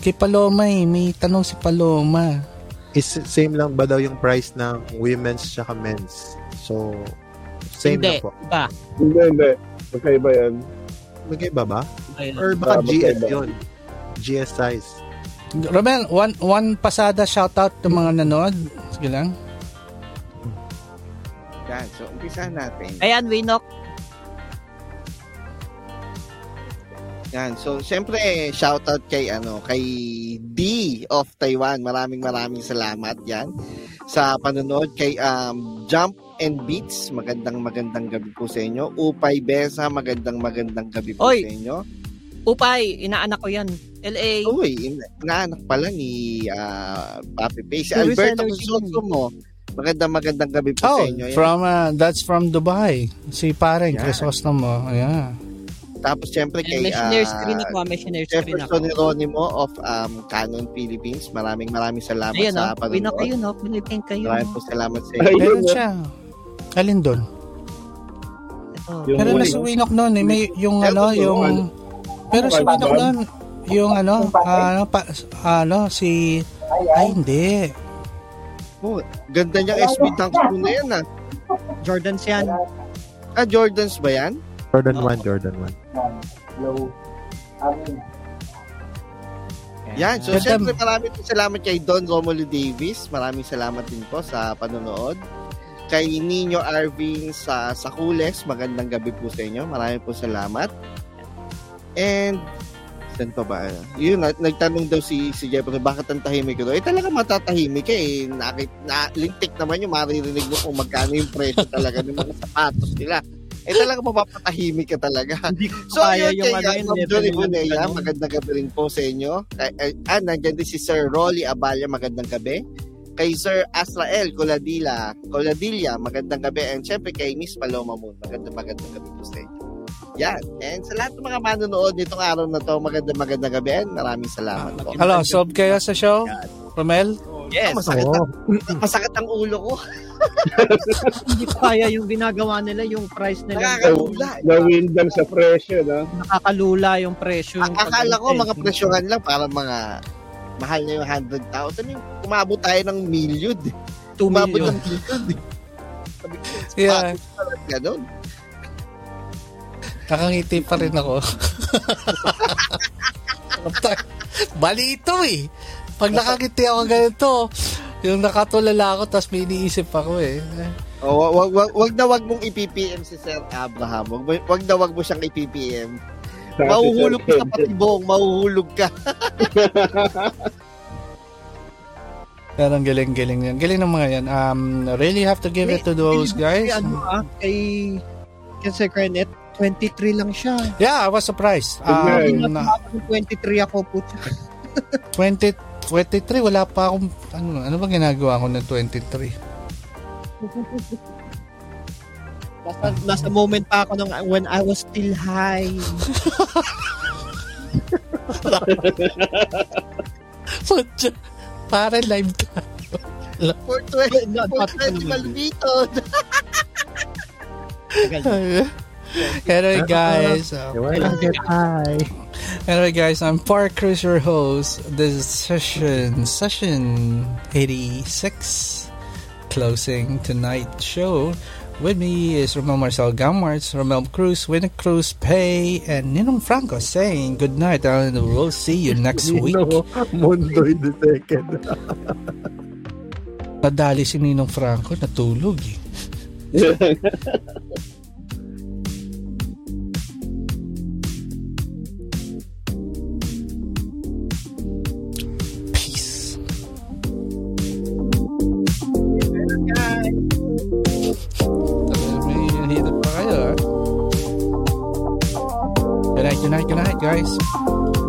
Kay Paloma eh, may tanong si Paloma. is same lang ba daw yung price ng women's tsaka men's? So, same Hindi, lang po. iba. Hindi, hindi. Magkaiba yan. Magkaiba ba? Ayun. Or baka Ah, GS magkaiba. yun? GS size. Romel, one, one pasada shoutout ng mga nanood. Sige lang. Yan, so umpisa natin. Ayan, Winok. Yan. So, syempre, shoutout kay, ano, kay D of Taiwan. Maraming maraming salamat yan sa panonood. Kay um, Jump and Beats, magandang magandang gabi po sa inyo. Upay Besa, magandang magandang gabi po Oy. sa inyo. Upay, inaanak ko yan. LA. Uy, in- inaanak pala ni ah, Papi Pay. Si Alberto Consulto mo. Magandang magandang gabi po Oh, sa inyo. Yan. from, uh, that's from Dubai. Si pareng Yan. Crisostomo. Ayan. Tapos syempre kay may share ah, screen ako, share screen ako. Jefferson Geronimo of um, Canon Philippines. Maraming maraming salamat Ayun, sa oh. Winok panonood. kayo, no? Pilipin kayo. Maraming po salamat sa inyo. Meron yun, siya. Alin doon? Ito. Yung Meron na huli. si Winok noon eh. May yung ano, yung... ano? Si Ano, Winok doon? noon. Yung ano, ano, pa, ano, si... Ay, hindi. Oh, ganda niyang SB Tanks po na yan ah. Jordans yan. Ah, Jordans ba yan? Jordan Oo. 1, Jordan 1. Low. Amin. Yan. So, Ganda. syempre maraming po salamat kay Don Romulo Davis. Maraming salamat din po sa panonood. Kay Nino Arvin sa Sakules. Magandang gabi po sa inyo. Maraming po salamat. And Saan pa ba? Yun, nag- nagtanong daw si si Jeffrey, bakit ang tahimik ko? Eh talaga matatahimik ka eh. Nakit, na, lintik naman yung maririnig mo kung magkano yung presyo talaga ng mga sapatos nila. Eh talaga mapapatahimik ka talaga. So ayun, yung kaya ano yun, Ma'am Bonilla, ano. magandang gabi rin po sa inyo. Ay, ay, ah, nandiyan din si Sir Rolly Abaya, magandang gabi. Kay Sir Asrael Coladilla, Coladilla, magandang gabi. And syempre kay Miss Paloma Moon, magandang magandang gabi po sa inyo. Yan. And sa lahat ng mga manonood nitong araw na to, magandang magandang gabi. and Maraming salamat po. Hello, sub kayo sa show? Romel? Yes. Masakit, Oo. ang, masakit ang ulo ko. Hindi kaya yung ginagawa nila, yung price nila. Nakakalula. Them sa presyo, no? Nakakalula yung presyo. Akala ko mga presyohan lang para mga mahal na yung 100,000. Yung umabot tayo ng million. 2 Umabot million. ng million. eh. Sabi ko, Yeah. Ganun. Nakangiti pa rin ako. Bali ito eh. Pag nakangiti ako ganito, yung nakatulala ako tapos may iniisip ako eh. Oh, wag, wag, wag, wag na wag mong i-PPM si Sir Abraham. Wag, wag na wag mo siyang i-PPM. Mahuhulog ka sa patibong, mahuhulog ka. Pero ang galing-galing yan. Galing ng mga yan. Um, really have to give it to those guys. Kay, ano, ah, kay, kay Sir Kenneth, 23 lang siya. Yeah, I was surprised. Yeah. Um, na, 23 ako po. 20, 23, wala pa akong, ano, ano ba ginagawa ko ng 23? Nasa, nasa moment pa ako nung when I was still high. Para live ka. For 20, for 20 maldito. Anyway, guys. When anyway, guys, I'm Park Cruz, your host. This is session session 86, closing tonight's show. With me is Romel Marcel Gamarts, Romel Cruz, Winnie Cruz, Pay, and Ninong Franco saying good night, and we'll see you next week. Nino Mondoy the second. Nadali si Ninong Franco, natulog eh. good night, good night, guys.